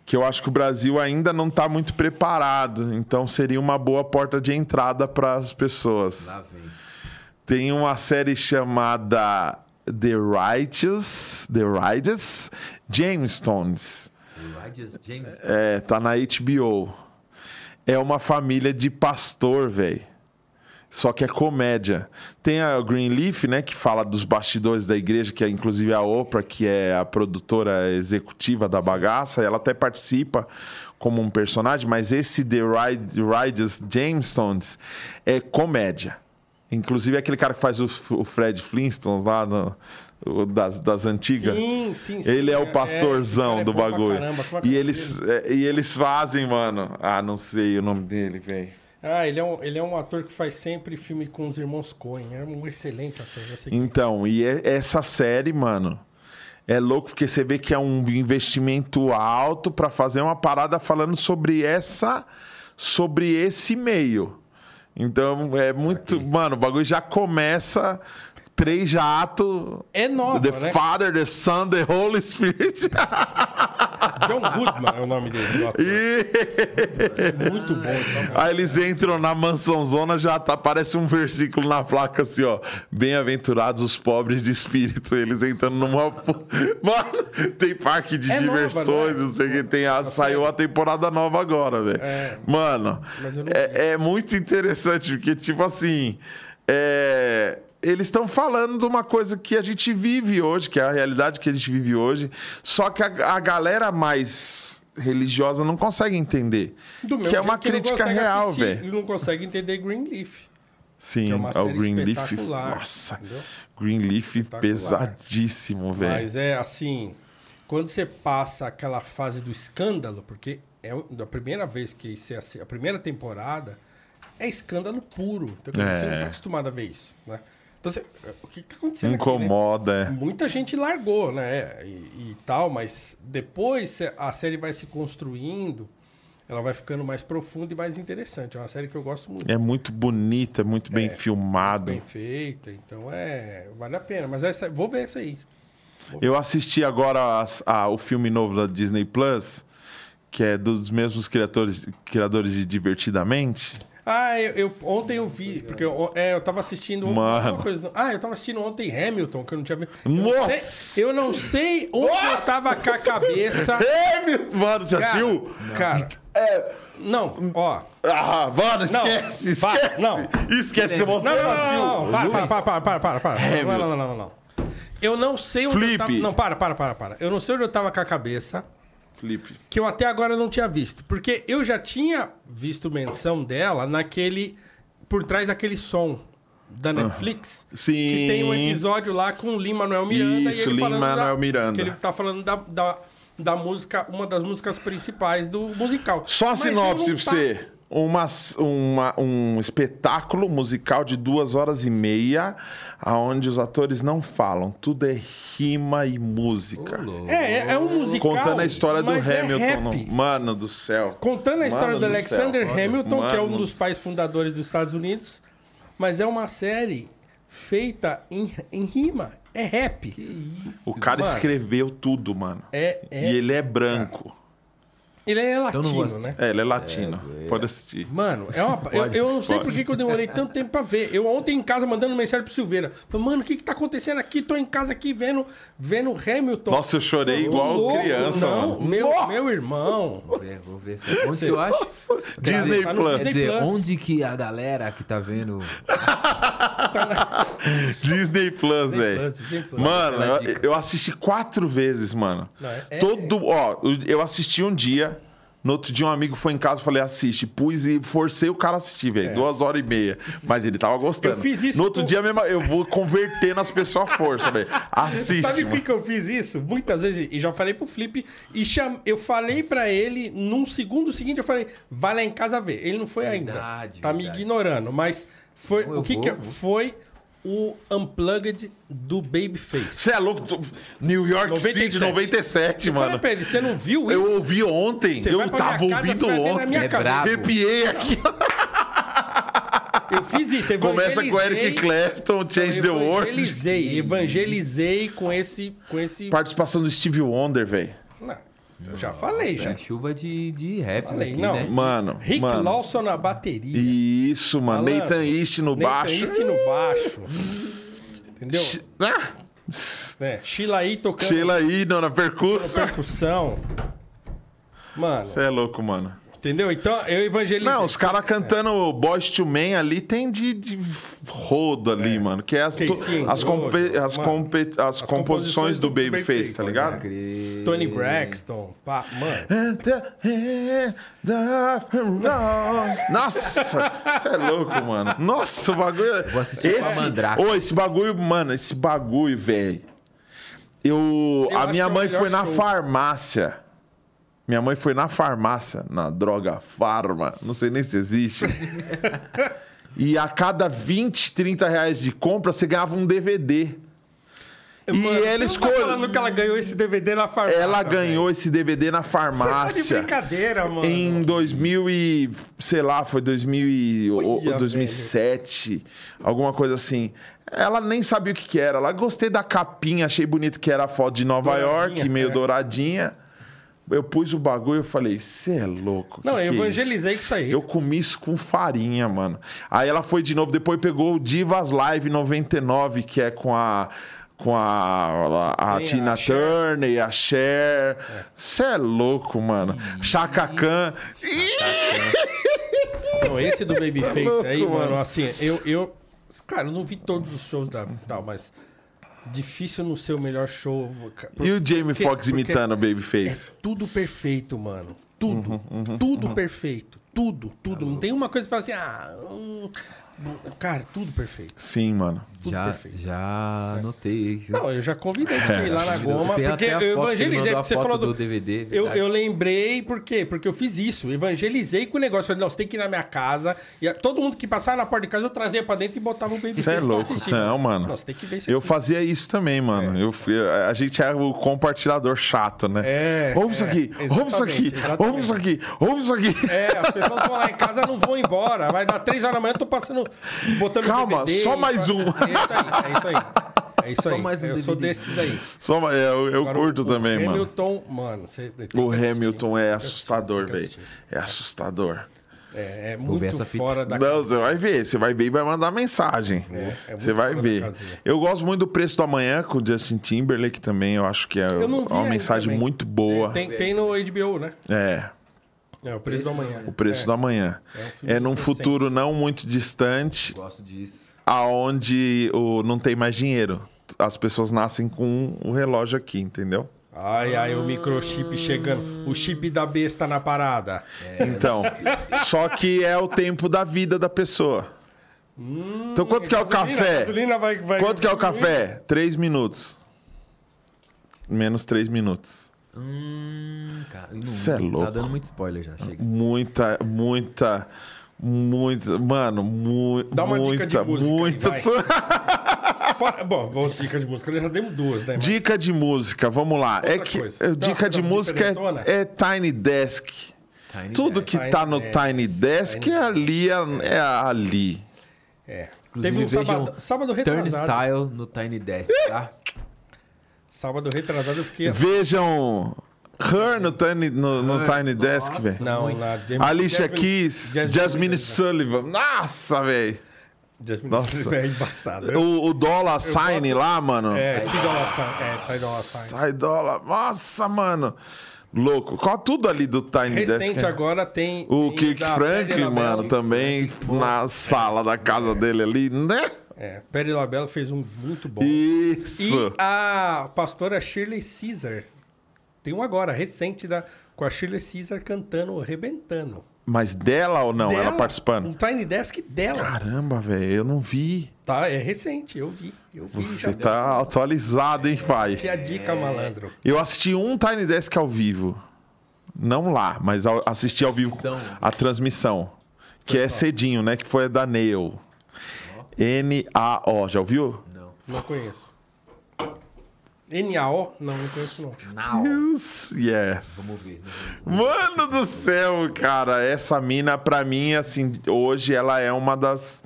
que eu acho que o Brasil ainda não está muito preparado. Então seria uma boa porta de entrada para as pessoas. Lá vem. Tem uma série chamada The Righteous, The Righteous Jamestones. James. É, tá na HBO. É uma família de pastor, velho. Só que é comédia. Tem a Greenleaf, né, que fala dos bastidores da igreja, que é inclusive a Oprah, que é a produtora executiva da bagaça, ela até participa como um personagem, mas esse The Ride- Righteous Jamestones é comédia. Inclusive é aquele cara que faz o, o Fred Flintstones lá no- das, das antigas. Sim, sim, sim. Ele é É, o pastorzão é, do cara é pra bagulho. caramba, é é e, nome eles, é, e eles fazem, mano. Ah, não sei o nome dele, velho. Ah, ele é, um, ele é um ator que faz sempre filme com os irmãos Coen. É um excelente ator. Sei que... Então, e é- essa série, mano, é louco porque você vê que é um investimento alto pra fazer uma parada falando sobre essa, sobre esse meio. Então, é muito, mano, o bagulho já começa três jatos. É nova, The né? Father, the Son, the Holy Spirit. [laughs] John Goodman é o nome dele. E- Muito bom. Aí eles entram na mansão zona, já tá, parece um versículo na placa assim, ó. Bem-aventurados os pobres de espírito. Eles entrando numa. [laughs] Mano, tem parque de É nova, diversões, né? não sei o que. Tem a, saiu a temporada nova agora, velho. É. Mano, é, é muito interessante, porque, tipo assim. é, Eles estão falando de uma coisa que a gente vive hoje, que é a realidade que a gente vive hoje. Só que a, a galera mais religiosa não consegue entender. Do que é uma que crítica real, velho. Não consegue entender Greenleaf. Sim, é uma é o Greenleaf. Nossa, entendeu? Greenleaf pesadíssimo, velho. Mas é assim, quando você passa aquela fase do escândalo, porque é da primeira vez que você a primeira temporada é escândalo puro. Então, dizer, Você É. não tá acostumado a ver isso, né? Então, você- o que, que tá acontecendo aqui, né? Incomoda, é. Muita gente largou, né? E, e tal, mas depois a série vai se construindo, ela vai ficando mais profunda e mais interessante. É uma série que eu gosto muito. É muito bonito, é muito bem filmado. Bem feita, então é. Vale a pena. Mas essa, vou ver essa aí. Eu assisti agora as- a- o filme novo da Disney Plus, que é dos mesmos criadores, criadores de Divertidamente. Ah, eu, eu- ontem eu vi, porque eu, é, eu tava assistindo Mano. uma coisa. Ah, eu tava assistindo ontem Hamilton, que eu não tinha visto. Eu não Nossa! sei- Eu não sei onde eu Nossa! tava com a cabeça. [laughs] É, meu... Mano, você Cara, assistiu? Cara, não, ó. Ah, mano, Não, esquece, para, esquece. não. Esquece, você Não, não, não, não, não, para, para, para, para, para, para. Não, não, não, não, não. Eu não sei onde Flip. eu tava. Não, para, para, para, para. Eu não sei onde eu tava com a cabeça, Que eu até agora não tinha visto. Porque eu já tinha visto menção dela naquele. Por trás daquele som da Netflix. Sim. Que tem um episódio lá com o Lin-Manuel Miranda. Isso, Lin-Manuel da- Miranda. Que ele tá falando da, da, da música, uma das músicas principais do musical. Só a Mas sinopse pra você. Uma, uma- um espetáculo musical de duas horas e meia, aonde os atores não falam, tudo é rima e música. É, é, é um musical. Contando a história do é Hamilton. no- Mano do céu. Contando a história Mano do do Alexander céu. Hamilton, que é um Mano dos do pais fundadores dos Estados Unidos. Mas é uma série feita em, em rima. É rap. O cara mano. escreveu tudo, mano. É, é- E ele é branco. Ele é Então latino, assistir. né? É, ele é latino. Pode assistir. Mano, é uma. eu, eu não sei pode. por que eu demorei tanto tempo pra ver. Eu ontem em casa mandando mensagem pro Silveira. Falei, mano, o que que tá acontecendo aqui? Tô em casa aqui vendo, vendo Hamilton. Nossa, eu chorei igual louco, criança, não, mano. Meu, Nossa! meu irmão. Vou ver, vou ver. se- Onde que eu acho? Disney tá Plus. Quer Disney dizer, Plus. onde que a galera que tá vendo. Disney Plus, velho. Mano, eu, eu assisti quatro vezes, mano. Não, é- é- Todo. Ó, eu assisti um dia. No outro dia, um amigo foi em casa e falei, assiste. Pus e forcei o cara a assistir, velho. Duas horas e meia. Mas ele tava gostando. É. Eu fiz isso No outro com- dia mesmo, [laughs] eu vou converter nas pessoas à força, velho. Assiste. Sabe por que, eu fiz isso? Muitas vezes, e já falei pro Flip, e cham... eu falei pra ele, num segundo seguinte, eu falei, vai lá em casa ver. Ele não foi ainda. Verdade, Tá me verdade. ignorando, mas foi Eu o que, vou, que vou. foi o Unplugged do Babyface. Você é louco? New York 97. City, 97, Eu falei mano. pra ele, você não viu isso? Eu ouvi ontem. Você eu tava casa, ouvindo ontem. É. Arrepiei aqui. Eu fiz isso, Começa com Eric Clapton, Change the eu World. Evangelizei, evangelizei com esse... Com esse... Participação do Steve Wonder, velho. Não, eu já falei, Nossa, já. É chuva de, de raps Falei, aqui, não. né? Mano, Rick mano. Lawson na bateria. Isso, mano. Malandro. Nathan East no Nathan baixo. East no baixo. Entendeu? Ah, É, Sheila aí tocando Sheila aí, não, na percussa. percussão. Mano, Você é louco, mano. Entendeu? Então eu evangelizei. Não, os caras cantando Boys to Men ali tem de, de rodo ali, mano. Que é as, Casey to- as, Rodo, compe- as, mano. compe- as composições do Babyface, tá ligado? Crer. Tony Braxton. Pá, mano. Nossa, você é louco, mano. Nossa, o bagulho. Vou assistir esse. Ô, esse bagulho, mano, esse bagulho, velho. Eu, Eu a minha é mãe foi na show. farmácia. Minha mãe foi na farmácia, na droga farma, não sei nem se existe. [laughs] e a cada 20, 30 reais de compra, você ganhava um DVD. E Mano, ela não tá escolheu. falando que ela ganhou esse DVD na farmácia. Ela ganhou esse DVD na velho. Você tá de farmácia. brincadeira, mano. Em 2000 e... Sei lá, foi 2000 e, Olha, 2007. Alguma coisa assim. Ela nem sabia o que que era. Ela gostei da capinha, achei bonito que era a foto de Nova Douradinha, York, meio douradinha. Eu pus o bagulho e falei, você é louco. que Não, que eu é isso?" evangelizei com isso aí. Eu comi isso com farinha, mano. Aí ela foi de novo, depois pegou o Divas Live 99, que é com a. Com a, a, a a Tina Cher. Turner, a Cher. Você é. louco, mano. Chaka Khan. Não, esse do [laughs] Babyface louco, aí, mano, mano. assim, eu, eu. Claro, eu não vi todos os shows da tal, mas. Difícil não ser o melhor show. cara. E o Jamie Foxx imitando o Babyface? É tudo perfeito, mano. Tudo. Uhum, tudo perfeito. Tudo, tudo. Não tem uma coisa que fala assim, ah. hum, cara, tudo perfeito. Sim, mano. Tudo Já, perfeito. já anotei. viu? Não, eu já convidei pra você ir lá na Goma, Tem porque eu evangelizei. Porque você falou do do, DVD, Eu, verdade. eu lembrei, por quê? Porque eu fiz isso. Evangelizei com o negócio. Falei, não, você tem que ir na minha casa. E todo mundo que passava na porta de casa, eu trazia pra dentro e botava o Babyface Você é pra louco. assistir, Não, mano. Não, tem que ver isso Eu aqui. fazia isso também, mano. Eu, fui- a gente é o compartilhador chato, né? É, Ouve isso é, aqui, ouve isso aqui, ouve isso aqui, ouve isso aqui. É, as pessoas vão lá em casa não vão embora. Vai dar três horas da manhã, eu tô passando, botando Calma, DVD, só mais um. [laughs] É isso aí, é isso aí. É isso Só aí. mais um eu sou desses aí. Só, é, eu eu Agora, curto o- também, o mano. Hamilton, mano, você tem que O. Hamilton é assustador, velho. É assustador. É, é ver muito essa fora da Não, você vai ver, você vai ver e vai mandar mensagem. É, é você vai ver. Eu gosto muito do Preço do Amanhã com o Justin Timberlake também. Eu acho que é uma mensagem também. muito boa. Tem, tem no HBO, né? É, É, o preço do amanhã. o Preço é. do Amanhã. É um É num recente. futuro não muito distante, Gosto disso. Aonde o, não tem mais dinheiro. As pessoas nascem com o relógio aqui, entendeu? Ai, ai, o microchip chegando. O chip da besta na parada. Então, só que é o tempo da vida da pessoa. então, quanto que é o Hum, Gasolina, café? gasolina vai- vai- Quanto que é o café? Três minutos. Menos três minutos. Hum, cara, não- Cê é louco. Tá dando muito spoiler já. Chega. Muita, muita, muita. Mano, mu Dá uma muita, [laughs] dica de música aí, muita. Fora- bom, vamos dica de música. Já demos duas, né? Mas- Dica de música, vamos lá. é Outra que coisa. é, Não, dica de não, música é, é Tiny Desk. Tiny Tudo Desk. que Tiny tá no Desk, Tiny Desk Tiny é ali, é, é ali. É. Inclusive, Teve um sábado, sábado retrasado. Turnstile no Tiny Desk, tá? Sábado retrasado eu fiquei. assim. Vejam Her no Tiny, no, no Her, Tiny Desk, velho. Não, Jam- Alicia Jasmine- Keys, Jasmine Jasmine Sullivan. Nossa, velho. Jasmine Nossa. Sullivan é embaçado. O, o Dollar Sign lá, mano. É, Ty Dolla Sign. É, Ty Dolla Sign. Sai dólar. Nossa, mano. Louco. Qual tudo ali do Tiny Desk? Recente é? agora tem. O tem Kirk Franklin, mano, também na sala da casa dele ali, né? É, Perry LaBelle fez um muito bom. Isso. E a pastora Shirley Caesar. Tem um agora, recente, da, com a Shirley Caesar cantando, rebentando. Mas dela ou não? Ela Dela, participando? Um Tiny Desk dela. Caramba, velho, eu não vi. Tá, é recente, eu vi. Eu vi Você tá atualizado, hein, pai? Que a dica, malandro. Eu assisti um Tiny Desk ao vivo. Não lá, mas ao- assisti ao vivo Transmissão. a transmissão. Que é cedinho, né? Que foi a da Nail. N-A-O. Já ouviu? Não. Não conheço. NAO? Não, não conheço não. Now. Deus, yes. Vamos ver. Mano do céu, cara. Essa mina, pra mim, assim, hoje ela é uma das.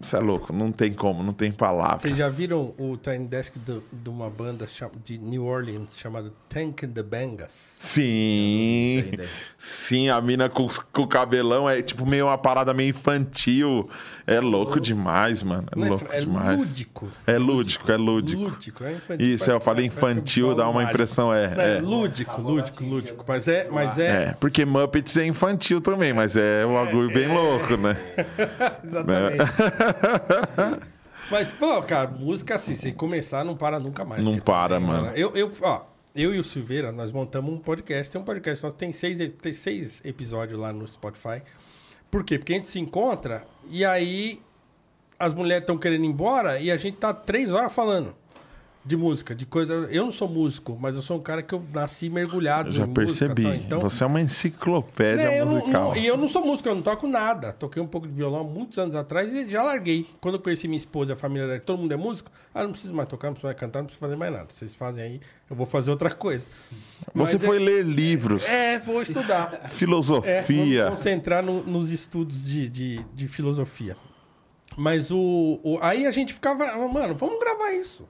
Você é louco, não tem como, não tem palavras. Vocês já viram o Tiny Desk do- de uma banda de New Orleans chamada Tank and the Bangas? Sim. Sim, a mina com, com o cabelão é tipo meio uma parada meio infantil. É louco demais, mano. É Não louco é, é demais. lúdico. É lúdico, é lúdico. Lúdico, é infantil. Isso, eu falei infantil, dá uma impressão, é, Não, é é. lúdico, lúdico, lúdico. Mas é, mas é, É, porque Muppets é infantil também, mas é um bagulho bem louco, né? [laughs] exatamente. [laughs] Mas, pô, cara, música assim, se começar, não para nunca mais. Não para, mano. Eu, eu, ó, eu e o Silveira, nós montamos um podcast. Tem um podcast, nós tem seis, tem seis episódios lá no Spotify. Por quê? Porque a gente se encontra e aí as mulheres estão querendo ir embora e a gente tá três horas falando de música, de coisa. Eu não sou músico, mas eu sou um cara que eu nasci mergulhado Eu já música, percebi. tá? Então, Você é uma enciclopédia musical. não- e eu não sou músico, eu não toco nada. Toquei um pouco de violão há muitos anos atrás e já larguei. Quando eu conheci minha esposa e a família dela, todo mundo é músico, ah, não preciso mais tocar, não preciso mais cantar, não preciso fazer mais nada. Vocês fazem aí, eu vou fazer outra coisa. Você Mas foi é, ler livros, É, vou estudar. É, filosofia. vamos concentrar no- nos estudos de, de, de filosofia. Mas o, o- Aí a gente ficava, mano, vamos gravar isso.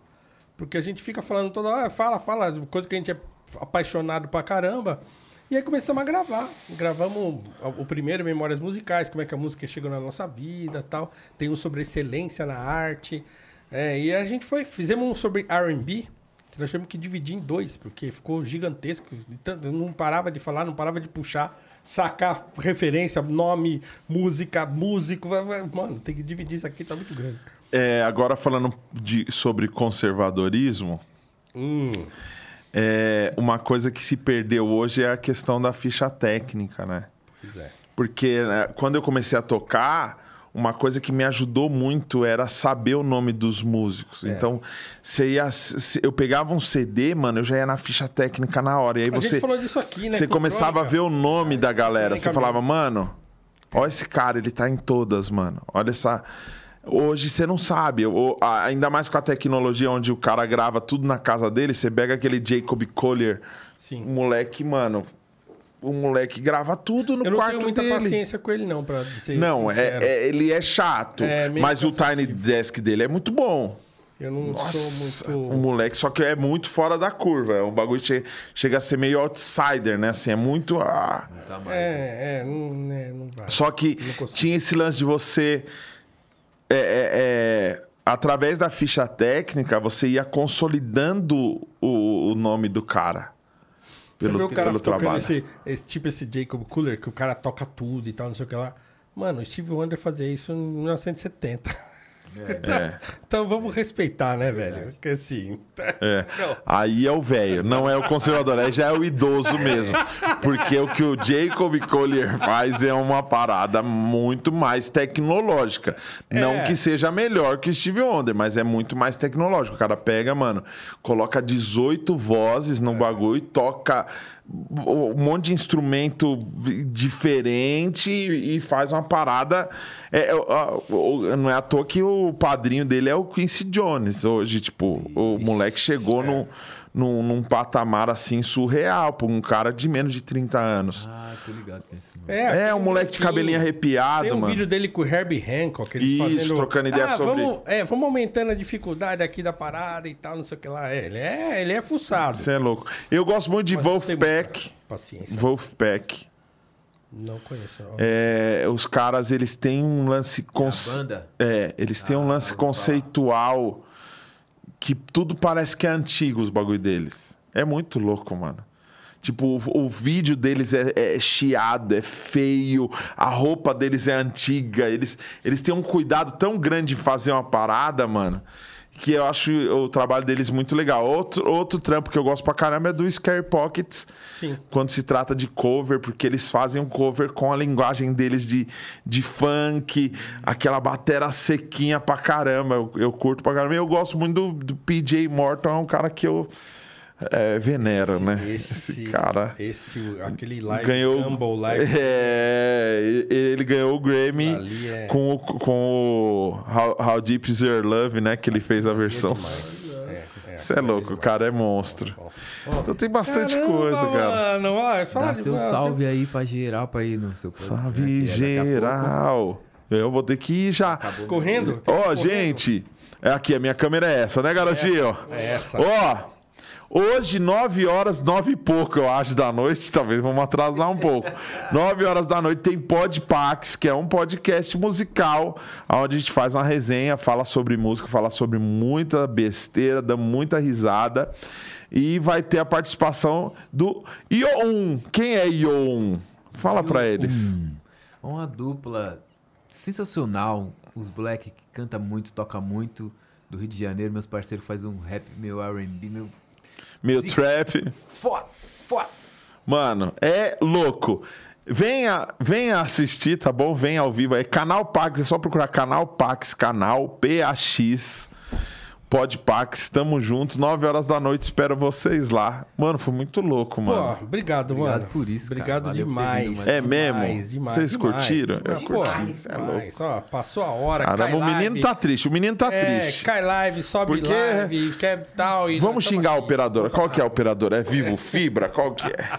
Porque a gente fica falando toda hora, fala, fala, coisa que a gente é apaixonado pra caramba. E aí começamos a gravar. Gravamos o primeiro Memórias Musicais, como é que a música chegou na nossa vida tal. Tem um sobre excelência na arte. É, e a gente foi, fizemos um sobre R&B, que nós tivemos que dividir em dois, porque ficou gigantesco. Não parava de falar, não parava de puxar, sacar referência, nome, música, músico. Mano, tem que dividir isso aqui, tá muito grande. É, agora falando de- sobre conservadorismo, Hum, é, uma coisa que se perdeu hoje é a questão da ficha técnica, né? pois é. Porque né, quando eu comecei a tocar, uma coisa que me ajudou muito era saber o nome dos músicos. É. Então, você ia, eu pegava um CD, mano, eu já ia na ficha técnica na hora. E aí A você, falou disso aqui, né? você com começava a Crônica. ver o nome da galera. Você falava, mano, olha esse cara, ele tá em todas, mano. Olha essa. Hoje você não sabe, o- ainda mais com a tecnologia onde o cara grava tudo na casa dele, você pega aquele Jacob Collier, Sim. um moleque, mano, o moleque grava tudo no Eu não quarto tenho muita dele. paciência com ele, não, pra ser Não, é, é- ele é chato, É, mas o Tiny. Desk dele é muito bom. Eu não Nossa, sou o muito... moleque, só que é muito fora da curva. É um bagulho que che- chega a ser meio outsider, né? Assim, é muito. ah. Não tá mais. né? É, é, não, né, não vai. Só que tinha esse lance de você. É, é, é, através da ficha técnica, você ia consolidando o, o nome do cara. Você Pelo, vê o cara pelo trabalho. esse, esse tipo esse Jacob Cooler, que o cara toca tudo e tal, não sei o que lá. Mano, o Steve Wonder fazia isso em 1970. É. [laughs] Então vamos respeitar, né, velho? Porque assim. É. [laughs] Não. Aí é o velho, não é o conservador, aí já é o idoso mesmo. Porque o que o Jacob Collier faz é uma parada muito mais tecnológica. Não É. que seja melhor que o Steve Wonder, mas é muito mais tecnológico. O cara pega, mano, coloca 18 vozes É. no bagulho e toca um monte de instrumento diferente e faz uma parada. É, é, não é à toa que o padrinho dele é o Quincy Jones hoje. Tipo, o moleque chegou no, num, num patamar assim surreal, pra um cara de menos de 30 anos. Ah, tô ligado que é esse nome. É, aquele um moleque de cabelinho arrepiado, Tem um mano. vídeo dele com o Herbie Hancock, eles Isso, fazendo... trocando ideia ah, sobre- Vamos, é, vamos aumentando a dificuldade aqui da parada e tal, não sei o que lá. É, ele é, ele é fuçado. Você é louco. Eu gosto muito de Mas Wolfpack. muita Paciência. Wolfpack. Não conheço. não. É, os caras, eles têm um lance... Conce... A banda? É, eles têm um lance conceitual que tudo parece que é antigo, os bagulho deles. É muito louco, mano. Tipo, o, o vídeo deles é, é chiado, é feio, a roupa deles é antiga. Eles, eles têm um cuidado tão grande de fazer uma parada, mano, que eu acho o trabalho deles muito legal. Outro, outro trampo que eu gosto pra caramba é do Scare Pockets. Sim. Quando se trata de cover, porque eles fazem um cover com a linguagem deles de, de funk, aquela batera sequinha pra caramba. Eu, eu curto pra caramba. E eu gosto muito do, do PJ Morton, é um cara que eu é, venero, né? Esse, cara. Esse, aquele live ganhou Humble Live. é, ele ganhou o Grammy é- com, o- com o How, How Deep Is Your Love, né? Que ele fez a versão. Você é, louco, o cara é monstro. Então tem bastante Caramba, coisa, cara. Mano, ó, fala Dá seu mano, salve aí pra geral, pra ir no seu Salve né, é geral. Eu vou ter que ir já. Correndo? Ó, Correndo. gente. É aqui, a minha câmera é essa, né, garotinho? É essa. Ó, hoje, 9 horas, 9 e pouco, eu acho, da noite. [laughs] Talvez vamos atrasar um pouco. 9 horas da noite tem Podpax, que é um podcast musical, onde a gente faz uma resenha, fala sobre música, fala sobre muita besteira, dá muita risada. E vai ter a participação do Ion. Quem é Ion? Fala pra eles. Uma dupla sensacional. Os Black que canta muito, toca muito. Do Rio de Janeiro, meus parceiros fazem um rap, meu R&B, meu... Meu Sim. trap. Foda, foda. Mano, é louco. Venha, venha assistir, tá bom? Venha ao vivo. É Canal Pax, é só procurar Canal Pax, canal PAX. Podpax, tamo junto, 9 horas da noite, espero vocês lá. Mano, foi muito louco, Pô, mano. obrigado, Obrigado mano. por isso, cara. Obrigado ter demais. É mesmo? Demais, demais, Vocês demais, curtiram? Eu demais. curti, Pô, cê é demais. Ó, passou a hora, Caramba, cai o menino tá triste, o menino tá É, triste. cai live, sobe Porque- live, quer tal. E Vamos xingar a operadora. Qual que é a operadora? É Vivo Fibra? Qual que é?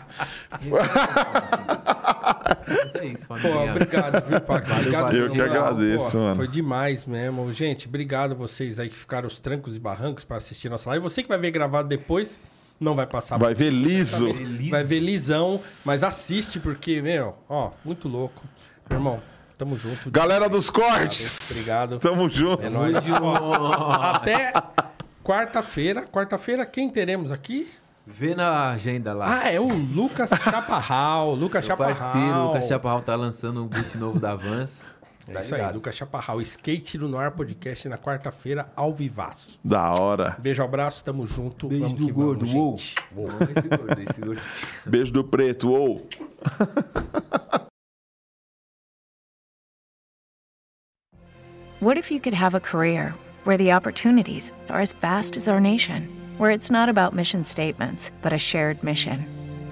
Mas é isso, Pô, obrigado, viu, Pax? Obrigado valeu. Eu que agradeço, Pô, mano. Foi demais mesmo. Gente, obrigado vocês aí que ficaram os trancos e barrancos pra assistir nossa live. Você que vai ver gravado depois, não vai passar Vai ver liso. Vai ver lisão, mas assiste porque, meu, ó, muito louco. Meu irmão, tamo junto. Galera dos cortes. Obrigado. Tamo junto. É nóis. Até quarta-feira. Quarta-feira, quem teremos aqui? Vê na agenda lá. Ah, é o Lucas Chaparral. Lucas Meu Chaparral. parceiro, o Lucas Chaparral tá lançando um beat novo da Vans. É Tá isso aí, ligado? Lucas Chaparral. Skate no Noir Podcast na quarta-feira, ao vivaço. Da hora. Beijo, abraço, tamo junto. Beijo vamos do que gordo, vamos, uou. Uou, esse gordo, esse gordo. [laughs] Beijo do preto. Ou. [laughs] What if you could have a career where the opportunities are as vast as our nation, where it's not about mission statements, but a shared mission?